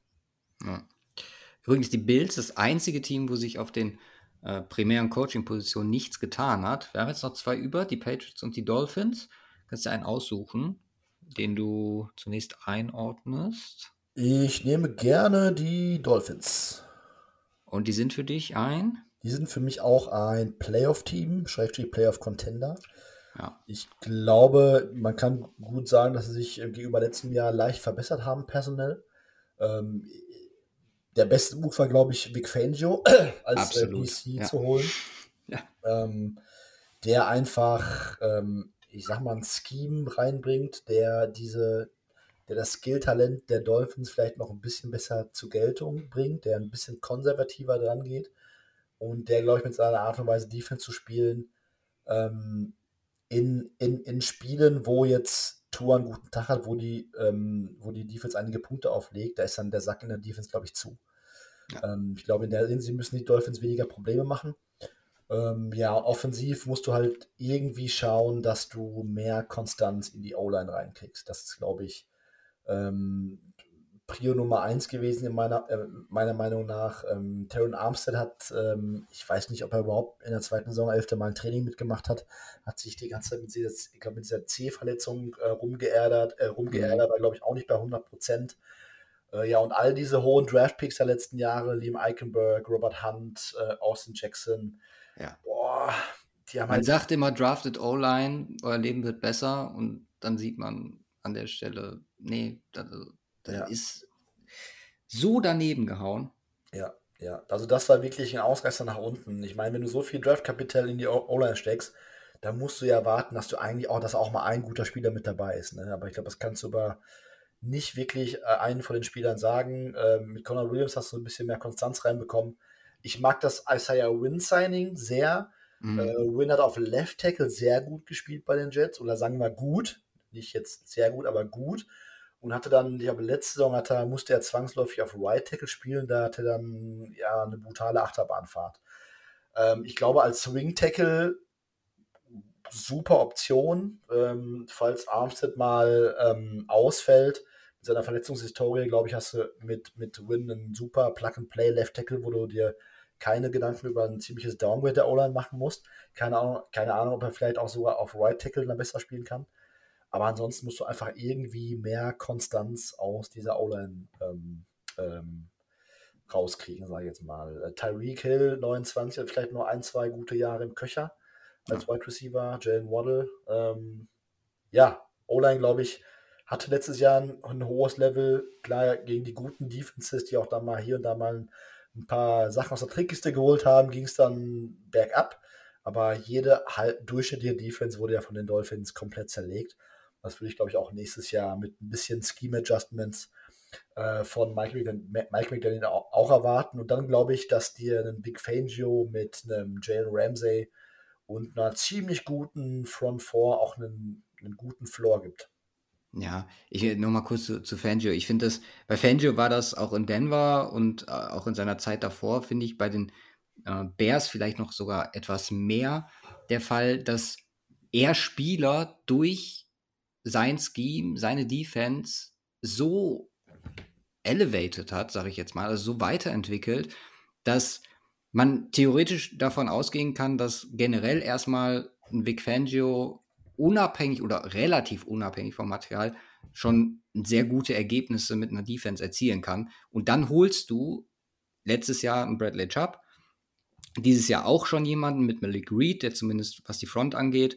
A: Ja. Übrigens, die Bills, das einzige Team, wo sich auf den äh, primären Coaching-Positionen nichts getan hat. Wir haben jetzt noch zwei über, die Patriots und die Dolphins. Kannst du einen aussuchen, den du zunächst einordnest?
C: Ich nehme gerne die Dolphins.
A: Und die sind für dich ein?
C: Die sind für mich auch ein Playoff-Team, Schrägstrich Playoff-Contender. Ja. Ich glaube, man kann gut sagen, dass sie sich gegenüber letztem Jahr leicht verbessert haben, personell. Ähm, der beste Move war, glaube ich, Vic Fangio [clears throat] als äh, DC ja. zu holen. [laughs] Ja. Ähm, der einfach, ähm, ich sag mal, ein Scheme reinbringt, der diese, der das Skill-Talent der Dolphins vielleicht noch ein bisschen besser zur Geltung bringt, der ein bisschen konservativer dran geht und der, glaube ich, mit seiner Art und Weise Defense zu spielen, ähm, in, in, in Spielen, wo jetzt Tour einen guten Tag hat, wo die, ähm, wo die Defense einige Punkte auflegt, da ist dann der Sack in der Defense, glaube ich, zu. Ja. Ähm, ich glaube, in der Hinsicht müssen die Dolphins weniger Probleme machen. Ähm, ja, offensiv musst du halt irgendwie schauen, dass du mehr Konstanz in die O-Line reinkriegst. Das ist, glaube ich, ähm, Prio Nummer 1 gewesen, in meiner, äh, meiner Meinung nach. Ähm, Taron Armstead hat, ähm, ich weiß nicht, ob er überhaupt in der zweiten Saison elfte Mal ein Training mitgemacht hat, hat sich die ganze Zeit mit, dieser, ich glaub, mit dieser C-Verletzung äh, rumgeärgert, äh, rumgeärgert, mhm. war glaube ich auch nicht bei 100 Prozent. Äh, ja, und all diese hohen Draft-Picks der letzten Jahre, Liam Eichenberg, Robert Hunt, äh, Austin Jackson,
A: ja. boah, die haben Man halt sagt immer, drafted O-Line, euer Leben wird besser und dann sieht man an der Stelle, nee, das, das ja. ist so daneben gehauen.
C: Ja, ja. Also das war wirklich ein Ausreißer nach unten. Ich meine, wenn du so viel Draftkapital in die O-Line steckst, dann musst du ja warten, dass du eigentlich auch, dass auch mal ein guter Spieler mit dabei ist. Ne? Aber ich glaube, das kannst du über nicht wirklich äh, einen von den Spielern sagen. Ähm, mit Conor Williams hast du ein bisschen mehr Konstanz reinbekommen. Ich mag das Isaiah Win Signing sehr. Mhm. Äh, Win hat auf Left Tackle sehr gut gespielt bei den Jets oder sagen wir gut, nicht jetzt sehr gut, aber gut und hatte dann, ich glaube, letzte Saison hatte, musste er zwangsläufig auf Right Tackle spielen, da hatte er dann ja eine brutale Achterbahnfahrt. Ähm, ich glaube, als Swing Tackle super Option, ähm, falls Armstead mal ähm, ausfällt. Mit seiner Verletzungshistorie, glaube ich, hast du mit, mit Win einen super Plug-and-Play Left Tackle, wo du dir keine Gedanken über ein ziemliches Downgrade der O-Line machen musst. Keine Ahnung, keine Ahnung, ob er vielleicht auch sogar auf Right Tackle dann besser spielen kann. Aber ansonsten musst du einfach irgendwie mehr Konstanz aus dieser O-Line ähm, ähm, rauskriegen, sage ich jetzt mal. Äh, Tyreek Hill, 29, hat vielleicht nur ein, zwei gute Jahre im Köcher als ja. Wide Receiver. Jalen Waddle. Ähm, ja, O-Line, glaube ich, hatte letztes Jahr ein, ein, hohes Level. Klar, gegen die guten Defenses, die auch da mal hier und da mal ein, ein paar Sachen aus der Trickkiste geholt haben, ging es dann bergab. Aber jede halt durchschnittliche Defense wurde ja von den Dolphins komplett zerlegt. Das würde ich, glaube ich, auch nächstes Jahr mit ein bisschen Scheme-Adjustments äh, von Mike, McDaniel auch, auch, erwarten. Und dann glaube ich, dass dir ein Big Fangio mit einem Jalen Ramsey und einer ziemlich guten Front 4 auch einen, einen guten Floor gibt.
A: Ja, ich nur mal kurz zu, zu Fangio. Ich finde das, bei Fangio war das auch in Denver und äh, auch in seiner Zeit davor, finde ich, bei den äh, Bears vielleicht noch sogar etwas mehr der Fall, dass er Spieler durch sein Scheme, seine Defense so elevated hat, sage ich jetzt mal, also so weiterentwickelt, dass man theoretisch davon ausgehen kann, dass generell erstmal ein Vic Fangio unabhängig oder relativ unabhängig vom Material schon sehr gute Ergebnisse mit einer Defense erzielen kann. Und dann holst du letztes Jahr einen Bradley Chubb, dieses Jahr auch schon jemanden mit Malik Reed, der zumindest was die Front angeht,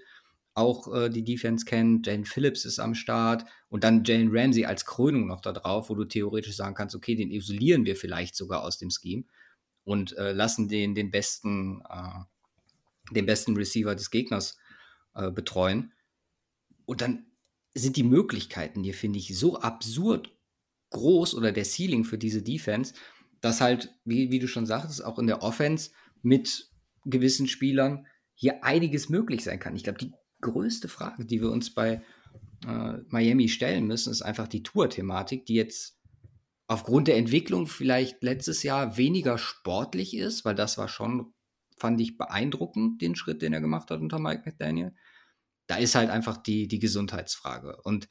A: auch äh, die Defense kennt. Jane Phillips ist am Start und dann Jalen Ramsey als Krönung noch da drauf, wo du theoretisch sagen kannst, okay, den isolieren wir vielleicht sogar aus dem Scheme und äh, lassen den den besten, äh, den besten Receiver des Gegners äh, betreuen. Und dann sind die Möglichkeiten hier, finde ich, so absurd groß oder der Ceiling für diese Defense, dass halt, wie, wie du schon sagtest, auch in der Offense mit gewissen Spielern hier einiges möglich sein kann. Ich glaube, die größte Frage, die wir uns bei äh, Miami stellen müssen, ist einfach die Tour-Thematik, die jetzt aufgrund der Entwicklung vielleicht letztes Jahr weniger sportlich ist, weil das war schon, fand ich beeindruckend, den Schritt, den er gemacht hat unter Mike McDaniel. Da ist halt einfach die, die Gesundheitsfrage. Und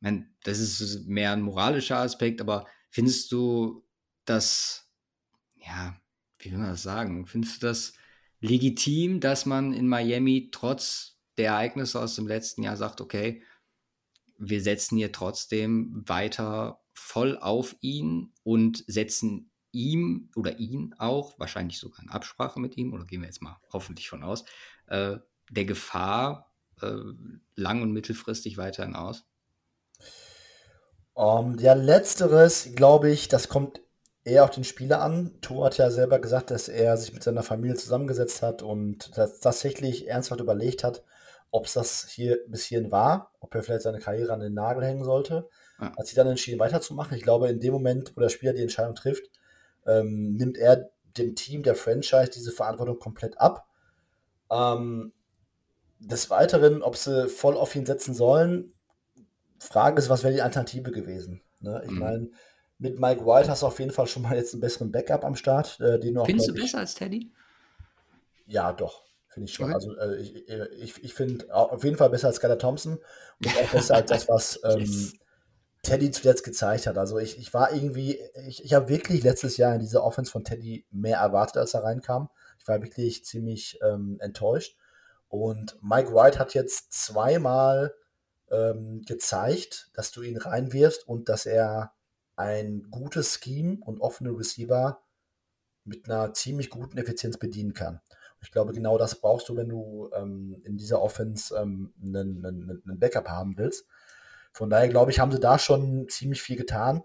A: man, das ist mehr ein moralischer Aspekt, aber findest du das, ja, wie will man das sagen? Findest du das legitim, dass man in Miami trotz der Ereignisse aus dem letzten Jahr sagt, okay, wir setzen hier trotzdem weiter voll auf ihn und setzen ihm oder ihn auch, wahrscheinlich sogar in Absprache mit ihm, oder gehen wir jetzt mal hoffentlich von aus, äh, der Gefahr äh, lang- und mittelfristig weiterhin aus?
C: Um, ähm, ja, letzteres, glaube ich, das kommt eher auf den Spieler an. Tour hat ja selber gesagt, dass er sich mit seiner Familie zusammengesetzt hat und tatsächlich ernsthaft überlegt hat, ob es das hier bis hierhin war, ob er vielleicht seine Karriere an den Nagel hängen sollte. Ja. Hat sich dann entschieden, weiterzumachen. Ich glaube, in dem Moment, wo der Spieler die Entscheidung trifft, ähm, nimmt er dem Team, der Franchise, diese Verantwortung komplett ab. Ähm, des Weiteren, ob sie voll auf ihn setzen sollen, Frage ist, was wäre die Alternative gewesen? Ne? Ich mhm. meine, mit Mike White hast du auf jeden Fall schon mal jetzt einen besseren Backup am Start. Äh, den
A: auch, Findest du besser als Teddy?
C: Ja, doch. Finde ich schon. Okay. Also äh, ich, ich, ich finde auf jeden Fall besser als Skylar Thompson und auch besser als das, was [laughs] ähm, yes. Teddy zuletzt gezeigt hat. Also ich, ich war irgendwie, ich, ich habe wirklich letztes Jahr in dieser Offense von Teddy mehr erwartet, als er reinkam. Ich war wirklich ziemlich ähm, enttäuscht. Und Mike White hat jetzt zweimal ähm, gezeigt, dass du ihn reinwirfst und dass er ein gutes Scheme und offene Receiver mit einer ziemlich guten Effizienz bedienen kann. Ich glaube, genau das brauchst du, wenn du ähm, in dieser Offense ähm, einen, einen, einen, Backup haben willst. Von daher glaube ich, haben sie da schon ziemlich viel getan.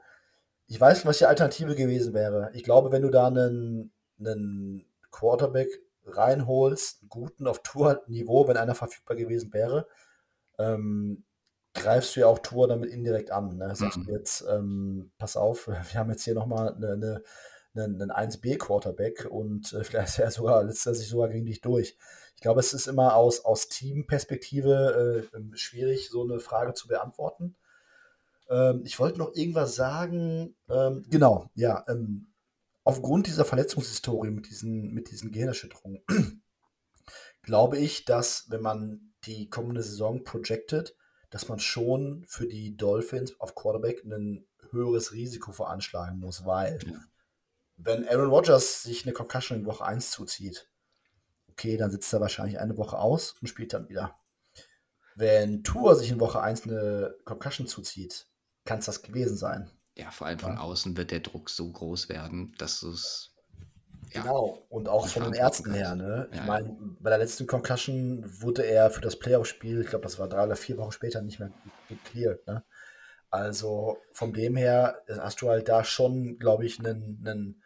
C: Ich weiß nicht, was die Alternative gewesen wäre. Ich glaube, wenn du da einen, einen Quarterback reinholst, einen guten auf Tour-Niveau, wenn einer verfügbar gewesen wäre, ähm, greifst du ja auch Tour damit indirekt an. Ne? Sagst mhm. du jetzt, ähm, pass auf, [laughs] wir haben jetzt hier nochmal eine, eine, einen, einen 1B-Quarterback und äh, [laughs] vielleicht er sogar, lässt er sich sogar gegen dich durch. Ich glaube, es ist immer aus, aus Teamperspektive äh, ähm, schwierig, so eine Frage zu beantworten. Ähm, ich wollte noch irgendwas sagen. Ähm, genau, ja. Ähm, aufgrund dieser Verletzungshistorie mit diesen, mit diesen Gehirnerschütterungen [clears throat] glaube ich, dass, wenn man die kommende Saison projected, dass man schon für die Dolphins auf Quarterback ein höheres Risiko veranschlagen muss, weil ja. Wenn Aaron Rodgers sich eine Concussion in Woche 1 zuzieht, okay, dann sitzt er wahrscheinlich eine Woche aus und spielt dann wieder. Wenn Tour sich in Woche 1 eine Concussion zuzieht, kann es das gewesen sein.
A: Ja, vor allem von ja. außen wird der Druck so groß werden, dass es
C: Genau, und auch von den Ärzten her. Ne? Ich ja, meine, bei der letzten Concussion wurde er für das Playoff-Spiel, ich glaube, das war drei oder vier Wochen später, nicht mehr gecleared. Ne? Also von dem her hast du halt da schon, glaube ich, einen,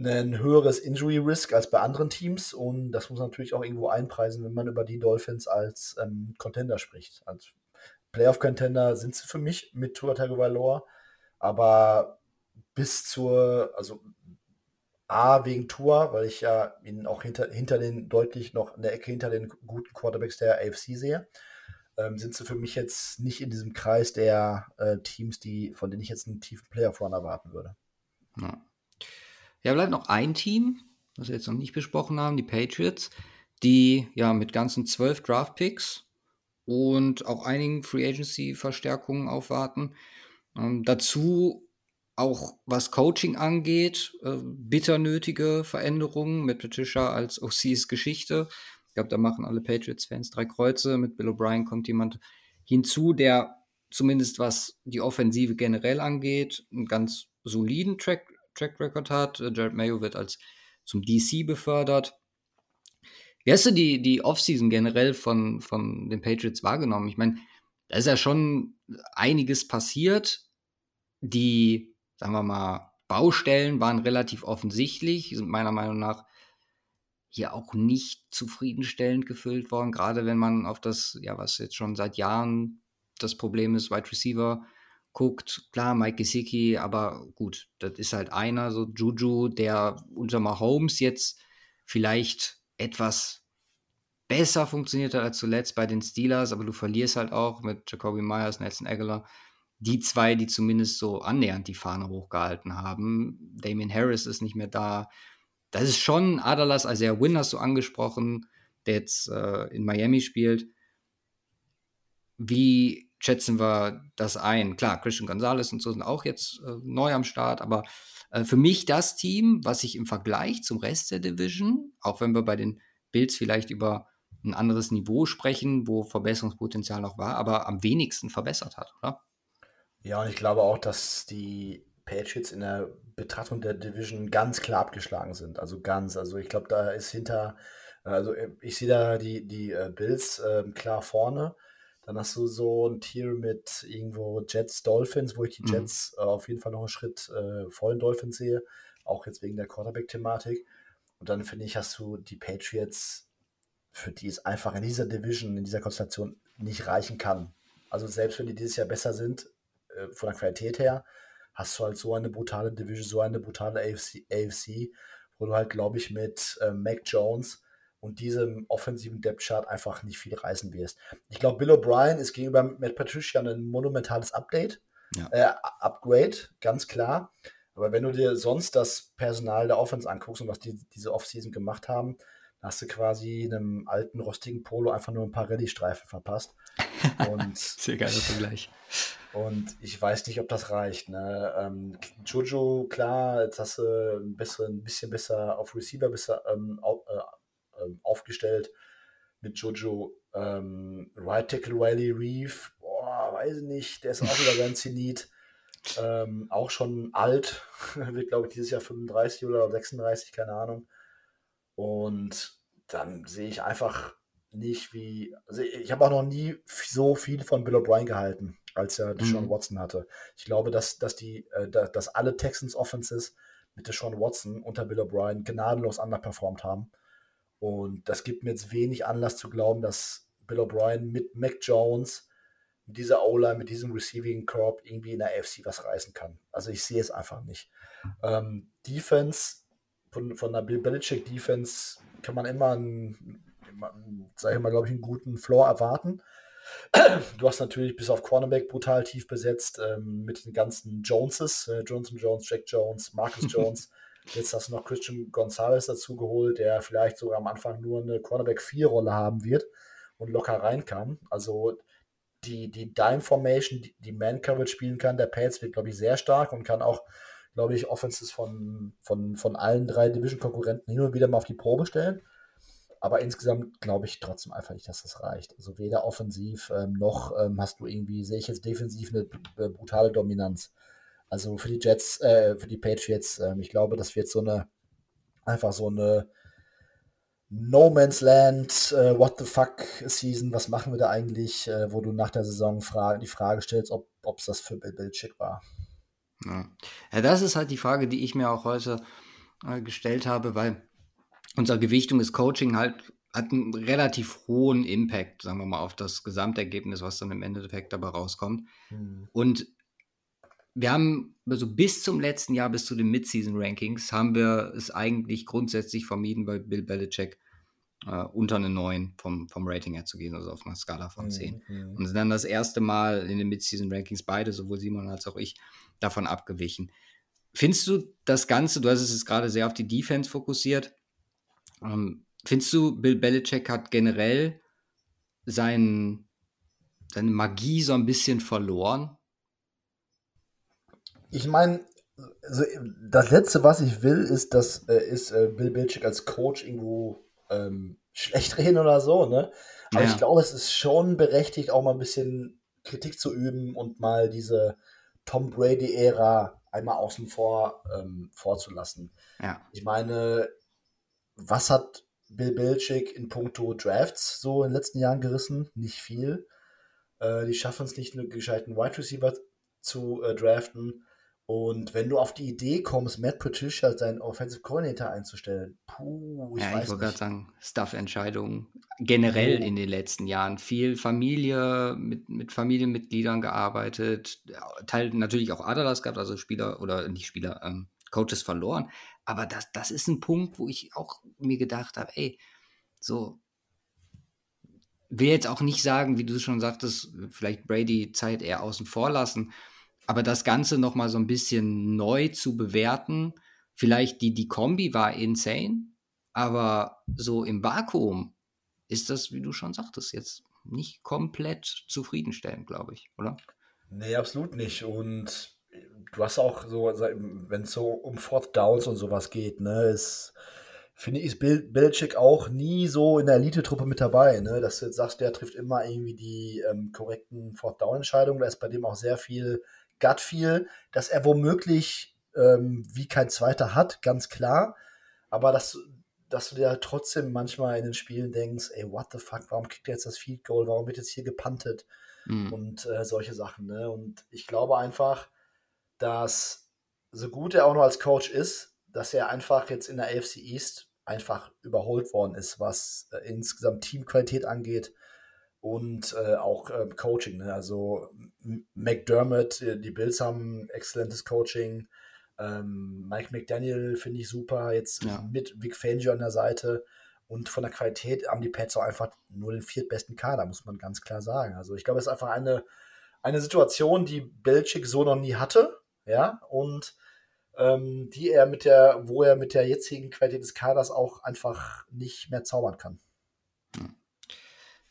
C: ein höheres Injury-Risk als bei anderen Teams und das muss man natürlich auch irgendwo einpreisen, wenn man über die Dolphins als ähm, Contender spricht. Als Playoff-Contender sind sie für mich mit Tua Tagovailoa, aber bis zur, also A, wegen Tour, weil ich ja ihn auch hinter, hinter den deutlich noch in der Ecke hinter den guten Quarterbacks der AFC sehe. Ähm, sind sie für mich jetzt nicht in diesem Kreis der äh, Teams, die, von denen ich jetzt einen tiefen Player vorne erwarten würde.
A: Ja. Ja, bleibt noch ein Team, was wir jetzt noch nicht besprochen haben, die Patriots, die ja mit ganzen zwölf Draft-Picks und auch einigen Free Agency-Verstärkungen aufwarten. Ähm, dazu auch was Coaching angeht, äh, bitter nötige Veränderungen mit Patricia als OCs Geschichte. Ich glaube, da machen alle Patriots-Fans drei Kreuze. Mit Bill O'Brien kommt jemand hinzu, der zumindest was die Offensive generell angeht, einen ganz soliden Track, Track Record hat. Äh, Jared Mayo wird als zum DC befördert. Wie hast du die, die Offseason generell von, von den Patriots wahrgenommen? Ich meine, da ist ja schon einiges passiert. Die, sagen wir mal, Baustellen waren relativ offensichtlich, sind meiner Meinung nach hier auch nicht zufriedenstellend gefüllt worden, gerade wenn man auf das, ja, was jetzt schon seit Jahren das Problem ist, Wide Receiver guckt. Klar, Mike Gesicki, aber gut, das ist halt einer, so Juju, der unter Mahomes jetzt vielleicht etwas besser funktioniert hat als zuletzt bei den Steelers, aber du verlierst halt auch mit Jacoby Myers, Nelson Aguilar, die zwei, die zumindest so annähernd die Fahne hochgehalten haben. Damien Harris ist nicht mehr da. Das ist schon Adalas Isaiah Wynn hast du angesprochen, der jetzt äh, in Miami spielt. Wie schätzen wir das ein? Klar, Christian Gonzalez und so sind auch jetzt äh, neu am Start, aber äh, für mich das Team, was sich im Vergleich zum Rest der Division, auch wenn wir bei den Bills vielleicht über ein anderes Niveau sprechen, wo Verbesserungspotenzial noch war, aber am wenigsten verbessert hat, oder?
C: Ja, und ich glaube auch, dass die Patriots in der Betrachtung der Division ganz klar abgeschlagen sind. Also ganz. Also ich glaube, da ist hinter, also äh, ich sehe da die, die äh, Bills äh, klar vorne. Dann hast du so ein Tier mit irgendwo Jets, Dolphins, wo ich die mhm. Jets mhm. äh, auf jeden Fall noch einen Schritt äh, vor den Dolphins sehe, auch jetzt wegen der Quarterback-Thematik. Und dann finde ich, hast du die Patriots, für die es einfach in dieser Division, in dieser Konstellation nicht reichen kann. Also selbst wenn die dieses Jahr besser sind, äh, von der Qualität her, hast du halt so eine brutale Division, so eine brutale AFC, AFC wo du halt, glaube ich, mit äh, Mac Jones und diesem offensiven Depth Chart einfach nicht viel reißen wirst. Ich glaube, Bill O'Brien ist gegenüber Matt Patricia ein monumentales Update, ja. äh, Upgrade, ganz klar. Aber wenn du dir sonst das Personal der Offense anguckst und was die diese Offseason gemacht haben, hast du quasi einem alten rostigen Polo einfach nur ein paar Rallye-Streifen verpasst.
A: Und Sehr geiler Vergleich.
C: Und ich weiß nicht, ob das reicht. Ne? Ähm, Jojo, klar, jetzt hast du ein, bisschen, ein bisschen besser auf Receiver besser, ähm, auf, äh, ähm, aufgestellt mit Jojo. Ähm, right Tackle Riley Reeve, boah, weiß ich nicht, der ist auch wieder [laughs] ganz Zenit. Ähm, auch schon alt, [laughs] wird glaube ich dieses Jahr 35 oder 36, keine Ahnung. Und dann sehe ich einfach nicht wie, also ich habe auch noch nie so viel von Bill O'Brien gehalten als er Deshaun mhm. Watson hatte. Ich glaube, dass, dass, die, äh, dass alle Texans Offenses mit Deshaun Watson unter Bill O'Brien gnadenlos underperformt haben. Und das gibt mir jetzt wenig Anlass zu glauben, dass Bill O'Brien mit Mac Jones, mit dieser O-Line, mit diesem Receiving Corp irgendwie in der AFC was reißen kann. Also ich sehe es einfach nicht. Ähm, Defense, von, von der Bill Belichick Defense kann man immer einen, sag ich mal, glaube ich, einen guten Floor erwarten. [clears throat] Du hast natürlich bis auf Cornerback brutal tief besetzt ähm, mit den ganzen Joneses, äh, Johnson Jones, Jack Jones, Marcus [laughs] Jones. Jetzt hast du noch Christian Gonzalez dazu geholt, der vielleicht sogar am Anfang nur eine Cornerback-4-Rolle haben wird und locker reinkam. Also die, die Dime Formation, die, die Man-Coverage spielen kann, der Pats wird, glaube ich, sehr stark und kann auch, glaube ich, Offenses von, von, von allen drei Division-Konkurrenten hin und wieder mal auf die Probe stellen. Aber insgesamt glaube ich trotzdem einfach nicht, dass das reicht. Also weder offensiv ähm, noch ähm, hast du irgendwie, sehe ich jetzt defensiv eine äh, brutale Dominanz. Also für die Jets, äh, für die Patriots, äh, ich glaube, das wird so eine, einfach so eine No Man's Land, äh, What the fuck Season, was machen wir da eigentlich, äh, wo du nach der Saison fra die Frage stellst, ob es das für Bill Belichick war.
A: Ja. ja. das ist halt die Frage, die ich mir auch heute äh, gestellt habe, weil unser Gewichtung ist Coaching halt hat einen relativ hohen Impact, sagen wir mal, auf das Gesamtergebnis, was dann im Endeffekt dabei rauskommt. Mhm. Und wir haben also bis zum letzten Jahr, bis zu den Mid-Season-Rankings, haben wir es eigentlich grundsätzlich vermieden, bei Bill Belichick äh, unter eine 9 vom, vom Rating her zu gehen, also auf einer Skala von 10. Mhm. Und sind dann das erste Mal in den Mid-Season-Rankings beide, sowohl Simon als auch ich, davon abgewichen. Findest du das Ganze, du hast es jetzt gerade sehr auf die Defense fokussiert, Ähm, findest du, Bill Belichick hat generell sein, seine Magie so ein bisschen verloren?
C: Ich meine, also das Letzte, was ich will, ist, dass äh, ist äh, Bill Belichick als Coach irgendwo ähm, schlecht [laughs] reden oder so, ne? Aber ja. ich glaube, es ist schon berechtigt, auch mal ein bisschen Kritik zu üben und mal diese Tom Brady-Ära einmal außen vor ähm, vorzulassen.
A: Ja.
C: Ich meine, was hat Bill Belichick in puncto Drafts so in den letzten Jahren gerissen? Nicht viel. Äh, die schaffen es nicht, einen gescheiten Wide Receiver zu äh, draften. Und wenn du auf die Idee kommst, Matt Patricia als deinen Offensive Coordinator einzustellen, puh,
A: ich ja, weiß ich wollte gerade sagen, Stuff-Entscheidungen generell oh. in den letzten Jahren. Viel Familie, mit, mit Familienmitgliedern gearbeitet, Teil natürlich auch Adalas gehabt, also Spieler oder nicht Spieler, ähm, Coaches verloren. Aber das, das ist ein Punkt, wo ich auch mir gedacht habe, ey, so, will jetzt auch nicht sagen, wie du schon sagtest, vielleicht Brady Zeit eher außen vor lassen, aber das Ganze nochmal so ein bisschen neu zu bewerten, vielleicht die, die Kombi war insane, aber so im Vakuum ist das, wie du schon sagtest, jetzt nicht komplett zufriedenstellend, glaube ich, oder?
C: Nee, absolut nicht. Und du hast auch so, wenn es so um Fourth Downs und sowas geht, ne, ist, finde ich, ist Bill, Belichick auch nie so in der Elite-Truppe mit dabei, ne, dass du jetzt sagst, der trifft immer irgendwie die ähm, korrekten Fourth Down-Entscheidungen. Da ist bei dem auch sehr viel Gut Feel, dass er womöglich ähm, wie kein zweiter hat, ganz klar. Aber dass, dass du dir halt trotzdem manchmal in den Spielen denkst, ey, what the fuck, warum kriegt er jetzt das Field Goal, warum wird jetzt hier gepantet mhm. und äh, solche Sachen. Ne? Und ich glaube einfach, dass so gut er auch noch als Coach ist, dass er einfach jetzt in der AFC East einfach überholt worden ist, was äh, insgesamt Teamqualität angeht und äh, auch äh, Coaching. Ne? Also McDermott, äh, die Bills haben exzellentes Coaching. Ähm, Mike McDaniel finde ich super, jetzt ja. mit Vic Fangio an der Seite. Und von der Qualität haben die Pets auch einfach nur den viertbesten Kader, muss man ganz klar sagen. Also ich glaube, es ist einfach eine, eine Situation, die Belichick so noch nie hatte. Ja, und ähm, die er mit der, wo er mit der jetzigen Qualität des Kaders auch einfach nicht mehr zaubern kann.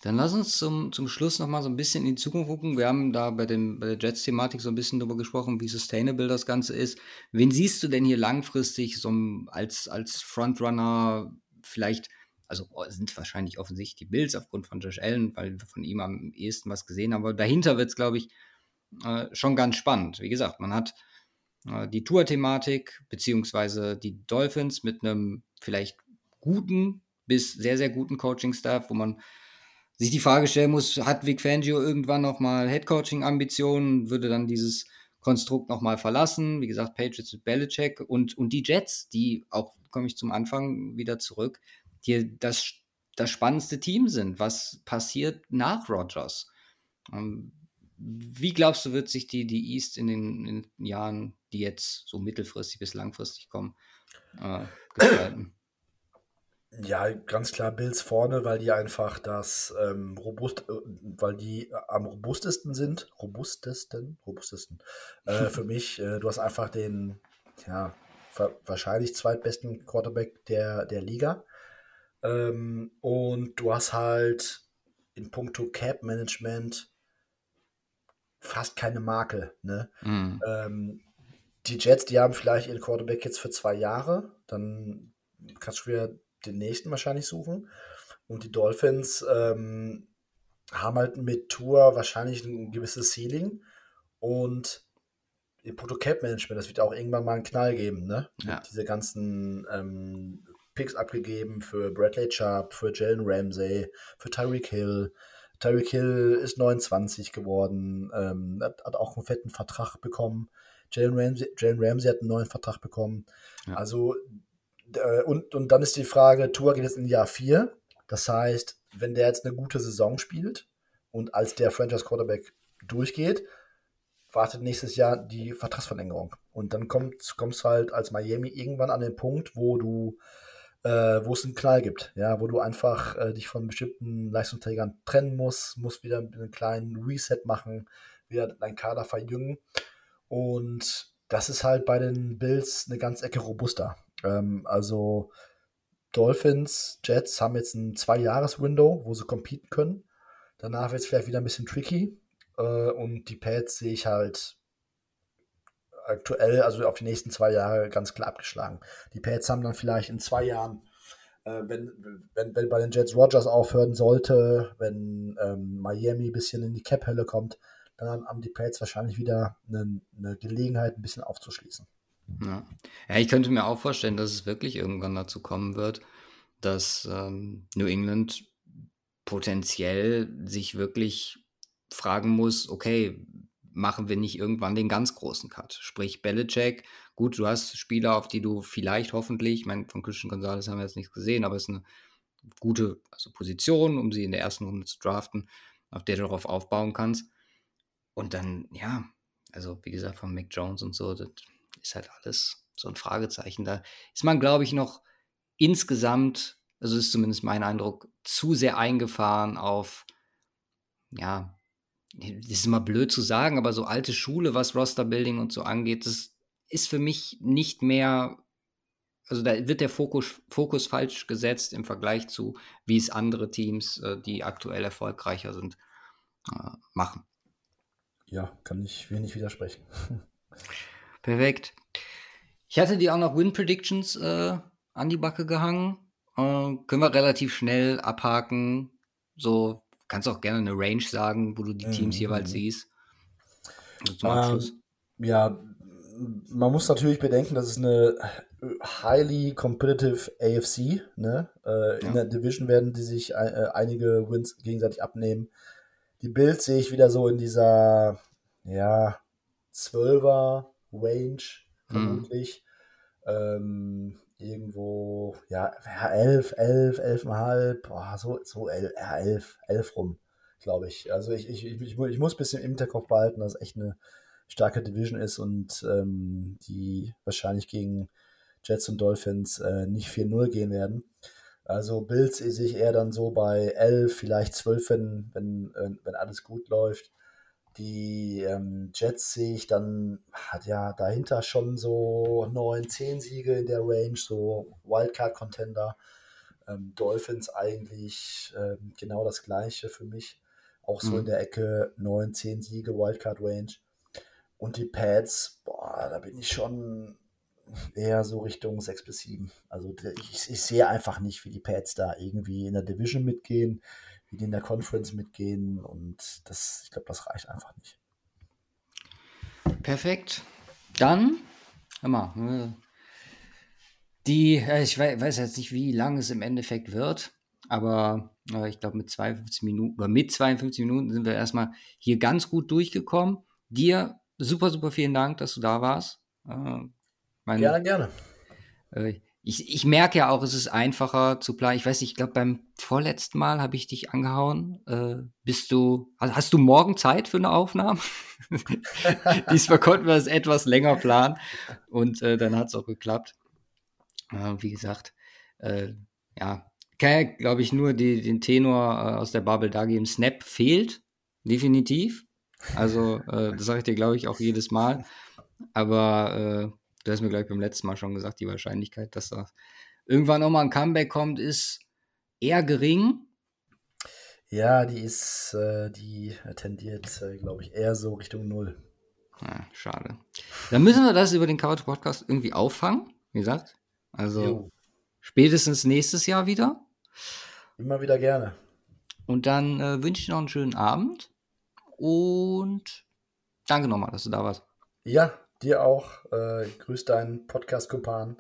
A: Dann lass uns zum, zum Schluss nochmal so ein bisschen in die Zukunft gucken. Wir haben da bei, dem, bei der Jets-Thematik so ein bisschen darüber gesprochen, wie sustainable das Ganze ist. Wen siehst du denn hier langfristig so als, als Frontrunner vielleicht, also oh, sind wahrscheinlich offensichtlich die Bills aufgrund von Josh Allen, weil wir von ihm am ehesten was gesehen haben. Aber dahinter wird es, glaube ich, äh, schon ganz spannend. Wie gesagt, man hat äh, die Tour-Thematik, beziehungsweise die Dolphins mit einem vielleicht guten bis sehr, sehr guten Coaching-Staff, wo man sich die Frage stellen muss, hat Vic Fangio irgendwann nochmal Headcoaching-Ambitionen, würde dann dieses Konstrukt nochmal verlassen. Wie gesagt, Patriots mit Belichick und, und die Jets, die auch, komme ich zum Anfang wieder zurück, die das, das spannendste Team sind. Was passiert nach Rogers? Ähm, wie glaubst du, wird sich die, die East in den, in den Jahren, die jetzt so mittelfristig bis langfristig kommen, äh, gestalten?
C: Ja, ganz klar Bills vorne, weil die einfach das ähm, robust, äh, weil die am robustesten sind, robustesten, robustesten. Äh, [laughs] für mich, äh, du hast einfach den, ja, wahrscheinlich zweitbesten Quarterback der, der Liga. Ähm, und du hast halt in puncto Cap Management fast keine Makel. Ne? Mhm. Ähm, die Jets, die haben vielleicht ihren Quarterback jetzt für zwei Jahre, dann kannst du wieder den nächsten wahrscheinlich suchen. Und die Dolphins ähm, haben halt mit Tour wahrscheinlich ein gewisses Ceiling und im Proto-Cap-Management, das wird auch irgendwann mal einen Knall geben, ne? Ja. Diese ganzen ähm, Picks abgegeben für Bradley Chubb, für Jalen Ramsey, für Tyreek Hill. Tyreek Hill ist 29 geworden, ähm, hat, hat, auch einen fetten Vertrag bekommen. Jalen Ramsey, Jalen Ramsey hat einen neuen Vertrag bekommen. Ja. Also und, und dann ist die Frage, Tour geht jetzt in Jahr 4. Das heißt, wenn der jetzt eine gute Saison spielt und als der Franchise Quarterback durchgeht, wartet nächstes Jahr die Vertragsverlängerung. Und dann kommt, kommst du halt als Miami irgendwann an den Punkt, wo du, äh, wo es einen Knall gibt, ja, wo du einfach äh, dich von bestimmten Leistungsträgern trennen musst, musst wieder einen kleinen Reset machen, wieder deinen Kader verjüngen. Und das ist halt bei den Bills eine ganz Ecke robuster. Ähm, also Dolphins, Jets haben jetzt ein Zwei-Jahres-Window, wo sie competen können. Danach wird es vielleicht wieder ein bisschen tricky. Äh, und die Pats sehe ich halt aktuell, also auf die nächsten zwei Jahre, ganz klar abgeschlagen. Die Pats haben dann vielleicht in zwei Jahren, äh, wenn, wenn, wenn bei den Jets Rogers aufhören sollte, wenn ähm, Miami ein bisschen in die Cap-Hölle kommt, dann haben die Pats wahrscheinlich wieder eine, eine Gelegenheit, ein bisschen aufzuschließen.
A: Ja. ja, ich könnte mir auch vorstellen, dass es wirklich irgendwann dazu kommen wird, dass ähm, New England potenziell sich wirklich fragen muss, okay, machen wir nicht irgendwann den ganz großen Cut? Sprich, Belichick, gut, du hast Spieler, auf die du vielleicht hoffentlich, ich meine, von Christian Gonzalez haben wir jetzt nichts gesehen, aber es ist eine gute also Position, um sie in der ersten Runde zu draften, auf der du darauf aufbauen kannst. Und dann, ja, also wie gesagt, von Mick Jones und so, das ist halt alles so ein Fragezeichen. Da ist man, glaube ich, noch insgesamt, also ist zumindest mein Eindruck, zu sehr eingefahren auf, ja, das ist immer blöd zu sagen, aber so alte Schule, was Rosterbuilding und so angeht, das ist für mich nicht mehr, also da wird der Fokus, Fokus falsch gesetzt im Vergleich zu, wie es andere Teams, äh, die aktuell erfolgreicher sind, äh, machen.
C: Ja, kann ich wenig widersprechen. [laughs]
A: Perfekt. Ich hatte dir auch noch Win Predictions äh, an die Backe gehangen. Äh, können wir relativ schnell abhaken. So, kannst auch gerne eine Range sagen, wo du die Teams mhm. jeweils siehst.
C: Zum Abschluss. Ähm, ja, man muss natürlich bedenken, dass es eine highly competitive AFC, ne? Äh, ja. In der Division werden die sich äh, einige Wins gegenseitig abnehmen. Die Bills sehe ich wieder so in dieser, ja, 12er Range, mhm. vermutlich. Mhm. Ähm, irgendwo, ja, 11, 11, 11,5, boah, so, so 11, 11, 11 rum, glaube ich. Also ich, ich, ich, ich muss ein bisschen im Hinterkopf behalten, dass es echt eine starke Division ist und ähm, die wahrscheinlich gegen Jets und Dolphins äh, nicht 4-0 gehen werden. Also Bills sehe ich eher dann so bei 11, vielleicht 12, wenn, wenn, wenn alles gut läuft. Die ähm, Jets sehe ich dann, hat ja dahinter schon so 9, 10 Siege in der Range, so Wildcard-Contender. Ähm, Dolphins eigentlich ähm, genau das gleiche für mich. Auch so mhm. in der Ecke 9, 10 Siege, Wildcard-Range. Und die Pads, boah, da bin ich schon eher so Richtung 6 bis 7. Also ich, ich sehe einfach nicht, wie die Pads da irgendwie in der Division mitgehen wie die in der Conference mitgehen und das, ich glaube, das reicht einfach nicht.
A: Perfekt. Dann, hör mal, äh, die, ich weiß jetzt nicht, wie lang es im Endeffekt wird, aber äh, ich glaube, mit 52 Minuten oder mit 52 Minuten sind wir erstmal hier ganz gut durchgekommen. Dir super, super vielen Dank, dass du da warst.
C: Äh, mein, gerne, gerne
A: ich, ich merke ja auch, es ist einfacher zu planen. Ich weiß nicht, ich glaube, beim vorletzten Mal habe ich dich angehauen. Äh, bist du, hast, du morgen Zeit für eine Aufnahme? [laughs] Diesmal konnten wir es etwas länger planen und äh, dann hat es auch geklappt. Äh, wie gesagt, äh, ja, kann ja, glaube ich, nur die, den Tenor äh, aus der Bubble da geben. Snap fehlt, definitiv. Also, äh, das sage ich dir, glaube ich, auch jedes Mal. Aber du hast mir, glaube ich, beim letzten Mal schon gesagt, die Wahrscheinlichkeit, dass da irgendwann nochmal ein Comeback kommt, ist eher gering.
C: Ja, die ist, äh, die tendiert, äh, glaube ich, eher so Richtung Null.
A: Ja, schade. Dann müssen wir das über den Couch Podcast irgendwie auffangen, wie gesagt. Also jo. spätestens nächstes Jahr wieder.
C: Immer wieder gerne.
A: Und dann äh, wünsche ich noch einen schönen Abend und danke nochmal, dass du da warst.
C: Ja, Dir auch. Äh, grüß deinen Podcast-Kumpan.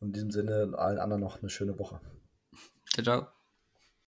C: Und in diesem Sinne allen anderen noch eine schöne Woche.
A: Ciao, ciao.